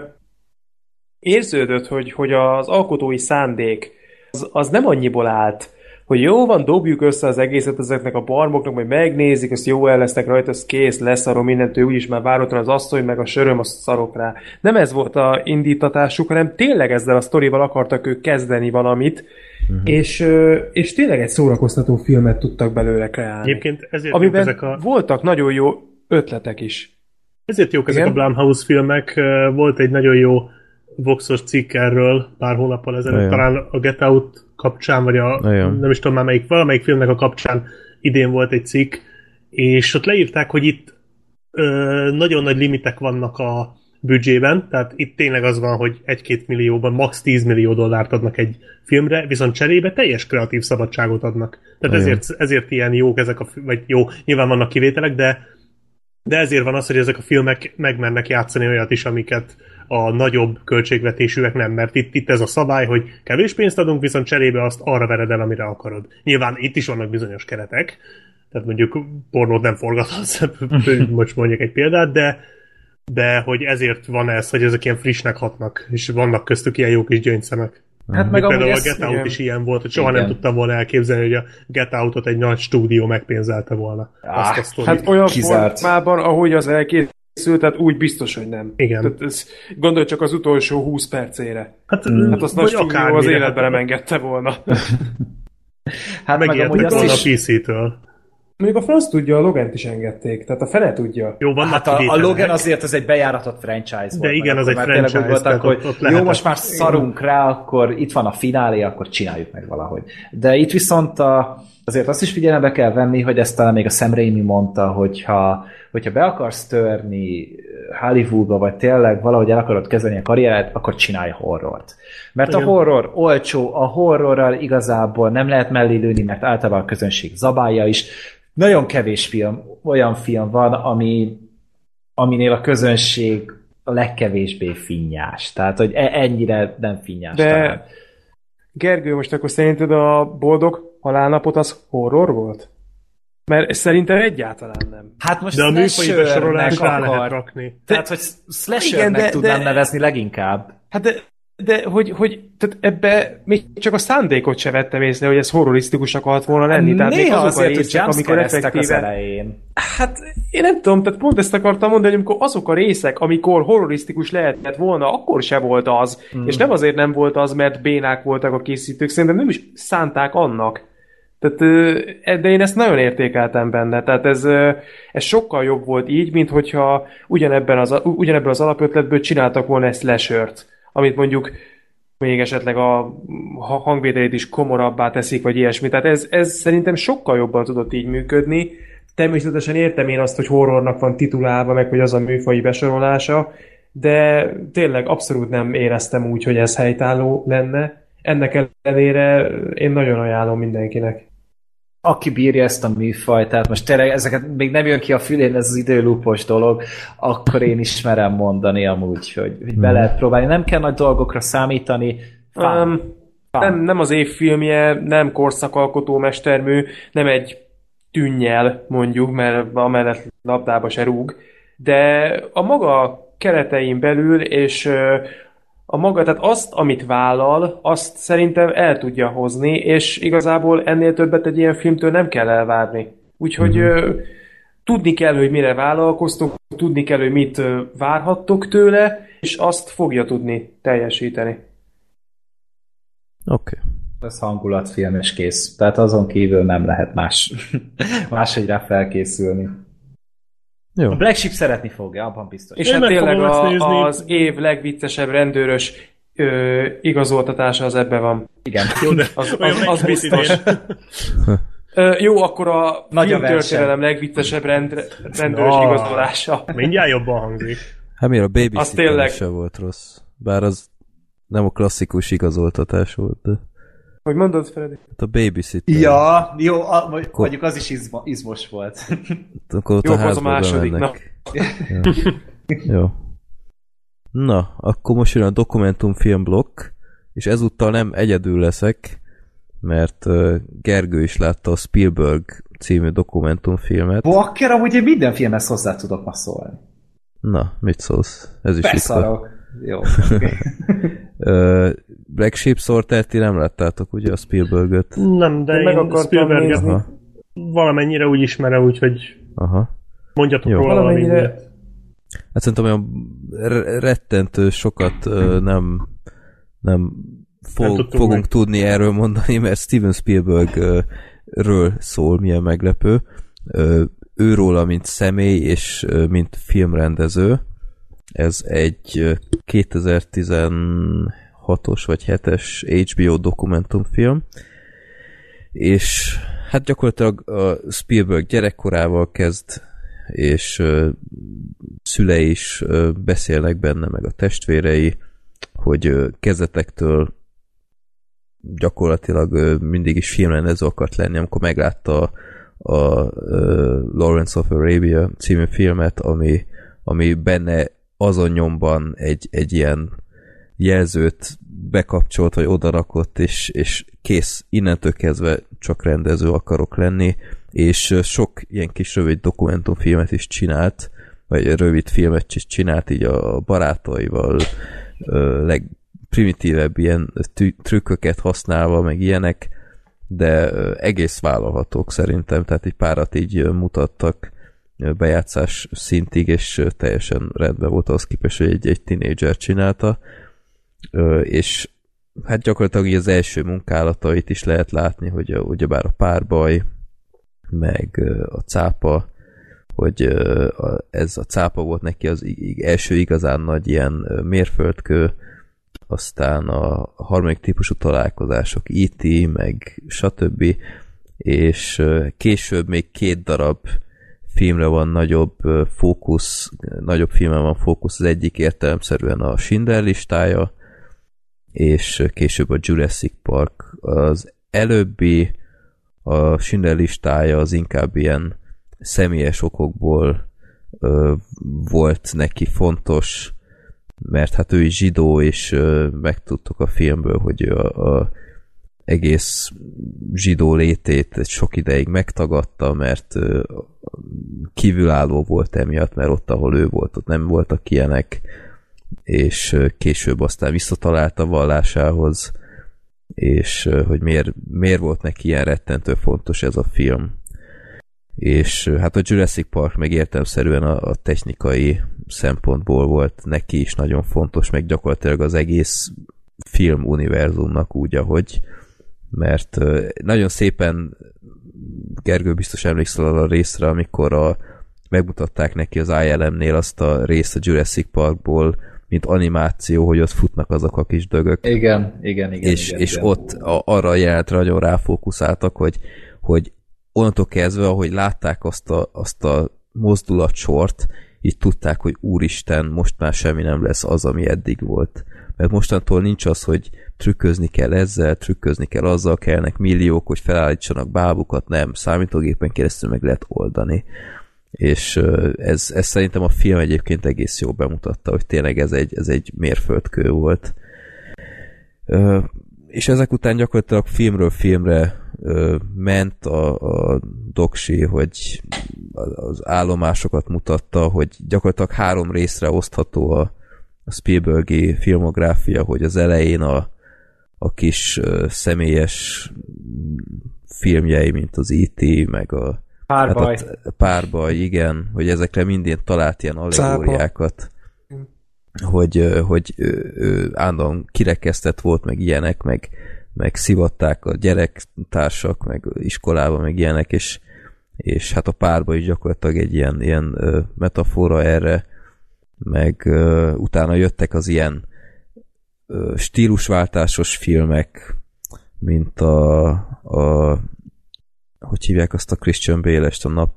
érződött, hogy, hogy az alkotói szándék az, az nem annyiból állt, hogy jó van, dobjuk össze az egészet ezeknek a barmoknak, majd megnézik, azt jó el lesznek rajta, az kész, leszarom mindentől, úgyis már váratlan az asszony, meg a söröm, azt szarok rá. Nem ez volt a indítatásuk, hanem tényleg ezzel a sztorival akartak ők kezdeni valamit, uh-huh. és, és tényleg egy szórakoztató filmet tudtak belőle kreálni. Egyébként ezért Amiben ezek a, voltak nagyon jó ötletek is. ezért jók ezek a Igen? Blumhouse filmek. Volt egy nagyon jó Voxos cikk erről pár hónappal ezelőtt, talán a Get Out kapcsán, vagy a Nagyon. nem is tudom már melyik, valamelyik filmnek a kapcsán idén volt egy cikk, és ott leírták, hogy itt ö, nagyon nagy limitek vannak a büdzsében, tehát itt tényleg az van, hogy 1-2 millióban max 10 millió dollárt adnak egy filmre, viszont cserébe teljes kreatív szabadságot adnak. Tehát ezért, ezért ilyen jók ezek a vagy jó, nyilván vannak kivételek, de de ezért van az, hogy ezek a filmek megmernek játszani olyat is, amiket a nagyobb költségvetésűek nem, mert itt, itt ez a szabály, hogy kevés pénzt adunk, viszont cserébe azt arra vered el, amire akarod. Nyilván itt is vannak bizonyos keretek, tehát mondjuk pornót nem forgathatsz, most mondjuk egy példát, de, de hogy ezért van ez, hogy ezek ilyen frissnek hatnak, és vannak köztük ilyen jó kis gyöngyszemek. Hát meg amúgy Például a Get Out igen. is ilyen volt, hogy soha Igen. nem tudtam volna elképzelni, hogy a Get Out-ot egy nagy stúdió megpénzelte volna. Azt a. Hát olyan Kizárt. formában, ahogy az elkészült, tehát úgy biztos, hogy nem. Igen. Tehát ez, gondolj csak az utolsó 20 percére. Hát, Hát azt nagy stúdió az életben nem engedte volna. hát meg Megijedtek volna is, a PC-től. Mondjuk a franc tudja, a Logent is engedték, tehát a fene tudja. Jó, vannak Hát a, a. Logan azért az egy bejáratott franchise volt. De igen, meg az egy franchise, Úgy voltak, hogy ott- ott jó, lehetett. most már szarunk rá, akkor itt van a finálé, akkor csináljuk meg valahogy. De itt viszont a, azért azt is figyelembe kell venni, hogy ezt talán még a Sam Raimi mondta, hogyha, hogyha be akarsz törni Hollywoodba, vagy tényleg valahogy el akarod kezdeni a karriered, akkor csinálj horrort. Mert Igen. a horror olcsó, a horrorral igazából nem lehet mellé lőni, mert általában a közönség zabálja is. Nagyon kevés film, olyan film van, ami, aminél a közönség a legkevésbé finnyás. Tehát, hogy e- ennyire nem finnyás. De- talán. Gergő, most akkor szerinted a boldog halálnapot az horror volt? Mert szerintem egyáltalán nem. Hát most De a műfaji slashernek besorolás rá lehet rakni. Tehát, hogy slashernek Igen, de- tudnám de- nevezni leginkább. Hát de de hogy, hogy tehát ebbe még csak a szándékot se vettem észre, hogy ez horrorisztikus akart volna lenni. Tehát még Néha azok a azért, hogy részek, amikor jumpscare-eztek az effektíve... elején. Hát én nem tudom, tehát pont ezt akartam mondani, hogy amikor azok a részek, amikor horrorisztikus lehetett volna, akkor se volt az. Mm. És nem azért nem volt az, mert bénák voltak a készítők, szerintem nem is szánták annak. Tehát, ö, de én ezt nagyon értékeltem benne. Tehát ez, ez sokkal jobb volt így, mint hogyha ugyanebben az, ugyanebben az alapötletből csináltak volna ezt lesört, amit mondjuk még esetleg a ha- hangvételét is komorabbá teszik, vagy ilyesmi. Tehát ez, ez szerintem sokkal jobban tudott így működni. Természetesen értem én azt, hogy horrornak van titulálva, meg hogy az a műfai besorolása, de tényleg abszolút nem éreztem úgy, hogy ez helytálló lenne. Ennek ellenére én nagyon ajánlom mindenkinek. Aki bírja ezt a műfajt, tehát most tényleg ezeket még nem jön ki a fülén ez az időlúpos dolog, akkor én ismerem mondani amúgy, hogy, hogy be lehet próbálni. Nem kell nagy dolgokra számítani. Fán. Um, nem, nem az év filmje, nem korszakalkotó mestermű, nem egy tűnnyel mondjuk, mert amellett labdába se rúg, de a maga keretein belül, és a maga, tehát azt, amit vállal, azt szerintem el tudja hozni, és igazából ennél többet egy ilyen filmtől nem kell elvárni. Úgyhogy ö, tudni kell, hogy mire vállalkoztok, tudni kell, hogy mit ö, várhattok tőle, és azt fogja tudni teljesíteni. Oké. Okay. Ez hangulatfilm és kész. Tehát azon kívül nem lehet más, máshogy rá felkészülni. Jó. A Black Sheep szeretni fogja, abban biztos. És Én hát tényleg a, az év legviccesebb rendőrös ö, igazoltatása az ebbe van. Igen. Az, az, az biztos. Ö, jó, akkor a Nagy a filmtörténelem legviccesebb rend, rendőrös Na. igazolása. Mindjárt jobban hangzik. Hát miért a babysitter tényleg- se volt rossz. Bár az nem a klasszikus igazoltatás volt, de Hogy mondod, Freddy? hát a babysitter. Ja, jó, a, vagy- mondjuk az is izmo, izmos volt. Akkor ott Jó, a az a második, bemennek. Ja. Jó. Na, akkor most jön a dokumentumfilm blokk, és ezúttal nem egyedül leszek, mert uh, Gergő is látta a Spielberg című dokumentumfilmet. Bakker, amúgy én minden filmhez hozzá tudok ma szólni. Na, mit szólsz? Ez is itt van. Beszarok. Jó. Uh, Black Sheep Sorter, ti nem láttátok ugye a Spielbergöt? Nem, de Én én, meg akartam Spielberget nézni. Valamennyire úgy ismerem, úgyhogy aha. mondjatok Jó. róla Valamennyire-. Hát szerintem olyan re- rettentő sokat ö, nem, nem, fog, Nem fogunk meg. tudni erről mondani, mert Steven Spielberg ö, ről szól, milyen meglepő. Ö, Őróla, mint személy és mint filmrendező. Ez egy 2016-os vagy 7-es HBO dokumentumfilm, és hát gyakorlatilag a Spielberg gyerekkorával kezd, és szülei is beszélnek benne, meg a testvérei, hogy ö, kezdetektől gyakorlatilag mindig is filmrendező akart lenni, amikor meglátta a, a Lawrence of Arabia című filmet, ami, ami benne azon nyomban egy, egy ilyen jelzőt bekapcsolt, vagy odarakott, és, és kész, innentől kezdve csak rendező akarok lenni, és sok ilyen kis rövid dokumentumfilmet is csinált, vagy rövid filmet is csinált így a barátaival, legprimitívebb ilyen trükköket használva, meg ilyenek, de egész vállalhatók szerintem, tehát egy párat így mutattak bejátszás szintig, és teljesen rendben volt az képest, hogy egy, egy tinédzser csinálta, és hát gyakorlatilag az első munkálatait is lehet látni, hogy a, ugyebár a párbaj, meg a cápa, hogy ez a cápa volt neki az első igazán nagy ilyen mérföldkő, aztán a harmadik típusú találkozások, E.T., meg stb. És később még két darab filmre van nagyobb fókusz, nagyobb filmre van fókusz, az egyik értelemszerűen a Schindler listája, és később a Jurassic Park. Az előbbi a Schindler listája az inkább ilyen személyes okokból ö, volt neki fontos, mert hát ő is zsidó, és ö, megtudtuk a filmből, hogy ő a, a egész zsidó létét sok ideig megtagadta, mert kívülálló volt emiatt, mert ott, ahol ő volt, ott nem voltak ilyenek, és később aztán visszatalált a vallásához, és hogy miért, miért volt neki ilyen rettentő fontos ez a film. És hát a Jurassic Park meg értelmszerűen a, a technikai szempontból volt neki is nagyon fontos, meg gyakorlatilag az egész film univerzumnak úgy, ahogy mert nagyon szépen Gergő biztos emlékszel arra a részre, amikor a, megmutatták neki az ILM-nél azt a részt a Jurassic Parkból, mint animáció, hogy ott futnak azok a kis dögök. Igen, igen, igen. és, igen, és igen. ott a, arra a jelenetre nagyon ráfókuszáltak, hogy, hogy onnantól kezdve, ahogy látták azt a, azt a mozdulatsort, így tudták, hogy úristen, most már semmi nem lesz az, ami eddig volt. Mert mostantól nincs az, hogy trükközni kell ezzel, trükközni kell azzal, kellnek milliók, hogy felállítsanak bábukat, nem, számítógépen keresztül meg lehet oldani. És ez, ez szerintem a film egyébként egész jól bemutatta, hogy tényleg ez egy, ez egy mérföldkő volt. És ezek után gyakorlatilag filmről filmre ment a, a doksi, hogy az állomásokat mutatta, hogy gyakorlatilag három részre osztható a, a Spielbergi filmográfia, hogy az elején a, a kis ö, személyes filmjei, mint az E.T., meg a Párbaj. Hát a párbaj, igen, hogy ezekre mindén talált ilyen allegóriákat, hogy, hogy ő, ő állandóan kirekesztett volt, meg ilyenek, meg, meg szivatták a gyerektársak, meg iskolában, meg ilyenek, és, és hát a párba is gyakorlatilag egy ilyen, ilyen metafora erre, meg ö, utána jöttek az ilyen ö, stílusváltásos filmek, mint a, a hogy hívják azt a Christian Bale-est, a nap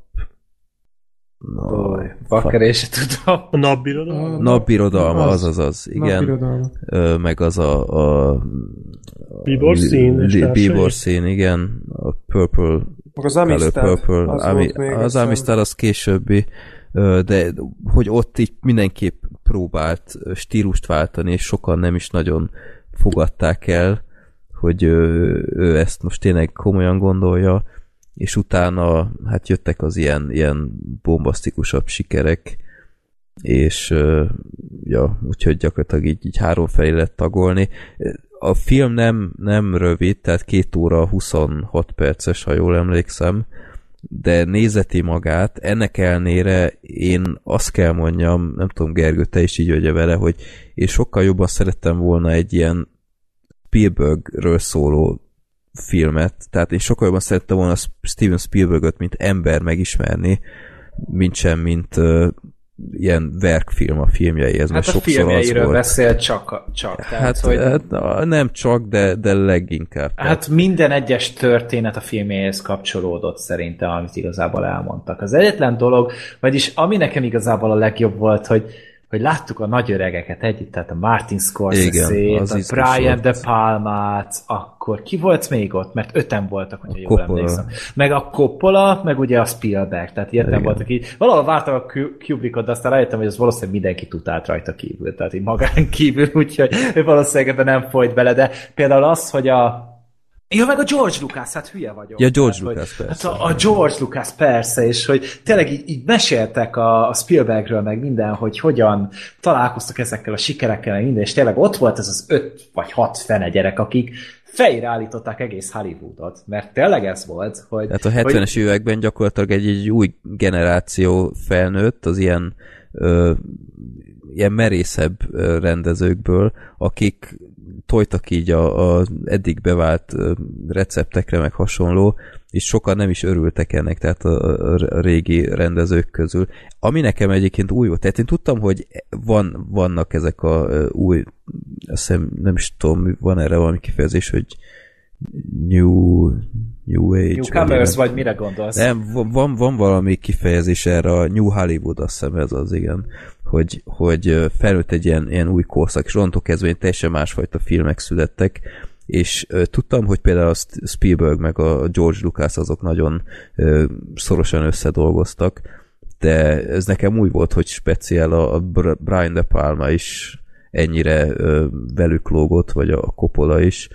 Ó, Bakker, és se tudom. A napbirodalom? napbirodalma, az, Az. az, igen. Ö, meg az a, a Bíbor szín Li-? Bíbor szín, igen. A Purple Meg az Amistad, Purple. az, Ami, az. Amistad az későbbi, de hogy ott így mindenképp próbált stílust váltani, és sokan nem is nagyon fogadták el, hogy ő, ő ezt most tényleg komolyan gondolja, és utána hát jöttek az ilyen, ilyen bombasztikusabb sikerek, és ja, úgyhogy gyakorlatilag így, így három felé lett tagolni. A film nem, nem rövid, tehát két óra 26 perces, ha jól emlékszem, de nézeti magát, ennek ellenére én azt kell mondjam, nem tudom Gergő, te is így vagy vele, hogy én sokkal jobban szerettem volna egy ilyen Spielbergről szóló filmet, tehát én sokkal jobban szerettem volna Steven Spielbergöt, mint ember megismerni, mint sem, mint ilyen verkfilm a filmjeihez, mert Hát a sokszor az filmjeiről volt. beszél csak. csak tehát, Hát, hogy, hát nem csak, de, de leginkább. hát minden egyes történet a filmjéhez kapcsolódott szerintem, amit igazából elmondtak. Az egyetlen dolog, vagyis ami nekem igazából a legjobb volt, hogy hogy láttuk a nagy öregeket együtt, tehát a Martin Scorsese-t, a Brian. De Palmát, akkor ki volt még ott? Mert öten voltak, hogyha jól Coppola. emlékszem. Meg a Coppola, meg ugye a Spielberg, tehát ilyetten Igen. voltak így. Valahol vártam a Ku- Kubrickot, de aztán rájöttem, hogy az valószínűleg mindenki tudált rajta kívül, tehát így magán kívül, úgyhogy valószínűleg ebben nem folyt bele, de például az, hogy a Ja, meg a George Lucas, hát hülye vagyok. Ja, George Tehát, Lucas, hogy, persze. Hát a, a George Lucas persze, és hogy tényleg így, így meséltek a, a Spielbergről, meg minden, hogy hogyan találkoztak ezekkel a sikerekkel, meg minden, és tényleg ott volt ez az öt vagy hat fene gyerek, akik fejre állították egész Hollywoodot, mert tényleg ez volt, hogy... Tehát a hogy 70-es években gyakorlatilag egy, egy új generáció felnőtt az ilyen ö, ilyen merészebb rendezőkből, akik tojtak így a, a eddig bevált receptekre, meg hasonló, és sokan nem is örültek ennek, tehát a, a régi rendezők közül. Ami nekem egyébként új volt, tehát én tudtam, hogy van, vannak ezek a új, azt hiszem, nem is tudom, van erre valami kifejezés, hogy new, new age. Newcomers, vagy vagy mire gondolsz? nem, van- van, van valami kifejezés erre, a New Hollywood, azt hiszem ez az, igen, hogy, hogy felnőtt egy ilyen, ilyen új korszak, és onnantól kezdve ilyen teljesen másfajta filmek születtek, és tudtam, hogy például a Spielberg meg a George Lucas azok nagyon szorosan összedolgoztak, de ez nekem új volt, hogy speciál a, a Br- Brian De Palma is ennyire ö, velük lógott, vagy a Coppola is,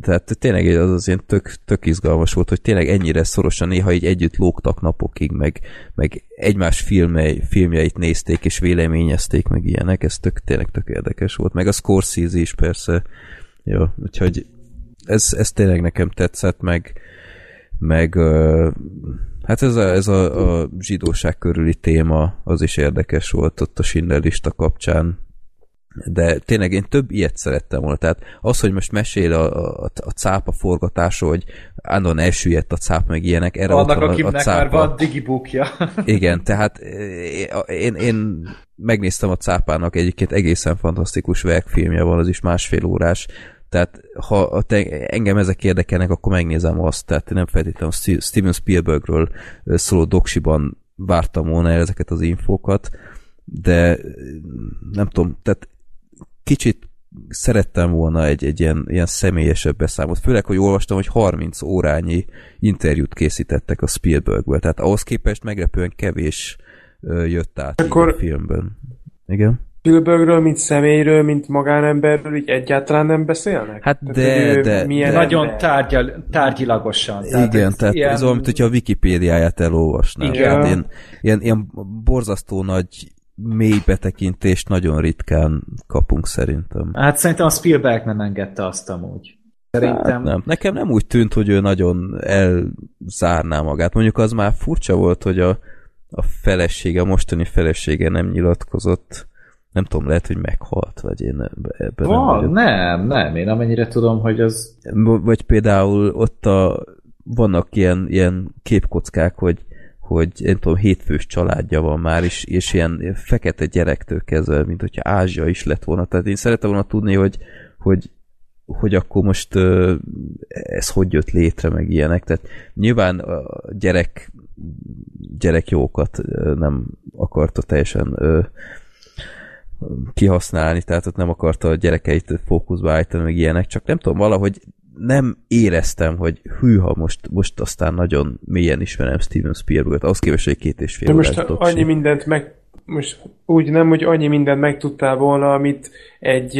Tehát tényleg az az ilyen tök, tök izgalmas volt, hogy tényleg ennyire szorosan néha így együtt lógtak napokig, meg, meg egymás filmei, filmjeit nézték és véleményezték, meg ilyenek, ez tök, tényleg tök érdekes volt. Meg a Scorsese is persze. Jó, úgyhogy ez, ez tényleg nekem tetszett, meg, meg hát ez a, ez a, a zsidóság körüli téma az is érdekes volt ott a Schindler lista kapcsán, de tényleg én több ilyet szerettem volna. Tehát az, hogy most mesél a, a, a cápa forgatása, hogy állandóan elsüllyedt a cáp, meg ilyenek, erre van a, a cápa. már van digibukja. Igen, tehát én, én megnéztem a cápának egyébként egészen fantasztikus verkfilmje van, az is másfél órás, tehát ha te, engem ezek érdekelnek, akkor megnézem azt, tehát nem feltétlenül Steven Spielbergről szóló doksiban vártam volna ezeket az infókat, de nem tudom, tehát kicsit szerettem volna egy, egy ilyen, ilyen személyesebb beszámot. Főleg, hogy olvastam, hogy 30 órányi interjút készítettek a Spielbergből, tehát ahhoz képest meglepően kevés jött át Akkor... a filmben. Igen? Spielbergről, mint személyről, mint magánemberről így egyáltalán nem beszélnek? Hát de, tehát, de, milyen de. Nagyon tárgyal, tárgyilagosan. Tehát Igen, tehát ilyen... ez olyan, mint hogyha a Wikipédiáját elolvasnám. Igen. Tehát ilyen, ilyen, ilyen borzasztó nagy mély betekintést nagyon ritkán kapunk szerintem. Hát szerintem a Spielberg nem engedte azt amúgy. Szerintem... Hát nem. Nekem nem úgy tűnt, hogy ő nagyon elzárná magát. Mondjuk az már furcsa volt, hogy a, a felesége, a mostani felesége nem nyilatkozott. Nem tudom, lehet, hogy meghalt, vagy én ebben Van, nem, nem, nem, én amennyire tudom, hogy az... Vagy például ott a, vannak ilyen, ilyen képkockák, hogy hogy én tudom, hétfős családja van már, és, és ilyen fekete gyerektől kezdve, mint hogyha Ázsia is lett volna. Tehát én szeretem volna tudni, hogy, hogy, hogy akkor most ez hogy jött létre, meg ilyenek. Tehát nyilván a gyerek, gyerek jókat nem akarta teljesen kihasználni, tehát ott nem akarta a gyerekeit fókuszba állítani, meg ilyenek, csak nem tudom, valahogy nem éreztem, hogy hűha, most, most aztán nagyon mélyen ismerem Steven Spielberg-et, ahhoz képest, hogy két és fél De most annyi mindent meg, most úgy nem, hogy annyi mindent megtudtál volna, amit egy,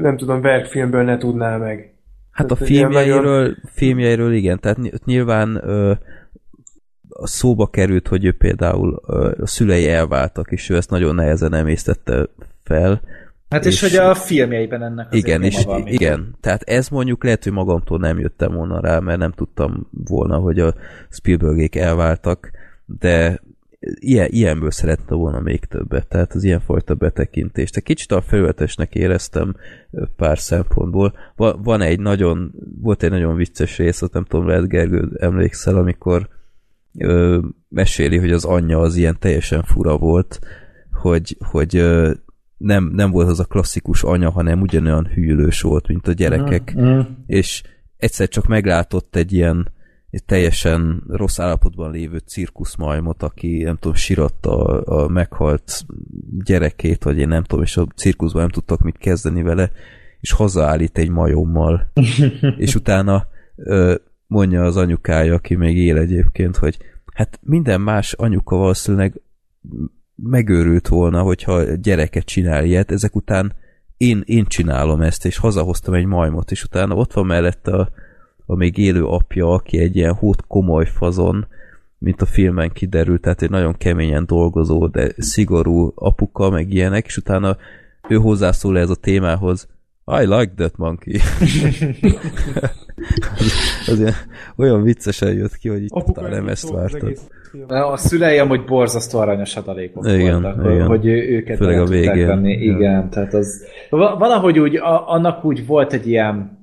nem tudom, verkfilmből ne tudnál meg. Hát a Tehát ilyen filmjeiről, nagyon- filmjeiről igen, tehát ny- nyilván ö, a szóba került, hogy ő például ö, a szülei elváltak, és ő ezt nagyon nehezen emésztette fel. Hát és, És- hogy a filmjeiben ennek azért Igen, és van, igen, tehát ez mondjuk lehet, hogy magamtól nem jöttem volna rá, mert nem tudtam volna, hogy a Spielbergék elváltak, de ilyen, ilyenből szerettem volna még többet, tehát az ilyenfajta betekintést. De kicsit a felületesnek éreztem pár szempontból. Va, van egy nagyon, volt egy nagyon vicces rész, ott nem tudom, lehet Gergő emlékszel, amikor ö, meséli, hogy az anyja az ilyen teljesen fura volt, hogy, hogy ö, nem, nem volt az a klasszikus anya, hanem ugyanolyan hűlős volt, mint a gyerekek, Mm. és egyszer csak meglátott egy ilyen egy teljesen rossz állapotban lévő cirkuszmajmot, aki nem tudom, síratta a, a meghalt gyerekét, vagy én nem tudom, és a cirkuszban nem tudtak mit kezdeni vele, és hazaállít egy majommal. és utána ö, mondja az anyukája, aki még él egyébként, hogy hát minden más anyuka valószínűleg megőrült volna, hogyha gyereket csinál ilyet, ezek után én, én csinálom ezt, és hazahoztam egy majmot, és utána ott van mellette a, a még élő apja, aki egy ilyen hót komoly fazon, mint a filmen kiderült, tehát egy nagyon keményen dolgozó, de szigorú apuka, meg ilyenek, és utána ő hozzászól ez a témához, I like that monkey. az ilyen, olyan viccesen jött ki, hogy itt talán nem ezt az vártad. A szülei amúgy borzasztó aranyos adalékok Igen, voltak, igen. hogy őket Főleg a végén. venni. Ja. Igen, tehát az va- valahogy úgy, a, annak úgy volt egy ilyen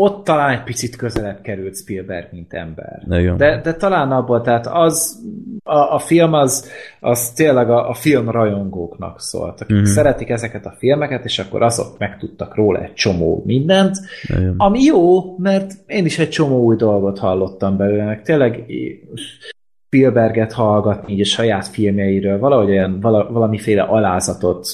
ott talán egy picit közelebb került Spielberg, mint ember. Igen. De, de talán abból, tehát az, a, a film az, az tényleg a, a film rajongóknak szólt, akik Mhm. szeretik ezeket a filmeket, és akkor azok megtudtak róla egy csomó mindent, Igen. ami jó, mert én is egy csomó új dolgot hallottam belőle, meg tényleg Spielberget hallgatni így a saját filmjeiről, valahogy olyan, vala, valamiféle alázatot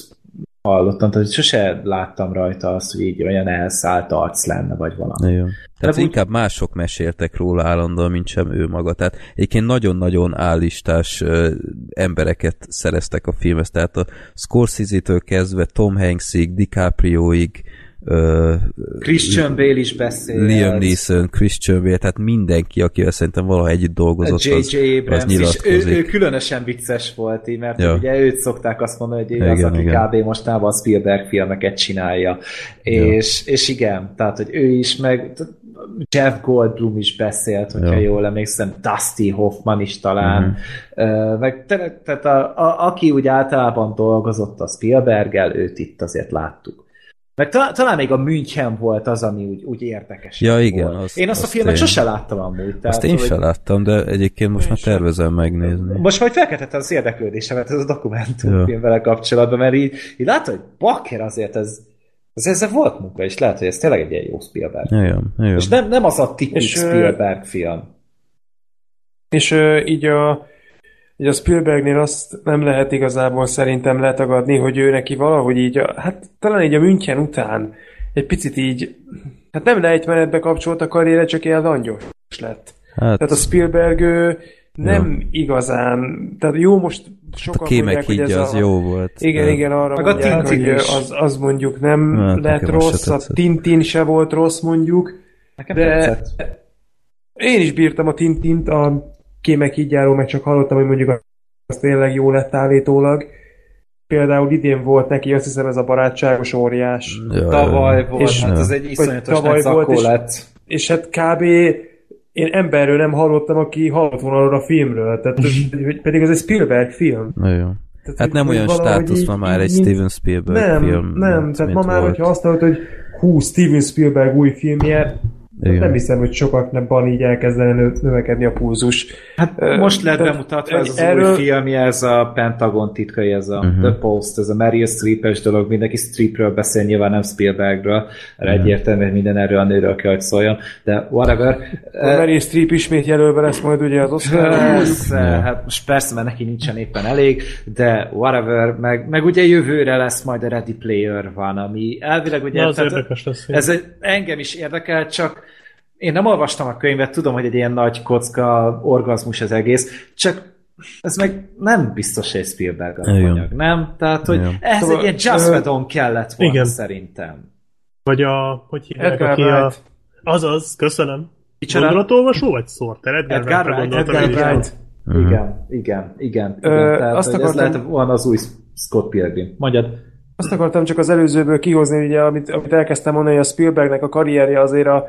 hallottam, tehát sose láttam rajta azt, hogy így olyan elszállt arc lenne, vagy valami. Igen. Tehát úgy- inkább mások meséltek róla állandóan, mint sem ő maga. Tehát egyébként nagyon-nagyon állistás ö, embereket szereztek a filmhez. Tehát a Scorsese-től kezdve Tom Hanksig, DiCaprioig, ö, Christian Bale is beszél. Liam Neeson, Christian Bale, tehát mindenki, akivel szerintem valaha együtt dolgozott, J.J. az, az Abrams is, ő, nyilatkozik. ő különösen vicces volt, így, mert Ja. ugye őt szokták azt mondani, hogy ő Igen, az, aki igen. kb. mostában a Spielberg filmeket csinálja. És, és igen, tehát, hogy ő is, meg Jeff Goldblum is beszélt, hogyha Ja. jól emlékszem, Dusty Hoffman is talán, Mhm. uh, meg te- tehát a, a, aki úgy általában dolgozott a Spielberggel, őt itt azért láttuk. Meg talán, talán még a München volt az, ami úgy, úgy érdekes. Ja, igen, Volt. azt- Én azt, a azt filmet én- sose láttam amúgy. Tehát, Azt én hogy- sem láttam, de egyébként most már tervezem megnézni. most majd felkeltette az érdeklődésemet ez a dokumentumfilm Ja. vele kapcsolatban, mert így, így látod, hogy bakker azért ez, ez ezzel volt munka, és lehet, hogy ez tényleg egy ilyen jó Spielberg. Igen, igen. És nem, nem az a tipikus Spielberg film. És így a, így a Spielbergnél azt nem lehet igazából szerintem letagadni, hogy ő neki valahogy így, a, hát talán így a München után egy picit így, hát nem lejtmenetbe kapcsolt a karriere, csak ilyen langyos lett. Hát, Tehát a Spielberg ő nem igazán, tehát jó, most a sokan kémek mondják, hogy ez az a, jó volt. igen, de- igen, arra Meg a mondják, Tintin hogy is. az, az mondjuk nem Hát, lett rossz, a. Tintin se volt rossz mondjuk, Nekem de- tetszett. én is bírtam a Tintint, a kémek hídjáról meg csak hallottam, hogy mondjuk az tényleg jó lett állítólag. Például idén volt neki, azt hiszem ez a barátságos óriás. Ja, Tavaly volt, és- hát ez egy iszonyatos tavaly volt, és- lett. És hát kb. én emberről nem hallottam, aki hallott volna arról a filmről. Tehát, pedig ez egy Spielberg film. Na jó. Tehát, Hát nem olyan státusz így- ma már egy mint- Steven Spielberg nem, film. Nem, mint- tehát ma már, volt. hogyha azt hallod, hogy hú, Steven Spielberg új filmje, Igen. nem hiszem, hogy sokaknak így elkezdene nö- növekedni a pulzus. Hát Ö, most lett bemutatva ez az erről- új filmje, ez a Pentagon titkai, ez a Mhm. The Post, ez a Meryl Streep-es dolog, mindenki Streepről beszél, nyilván nem Spielbergről, mert egyértelmű, hogy minden erről a nőről kell, hogy szóljon, de whatever. A Meryl Streep ismét jelölve lesz majd ugye az Oscar. Persze, hát most persze, mert neki nincsen éppen elég, de whatever, meg, meg ugye jövőre lesz majd a Ready Player van, ami elvileg ugye... Na, az tehát érdekes lesz. ez egy, engem is érdekel, csak én nem olvastam a könyvet, tudom, hogy egy ilyen nagy kocka orgazmus az egész, csak ez meg nem biztos, hogy egy Spielberg Igen. alapanyag, nem? Tehát, hogy Igen. ehhez Szóval, egy ilyen Just ö, kellett volna igen. szerintem. Vagy a, hogy hívják, Edgar aki a... Wright. Azaz, köszönöm. Micsoda? Gondolatolvasó vagy Sorter? Edgar, Edgar Wright, Edgar én is. Wright. Mhm. Igen, igen, igen. igen. Ö, Tehát, azt hogy ez akartam- lehet volna az új Scott Pilgrim. Mondjad. Azt akartam csak az előzőből kihozni, ugye, amit, amit elkezdtem mondani, hogy a Spielbergnek a karrierje azért a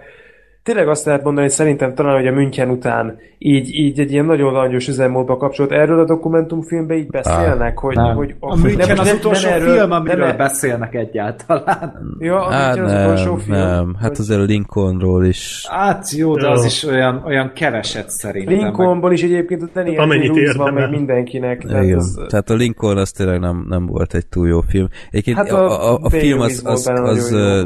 Tényleg azt lehet mondani, hogy szerintem talán, hogy a München után így, így egy ilyen nagyon langyos üzemmódba kapcsolt. Erről a dokumentumfilmben így beszélnek, hogy, Nem. hogy A München nem- az nem- utolsó nem erről- film, amiről nem- beszélnek egyáltalán. Ja, a Hát München az utolsó nem, film. nem. Hát Vagy- azért a Lincolnról is. Hát jó, de az is olyan, olyan keveset szerintem. meg- Lincolnból is egyébként a Danny Amennyit Lewis van meg mindenkinek. Tehát Igen. az, Tehát a Lincoln az tényleg nem, nem volt egy túl jó film. Egyébként Hát hát a a, a, a film az, az, az ö,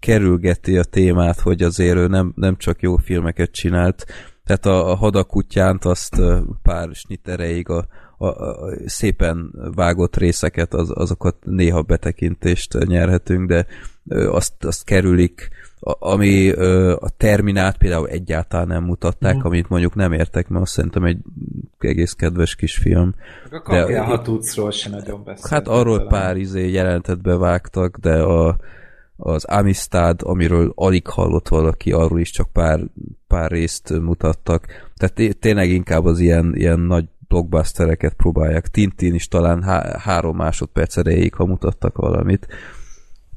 kerülgeti a témát, hogy azért ő nem, nem csak jó filmeket csinált, tehát a, a hadakutyánt azt pár snit erejéig a, a, a szépen vágott részeket, az, azokat néha betekintést nyerhetünk, de azt, azt kerülik, a, ami a Terminát például egyáltalán nem mutatták, Mhm. amit mondjuk nem értek, mert azt szerintem egy egész kedves kis film. A kapjál, de- ha tudszról se nagyon beszél. Hát arról pár izé jelentet bevágtak, de a, az Amistad, amiről alig hallott valaki, arról is csak pár, pár részt mutattak. Tehát té- tényleg inkább az ilyen, ilyen nagy blockbustereket próbálják. Tintin is talán há- három másodperc erejéig, ha mutattak valamit.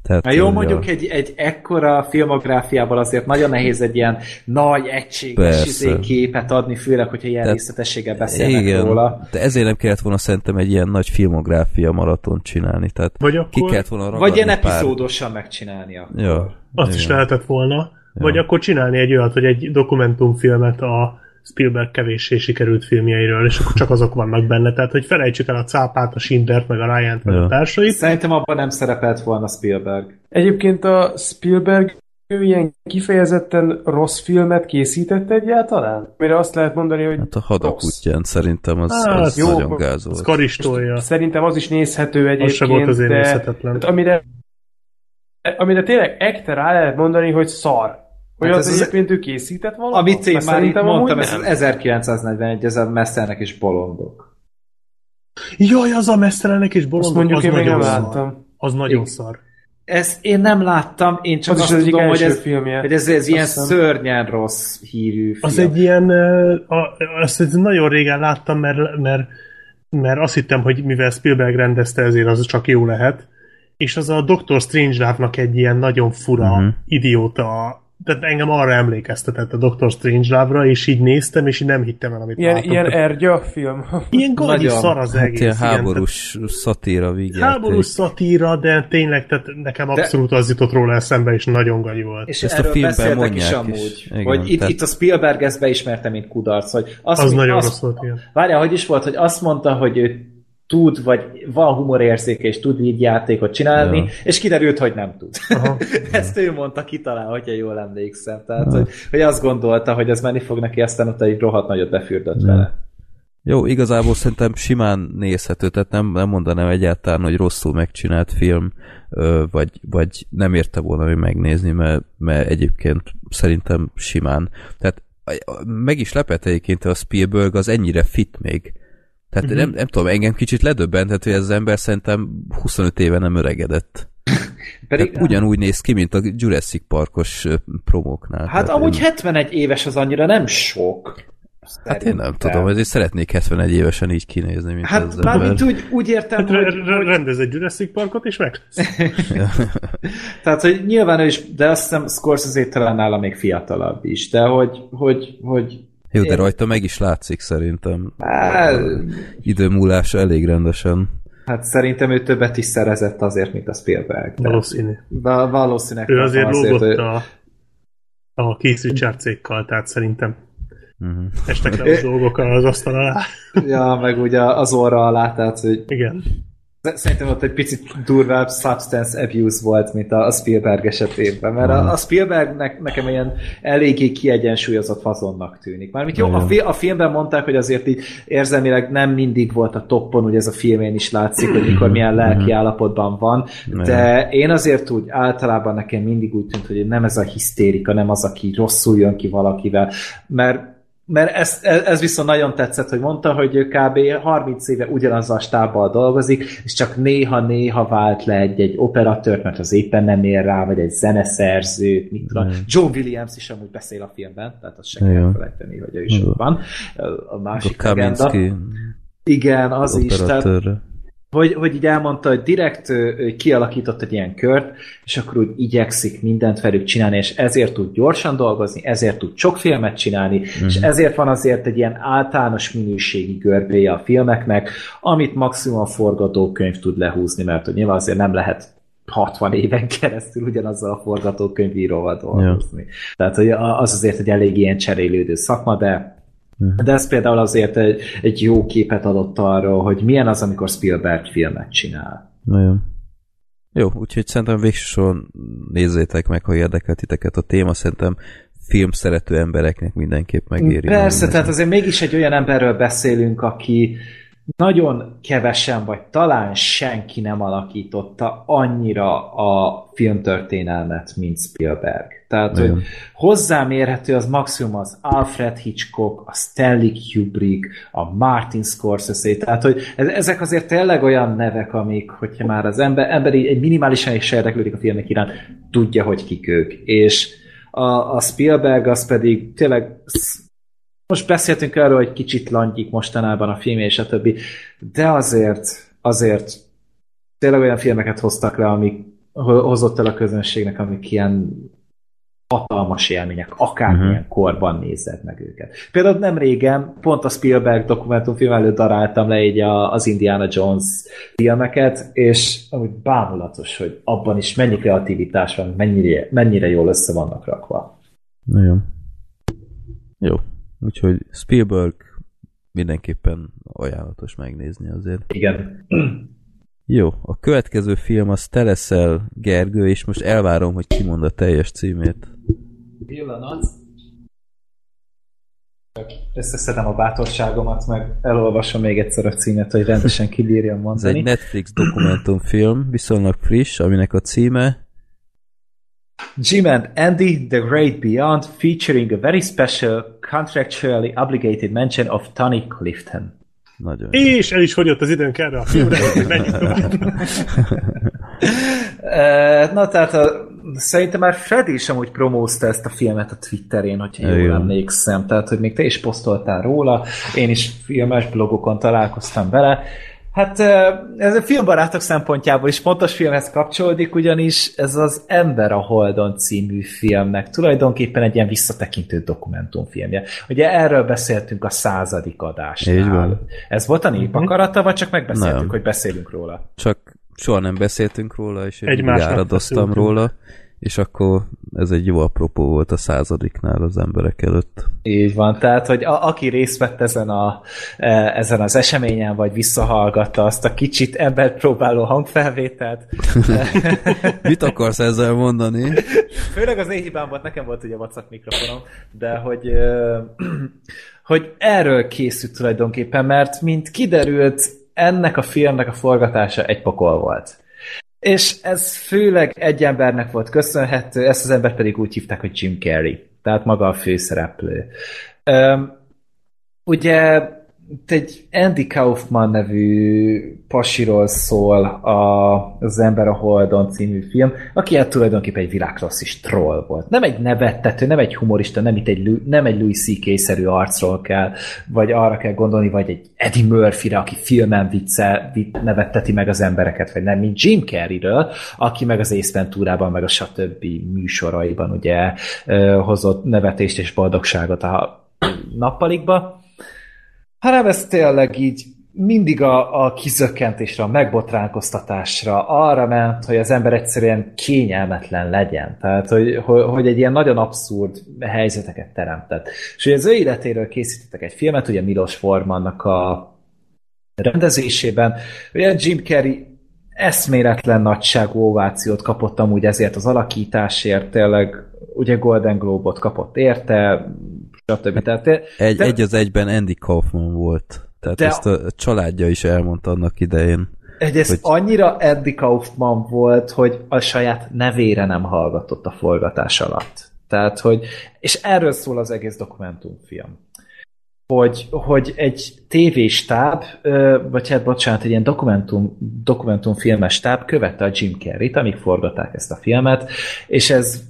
Tehát, Na jó, mondjuk ja. egy, egy ekkora filmográfiával azért nagyon nehéz egy ilyen nagy, egységes izé képet adni, főleg, hogyha ilyen Tehát- részletességgel beszélnek Igen, róla. de ezért nem kellett volna szerintem egy ilyen nagy filmográfia maraton csinálni. Tehát Vagy ki akkor kellett volna Vagy ilyen pár... epizódosan megcsinálni akkor. Ja, azt is igen. lehetett volna. Vagy akkor csinálni egy olyat, hogy egy dokumentumfilmet a Spielberg kevéssé sikerült filmjeiről, és akkor csak azok vannak benne. Tehát, hogy felejtsük el a cápát, a Schindlert, meg a Ryan-t, meg Ja. a társait. Szerintem abban nem szerepelt volna Spielberg. Egyébként a Spielberg ő ilyen kifejezetten rossz filmet készített egyáltalán? Mire azt lehet mondani, hogy Hát a hadakutyán szerintem az, Hát, az jó, nagyon gáz Az volt. karistolja. szerintem az is nézhető egyébként, Az se volt azért de nézhetetlen. tehát amire, amire tényleg ekte rá lehet mondani, hogy szar. Hogy Hát ez az az- egyébként ő készített valamit? Amit én már itt szerintem mondtam, ez nem. az 1941, ez a Messzernek és bolondok. Jaj, az a mesztelenek és Azt bolondok, mondjuk az én nagyon nem szar. láttam. Az nagyon szar. ezt én nem láttam, én csak Az is azt az tudom, hogy ez, filmje. hogy ez, ez ilyen hiszem. szörnyen rossz hírű film. Az egy ilyen, azt egy nagyon régen láttam, mert, mert, mert azt hittem, hogy mivel Spielberg rendezte, ezért az csak jó lehet. És az a Doctor Strangelove-nak egy ilyen nagyon fura, uh-huh. idióta, tehát engem arra emlékeztetett a Doctor Strangelove-ra, és így néztem, és így nem hittem el, amit Ilyen, látok. ilyen ergya film. ilyen gagyi szar az Hát egész. ilyen igen, háborús szatíra tehát vígjáték. Háborús szatíra, de tényleg, tehát nekem abszolút az jutott róla eszembe, és nagyon gagyi volt. És Ezt a filmben beszéltek is mondják amúgy, is. Igen, hogy itt, tehát- itt a Spielberg ezt beismerte, mint kudarc, hogy azt, Az mi- nagyon azt, rossz volt, igen. Várjál, hogy is volt, hogy azt mondta, hogy ő tud, vagy van humorérzéke, és tud így játékot csinálni, Ja. és kiderült, hogy nem tud. Aha. Ezt ő mondta ki talán, hogyha jól emlékszem. Tehát, hogy, hogy azt gondolta, hogy ez menni fog neki, aztán ott egy rohadt nagyot befürdött vele. Jó, igazából szerintem simán nézhető, tehát nem, nem mondanám egyáltalán, hogy rosszul megcsinált film, vagy, vagy nem érte volna még megnézni, mert, mert egyébként szerintem simán. Tehát meg is lepett egyébként a Spielberg az ennyire fit még. Tehát Mhm. nem, nem tudom, engem kicsit ledöbbentett, hogy ez az ember szerintem 25 éve nem öregedett. Pedig, Tehát ugyanúgy néz ki, mint a Jurassic Parkos promóknál. hát Tehát amúgy én, 71 éves az annyira nem sok. hát én nem Szerintem. tudom, ezért szeretnék 71 évesen így kinézni, mint Hát az mármint ember. úgy, úgy értem, Hát hogy, re- re- rendez egy Jurassic Parkot, és meg Tehát, hogy nyilván ő is, de azt hiszem Scorsese talán nála még fiatalabb is, de hogy, hogy, hogy Jó, de rajta meg is látszik szerintem. á, Idő múlása elég rendesen. hát szerintem ő többet is szerezett azért, mint a Spielberg. De valószínű. Va- valószínűleg Ő azért lógott hogy- a, a Richards cékkal, tehát szerintem Uh-huh. estek le a dolgok az asztal alá. Ja, meg ugye az orra alá, tehát hogy Igen. Szerintem ott egy picit durvább substance abuse volt, mint a Spielberg esetében, mert a, a Spielbergnek nekem ilyen eléggé kiegyensúlyozott fazonnak tűnik. Mármint jó, a, fi, a filmben mondták, hogy azért így érzelmileg nem mindig volt a toppon, ugye ez a filmén is látszik, hogy mikor milyen lelki állapotban van, de én azért úgy általában nekem mindig úgy tűnt, hogy nem ez a hisztérika, nem az, aki rosszul jön ki valakivel, mert mert ez, ez, ez viszont nagyon tetszett, hogy mondta, hogy ő kb. 30 éve ugyanazzal a stábbal dolgozik, és csak néha-néha vált le egy-egy operatőrt, mert az éppen nem ér rá, vagy egy zeneszerzőt, mit tudom. John Williams is amúgy beszél a filmben, tehát azt sem kell Igen. felejteni, hogy ő is ott van. A A másik legenda. Kaminski Igen, az is. Tehát. Hogy, hogy így elmondta, hogy direkt ő, kialakított egy ilyen kört, és akkor úgy igyekszik mindent velük csinálni, és ezért tud gyorsan dolgozni, ezért tud sok filmet csinálni, uh-huh. és ezért van azért egy ilyen általános minőségi görbéje a filmeknek, amit maximum a forgatókönyv tud lehúzni, mert hogy nyilván azért nem lehet 60 éven keresztül ugyanazzal a forgatókönyvíróval dolgozni. Ja. Tehát hogy az azért egy elég ilyen cserélődő szakma, de de ez például azért egy, egy jó képet adott arról, hogy milyen az, amikor Spielberg filmet csinál. Nagyon. Jó, úgyhogy szerintem végső soron nézzétek meg, ha érdekel titeket a téma, szerintem film szerető embereknek mindenképp megéri. Persze, tehát azért mégis egy olyan emberről beszélünk, aki nagyon kevesen, vagy talán senki nem alakította annyira a filmtörténelmet, mint Spielberg. Tehát, Nagyon. hogy hozzámérhető az maximum az Alfred Hitchcock, a Stanley Kubrick, a Martin Scorsese, tehát, hogy ez- ezek azért tényleg olyan nevek, amik, hogyha már az ember, emberi egy minimálisan is érdeklődik a filmek iránt, tudja, hogy kik ők. És a, a Spielberg az pedig tényleg most beszéltünk arról, hogy kicsit langyik mostanában a film és a többi, de azért, azért tényleg olyan filmeket hoztak le, amik ho- hozott el a közönségnek, amik ilyen hatalmas élmények, akármilyen uh-huh. korban nézed meg őket. Például nem régen, pont a Spielberg dokumentumfilm előtt daráltam le így a, az Indiana Jones filmeket, és amúgy bámulatos, hogy abban is mennyi kreativitás van, mennyire, mennyire jól össze vannak rakva. Nagyon. Jó. Úgyhogy Spielberg mindenképpen ajánlatos megnézni azért. Igen. Jó, a következő film az Teleszel Gergő, és most elvárom, hogy kimond a teljes címét. Pillanat. Összeszedem a bátorságomat, meg elolvasom még egyszer a címet, hogy rendesen kibírjam Ez mondani. egy Netflix dokumentumfilm, viszonylag friss, aminek a címe Jim and Andy, The Great Beyond, featuring a very special, contractually obligated mention of Tony Clifton. nagyon. És el is fogyott az időnk erre a filmre, menjünk tovább. E, Na tehát a, szerintem már Freddy is amúgy promózta ezt a filmet a Twitterén, hogyha jól Igen. emlékszem. Tehát, hogy még te is posztoltál róla, én is filmes blogokon találkoztam vele. Hát ez a filmbarátok szempontjából is pontos filmhez kapcsolódik, ugyanis ez az Ember a Holdon című filmnek tulajdonképpen egy ilyen visszatekintő dokumentumfilmje. Ugye erről beszéltünk a századik adásnál. Így van. Ez volt a nép akarata, vagy csak megbeszéltük, Nem. hogy beszélünk róla? Csak soha nem beszéltünk róla, és én Egymásnak mindig áradoztam beszéltünk. róla, és akkor ez egy jó apropó volt a századiknál az emberek előtt. Így van, tehát, hogy a, aki részt vett ezen, a, e, ezen az eseményen, vagy visszahallgatta azt a kicsit embert próbáló hangfelvételt, Mit akarsz ezzel mondani? főleg az én hibám volt, nekem volt ugye WhatsApp mikrofonom, de hogy, hogy erről készült tulajdonképpen, mert mint kiderült, ennek a filmnek a forgatása egy pokol volt. És ez főleg egy embernek volt köszönhető, ezt az embert pedig úgy hívták, hogy Jim Carrey, tehát maga a főszereplő. Öm, ugye egy Andy Kaufman nevű pasiról szól a, az Ember a Holdon című film, aki hát tulajdonképpen egy világklasszis troll volt. Nem egy nevettető, nem egy humorista, nem, itt egy, nem egy Louis C.K.-szerű arcról kell, vagy arra kell gondolni, vagy egy Eddie Murphy-re, aki filmen vicce, vic, nevetteti meg az embereket, vagy nem, mint Jim Carrey-ről, aki meg az Ace Venturában, meg a stb. műsoraiban ugye hozott nevetést és boldogságot a nappalikba, hanem ez tényleg így mindig a, a kizökkentésre, a megbotránkoztatásra arra ment, hogy az ember egyszerűen kényelmetlen legyen. Tehát, hogy, hogy, egy ilyen nagyon abszurd helyzeteket teremtett. És hogy az ő életéről készítettek egy filmet, ugye Milos Formannak a rendezésében. Ugye Jim Carrey eszméletlen nagyságú ovációt kapott amúgy ezért az alakításért, tényleg ugye Golden Globe-ot kapott érte, stb. Tehát, Egy, de- egy az egyben Andy Kaufman volt. Tehát De- ezt a családja is elmondta annak idején. Ez Hogy- annyira Andy Kaufman volt, hogy a saját nevére nem hallgatott a forgatás alatt. Tehát, hogy, és erről szól az egész dokumentumfilm. Hogy, hogy egy tévéstáb, vagy hát bocsánat, egy ilyen dokumentum, dokumentumfilmes stáb követte a Jim Carrey-t, amíg forgatták ezt a filmet, és ez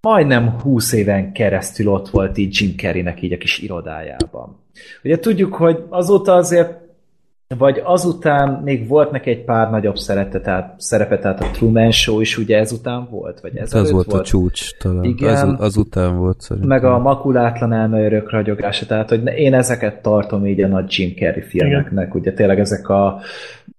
majdnem 20 éven keresztül ott volt így Jim Carreynek így a kis irodájában. Ugye tudjuk, hogy azóta azért vagy azután még volt neki egy pár nagyobb szerepe, tehát, szerepe, tehát a Truman Show is ugye ezután volt? Vagy ez Ez volt a csúcs talán. Igen. Az, azután volt szerintem. Meg a makulátlan elmeörök ragyogása, tehát hogy én ezeket tartom így a nagy Jim Carrey filmeknek, ugye tényleg ezek a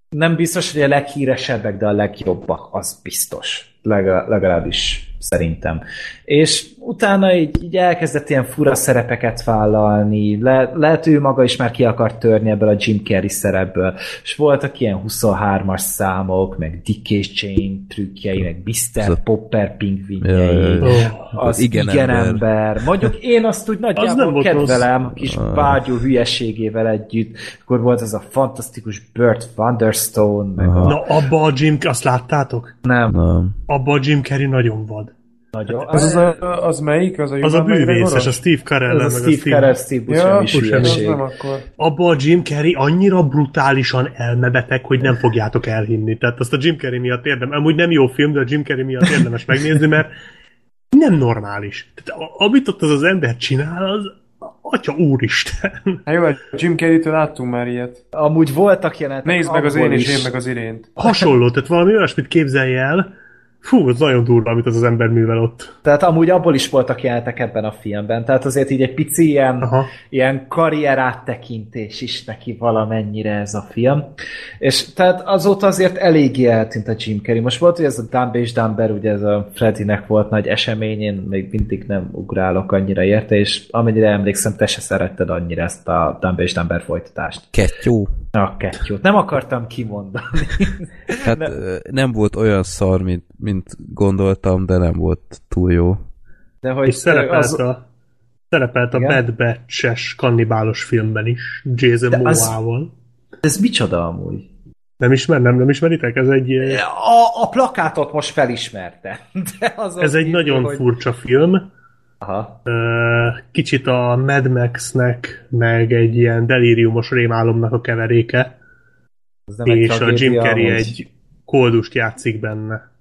nem biztos, hogy a leghíresebbek, de a legjobbak, az biztos. Legal- legalábbis szerintem. És utána így, így elkezdett ilyen fura szerepeket vállalni, Le, lehet ő maga is már ki akart törni ebből a Jim Carrey szerepből, és voltak ilyen 23-as számok, meg Dick és Jane trükkjei, meg Mr. a- Popper pingvinjei, Ja, ja, ja. Oh. az igen igen, ember. ember. Mondjuk én azt úgy nem nagyjából volt kedvelem, a kis Ah. bágyú hülyeségével együtt. Akkor volt ez a fantasztikus Burt Thunderstone, meg Aha. a... Na, abba a Jim... Azt láttátok? Nem, Na, Abba a Jim Carrey nagyon vad. Nagyon. Az, az, a, az melyik? Az a, Az a bűvészes, a Steve Carell, ez a meg Steve Carell, Steve Buscemi Ja, az hülyeség. nem akkor. abba a Jim Carrey annyira brutálisan elmebeteg, hogy nem fogjátok elhinni. Tehát azt a Jim Carrey miatt érdemes, amúgy nem jó film, de a Jim Carrey miatt érdemes megnézni, mert nem normális. Tehát amit ott az az ember csinál, az atya úristen. Hát jó, hát Jim Carrey-től láttunk már ilyet. Amúgy voltak jelenetek Nézd meg az én és is. én meg az irént. Hasonló, tehát valami olyasmit képzelj el, Fú, az nagyon durva, amit az az ember művel ott. Tehát amúgy abból is voltak jelenetek ebben a filmben. Tehát azért így egy pici ilyen, Aha. ilyen karrier áttekintés is neki valamennyire ez a film. És tehát azóta azért eléggé eltűnt a Jim Carrey. Most volt, hogy ez a Dumb és Dumber, ugye ez a Freddynek volt nagy esemény, én még mindig nem ugrálok annyira érte, és amennyire emlékszem, te se szeretted annyira ezt a Dumb és Dumber folytatást. Kettyó. A kettőt. Nem akartam kimondani. Hát Nem. nem. volt olyan szar, mint, mint gondoltam, de nem volt túl jó. De hogy És szerepelt az, a, szerepelt a? Bad Batch-es kannibálos filmben is, Jason De az- Momoa-val. ez micsoda amúgy? Nem ismer, nem, nem ismeritek? Ez egy, A, a plakátot most felismerte. De az ez egy nagyon hogy... furcsa film. Aha. Kicsit a Mad Max-nek, meg egy ilyen delíriumos rémálomnak a keveréke, nem egy és a Jim Carrey amúgy. egy koldust játszik benne.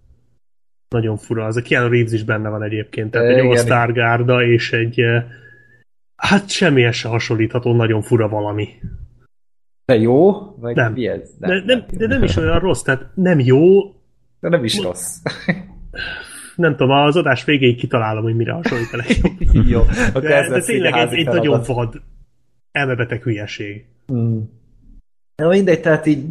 nagyon fura. Az a Keanu Reeves is benne van egyébként, tehát egy Igen. all gárda és egy hát semmihez se hasonlítható, nagyon fura valami. De jó? Vagy Nem. mi ez? De, nem, de nem is olyan rossz, tehát nem jó, de nem is rossz. nem tudom, az adás végéig kitalálom, hogy mire hasonlít a legjobb. jó. Akkor De, ez de tényleg a egy, nagyon vad, elmebeteg hülyeség. Mm. Na mindegy, tehát így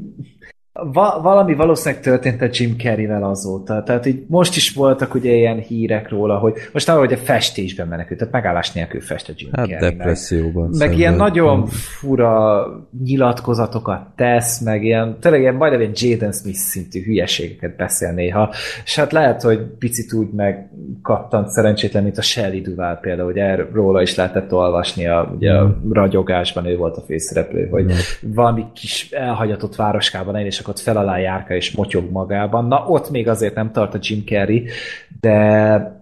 va- valami valószínűleg történt a Jim Carrey-vel azóta. Tehát így most is voltak ugye ilyen hírek róla, hogy most arra, hogy a festésben menekült, tehát megállás nélkül fest a Jim Hát Carrey. depresszióban. Meg ilyen szenved. nagyon fura nyilatkozatokat tesz, meg ilyen, tényleg ilyen majdnem ilyen Jaden Smith szintű hülyeségeket beszél néha, és hát lehet, hogy picit úgy megkattant szerencsétlen, mint a Shelley Duval például, erről róla is lehetett olvasni a, ugye a ragyogásban, ő volt a főszereplő, hogy valami kis elhagyatott városkában és akkor ott fel alá járka és motyog magában. Na, ott még azért nem tart a Jim Carrey, de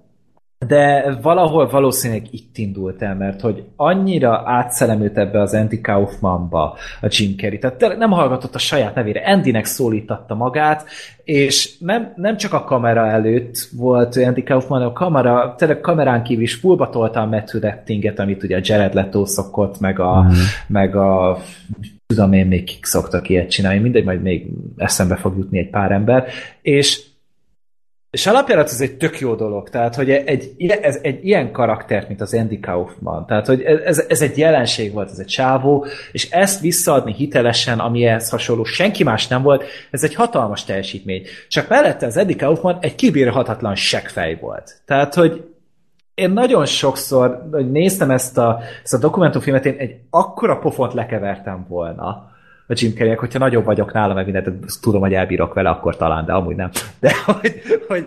de valahol valószínűleg itt indult el, mert hogy annyira átszelemült ebbe az Andy Kaufmanba a Jim Carrey, tehát nem hallgatott a saját nevére, Andynek szólítatta magát, és nem, nem csak a kamera előtt volt Andy Kaufman, a kamera, tényleg kamerán kívül is fullba tolta a method actinget, amit ugye a Jared Leto szokott, meg a, mm. meg a tudom én még kik szoktak ilyet csinálni, mindegy, majd még eszembe fog jutni egy pár ember, és és alapjárat ez egy tök jó dolog, tehát hogy egy, ez egy ilyen karaktert, mint az Andy Kaufman, tehát hogy ez, ez egy jelenség volt, ez egy csávó, és ezt visszaadni hitelesen, amihez hasonló senki más nem volt, ez egy hatalmas teljesítmény. Csak mellette az Andy Kaufman egy kibírhatatlan seggfej volt. Tehát, hogy én nagyon sokszor, hogy néztem ezt a, ezt a dokumentumfilmet, én egy akkora pofont lekevertem volna, a Jim carrey hogyha nagyobb vagyok nála, meg mindent tudom, hogy elbírok vele, akkor talán, de amúgy nem. De hogy... hogy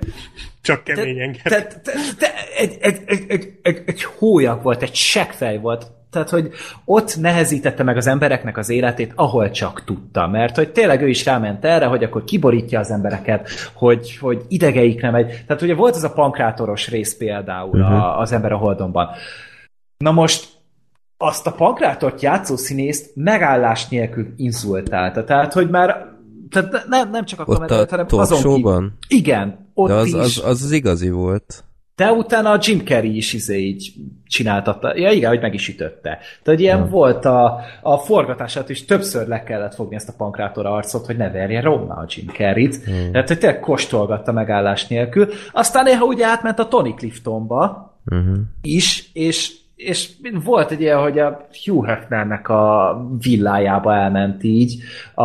Csak keményen te, te, te, te, egy, egy, egy, egy, egy, egy hólyag volt, egy seggfej volt, tehát, hogy ott nehezítette meg az embereknek az életét, ahol csak tudta, mert hogy tényleg ő is ráment erre, hogy akkor kiborítja az embereket, hogy, hogy idegeik nem megy. Tehát ugye volt ez a pankrátoros rész például uh-huh. a, az ember a holdonban. Na most azt a pankrátort játszó színészt megállás nélkül insultálta. Tehát, hogy már tehát nem, nem csak a a hanem azon show-ban? Ki, igen, ott De az, is. az, az, az igazi volt. De utána a Jim Carrey is izé így csináltatta. Ja igen, hogy meg is ütötte. Tehát ilyen hmm. volt a, a forgatását is, többször le kellett fogni ezt a pankrátor arcot, hogy ne verje romma a Jim Carrey-t. Hmm. Tehát, hogy tényleg kóstolgatta megállás nélkül. Aztán néha ugye átment a Tony Cliftonba uh-huh. is, és és volt egy ilyen, hogy a Hugh Hefnernek a villájába elment így. A,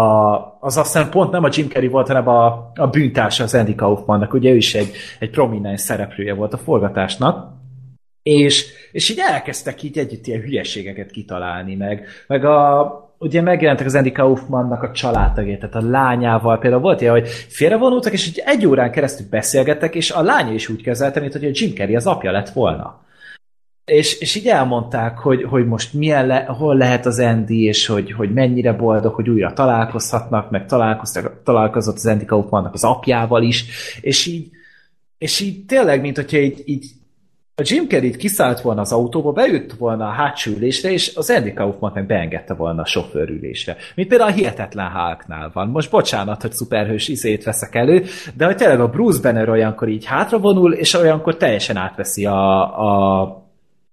az aztán pont nem a Jim Carrey volt, hanem a, a bűntársa az Andy Kaufmannak, ugye ő is egy, egy prominens szereplője volt a forgatásnak. És, és így elkezdtek így együtt ilyen hülyeségeket kitalálni, meg, meg a, ugye megjelentek az Andy Kaufmannak a családtagjai, tehát a lányával például volt ilyen, hogy félrevonultak, és így egy órán keresztül beszélgettek, és a lánya is úgy kezelte, mint hogy a Jim Carrey az apja lett volna. És, és így elmondták, hogy, hogy most milyen le, hol lehet az Andy, és hogy, hogy mennyire boldog, hogy újra találkozhatnak, meg találkoztak, találkozott az Andy Kaufmannak az apjával is, és így, és így tényleg, mint hogyha így, így a Jim Carrey kiszállt volna az autóba, beült volna a hátsó ülésre, és az Andy Kaufman meg beengedte volna a sofőrülésre. Mint például a Hihetetlen Hulknál van. Most bocsánat, hogy szuperhős izét veszek elő, de hogy tényleg a Bruce Banner olyankor így hátravonul, és olyankor teljesen átveszi a, a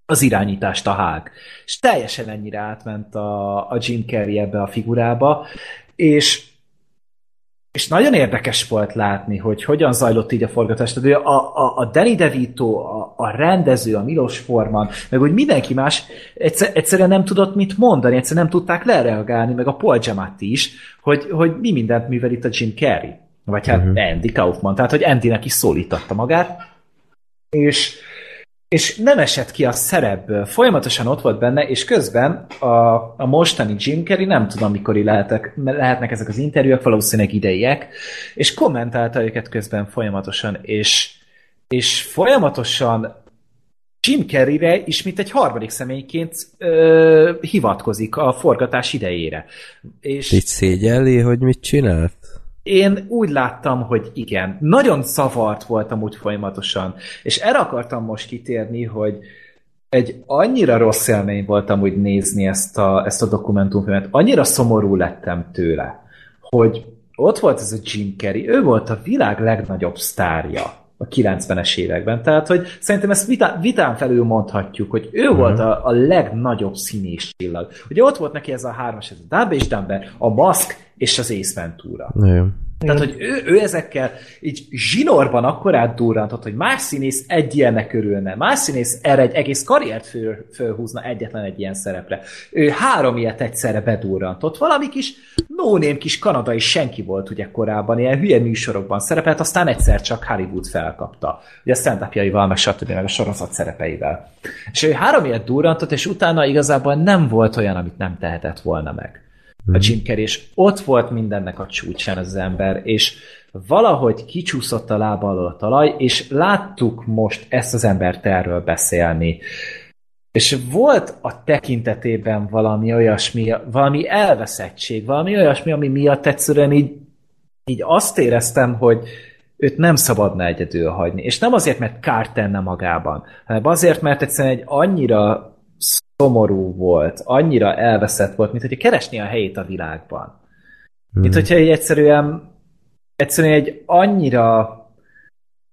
az irányítást a hág. És teljesen ennyire átment a, a Jim Carrey ebbe a figurába, és és nagyon érdekes volt látni, hogy hogyan zajlott így a forgatás. Tehát a, a, a Danny DeVito, a, a rendező, a Milos Forman, meg hogy mindenki más egyszer, egyszerűen nem tudott mit mondani, egyszerűen nem tudták lereagálni, meg a Paul Giamatti is, hogy, hogy mi mindent művel itt a Jim Carrey. Vagy hát uh-huh. Andy Kaufman, tehát hogy Andynek is szólítatta magát. És és nem esett ki a szerepből, folyamatosan ott volt benne, és közben a, a mostani Jim Carrey, nem tudom mikor lehetek, lehetnek ezek az interjúk, valószínűleg idejek, és kommentálta őket közben folyamatosan, és, és folyamatosan Jim Carreyre ismét egy harmadik személyként ö, hivatkozik a forgatás idejére. És Így szégyelli, hogy mit csinált? Én úgy láttam, hogy igen. Nagyon zavart voltam úgy folyamatosan. És erre akartam most kitérni, hogy egy annyira rossz élmény voltam úgy nézni ezt a, ezt a dokumentumfilmet, annyira szomorú lettem tőle, hogy ott volt ez a Jim Carrey, ő volt a világ legnagyobb sztárja. a 90-es években. Tehát, hogy szerintem ezt vitán, vitán felül mondhatjuk, hogy ő uh-huh. volt a, a legnagyobb színés csillag. Ugye ott volt neki ez a hármas, ez a Dumb és Dumber, a Mask és az Ace Ventura. Tehát, hogy ő, ő ezekkel így zsinorban akkor átdurrantott, hogy más színész egy ilyennek örülne, más színész erre egy egész karriert föl, fölhúzna egyetlen egy ilyen szerepre. Ő három ilyet egyszerre bedurrantott. Valami kis no kis kanadai senki volt ugye korábban, ilyen hülye műsorokban szerepelt, aztán egyszer csak Hollywood felkapta. Ugye a stand meg stb. meg a sorozat szerepeivel. És ő három ilyet durrantott, és utána igazából nem volt olyan, amit nem tehetett volna meg a Jim Carrey, és ott volt mindennek a csúcsán az ember, és valahogy kicsúszott a lába alól a talaj, és láttuk most ezt az embert erről beszélni. És volt a tekintetében valami olyasmi, valami elveszettség, valami olyasmi, ami miatt egyszerűen így, így azt éreztem, hogy őt nem szabadna egyedül hagyni. És nem azért, mert kárt tenne magában, hanem azért, mert egyszerűen egy annyira szomorú volt, annyira elveszett volt, mint hogyha keresni a helyét a világban. Hmm. Mint hogyha egy egyszerűen, egyszerűen egy annyira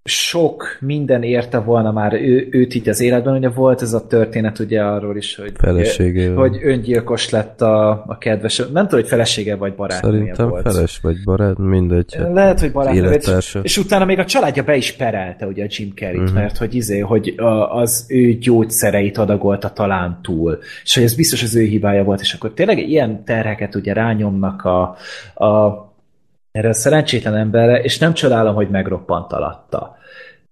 sok minden érte volna már ő, őt így az életben, ugye volt ez a történet ugye arról is, hogy, felesége, hogy öngyilkos lett a, a kedves, nem tudom, hogy felesége vagy barátnője Szerintem volt. feles vagy barát, mindegy. Hát Lehet, hogy barátnője. És, és utána még a családja be is perelte ugye a Jim Carrey-t, uh-huh. mert hogy izé, hogy az ő gyógyszereit adagolta talán túl, és hogy ez biztos az ő hibája volt, és akkor tényleg ilyen terheket ugye rányomnak a, a erre a szerencsétlen emberre, és nem csodálom, hogy megroppant alatta.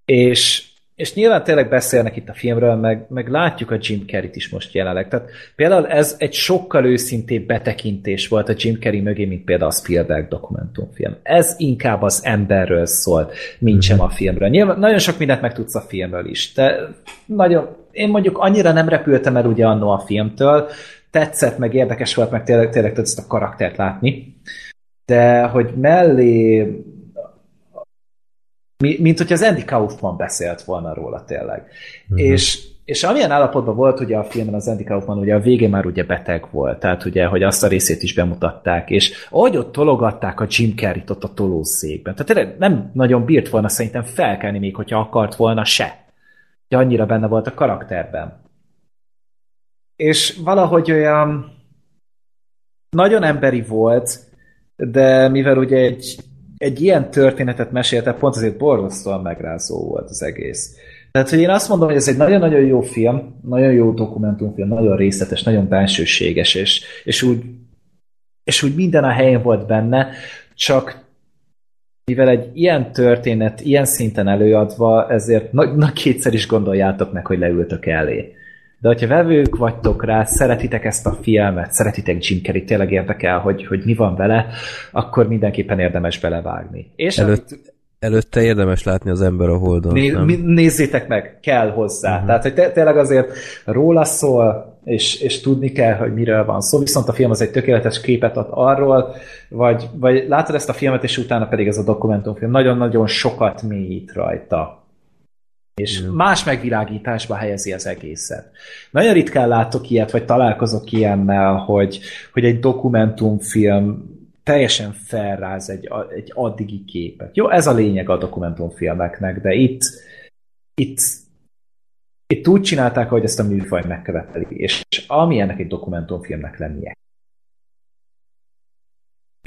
És, és nyilván tényleg beszélnek itt a filmről, meg, meg látjuk a Jim Carrey-t is most jelenleg. Tehát például ez egy sokkal őszintébb betekintés volt a Jim Carrey mögé, mint például a Spielberg dokumentumfilm. Ez inkább az emberről szól, mint sem a filmről. Nyilván nagyon sok mindent megtudsz a filmről is, de nagyon, én mondjuk annyira nem repültem el ugye annó a filmtől, tetszett, meg érdekes volt, meg tényleg, tényleg tudsz a karaktert látni, de hogy mellé mint hogy az Andy Kaufman beszélt volna róla tényleg. Uh-huh. És, és amilyen állapotban volt ugye a filmben az Andy Kaufman, ugye a végén már ugye beteg volt, tehát ugye, hogy azt a részét is bemutatták, és ahogy ott tologatták a Jim Carrey-t ott a tolószékben, tehát tényleg nem nagyon bírt volna szerintem felkelni még, hogyha akart volna se. Hogy annyira benne volt a karakterben. És valahogy olyan nagyon emberi volt, de mivel ugye egy egy ilyen történetet mesélte, pont azért borzasztóan megrázó volt az egész. Tehát, hogy én azt mondom, hogy ez egy nagyon-nagyon jó film, nagyon jó dokumentumfilm, nagyon részletes, nagyon bensőséges, és, és, úgy, és úgy minden a helyén volt benne, csak mivel egy ilyen történet ilyen szinten előadva, ezért na, na kétszer is gondoljátok meg, hogy leültök elé. De hogyha vevők vagytok rá, szeretitek ezt a filmet, szeretitek Jim Carrey, tényleg érdekel, hogy, hogy mi van vele, akkor mindenképpen érdemes belevágni. És Előtt, amit, előtte érdemes látni az ember a holdon. Né, nem? Nézzétek meg, kell hozzá. Uh-huh. Tehát, hogy tényleg azért róla szól, és, és tudni kell, hogy miről van szó. Viszont a film az egy tökéletes képet ad arról, vagy, vagy látod ezt a filmet, és utána pedig ez a dokumentumfilm nagyon-nagyon sokat mélyít rajta és Igen. más megvilágításba helyezi az egészet. Nagyon ritkán látok ilyet, vagy találkozok ilyennel, hogy, hogy egy dokumentumfilm teljesen felráz egy, egy addigi képet. Jó, ez a lényeg a dokumentumfilmeknek, de itt, itt, itt úgy csinálták, hogy ezt a műfaj megköveteli, és ami ennek egy dokumentumfilmnek lennie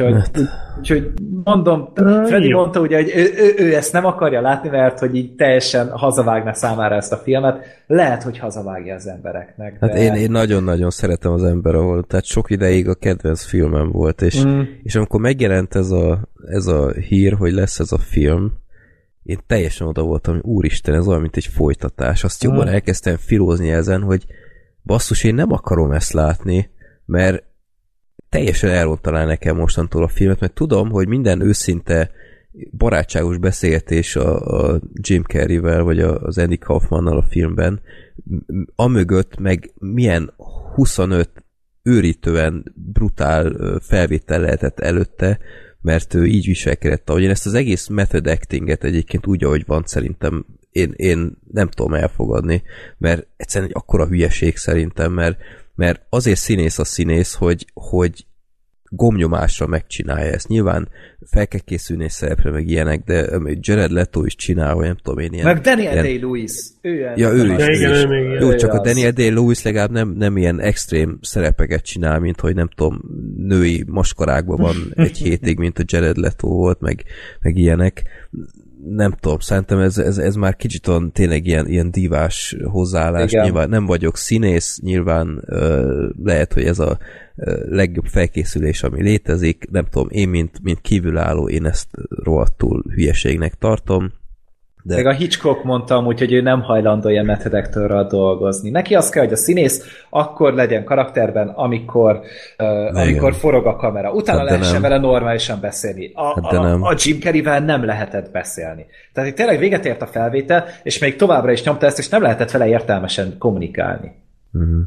Úgyhogy, hát. úgyhogy mondom, Freddy mondta ugye, hogy ő, ő, ő ezt nem akarja látni, mert hogy így teljesen hazavágna számára ezt a filmet. Lehet, hogy hazavágja az embereknek. Hát de... Hát én, én nagyon-nagyon szeretem az ember, ahol tehát sok ideig a kedvenc filmem volt, és, mm. és amikor megjelent ez a, ez a hír, hogy lesz ez a film, én teljesen oda voltam, hogy úristen, ez olyan, mint egy folytatás. Azt jobban mm. elkezdtem filózni ezen, hogy basszus, én nem akarom ezt látni, mert teljesen elrontaná nekem mostantól a filmet, mert tudom, hogy minden őszinte barátságos beszélgetés a, a Jim Carrey-vel, vagy az Andy Kaufmannal a filmben, amögött meg milyen 25 őrítően brutál felvétel lehetett előtte, mert ő így viselkedett, ahogy én ezt az egész method actinget egyébként úgy, ahogy van, szerintem én, én nem tudom elfogadni, mert egyszerűen egy akkora hülyeség szerintem, mert mert azért színész a színész, hogy, hogy gomnyomásra megcsinálja ezt. Nyilván fel kell készülni egy szerepre, meg ilyenek, de Jared Leto is csinál, vagy nem tudom én ilyen... Meg Daniel ilyen- Day-Lewis. Ő Ja, ő is. Ja, ő igen, is. ő. Jó, Ő csak a az. Daniel Day-Lewis legalább nem, nem ilyen extrém szerepeket csinál, mint hogy nem tudom, női moskorákban van egy hétig, mint a Jared Leto volt, meg, meg ilyenek. Nem tudom, szerintem ez, ez, ez már kicsit olyan tényleg ilyen, ilyen divás hozzáállás. Igen. Nyilván nem vagyok színész, nyilván ö, lehet, hogy ez a ö, legjobb felkészülés, ami létezik. Nem tudom, én, mint, mint kívülálló, én ezt rohadtul hülyeségnek tartom. De... Meg a Hitchcock mondta amúgy, hogy ő nem hajlandó ilyen metodektorral dolgozni. Neki az kell, hogy a színész akkor legyen karakterben, amikor, uh, amikor forog a kamera. Utána Hát lehessen vele normálisan beszélni. A, Hát a, nem. a Jim Carreyvel nem lehetett beszélni. Tehát itt tényleg véget ért a felvétel, és még továbbra is nyomta ezt, és nem lehetett vele értelmesen kommunikálni. Mhm.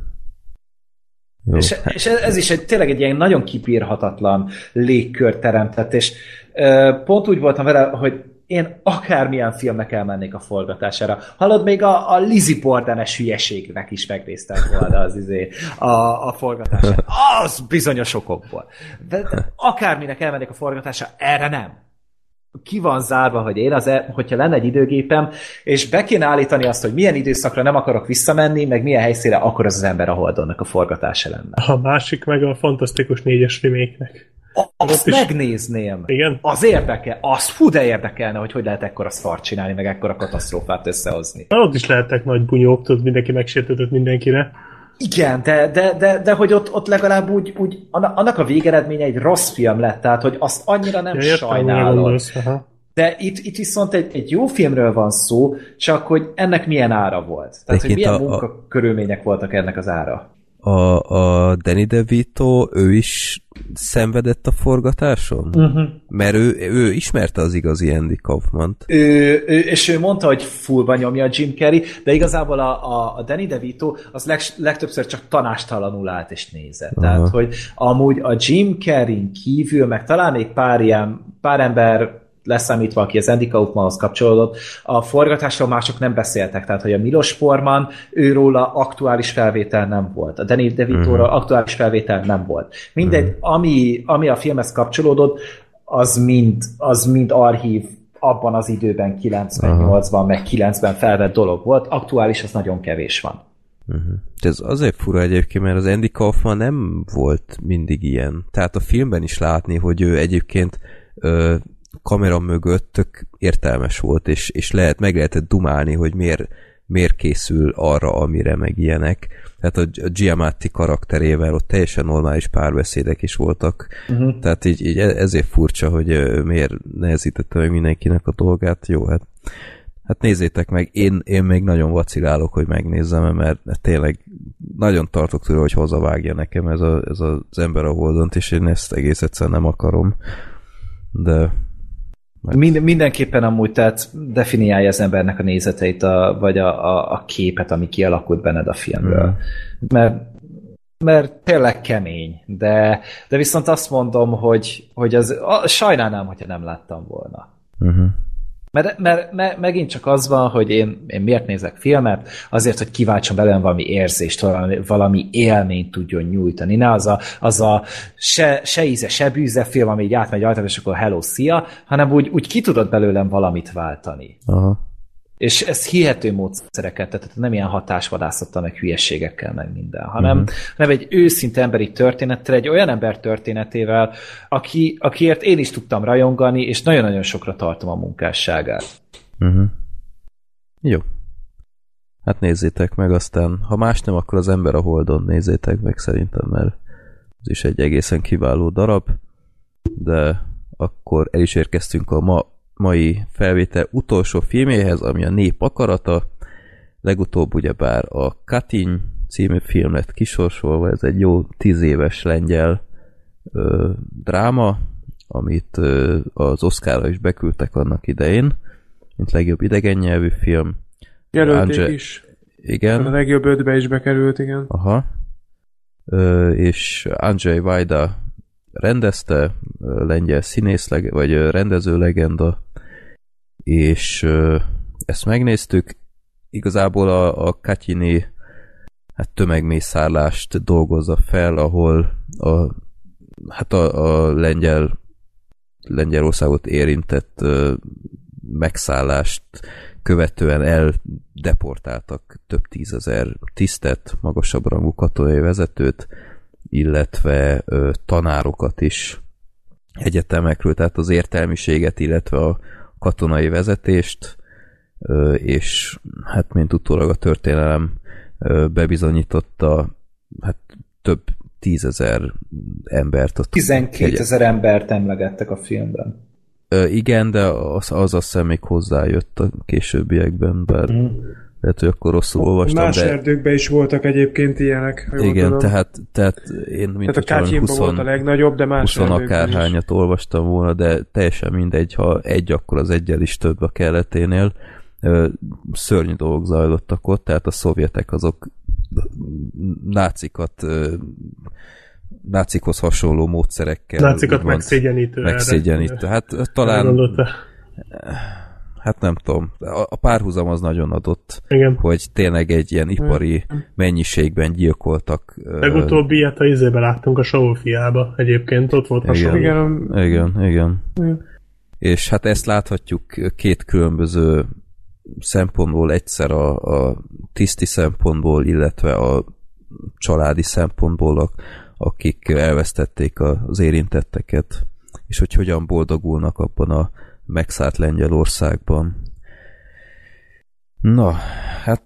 Jó. És, és ez is egy, tényleg egy ilyen nagyon kipírhatatlan légkör teremtett, és ö, pont úgy voltam vele, hogy én akármilyen filmnek elmennék a forgatására. Hallod, még a, a Lizzie Bordenes hülyeségnek is megnéztem volna az izé, a, a forgatását. Az bizonyos okokból. De, de akárminek elmennék a forgatása, erre nem ki van zárva, hogy én, az, e- hogyha lenne egy időgépem, és be kéne állítani azt, hogy milyen időszakra nem akarok visszamenni, meg milyen helyszínre, akkor az az ember a Holdonnak a forgatása lenne. A másik meg a fantasztikus négyes remake-nek. Azt is- megnézném. Igen? Az érdekel, az fú, de érdekelne, hogy hogy lehet ekkora szart csinálni, meg ekkora katasztrófát összehozni. Na, ott is lehettek nagy bunyók, tudod, mindenki megsértődött mindenkire. Igen, de, de, de, de hogy ott, ott legalább úgy, úgy, anna- annak a végeredménye egy rossz film lett, tehát hogy azt annyira nem Ja, értem, sajnálod. gondolsz, aha. De itt, itt viszont egy, egy jó filmről van szó, csak hogy ennek milyen ára volt. Tehát, hogy Egyébként milyen a- a- munkakörülmények voltak ennek az ára. A, a Danny DeVito, ő is szenvedett a forgatáson? Uh-huh. Mert ő, ő ismerte az igazi Andy Kaufman-t. Ő, ő, és ő mondta, hogy fullba nyomja a Jim Carrey, de igazából a, a, a Danny DeVito az leg, legtöbbször csak tanástalanul állt és nézett. Aha. Tehát, hogy amúgy a Jim Carrey kívül, meg talán még pár ilyen, pár ember leszámítva, aki az Andy Kaufmanhoz kapcsolódott, a forgatásról mások nem beszéltek, tehát hogy a Milos Forman, őróla aktuális felvétel nem volt, a Danny DeVito-ról uh-huh. aktuális felvétel nem volt. Mindegy, uh-huh. ami, ami a filmhez kapcsolódott, az mind, az mind archív abban az időben 98-ban, meg 90 felvett dolog volt, aktuális az nagyon kevés van. Uh-huh. Ez azért fura egyébként, mert az Andy Kaufman nem volt mindig ilyen. Tehát a filmben is látni, hogy ő egyébként ö, kamera mögött tök értelmes volt, és, és lehet, meg lehetett dumálni, hogy miért, miért készül arra, amire meg ilyenek. Tehát a, a Giamatti karakterével ott teljesen normális párbeszédek is voltak. Uh-huh. Tehát így, így e- ezért furcsa, hogy miért nehezítette meg mindenkinek a dolgát. Jó, hát Hát nézzétek meg, én, én még nagyon vacilálok, hogy megnézzem, mert tényleg nagyon tartok tőle, hogy hozavágja nekem ez, a, ez az ember a holdont, és én ezt egész egyszerűen nem akarom. De Mind, mindenképpen amúgy, tehát definiálja az embernek a nézeteit, a, vagy a, a, a képet, ami kialakult benned a filmről. Mm. Mert, mert tényleg kemény, de, de viszont azt mondom, hogy, hogy az, a, sajnálnám, hogyha nem láttam volna. uh-huh. Mert, mert, mert megint csak az van, hogy én, én miért nézek filmet, azért, hogy kiváltson belőlem valami érzést, valami, valami élményt tudjon nyújtani. Ne az a, az a se, se íze, se bűze film, ami így átmegy rajtam, és akkor hello, szia, hanem úgy, úgy ki tudod belőlem valamit váltani. Aha. És ez hihető módszereket, tehát nem ilyen hatásvadászattal, meg hülyességekkel, meg minden, hanem, uh-huh. hanem egy őszinte emberi történettel, egy olyan ember történetével, aki, akiért én is tudtam rajongani, és nagyon-nagyon sokra tartom a munkásságát. Uh-huh. Jó. Hát nézzétek meg aztán, ha más nem, akkor az ember a Holdon nézzétek meg szerintem, mert ez is egy egészen kiváló darab, de akkor el is érkeztünk a ma, mai felvétel utolsó filméhez, ami a Nép akarata. Legutóbb ugyebár a Katiny című film lett kisorsolva, ez egy jó tíz éves lengyel ö, dráma, amit ö, az Oscarra is beküldtek annak idején, mint legjobb idegen nyelvű film. Jelölték Ange- is. A Igen, legjobb ötbe is bekerült, igen. aha. Ö, és Andrzej Vajda rendezte, lengyel színész, vagy rendező legenda, és ezt megnéztük. Igazából a, a Katyini hát tömegmészárlást dolgozza fel, ahol a hát a, a lengyel Lengyelországot érintett megszállást követően eldeportáltak több tízezer tisztet, magasabb rangú katonai vezetőt, illetve ö, tanárokat is egyetemekről, tehát az értelmiséget, illetve a katonai vezetést, ö, és hát mint utólag a történelem ö, bebizonyította, hát több tízezer embert. Ott 12 ezer embert emlegettek a filmben. Ö, igen, de az, az azt hiszem még hozzájött a későbbiekben, bár mm. Lehet, hogy akkor rosszul olvastam. Más de... erdőkben is voltak egyébként ilyenek. ha Igen, tudom. tehát, tehát én mint tehát a hogyha 20, volt a legnagyobb, de más 20 erdőkben is. akárhányat olvastam volna, de teljesen mindegy, ha egy, akkor az egyel is több a keleténél. Szörnyű dolgok zajlottak ott, tehát a szovjetek azok nácikat nácikhoz hasonló módszerekkel Nácikat megszégyenítő. megszégyenítő. Hát talán, gondolta. Hát nem tudom, a, a párhuzam az nagyon adott, Igen. hogy tényleg egy ilyen ipari mennyiségben gyilkoltak. Legutóbbi ilyet a izébe láttunk a Saul-fiába egyébként, ott volt hasonló. Igen, Igen, igen. Igen. És hát ezt láthatjuk két különböző szempontból, egyszer a, a tiszti szempontból, illetve a családi szempontból, a- akik elvesztették a- az érintetteket, és hogy hogyan boldogulnak abban a megszállt Lengyelországban. Na, hát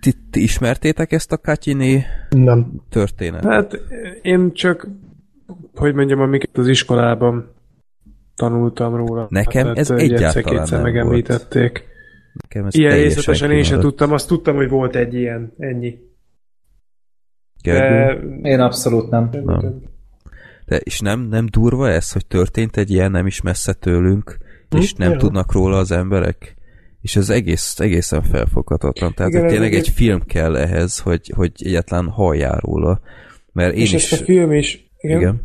ti, ti ismertétek ezt a Katyini Nem. történetet? Hát én csak, hogy mondjam, amiket az iskolában tanultam róla. Nekem Hát, ez egy egyáltalán egyszer-kétszer nem megemlítették. Nekem ez Ilyen részletesen én sem tudtam, azt tudtam, hogy volt egy ilyen, ennyi. Gergő? De... Én abszolút nem. Nem. De és nem, nem durva ez, hogy történt egy ilyen nem is messze tőlünk, Hm? és nem Ja. tudnak róla az emberek? És ez egész, egészen felfoghatatlan. Tehát Igen, tényleg egy film kell ehhez, hogy, hogy egyáltalán halljál róla. Mert én és is... ezt a film is... igen. Igen.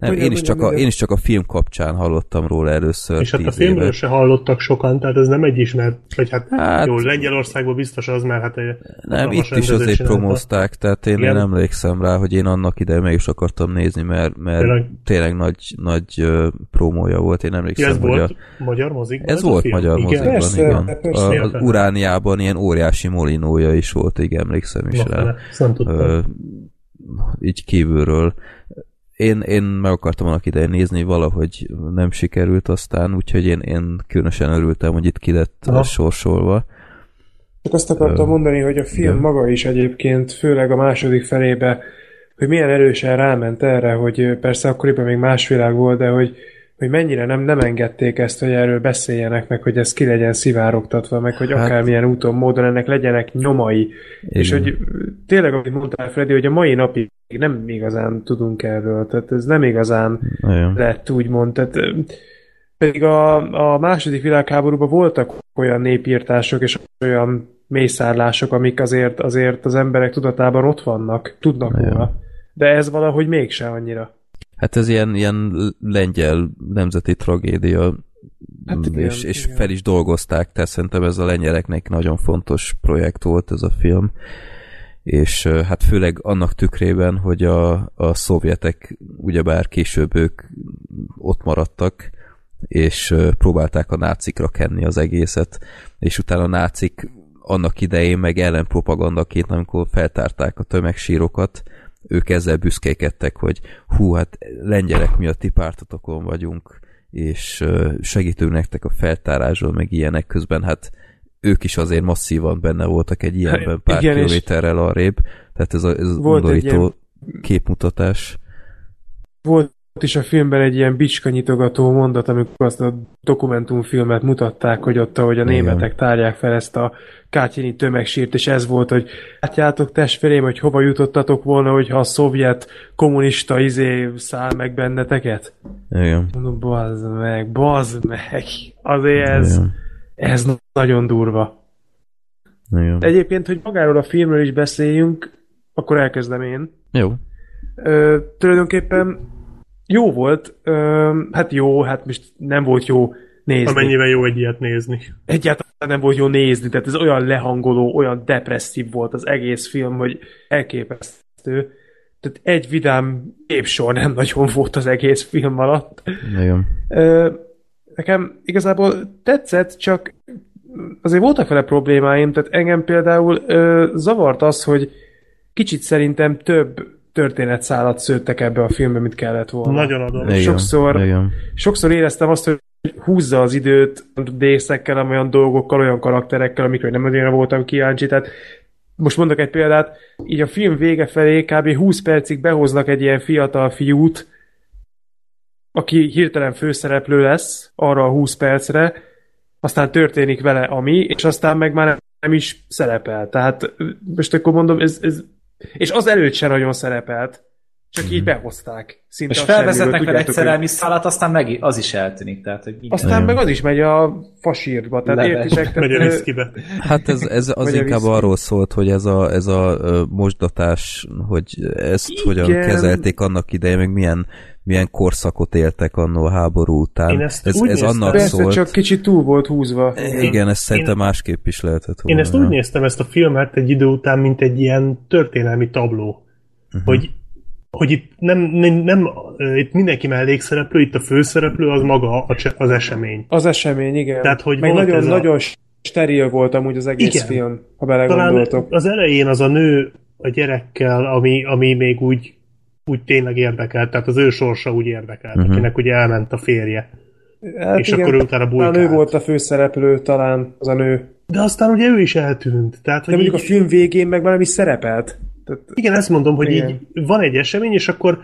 Igen. Nem, én, is csak a, én is csak a film kapcsán hallottam róla először És hát a filmről éve. se hallottak sokan, tehát ez nem egy ismert, vagy hát, Hát- hát jó, Lengyelországban biztos az, mert hát egy Nem, hatalmas itt is azért csinálta. promózták, tehát én, én Igen. emlékszem rá, hogy én annak idején meg is akartam nézni, mert, mert Tényleg? tényleg, nagy, nagy ö, promója volt. Én Ja, emlékszem, ez hogy volt a, magyar mozikban? Ez a volt film? magyar Igen? mozikban, Persze, igen. persze, A, az. Urániában ilyen óriási molinója is volt, így emlékszem is rá. nem. Ö, így kívülről. Én, én meg akartam annak idején nézni, valahogy nem sikerült aztán, úgyhogy én, én különösen örültem, hogy itt ki lett Aha. sorsolva. Csak azt akartam Ö, mondani, hogy a film igen. maga is egyébként, főleg a második felébe, hogy milyen erősen ráment erre, hogy persze akkoriban még más világ volt, de hogy, hogy mennyire nem, nem engedték ezt, hogy erről beszéljenek, meg hogy ez ki legyen szivárogtatva, meg hogy Hát- akármilyen úton, módon ennek legyenek nyomai. Igen. És hogy tényleg, amit mondtál, Freddy, hogy a mai napig nem igazán tudunk erről, tehát ez nem igazán Nagyon. lett, úgymond. Tehát, pedig a, a második világháborúban voltak olyan népírtások és olyan mészárlások, amik azért, azért az emberek tudatában ott vannak, tudnak Igen. róla. De ez valahogy mégse annyira. Hát ez ilyen, ilyen lengyel nemzeti tragédia, Hát igen, és, és igen. fel is dolgozták, tehát szerintem ez a lengyeleknek nagyon fontos projekt volt ez a film. És hát főleg annak tükrében, hogy a, a szovjetek ugyebár később ők ott maradtak, és próbálták a nácikra kenni az egészet, és utána a nácik annak idején meg ellenpropagandaként, amikor feltárták a tömegsírokat, ők ezzel büszkékedtek, hogy hú, hát lengyelek miatt ti pártotokon vagyunk, és segítünk nektek a feltárásról, meg ilyenek közben, hát ők is azért masszívan benne voltak egy ilyenben pár Igen, kilométerrel arrébb, tehát ez a, ez Volt undorító képmutatás. Volt is a filmben egy ilyen bicskanyitogató mondat, amikor azt a dokumentumfilmet mutatták, hogy ott, ahogy a Igen. németek tárják fel ezt a kátyini tömegsírt, és ez volt, hogy látjátok testvérém, hogy hova jutottatok volna, hogyha a szovjet kommunista izé száll meg benneteket? Igen. Mondom, bazd meg, bazd meg. Azért ez, Igen. ez nagyon durva. Igen. Egyébként, hogy magáról a filmről is beszéljünk, akkor elkezdem én. Jó. Ö, tulajdonképpen jó volt, ö, hát jó, hát most nem volt jó nézni. Amennyivel jó egy ilyet nézni. Egyáltalán nem volt jó nézni, tehát ez olyan lehangoló, olyan depresszív volt az egész film, hogy elképesztő. tehát egy vidám képsor nem nagyon volt az egész film alatt. Ö, nekem igazából tetszett, csak azért voltak vele problémáim, tehát engem például ö, zavart az, hogy kicsit szerintem több történetszálat szőttek ebbe a filmbe, mint kellett volna. Nagyon adom. Igen, Sokszor- Igen. Sokszor éreztem azt, hogy húzza az időt részekkel, olyan dolgokkal, olyan karakterekkel, amikről nem annyira voltam kíváncsi, tehát most mondok egy példát, így a film vége felé kb. 20 percig behoznak egy ilyen fiatal fiút, aki hirtelen főszereplő lesz arra a 20 percre, aztán történik vele ami, és aztán meg már nem is szerepel. Tehát most akkor mondom, ez, ez és az előtt sem nagyon szerepelt, csak így behozták. Szinte És felvezetnek vele egy tudjátok, hogy- szerelmi szállat, aztán meg, az is eltűnik. Tehát, hogy minden. aztán meg az is megy a fasírba, tehát Leve. értitek? Megy a viszkibe. Hát ez, ez az a inkább arról szólt, hogy ez a, ez a mosdatás, hogy ezt Igen. hogyan kezelték annak idején, meg milyen, milyen korszakot éltek annó a háború után. Én ezt ez, úgy ez annak Persze, szólt. csak kicsit túl volt húzva. Igen, ez szerintem másképp is lehetett volna. Én ezt úgy néztem ezt a filmet egy idő után, mint egy ilyen történelmi tabló. Uh-huh. Hogy, hogy itt nem, nem, nem, itt mindenki mellékszereplő, itt a főszereplő az maga a, az esemény. Az esemény, igen. Tehát, hogy Meg nagyon, ez a- nagyon steril volt amúgy az egész Igen. film, ha Talán belegondoltok. az elején az a nő a gyerekkel, ami, ami még úgy, úgy tényleg érdekelt, tehát az ő sorsa úgy érdekelt, uh-huh. akinek ugye elment a férje. Hát és akkor ő utána talán ő bujkált. volt a főszereplő, talán az a nő. De aztán ugye ő is eltűnt. Tehát, De hogy mondjuk a így, film végén meg is szerepelt. Tehát, igen, ezt mondom, hogy Igen. így van egy esemény, és akkor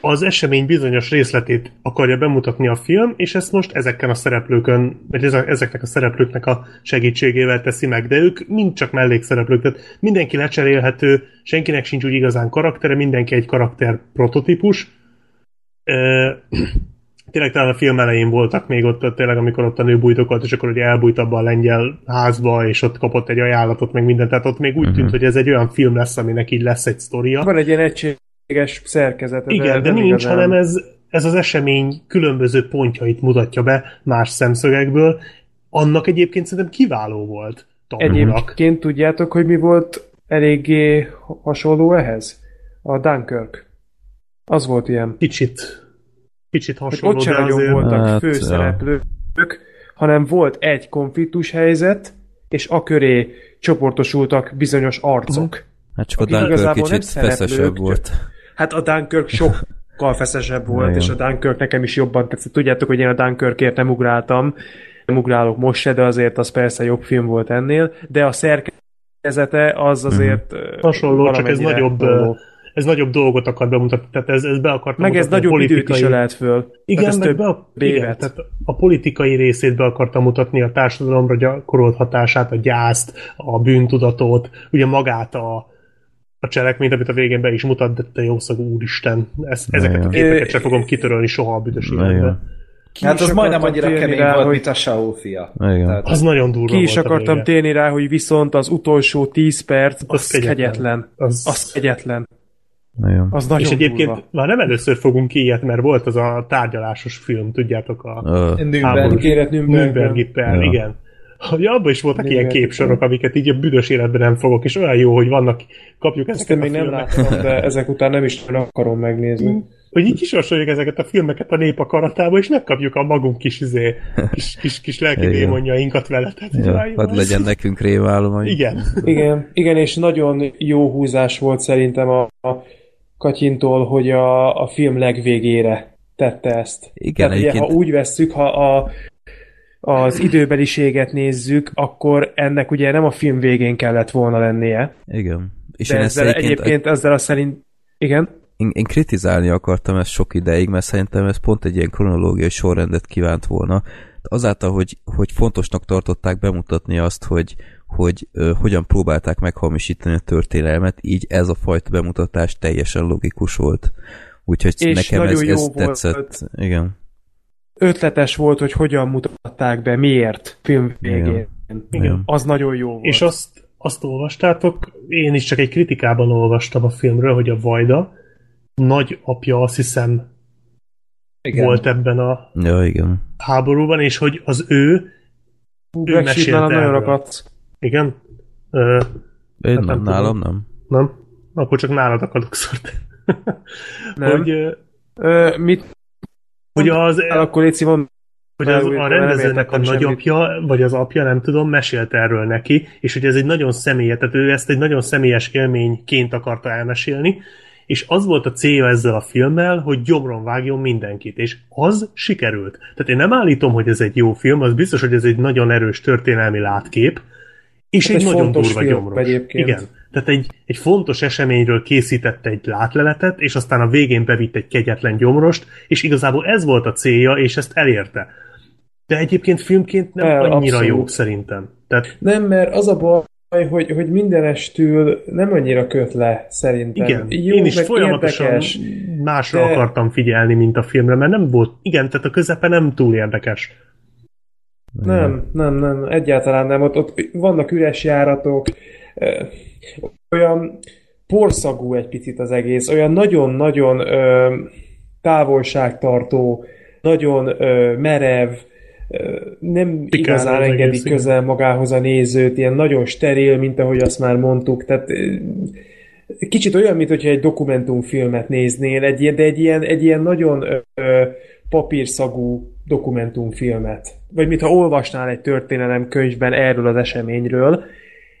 az esemény bizonyos részletét akarja bemutatni a film, és ezt most ezeken a szereplőkön, vagy eze- ezeknek a szereplőknek a segítségével teszi meg, de ők mind csak mellékszereplők, tehát mindenki lecserélhető, senkinek sincs úgy igazán karaktere, mindenki egy karakter prototípus. Tényleg talán a film elején voltak még ott, ott tényleg, amikor ott a nő bújtokolt, és akkor ugye elbújt abba a lengyel házba, és ott kapott egy ajánlatot, meg mindent, tehát ott még úgy tűnt, hogy ez egy olyan film lesz, aminek így lesz egy sztoria. van egy ilyen egységes szerkezet. Igen, de nem nincs, igazán. hanem ez, ez az esemény különböző pontjait mutatja be más szemszögekből. Annak egyébként szerintem kiváló volt tanulnak. Egyébként tudjátok, hogy mi volt eléggé hasonló ehhez? A Dunkirk. Az volt ilyen. Kicsit, kicsit Hogy hasonló, ott sem nagyon azért... voltak Hát, főszereplők, hanem volt egy konfliktus helyzet, és a köré csoportosultak bizonyos arcok. Hát csak a Dunkirk igazából nem kicsit szereplők, feszesebb volt. Hát a Dunkirk sokkal feszesebb volt, és a Dunkirk nekem is jobban tetszett. Tudjátok, hogy én a Dunkirkért nem ugráltam, nem ugrálok most se, de azért az persze jobb film volt ennél, de a szerkezete az azért ö, Hasonló, csak ez nagyobb, hasonló. Ez nagyobb dolgot akar bemutatni, tehát ez, ez be akart Meg ez a nagyobb időt is politikai- ölelt föl. Igen, ez meg be a, igen, tehát a politikai részét be akarta mutatni, a társadalomra gyakorolt hatását, a gyászt, a bűntudatot, ugye magát a, a cselekményt, amit a végén be is mutat, de te jószagú úristen, ezt, ezeket a Igen. képeket sem fogom kitörölni soha a büdös Igen. életben. Ki Hát az majdnem annyira kemény rá, volt, hogy- mint a Saul fia. Tehát, Az nagyon durva Ki is volt a akartam térni rá, hogy viszont az utolsó 10 perc, az, Az kegyetlen. kegyetlen. Az- Az kegyetlen. Igen. Az nagyon És egyébként durva. már nem először fogunk ilyet, mert volt az a tárgyalásos film, tudjátok, a Nürnberg. Nürnbergi per, Ja. igen. Hogy abban is voltak ilyen Nürnbergi képsorok, amiket így a büdös életben nem fogok, és olyan jó, hogy vannak, kapjuk Ezt a még nem filmeket. láttam, de ezek után nem is nagyon akarom megnézni. Hogy így kisorsoljuk ezeket a filmeket a nép akaratába, és megkapjuk a magunk kis, izé, kis, kis, kis lelki démonjainkat vele. Tehát, ja, hadd legyen nekünk rémálom. Igen. Igen, igen, és nagyon jó húzás volt szerintem a, a Katyintól, hogy a, a film legvégére tette ezt. Igen, Tehát ugye, ha egyébként- úgy vesszük, ha a, az időbeliséget nézzük, akkor ennek ugye nem a film végén kellett volna lennie. Igen. És De én ezt ezzel egyébként, egyébként ezzel a szerint... Igen? én, én kritizálni akartam ezt sok ideig, mert szerintem ez pont egy ilyen kronológiai sorrendet kívánt volna. Azáltal, hogy, hogy fontosnak tartották bemutatni azt, hogy, hogy ö, hogyan próbálták meghamisítani a történelmet, így ez a fajta bemutatás teljesen logikus volt. Úgyhogy És nekem ez, nagyon jó ez volt. tetszett. Igen. Ötletes volt, hogy hogyan mutatták be, miért film végén. Igen. Az nagyon jó volt. És azt, azt olvastátok, én is csak egy kritikában olvastam a filmről, hogy a Vajda nagy apja azt hiszem Igen. volt ebben a Ja, igen. háborúban, és hogy az ő, Hú, ő mesélte nagyon erről. Igen, ö, Én Hát nem nem, nálam tudom. nem. nem? Akkor csak nálad akarok szort. Nem. hogy, ö, mit hogy az, el, akkor Léci mond, hogy az, a rendezőnek a nagyapja, vagy az apja, nem tudom, mesélt erről neki, és hogy ez egy nagyon személyes, tehát ő ezt egy nagyon személyes élményként akarta elmesélni, és az volt a célja ezzel a filmmel, hogy gyomron vágjon mindenkit, és az sikerült. Tehát én nem állítom, hogy ez egy jó film, az biztos, hogy ez egy nagyon erős történelmi látkép, és Hát egy, egy nagyon durva gyomros. egyébként. Igen. Tehát egy, egy fontos eseményről készítette egy látleletet, és aztán a végén bevitt egy kegyetlen gyomrost, és igazából ez volt a célja, és ezt elérte. De egyébként filmként nem El, annyira abszolút. jó szerintem. Tehát Nem, mert az a baj, hogy, hogy mindenestül nem annyira köt le, szerintem. igen, Jó, én is folyamatosan érdekes, másra de- akartam figyelni, mint a filmre, mert nem volt, igen, tehát a közepe nem túl érdekes. Nem, nem, nem, egyáltalán nem. Ott, ott vannak üres járatok, olyan porszagú egy picit az egész, olyan nagyon-nagyon távolságtartó, nagyon ö, merev, ö, nem Pikán igazán az engedi egész, közel magához a nézőt, ilyen nagyon steril, mint ahogy azt már mondtuk, tehát ö, kicsit olyan, mint hogyha egy dokumentumfilmet néznél, egy, de egy ilyen, egy ilyen nagyon ö, papírszagú dokumentumfilmet. Vagy mintha olvasnál egy történelemkönyvben erről az eseményről,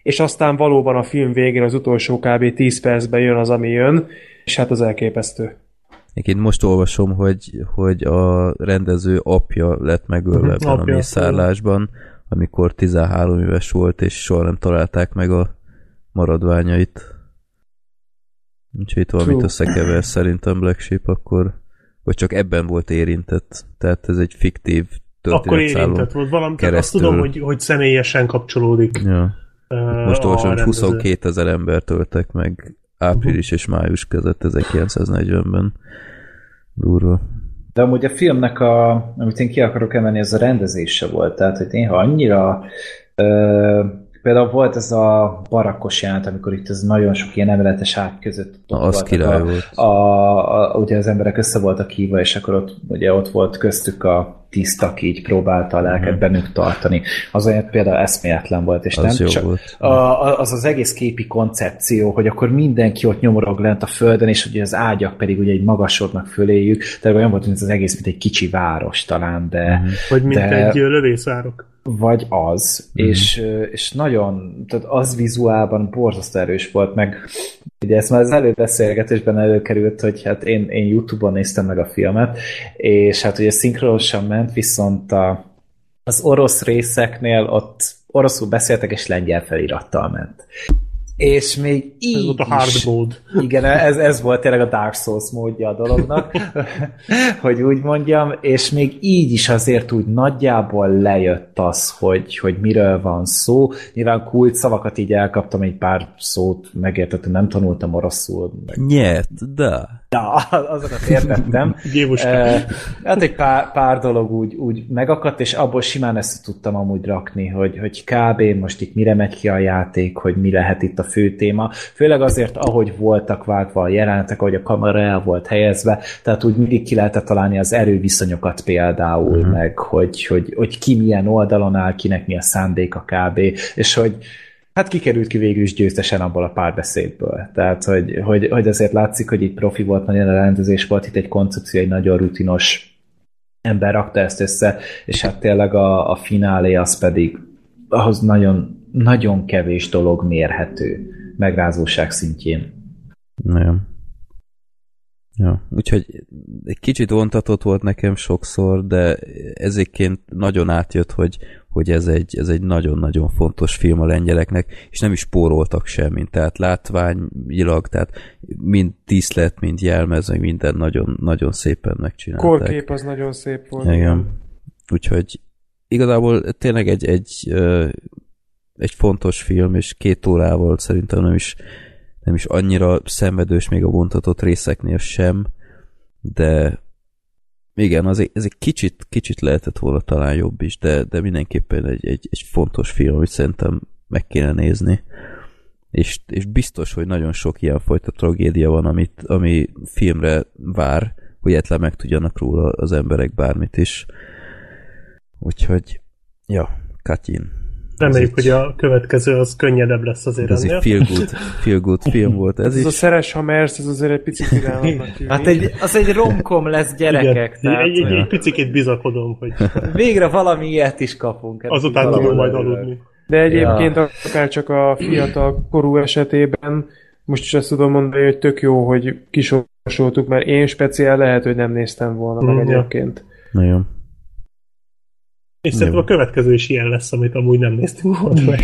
és aztán valóban a film végén az utolsó kb. 10 percben jön az, ami jön, és hát az elképesztő. Én most olvasom, hogy, hogy a rendező apja lett megölve ebben a apja. mészárlásban, amikor 13 éves volt, és soha nem találták meg a maradványait. Úgyhogy itt valamit True. összekever szerintem Black Sheep, akkor vagy csak ebben volt érintett. Tehát ez egy fiktív Akkor érintett volt valami, tehát azt keresztül. tudom, hogy, hogy személyesen kapcsolódik. Ja. Most olvasom, hogy rendező. 22 ezer ember töltek meg április és május között 1940-ben. Durva. De amúgy a filmnek, a, amit én ki akarok emelni, ez a rendezése volt. Tehát, hogy néha annyira... Ö, például volt ez a barakkos jelent, amikor itt ez nagyon sok ilyen emeletes ágy között ott Na, az voltak király a, volt. A, a, ugye az emberek össze voltak hívva, és akkor ott, ugye ott volt köztük a tiszt, aki így próbálta a lelket Mhm. bennük tartani. Az olyan például eszméletlen volt, és Az nem jó csak, volt. a, a- az az egész képi koncepció, hogy akkor mindenki ott nyomorog lent a földön, és ugye az ágyak pedig ugye egy magasodnak föléjük, tehát olyan volt, mint az egész, mint egy kicsi város talán, de, Mhm. Vagy mint de- egy lövészárok. Vagy az, mm. és, és nagyon, tehát az vizuálban borzasztó erős volt, meg ugye ezt már az előbeszélgetésben előkerült, hogy hát én, én Youtube-on néztem meg a filmet, és hát ugye szinkronosan ment, viszont a, az orosz részeknél ott oroszul beszéltek, és lengyel felirattal ment. És még így Ez volt a hard is, mode. igen, ez, ez volt tényleg a Dark Souls módja a dolognak, hogy úgy mondjam, és még így is azért úgy nagyjából lejött az, hogy, hogy miről van szó. Nyilván kult szavakat így elkaptam, egy pár szót megértettem, nem tanultam oroszul, meg Nyert, de. Ja, azokat értettem. Eh, hát egy pár, pár dolog úgy, úgy megakadt, és abból simán ezt tudtam amúgy rakni, hogy, hogy kb. most itt mire megy ki a játék, hogy mi lehet itt a fő téma. Főleg azért, ahogy voltak váltva a jelenetek, ahogy a kamera el volt helyezve, tehát úgy mindig ki lehetett találni az erőviszonyokat például, uh-huh. meg hogy, hogy, hogy ki milyen oldalon áll, kinek mi a szándéka kb. És hogy Hát kikerült ki végül is győztesen abból a párbeszédből. Tehát, hogy, hogy, hogy azért látszik, hogy itt profi volt, nagyon a rendezés volt, itt egy koncepció, egy nagyon rutinos ember rakta ezt össze, és hát tényleg a, a finálé az pedig ahhoz nagyon, nagyon kevés dolog mérhető megrázóság szintjén. Nem. Ja, úgyhogy egy kicsit vontatott volt nekem sokszor, de ezéként nagyon átjött, hogy, hogy ez egy, ez egy nagyon-nagyon fontos film a lengyeleknek, és nem is spóroltak semmit, tehát látványilag, tehát mind díszlet, mind jelmez, meg minden nagyon, nagyon szépen megcsinálták. Korkép az nagyon szép volt. Igen. Úgyhogy igazából tényleg egy, egy, egy fontos film, és két órával szerintem nem is, nem is annyira szenvedős még a vontatott részeknél sem, de igen, az ez egy kicsit, kicsit lehetett volna talán jobb is, de, de mindenképpen egy, egy, egy fontos film, amit szerintem meg kéne nézni. És, és biztos, hogy nagyon sok ilyen fajta tragédia van, amit, ami filmre vár, hogy egyetlen meg tudjanak róla az emberek bármit is. Úgyhogy, ja, Katyin. Reméljük, hogy a következő az könnyedebb lesz azért Ez ennél. egy feel good, feel good film volt ez Ez a is. Szeres Hammers, ez azért egy picit irányomnak. Hát egy, az egy romkom lesz Igen, gyerekek, egy, tehát egy, egy, egy picit bizakodom, hogy végre valami ilyet is kapunk. Azután tudunk majd aludni. De egyébként ja. akár csak a fiatal korú esetében most is ezt tudom mondani, hogy tök jó, hogy kisorsoltuk, mert én speciál lehet, hogy nem néztem volna meg Mm, ja. egyébként. Nagyon. És szerintem a következő is ilyen lesz, amit amúgy nem néztünk volna meg.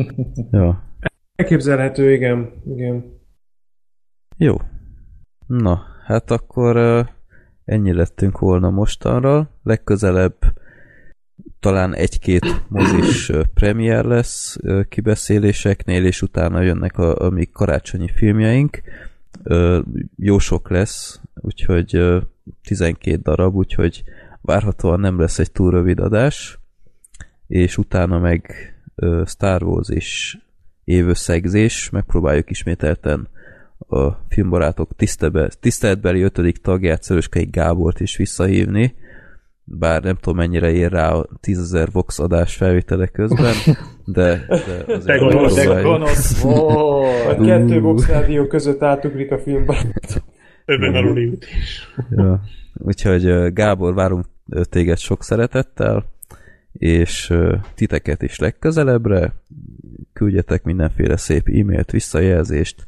Ja. Elképzelhető, igen. igen. Jó. Na, hát akkor uh, ennyi lettünk volna mostanra. Legközelebb talán egy-két mozis premier lesz uh, kibeszéléseknél, és utána jönnek a, a mi karácsonyi filmjeink. Uh, jó sok lesz, úgyhogy uh, 12 darab, úgyhogy várhatóan nem lesz egy túl rövid adás, és utána meg uh, Star Wars és évösszegzés, megpróbáljuk ismételten a filmbarátok tisztebe, tiszteletbeli ötödik tagját, Szöröskei Gábort is visszahívni, bár nem tudom mennyire ér rá a 10.000 Vox adás felvétele közben, de, de azért gonosz, De gonosz A volt. kettő box rádió között átugrik a. Övön aluli út is. Ja. Úgyhogy ö, Gábor, várunk ö, téged sok szeretettel, és titeket is legközelebbre. Küldjetek mindenféle szép e-mailt, visszajelzést,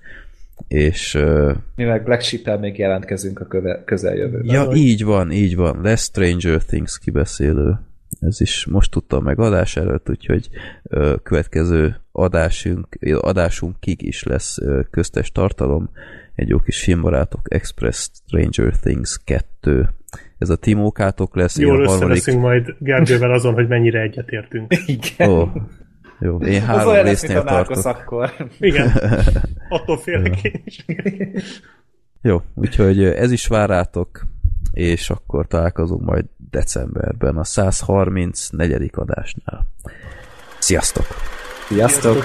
és Mi meg Black sheep még jelentkezünk a köve, közeljövőben. ja, így van, így van, lesz Stranger Things kibeszélő. Ez is most tudtam meg adás előtt, úgyhogy következő adásunk, adásunkig is lesz köztes tartalom, egy jó kis filmbarátok Express Stranger Things 2. Ez a Timókátok lesz, Jól harmadik... összeveszünk majd Gergővel azon, hogy mennyire egyetértünk. Igen. Ó, jó, én Az három olyan lesz, mint résznél a Narcos tartok. akkor. Igen, attól félek én is. Jó, úgyhogy ez is vár rátok, és akkor találkozunk majd decemberben a 134. adásnál. Sziasztok! Sziasztok!